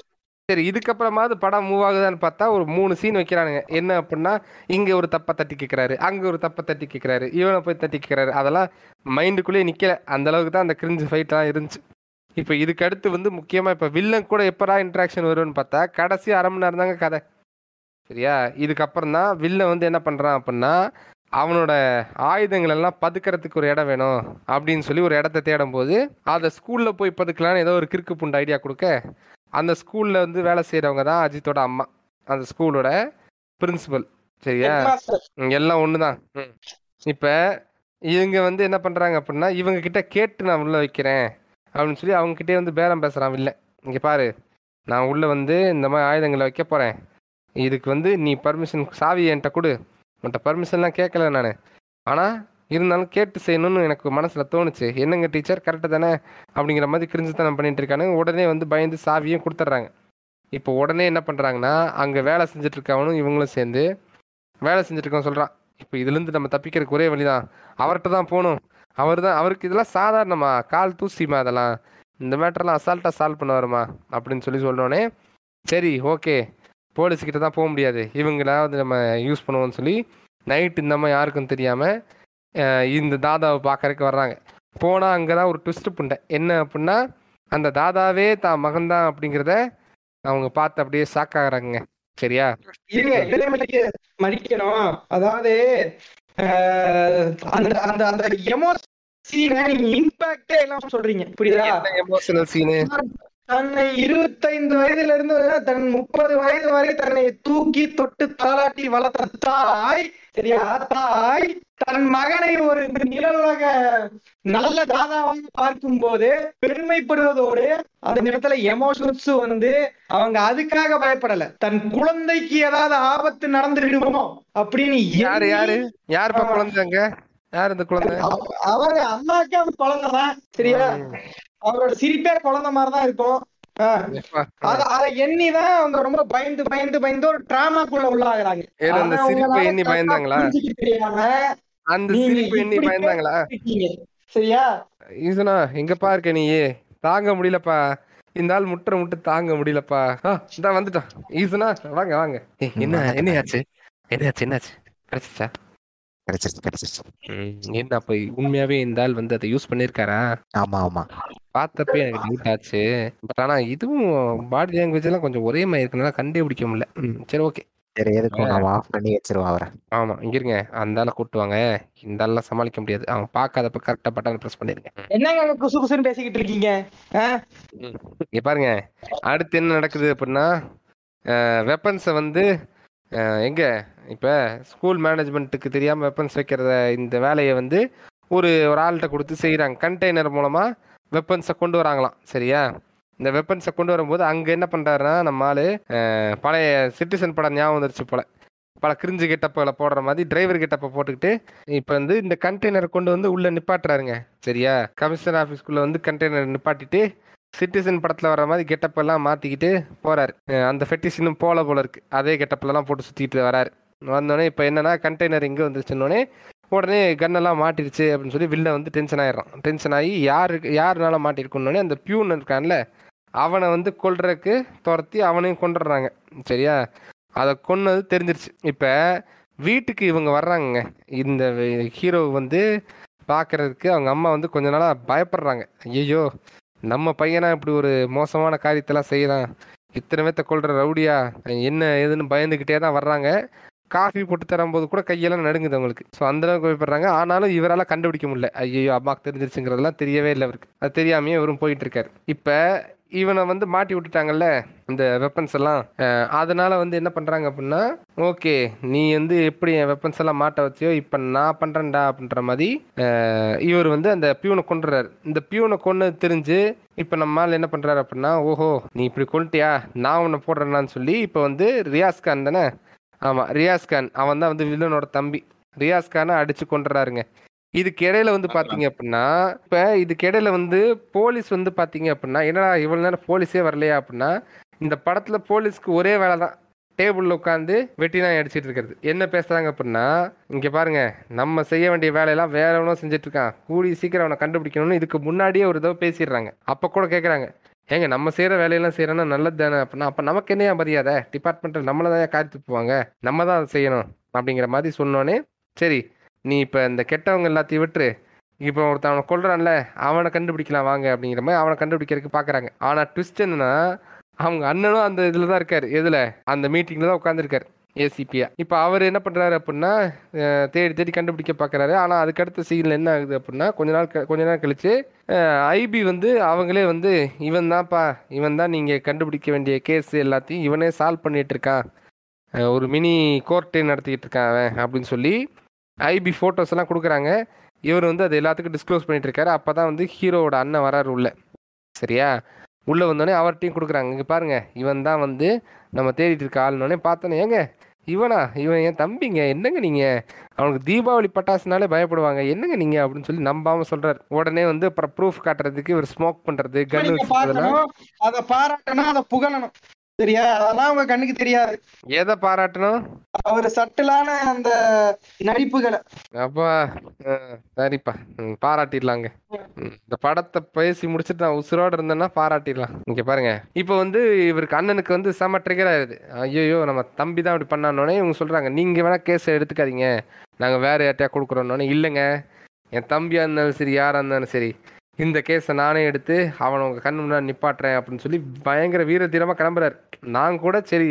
சரி இதுக்கப்புறமாவது படம் மூவ் ஆகுதான்னு பார்த்தா ஒரு மூணு சீன் வைக்கிறானுங்க. என்ன அப்படின்னா இங்க ஒரு தப்பை தட்டி கேட்கிறாரு அங்க ஒரு தப்பை தட்டி கேட்கிறாரு இவனை போய் தட்டி கேட்கிறாரு அதெல்லாம் மைண்டுக்குள்ளேயே நிக்கல. அந்த அளவுக்கு தான் அந்த கிரிஞ்சு ஃபைட்லாம் இருந்துச்சு. இப்போ இதுக்கு அடுத்து வந்து முக்கியமா இப்போ வில்லன் கூட எப்படா இன்ட்ராக்ஷன் வரும்னு பார்த்தா கடைசி அரை மணி நேரம் தாங்க கதை. சரியா? இதுக்கப்புறம் தான் வில்லன் வந்து என்ன பண்றான் அப்படின்னா அவனோட ஆயுதங்கள் எல்லாம் பதுக்கிறதுக்கு ஒரு இடம் வேணும் அப்படின்னு சொல்லி ஒரு இடத்த தேடும் போது அதை ஸ்கூல்ல போய் பதுக்கலான்னு ஏதோ ஒரு கிறுக்கு புண்டு ஐடியா கொடுக்க அந்த ஸ்கூல்ல வந்து வேலை செய்றவங்க தான் அஜித்தோட அம்மா. அந்த ஸ்கூலோட பிரின்சிபல் சரியா? எல்லாம் ஒண்ணுதான். ம். இப்போ இவங்க வந்து என்ன பண்ணுறாங்க அப்படின்னா இவங்க கிட்ட கேட்டு நான் உள்ளே வைக்கிறேன் அப்படின்னு சொல்லி அவங்க கிட்டே வந்து பேரம் பேசுகிறான் இல்லை இங்கே பாரு நான் உள்ளே வந்து இந்த மாதிரி ஆயுதங்களை வைக்க போகிறேன் இதுக்கு வந்து நீ பர்மிஷன் சாவி என்கிட்ட கொடு. உன்கிட்ட பர்மிஷன்லாம் கேட்கல நான். ஆனால் இருந்தாலும் கேட்டு செய்யணும்னு எனக்கு மனசில் தோணுச்சு. என்னங்க டீச்சர் கரெக்டு தானே? அப்படிங்கிற மாதிரி கிரிஞ்சுத்தனம் பண்ணிட்டு இருக்கானு உடனே வந்து பயந்து சாவியும் கொடுத்துட்றாங்க. இப்போ உடனே என்ன பண்ணுறாங்கன்னா அங்கே வேலை செஞ்சுட்டு இருக்கவனும் இவங்களும் சேர்ந்து வேலை செஞ்சுருக்கவன் சொல்கிறான் இப்போ இதுலேருந்து நம்ம தப்பிக்கிறதுக்கு ஒரே வழிதான். அவர்கிட்ட தான் போகணும். அவர் தான் அவருக்கு இதெல்லாம் சாதாரணமா. கால் தூசிமா அதெல்லாம் இந்த மேட்டர்லாம் அசால்ட்டாக சால்வ் பண்ண வருமா அப்படின்னு சொல்லி சொன்னோடனே சரி ஓகே போலீஸ்கிட்ட தான் போக முடியாது. இவங்களாவது நம்ம யூஸ் பண்ணுவோம்னு சொல்லி நைட் இந்த மாதிரி யாருக்கும் தெரியாமல் இந்த தாதாவை பார்க்கறதுக்கு வர்றாங்க. போனால் அங்கே தான் ஒரு ட்விஸ்ட் புண்டை. என்ன அப்படின்னா அந்த தாதாவே தான் மகன்தான் அப்படிங்கிறத அவங்க பார்த்து அப்படியே ஷாக் ஆகுறாங்க சரியா? இருங்க இதே மடிக்க மடிக்கணும் அதாவது அந்த அந்த அந்த எமோஷன் நீங்க இம்பாக்டே எல்லாம் சொல்றீங்க. புரியுதா? எமோஷனல் சீனு தன்னை இருபத்தைந்து வயதுல இருந்து தன் முப்பது வயது வரை தன்னை தூக்கி தொட்டு தாளாட்டி வளர்த்த தாய் சரியா தாய் தன் மகனை ஒரு நிலவுலக நல்ல தாதாவாக பார்க்கும் போது பெருமைப்படுவதோடு அந்த நேரத்துல எமோஷன்ஸ் வந்து அவங்க அதுக்காக பயப்படல. தன் குழந்தைக்கு ஏதாவது ஆபத்து நடந்து விடுமோ அப்படின்னு யாரு யாரு? யாருப்பா குழந்தைங்க? யார் இந்த குழந்தை? அவ- அவங்க அம்மாக்கே அது குழந்தைதான் சரியா? அவரோட சிரிப்பே குழந்தை மாதிரிதான் இருக்கும்? அத எண்ணிதான் அவங்க ரொம்ப பயந்து பயந்து பயந்து ஒரு டிராமாக்குள்ள உள்ளாகுறாங்க. அந்த சிரிப்பை எண்ணி பயந்தாங்களா? அந்த சிரிப்பை எண்ணி பயந்தாங்களா. சரியா? ஈசனா எங்கப்பா இருக்க நீ? தாங்க முடியலப்பா. இந்த ஆள் முட்டுற முட்டு தாங்க முடியலப்பா. இந்தா வந்துட்டான். ஈசனா வாங்க வாங்க. என்ன என்னையாச்சு என்னையாச்சு என்னாச்சு கிடைச்சிச்சா கிடைச்சிருச்சு கிடைச்சிருச்சு. என்ன அப்ப உண்மையாவே இந்த ஆள் வந்து அதை யூஸ் பண்ணிருக்காரா? ஆமா ஆமா. பார்த்தப்ப எனக்கு டவுட் ஆச்சு. பட் ஆனா இதுவும் பாடி லாங்குவேஜ் எல்லாம் கொஞ்சம் ஒரே மாதிரி இருக்கனால கண்டே பிடிக்க முடியல சரி ஓகே சரி எதுக்கும் நம்ம ஆஃப் பண்ணி வச்சிருவோம் அவரை? ஆமா இங்க இருங்க. அந்த ஆளை கூட்டுவாங்க இந்த ஆள்லாம் சமாளிக்க முடியாது. அவன் பார்க்காதப்ப கரெக்டா பட்டன் ப்ரெஸ் பண்ணிருங்க என்னங்க குசு குசுன்னு பேசிக்கிட்டு இருக்கீங்க? ஆஹ் இங்க பாருங்க. அடுத்து என்ன நடக்குது அப்படின்னா வெப்பன்ஸை வந்து எங்க? இப்போ ஸ்கூல் மேனேஜ்மெண்ட்டுக்கு தெரியாமல் வெப்பன்ஸ் வைக்கிறத இந்த வேலையை வந்து ஒரு ஒரு ஆள்கிட்ட கொடுத்து செய்கிறாங்க கண்டெய்னர் மூலமாக வெப்பன்ஸை கொண்டு வராங்களாம். சரியா? இந்த வெப்பன்ஸை கொண்டு வரும்போது அங்கே என்ன பண்ணுறாருன்னா நம்ம ஆள் பழைய சிட்டிசன் படம் ஞாபகம் வந்துருச்சு போல. பல கிரிஞ்சு கெட்டப்புகளை போடுற மாதிரி டிரைவர் கெட்டப்பை போட்டுக்கிட்டு இப்போ வந்து இந்த கண்டெய்னர் கொண்டு வந்து உள்ளே நிப்பாட்டுறாருங்க. சரியா? கமிஷனர் ஆஃபீஸ்க்குள்ளே வந்து கண்டெய்னர் நிப்பாட்டிட்டு சிட்டிசன் படத்தில் வர மாதிரி கெட்டப் எல்லாம் மாற்றிக்கிட்டு போகிறாரு அந்த ஃபெட்டிஸ் இன்னும் போல போல இருக்கு. அதே கெட்டப்லலாம் போட்டு சுற்றிட்டு வராரு. வந்தோடனே இப்போ என்னன்னா கண்டெய்னர் இங்கே வந்துருச்சுன்னொடனே உடனே கன்னெல்லாம் மாட்டிருச்சு அப்படின்னு சொல்லி வில்ல வந்து டென்ஷன் ஆயிடுறான். டென்ஷன் ஆகி யாருக்கு யாருனால மாட்டிருக்கோன்னே அந்த பியூன் இருக்கான்ல அவனை வந்து கொல்றதுக்கு துரத்தி அவனையும் கொண்டுடுறாங்க சரியா? அதை கொன்னது தெரிஞ்சிருச்சு. இப்போ வீட்டுக்கு இவங்க வர்றாங்க இந்த ஹீரோ வந்து பார்க்குறதுக்கு அவங்க அம்மா வந்து கொஞ்ச நாளாக பயப்படுறாங்க. ஐயோ நம்ம பையனா இப்படி ஒரு மோசமான காரியத்தெல்லாம் செய்யறான் இத்தனை பேத்த கொள்ற ரவுடியா? என்ன ஏதுன்னு பயந்துக்கிட்டே தான் வர்றாங்க. காஃபி போட்டு தரும்போது கூட கையெல்லாம் நடுங்குது அவங்களுக்கு. ஸோ அந்த அளவுக்கு பயப்படுறாங்க. ஆனாலும் இவரால் கண்டுபிடிக்க முடியல. ஐயோ அம்மாக்கு தெரிஞ்சிருச்சுங்கிறதெல்லாம் தெரியவே இல்லை அவருக்கு. அது தெரியாமையே இவரும் போயிட்டு இருக்காரு. இப்போ இவனை வந்து மாட்டி விட்டுட்டாங்கல்ல இந்த வெப்பன்ஸ் எல்லாம். அதனால வந்து என்ன பண்றாங்க அப்படின்னா ஓகே நீ வந்து எப்படி என் வெப்பன்ஸ் எல்லாம் மாட்ட வச்சியோ இப்போ நான் பண்றேன்டா அப்படின்ற மாதிரி இவர் வந்து அந்த பியூனை கொண்டுறாரு இந்த பியூனை கொண்டு தெரிஞ்சு இப்போ நம்மால் என்ன பண்றாரு அப்படின்னா ஓஹோ நீ இப்படி கொண்டுட்டியா நான் உன்னை போடுறேன்னான்னு சொல்லி இப்போ வந்து ரியாஸ் கான் தானே? ஆமாம் ரியாஸ் கான். அவன் தான் வந்து வில்லனோட தம்பி. ரியாஸ் கானை அடிச்சு கொண்டுறாருங்க இதுக்கு இடையில வந்து பாத்தீங்க அப்படின்னா இப்ப இதுக்கு இடையில வந்து போலீஸ் வந்து பாத்தீங்க அப்படின்னா என்னடா இவ்வளவு நேரம் போலீஸே வரலையா அப்படின்னா இந்த படத்துல போலீஸ்க்கு ஒரே வேலை தான். டேபிள்ல உட்காந்து வெட்டி நாய் அடிச்சிட்டு இருக்கிறது. என்ன பேசுறாங்க அப்படின்னா இங்க பாருங்க நம்ம செய்ய வேண்டிய வேலையெல்லாம் வேற ஒன்றும் செஞ்சுட்டு இருக்கான். கூடி சீக்கிரம் அவனை கண்டுபிடிக்கணும்னு இதுக்கு முன்னாடியே ஒரு தடவை பேசிடுறாங்க. அப்ப கூட கேக்குறாங்க ஏங்க நம்ம செய்யற வேலையெல்லாம் செய்யறோம்னா நல்லது தானே அப்படின்னா அப்ப நமக்கு என்னையா மரியாதை? டிபார்ட்மெண்ட்டில் நம்மள தான் காத்து போவாங்க நம்ம தான் அதை செய்யணும் அப்படிங்கிற மாதிரி சொன்னோன்னே சரி நீ இப்போ இந்த கெட்டவங்க எல்லாத்தையும் விட்டுரு. இப்போ ஒருத்தன் அவனை கொல்றான்ல அவனை கண்டுபிடிக்கலாம் வாங்க அப்படிங்கிற மாதிரி அவனை கண்டுபிடிக்கிறதுக்கு பார்க்குறாங்க ஆனால் ட்விஸ்ட் என்னன்னா அவங்க அண்ணனும் அந்த இதில் தான் இருக்கார். எதில்? அந்த மீட்டிங்கில் தான் உட்காந்துருக்காரு ஏசிபியா இப்போ அவர் என்ன பண்ணுறாரு அப்படின்னா தேடி தேடி கண்டுபிடிக்க பார்க்குறாரு ஆனால் அதுக்கடுத்த சீனில் என்ன ஆகுது அப்படின்னா கொஞ்ச நாள் கொஞ்ச நாள் கழித்து ஐபி வந்து அவங்களே வந்து இவன் தான்ப்பா இவன் தான் நீங்கள் கண்டுபிடிக்க வேண்டிய கேஸ் எல்லாத்தையும் இவனே சால்வ் பண்ணிகிட்டு இருக்கான். ஒரு மினி கோர்ட்டே நடத்திக்கிட்டு இருக்கான் அவன் அப்படின்னு சொல்லி ஐபி ஃபோட்டோஸ் எல்லாம் கொடுக்குறாங்க. இவர் வந்து அது எல்லாத்துக்கும் டிஸ்க்ளோஸ் பண்ணிட்டு இருக்காரு அப்போ தான் வந்து ஹீரோவோட அண்ணன் வராரு உள்ள. சரியா? உள்ளே வந்தோடனே அவர்கிட்டையும் கொடுக்குறாங்க. இங்கே பாருங்க. இவன் தான் வந்து நம்ம தேடிட்டு இருக்க ஆளுனோடனே பார்த்தோன்னே ஏங்க இவனா? இவன் என் தம்பிங்க. என்னங்க நீங்கள் அவனுக்கு தீபாவளி பட்டாசுனாலே பயப்படுவாங்க. என்னங்க நீங்கள் அப்படின்னு சொல்லி நம்பாமல் சொல்கிறார் உடனே வந்து அப்புறம் ப்ரூஃப் காட்டுறதுக்கு இவர் ஸ்மோக் பண்ணுறது கன் வச்சுக்கிறதுலாம். அத பாராட்டணும் அத புகழணும். சரியா அதெல்லாம் உங்க கண்ணுக்கு தெரியாது. எதை பாராட்டணும்? அவர் சட்டிலான அந்த நடிப்புகளை. அப்பா சரிப்பா. பாராட்டிடலாங்க. இந்த படத்தை பேசி முடிச்சுட்டு நான் உசுரோட இருந்தேன்னா பாராட்டிடலாம். இங்க பாருங்க. இப்போ வந்து இவருக்கு அண்ணனுக்கு வந்து செம ட்ரிகர் ஆயிருது ஐயோ நம்ம தம்பி தான் இப்படி பண்ணானோடனே இவங்க சொல்றாங்க நீங்க வேணா கேஸ் எடுத்துக்காதீங்க. நாங்க வேற யார்ட்டையா கொடுக்குறோன்னே இல்லைங்க. என் தம்பியா இருந்தாலும் சரி யாரா இருந்தாலும் சரி இந்த கேஸை நானே எடுத்து அவனை உங்கள் கண் முன்னாடி நிப்பாட்டுறேன் அப்படின்னு சொல்லி பயங்கர வீர தீரமாக கிளம்புறாரு. நான் கூட சரி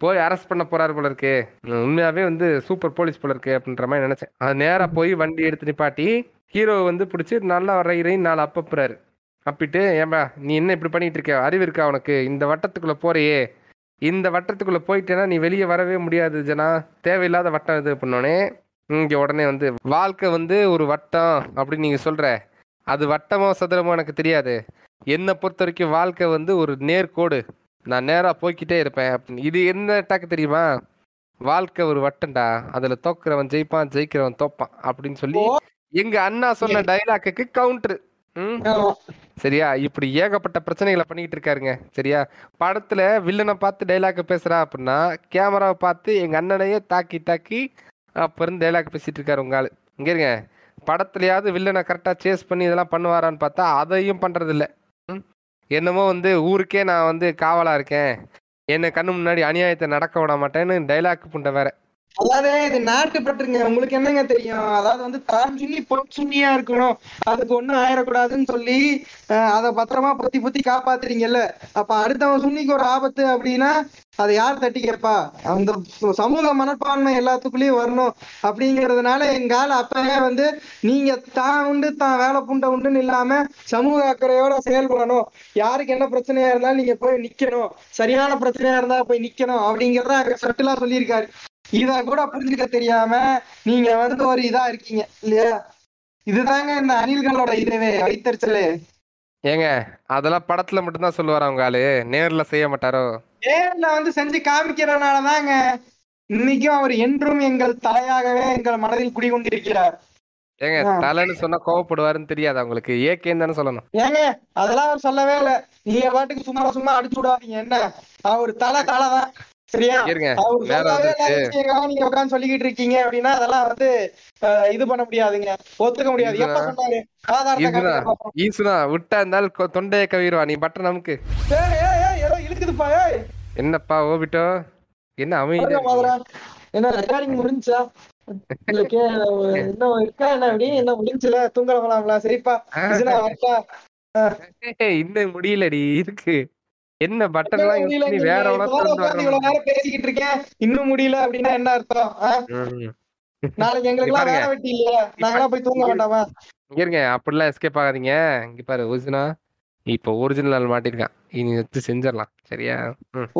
போய் அரெஸ்ட் பண்ண போறாரு போல இருக்கு. உண்மையாகவே உண்மையாவே வந்து சூப்பர் போலீஸ் போல இருக்கு அப்படின்ற மாதிரி நினைச்சேன். அது நேராக போய் வண்டி எடுத்து நிப்பாட்டி ஹீரோ வந்து பிடிச்சி நல்லா வர இறையும் நாலு அப்பப்புறாரு அப்பிட்டு ஏம்பா நீ என்ன இப்படி பண்ணிட்டு இருக்க? அறிவு இருக்கா உனக்கு? இந்த வட்டத்துக்குள்ளே போறியே. இந்த வட்டத்துக்குள்ளே போயிட்டேன்னா நீ வெளியே வரவே முடியாது ஜனா. தேவையில்லாத வட்டம் இது பண்ணோடனே இங்கே உடனே வந்து வாழ்க்கை வந்து ஒரு வட்டம் அப்படின்னு நீங்கள் சொல்கிற அது வட்டமோ சதுரமோ எனக்கு தெரியாது. என்னை பொறுத்த வரைக்கும் வாழ்க்கை வந்து ஒரு நேர்கோடு. நான் நேரா போய்க்கிட்டே இருப்பேன். அப்படின்னு இது என்ன அட்டாக் தெரியுமா? வாழ்க்கை ஒரு வட்டம்டா. அதுல தோக்குறவன் ஜெயிப்பான் ஜெயிக்கிறவன் தோப்பான் அப்படின்னு சொல்லி எங்க அண்ணா சொன்ன டைலாக்குக்கு கவுண்டர் ம்? சரியா? இப்படி ஏகப்பட்ட பிரச்சனைகளை பண்ணிட்டு இருக்காருங்க. சரியா? படத்துல வில்லனை பார்த்து டைலாக் பேசுறா அப்படின்னா கேமராவை பார்த்து எங்க அண்ணனையே தாக்கி தாக்கி அப்ப இருந்து டைலாக் பேசிட்டு இருக்காரு உங்க ஆளு. இங்க இருங்க. படத்துலையாவது வில்லனை கரெக்டாக சேஸ் பண்ணி இதெல்லாம் பண்ணுவாரான்னு பார்த்தா அதையும் பண்ணுறதில்ல என்னமோ வந்து ஊருக்கே நான் வந்து காவலாக இருக்கேன். என்னை கண்ணு முன்னாடி அநியாயத்தை நடக்க விட மாட்டேன்னு டைலாக் புண்டை வேற. அதாவது இது நாட்டு பற்றுங்க உங்களுக்கு என்னங்க தெரியும்? அதாவது வந்து தான் சொல்லி பொன் இருக்கணும். அதுக்கு ஒண்ணும் ஆயிடக்கூடாதுன்னு சொல்லி அதை பத்திரமா பொத்தி பொத்தி காப்பாத்துறீங்கல்ல. அப்ப அடுத்தவன் சுண்ணிக்கு ஒரு ஆபத்து அப்படின்னா அதை யார் தட்டி கேட்பா? அந்த சமூக மனப்பான்மை எல்லாத்துக்குள்ளயும் வரணும். அப்படிங்கறதுனால எங்க ஆள் அப்பவே வந்து நீங்க தான் உண்டு தான் வேலை புண்டை உண்டுன்னு இல்லாம சமூக அக்கறையோட செயல்படணும். யாருக்கு என்ன பிரச்சனையா இருந்தாலும் நீங்க போய் நிக்கணும். சரியான பிரச்சனையா இருந்தா போய் நிக்கணும். அப்படிங்கறத சட்டிலா சொல்லியிருக்காரு. இத கூட புரிஞ்சுக்க தெரியாம நீங்க வந்து ஒரு இதா இருக்கீங்க இல்லையா? இதுதாங்க இந்த அணில்களோட இதுவே வைத்தறிச்சலு. ஏங்க அதெல்லாம் படத்துல மட்டும்தான் சொல்லுவாரா உங்க ஆளு? நேர்ல செய்ய மாட்டாரோ? நேர்ல வந்து செஞ்சு காமிக்கிறனாலதாங்க இன்னைக்கும் அவர் என்றும் எங்கள் தலையாகவே எங்கள் மனதில் குடிகொண்டிருக்கிறார். ஏங்க. தலைன்னு சொன்னா கோவப்படுவாருன்னு தெரியாதா உங்களுக்கு ஏகேன்னு தானே சொல்லணும். ஏங்க அதெல்லாம் அவர் சொல்லவே இல்ல. நீங்க பாட்டுக்கு சும்மா சும்மா அடிச்சு விடாதீங்க என்ன? அவர் தலை தலை தான். சரியா? நீங்க உட்கார்ந்து சொல்லிக்கிட்டு இருக்கீங்க அப்படின்னா அதெல்லாம் வந்து இது பண்ண முடியாதுங்க. ஒத்துக்க முடியாது. எப்ப. சொன்னாரு. ஈசுனா விட்டா இருந்தாலும் தொண்டையை கவிடுவா நீ பட்ட நமக்கு. ஏதோ இழுக்குதுப்பா என்னப்பா ஓபிட்டோ? என்ன மாதிரா. என்ன ரெக்கார்டிங் முடிஞ்சா? இன்னும் இருக்கா என்ன அப்படி? என்ன முடிஞ்சுல? சரிப்பா. இன்னும் முடியலடி. இருக்கு. என்ன பட்டன் எல்லாம் யூஸ் பண்ணி வேற உலகத்துல உட்கார்ந்து இவ்வளவு நேரம் பேசிக்கிட்டு இருக்கேன். இன்னும் முடியல அப்படின்னா என்ன அர்த்தம்? நாளைக்கு எங்களுக்கு எல்லாம். வேலை வெட்டி இல்லையா நாங்களாம் போய் தூங்க வேண்டாமா? இங்க இருங்க. அப்படிலாம் எஸ்கேப் ஆகாதீங்க. இங்க பாரு ஒரிஜினா இப்போ ஒரிஜினல் மாட்டிருக்கான். இனி வச்சு செஞ்சிடலாம். சரியா.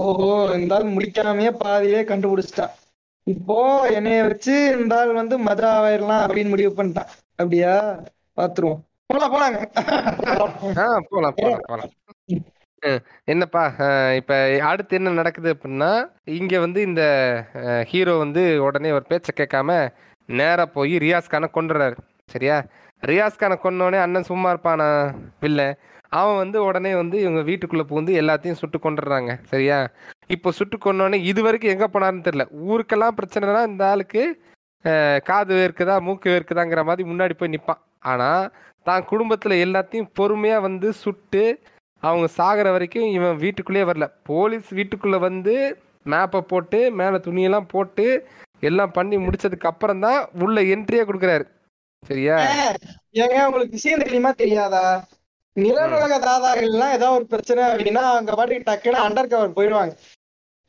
ஓஹோ இந்த ஆள் முடிக்காமயே பாதியிலே கண்டுபிடிச்சிட்டான் இப்போ என்னைய வச்சு இந்த ஆள் வந்து மதுரை ஆயிரலாம் அப்படின்னு முடிவு பண்ணிட்டான். அப்படியா? பாத்துருவோம். போலாம் போலாங்க. போலாம் போலாம் போலாம். என்னப்பா அஹ், இப்ப அடுத்து என்ன நடக்குது அப்படின்னா இங்க வந்து இந்த ஹீரோ வந்து உடனே ஒரு பேச்சை கேட்காம நேரா போய் ரியாஸ் கானை கொண்டுறாரு சரியா? ரியாஸ் கானை அண்ணன் சும்மா இருப்பானா? வில்ல அவன் வந்து உடனே வந்து இவங்க வீட்டுக்குள்ள புகுந்து எல்லாத்தையும் சுட்டு கொண்டுடுறாங்க சரியா? இப்போ சுட்டு கொன்னோடனே இது வரைக்கும் எங்க போனாருன்னு தெரியல ஊருக்கெல்லாம் பிரச்சனைனா இந்த ஆளுக்கு அஹ், காது வேர்க்குதா மூக்கு வேர்க்குதாங்கிற மாதிரி முன்னாடி போய் நிற்பான் ஆனா தான் குடும்பத்தில் எல்லாத்தையும் பொறுமையா வந்து சுட்டு அவங்க சாகிற வரைக்கும் இவன் வீட்டுக்குள்ளேயே வரல. போலீஸ் வீட்டுக்குள்ள வந்து மேப்பை போட்டு மேலே துணியெல்லாம் போட்டு எல்லாம் பண்ணி முடிச்சதுக்கு அப்புறம் தான் உள்ள என்ட்ரியே கொடுக்குறாரு. சரியா? ஏங்க உங்களுக்கு விஷயம் தெரியுமா தெரியாதா? நிலநுலக தாதாகள்லாம் ஏதாவது ஒரு பிரச்சனை அப்படின்னா அவங்க பாட்டுக்கு டக்குன்னு அண்டர் கவர் போயிடுவாங்க.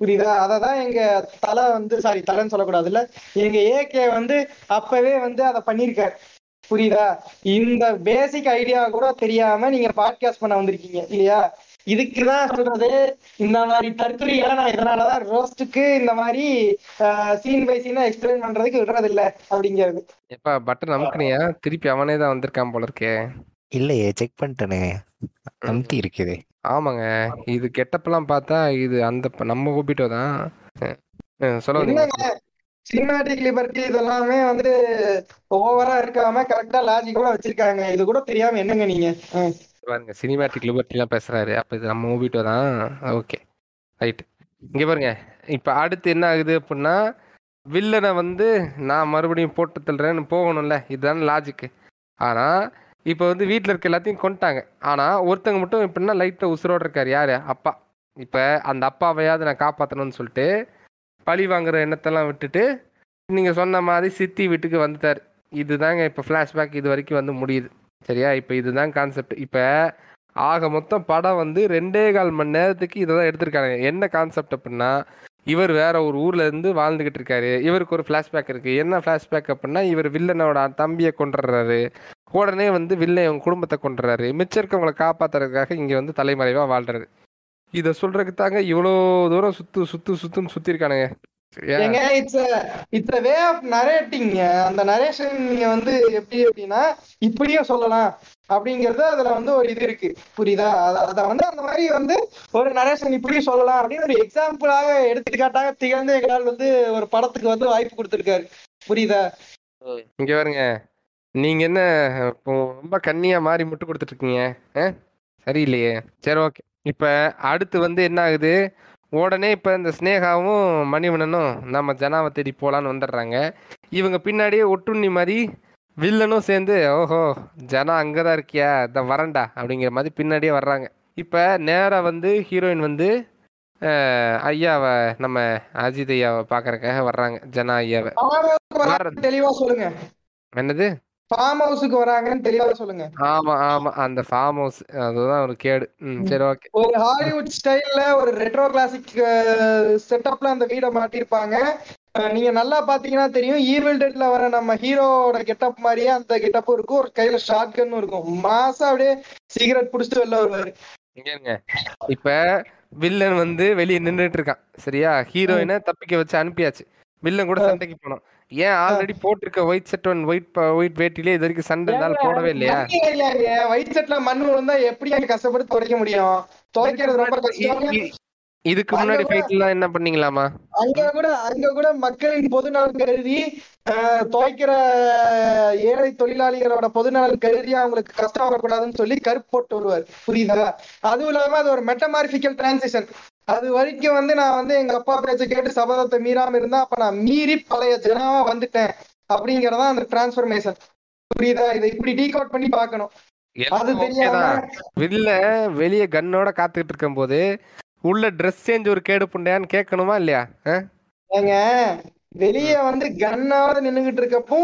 புரியுதா? அததான் எங்க தலை வந்து சாரி தலைன்னு சொல்லக்கூடாதுல்ல. எங்க ஏகே வந்து அப்பவே வந்து அதை பண்ணிருக்காரு புரியுதா? இந்த பேசிக் ஐடியா கூட தெரியாம நீங்க பாட்காஸ்ட் பண்ண வந்திருக்கீங்க இல்லையா? இதுக்குதான் சொல்றது இந்த மாதிரி தற்கொலைகளை நான் இதனாலதான் ரோஸ்டுக்கு இந்த மாதிரி சீன் பை சீனா எக்ஸ்பிளைன் பண்றதுக்கு விடுறது இல்ல அப்படிங்கிறது. எப்பா பட்டன் அமுக்குனியா திருப்பி அவனே தான் வந்திருக்கான் போல இருக்கே இல்லையே செக் பண்ணிட்டேனே. அமுத்தி இருக்குது. ஆமாங்க. இது கெட்டப்பெல்லாம் பார்த்தா இது அந்த நம்ம ஓபிட்டோ தான் அஹ், சினிமேட்டிக் சினிமாட்டிக் லிபர்ட்டி இதெல்லாமே வந்து ஓவரா இருக்காம கரெக்டா லாஜிக்கலா வச்சிருக்காங்க. இது கூட தெரியாம என்னங்க நீங்க? பாருங்க சினிமேட்டிக் லிபர்ட்டிலாம் பேசுறாரு. அப்ப இது நம்ம மூவிட்டோ தான். ஓகே ரைட் இங்க பாருங்க. இப்ப அடுத்து என்ன ஆகுது அப்படின்னா வில்லனை வந்து நான் மறுபடியும் போட்டு தள்ளுறேன்னு போகணும்ல. இதுதான் லாஜிக்கு ஆனா இப்போ வந்து வீட்டில் இருக்க எல்லாத்தையும் கொண்டுட்டாங்க ஆனா ஒருத்தங்க மட்டும் எப்படின்னா லைட்டில் உசுரோட இருக்காரு. யாரு? அப்பா. இப்போ அந்த அப்பாவையாவது நான் காப்பாற்றணும்னு சொல்லிட்டு பழி வாங்குற எண்ணத்தெல்லாம் விட்டுட்டு நீங்கள் சொன்ன மாதிரி சித்தி வீட்டுக்கு வந்துட்டார். இதுதாங்க இப்போ ஃப்ளாஷ்பேக் இது வரைக்கும் வந்து முடியுது. சரியா? இப்போ இதுதான் கான்செப்ட் இப்போ ஆக மொத்தம் படம் வந்து ரெண்டே கால் மணி நேரத்துக்கு இதை தான் எடுத்திருக்காங்க. என்ன கான்செப்ட் அப்படின்னா இவர் வேற ஒரு ஊர்ல இருந்து வாழ்ந்துகிட்டு இருக்காரு. இவருக்கு ஒரு ஃப்ளாஷ்பேக் இருக்கு. என்ன ஃப்ளாஷ்பேக் அப்படின்னா இவர் வில்லனோட தம்பியை கொண்டுறாரு உடனே வந்து வில்லன் இவங்க குடும்பத்தை கொண்டுறாரு மிச்சம் இருக்கவங்களை காப்பாத்துறதுக்காக இங்க வந்து தலைமறைவா வாழ்றாரு. இதை சொல்றதுக்கு தாங்க இவ்வளோ தூரம் சுத்து சுத்து சுத்துன்னு சுத்தி இருக்கானுங்க சரியா? ஏங்க it's it's way of narrating அந்த நரேஷன் நீங்க வந்து எப்படி அப்படின்னா இப்படியும் சொல்லலாம் அப்படிங்கறது அதுல வந்து ஒரு இது இருக்கு. புரியுதா? அத- வந்து அந்த மாதிரி வந்து ஒரு நரேஷன் இப்படியும் சொல்லலாம் அப்படின்னு ஒரு எக்ஸாம்பிளாக எடுத்துக்காட்டாக திகழ்ந்து எங்களால் வந்து ஒரு படத்துக்கு வந்து வாய்ப்பு கொடுத்திருக்காரு. புரியுதா? இங்க பாருங்க. நீங்க என்ன ரொம்ப கண்ணியா மாறி முட்டு கொடுத்துட்டு இருக்கீங்க? சரியில்லையே. சரி ஓகே. இப்ப அடுத்து வந்து என்ன ஆகுது? உடனே இப்ப இந்த ஸ்னேகாவும் மணிவண்ணனும் நம்ம ஜனாவை தேடி போலான்னு வந்துடுறாங்க. இவங்க பின்னாடியே ஒட்டுண்ணி மாதிரி வில்லனும் சேர்ந்து ஓஹோ ஜனா அங்கதான் இருக்கியா? இந்த வரண்டா அப்படிங்கிற மாதிரி பின்னாடியே வர்றாங்க. இப்ப நேரா வந்து ஹீரோயின் வந்து ஐயாவை நம்ம அஜித் ஐயாவை பார்க்கறதுக்காக வர்றாங்க ஜனா ஐயாவை. என்னது? ஃபார்ம் ஹவுஸுக்கு வராங்கன்னு தெளிவா சொல்லுங்க. ஆமா ஆமா. அந்த ஃபார்ம் ஹவுஸ் அதுதான் ஒரு கேடு. சரி ஓகே ஒரு ஹாலிவுட் ஸ்டைல்ல ஒரு ரெட்ரோ கிளாசிக் செட்டப்ல அந்த வீடை மாட்டிருப்பாங்க. நீங்க நல்லா பாத்தீங்கன்னா தெரியும் ஈவில் டெட்ல வர நம்ம ஹீரோட கெட்டப் மாதிரியே அந்த கெட்டப்பும் இருக்கும். ஒரு கையில ஷார்ட் கன்னும் இருக்கும். மாசா அப்படியே சிகரெட் புடிச்சிட்டு வெளில வருவாரு. இங்க இப்ப வில்லன் வந்து வெளியே நின்றுட்டு இருக்கான். சரியா? ஹீரோயினை தப்பிக்க வச்சு அனுப்பியாச்சு. வில்லன் கூட சண்டைக்கு போனோம் ஏன் ஆல்ரெடி போட்டிருக்க white set one white white வேட்டிலே இது வரைக்கும் சண்டை இருந்தாலும் போடவே இல்லையா? ஒயிட் செட்ல மண் விழுந்தா எப்படி கஷ்டப்பட்டு துடைக்க முடியும்? துவைக்கிறது ரொம்ப கஷ்டம். இதுக்கு முன்னாடி ஃபைட் எல்லாம் என்ன பண்ணீங்களாமா அங்க கூட அங்க கூட மக்களின் பொதுநலன் கருதி துவைக்கிற ஏழை தொழிலாளிகளோட பொதுநலன் கருதி அவங்களுக்கு கஷ்டம் வரக்கூடாதுன்னு சொல்லி கருப்பு போட்டு வருவார் புரியுதா? அதுவும் இல்லாம அது ஒரு மெட்டமார்பிக்கல் டிரான்சிஷன் அது வரைக்கும் வந்து நான் வந்து எங்க அப்பா பேச்ச கேட்டு சபதத்தை மீறாம இருந்தா அப்ப நான் மீறி பழைய ஜனாவா வந்துட்டேன் அப்படிங்கறதா அந்த டிரான்ஸ்பர்மேஷன் புரியுதா? இதை இப்படி டீகோட் பண்ணி எல்லாம் okay தெரியாம தான். வில்ல வெளியே கன்னோட காத்துக்கிட்டு இருக்கும் போது உள்ள ட்ரெஸ் சேஞ்ச் ஒரு கேடு புண்டையான்னு கேட்கணுமா இல்லையா? ஏங்க வெளிய வந்து கன்னாவது நின்னுகிட்டு இருக்கப்போ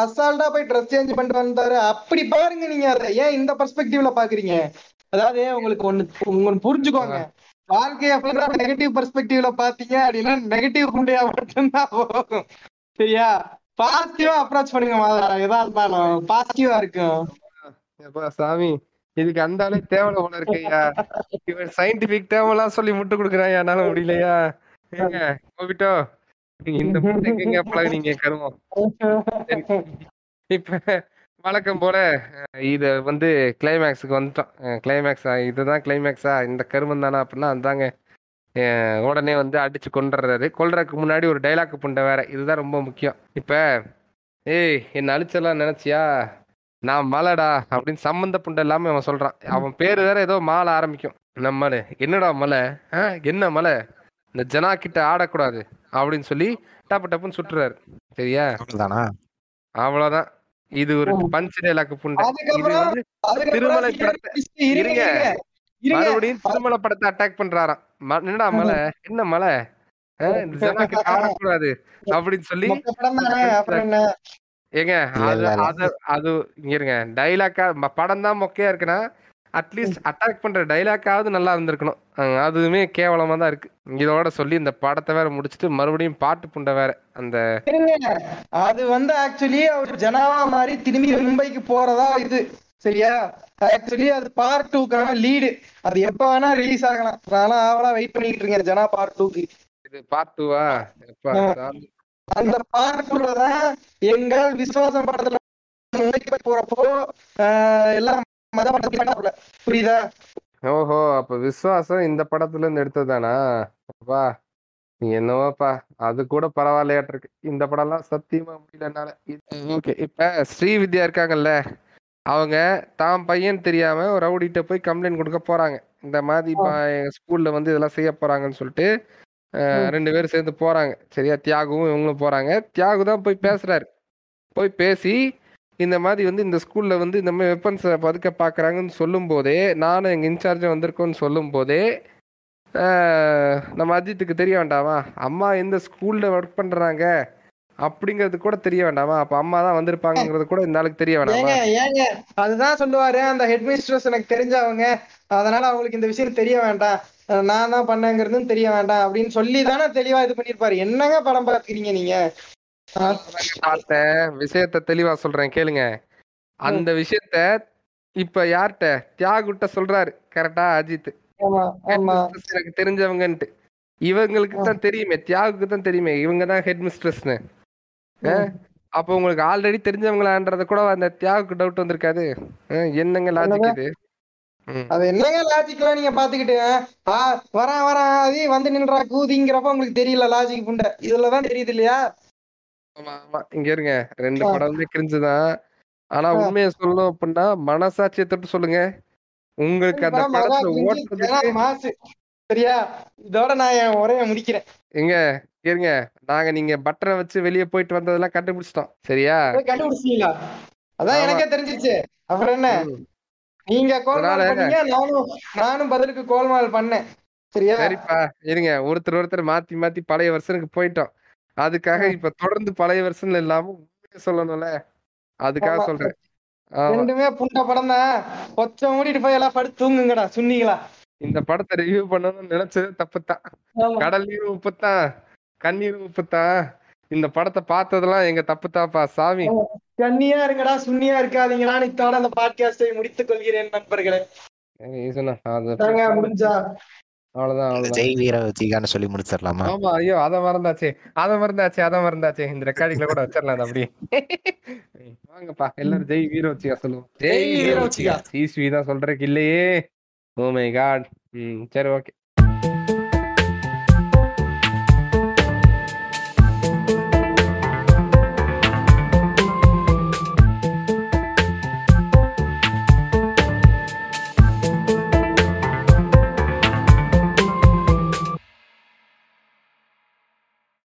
அசால்ட்டா போய் ட்ரெஸ் சேஞ்ச் பண்ணிட்டு வந்தாரு. அப்படி பாருங்க நீங்க அதை. ஏன் இந்த பெர்ஸ்பெக்டிவ்ல பாக்குறீங்க? அதாவது உங்களுக்கு ஒண்ணு ஒண்ணு புரிஞ்சுக்கோங்க. வாழ்க்கைய நெகட்டிவ் பெர்ஸ்பெக்டிவ்ல பாத்தீங்க அப்படின்னா நெகட்டிவ் குண்டையா மட்டும்தான் போகும். சரியா? பாசிட்டிவா அப்ரோச் பண்ணுங்க மாதா. எதா இருந்தாலும் பாசிட்டிவா இருக்கும் எப்பா சாமி இதுக்கு அந்த ஆளே தேவை போல இருக்கையா இவன் சயின்டிபிக் தேவைலாம் சொல்லி முட்டு கொடுக்குறான் என்னால முடியலையா? ஏங்க கோபிட்டோ இந்த முட்டை எங்க பழகுனீங்க கருமம். இப்ப வழக்கம் போல இத வந்து கிளைமேக்ஸுக்கு வந்துட்டோம். கிளைமேக்ஸா இதுதான் கிளைமேக்ஸா இந்த கருமம் தானா அப்படின்னா அதாங்க. அஹ், உடனே வந்து அடிச்சு கொண்டுறாரு கொல்றதுக்கு முன்னாடி ஒரு டைலாக் புண்டை வேற. இதுதான் ரொம்ப முக்கியம். இப்ப ஏய் என்ன அழிச்சலாம் நினைச்சியா? நான் மலைடா அப்படின்னு சம்மந்த புண்டை இல்லாம அவன் சொல்றான். அவன் பேரு வேற ஏதோ மாலை ஆரம்பிக்கும். நம்ம மலை? என்னடா மலை? ஆ என்ன மலை? இந்த ஜனா கிட்ட ஆடக்கூடாது அப்படின்னு சொல்லி டப்பு டப்புன்னு சுட்டுறாரு. சரியா? அவ்வளவுதானா? அவ்வளவுதான். இது ஒரு பஞ்ச் டைலாக் புண்டை. இது வந்து திருமலை படத்தை- இருங்க மறுபடியும் திருமலை படத்தை அட்டாக் பண்றாராம். ம- என்னடா மலை? என்ன மலை? ஆடக்கூடாது அப்படின்னு சொல்லி ஏங்க. அது அது இங்க இருங்க. டைலாக்கா படம் தான் மொக்கையா இருக்குன்னா அட்லீஸ்ட் அட்டாக் பண்ற டைலாக்காவது நல்லா இருந்திருக்கணும். அதுவுமே கேவலமா தான் இருக்கு. இதோட சொல்லி இந்த படத்தை வேற முடிச்சுட்டு மறுபடியும் பாட்டு புண்டை வேற அந்த. அது வந்து ஆக்சுவலி அவர் ஜனாவா மாதிரி திரும்பி மும்பைக்கு போறதா இது. சரியா? ஆக்சுவலி அது பார்ட் டூக்கான லீடு அது எப்ப வேணா ரிலீஸ் ஆகலாம். நானும் ஆவலா வெயிட் பண்ணிட்டு இருக்கேன் ஜனா பார்ட் டூக்கு இது பார்ட் டூவா. அந்த பார்ட் டூல தான் எங்கள் விசுவாசம் படத்துல நுழைக்க போறப்போ எல்லாம் புரியுதா? ஓஹோ அப்ப விசுவாசம் இந்த படத்துல இருந்து எடுத்ததுதானா? அப்பா என்னவோப்பா அது கூட பரவாயில்லையாட்டு இருக்கு இந்த படம்லாம் சத்தியமா முடியல என்னால ஓகே இப்ப ஸ்ரீவித்யா இருக்காங்கல்ல அவங்க தான் பையன் தெரியாம ஒரு ரவுடிட்ட போய் கம்ப்ளைண்ட் கொடுக்க போறாங்க. இந்த மாதிரி எங்க ஸ்கூல்ல வந்து இதெல்லாம் செய்ய போறாங்கன்னு சொல்லிட்டு ரெண்டு பேரும் சேர்ந்து போறாங்க. சரியா தியாகவும் இவங்களும் போறாங்க. தியாகு தான் போய் பேசுறாரு. போய் பேசி இந்த மாதிரி வந்து இந்த ஸ்கூல்ல வந்து இந்த மாதிரி வெப்பன்ஸை பதுக்க பார்க்குறாங்கன்னு சொல்லும் போதே நானும் எங்கள் இன்சார்ஜும் வந்திருக்கோன்னு சொல்லும் போதே ஆஹ், நம்ம அஜித்துக்கு தெரிய வேண்டாமா? அம்மா எந்த ஸ்கூல்ல ஒர்க் பண்றாங்க? அப்படிங்கிறது கூட தெரிய வேண்டாமா? அப்ப அம்மா தான் வந்திருப்பாங்கிறது கூட இந்த ஆளுக்கு தெரிய வேண்டாமா? ஏங்க அதுதான் சொல்லுவாரு. அந்த ஹெட்மிஸ்ட்ரஸ் எனக்கு தெரிஞ்சவங்க. அதனால அவங்களுக்கு இந்த விஷயம் தெரிய வேண்டாம். நான் தான் பண்ணேங்கிறதும் தெரிய வேண்டாம் அப்படின்னு சொல்லி தானே தெளிவா இது பண்ணிருப்பாரு என்னங்க படம் பாக்குறீங்க நீங்க? பார்த்தேன். விஷயத்த தெளிவா சொல்றேன் கேளுங்க. அந்த விஷயத்த இப்ப யார்கிட்ட? தியாகுட்ட சொல்றாரு. கரெக்டா அஜித் எனக்கு தெரிஞ்சவங்கன்ட்டு. இவங்களுக்கு தான் தெரியுமே. தியாகுக்கு தான் தெரியுமே. இவங்க தான் ஹெட் மிஸ்ட்ரஸ்னு அப்போ உங்களுக்கு ஆல்ரெடி தெரிஞ்சவங்களான்றத கூட அந்த தியாகுக்கு டவுட் வந்திருக்காது. என்னங்க லாஜிக் இது. அது என்னங்க லாஜிக்லாம் நீங்க பாத்துக்கிட்டு ஆ வரான் வரான். அது வந்து நின்றா கூதிங்கிறப்ப உங்களுக்கு தெரியல லாஜிக் புண்டை. இதுலதான் தெரியுது இல்லையா? ஆமா ஆமா. இங்க இருங்க. ரெண்டு. படமுமே கிரிஞ்சுதான் ஆனா ஆ. உண்மையை சொல்லணும் அப்படின்னா மனசாட்சியை தொட்டு சொல்லுங்க. உங்களுக்கு அந்த ஓட்டுறதுக்கு மாசு சரியா? இதோட நான் என் உரைய முடிக்கிறேன். எங்க? இருங்க. நாங்க நீங்க பட்டனை வச்சு வெளியே போயிட்டு வந்ததெல்லாம் கண்டுபிடிச்சிட்டோம். சரியா? கண்டுபிடிச்சீங்களா அதான். எனக்கே தெரிஞ்சிச்சு. அப்புறம் என்ன. நீங்க கோல்மால் பண்ணீங்க நானும் நானும் பதிலுக்கு கோல்மால் பண்ணேன். சரியா? சரிப்பா. இருங்க. ஒருத்தர் ஒருத்தர் மாத்தி மாத்தி பழைய வருஷனுக்கு போயிட்டோம். அதுக்காக இப்ப தொடர்ந்து பழைய வருஷன்ல இல்லாம சொல்லணும்ல? அதுக்காக. சொல்றேன். ரெண்டுமே புண்ட படம் தான் கொச்சம் மூடிட்டு போய் எல்லாம் படுத்து தூங்குங்கடா சொன்னீங்களா இந்த படத்தை ரிவ்யூ பண்ணணும்னு நினைச்சது தப்புதான் கடல் நீரும் உப்புத்தான் கண்ணீரும் உப்புத்தான் இந்த படத்தை பார்த்ததெல்லாம் எங்க தப்புதாப்பா சாமி. கண்ணியா இருங்கடா சுண்ணியா இருக்காதீங்கடா. இத்தோட அந்த பாட்காஸ்டை முடித்துக் கொள்கிறேன் நண்பர்களே. முடிஞ்சா. அவ்வளவுதான் ஜெய் வீர சொல்லி முடிச்சிடலாமா? ஆமா ஐயோ அத மறந்தாச்சே அத மறந்தாச்சே அத மறந்தாச்சே. இந்த ரெக்கார்டிங்ல கூட வச்சிடலாம் அது அப்படியே வாங்கப்பா எல்லாரும் ஜெய் வீர சொல்லுவோம். ஜெய் வீர தான் சொல்றதுக்கு இல்லையே. ஓ மை காட் ம் சரி ஓகே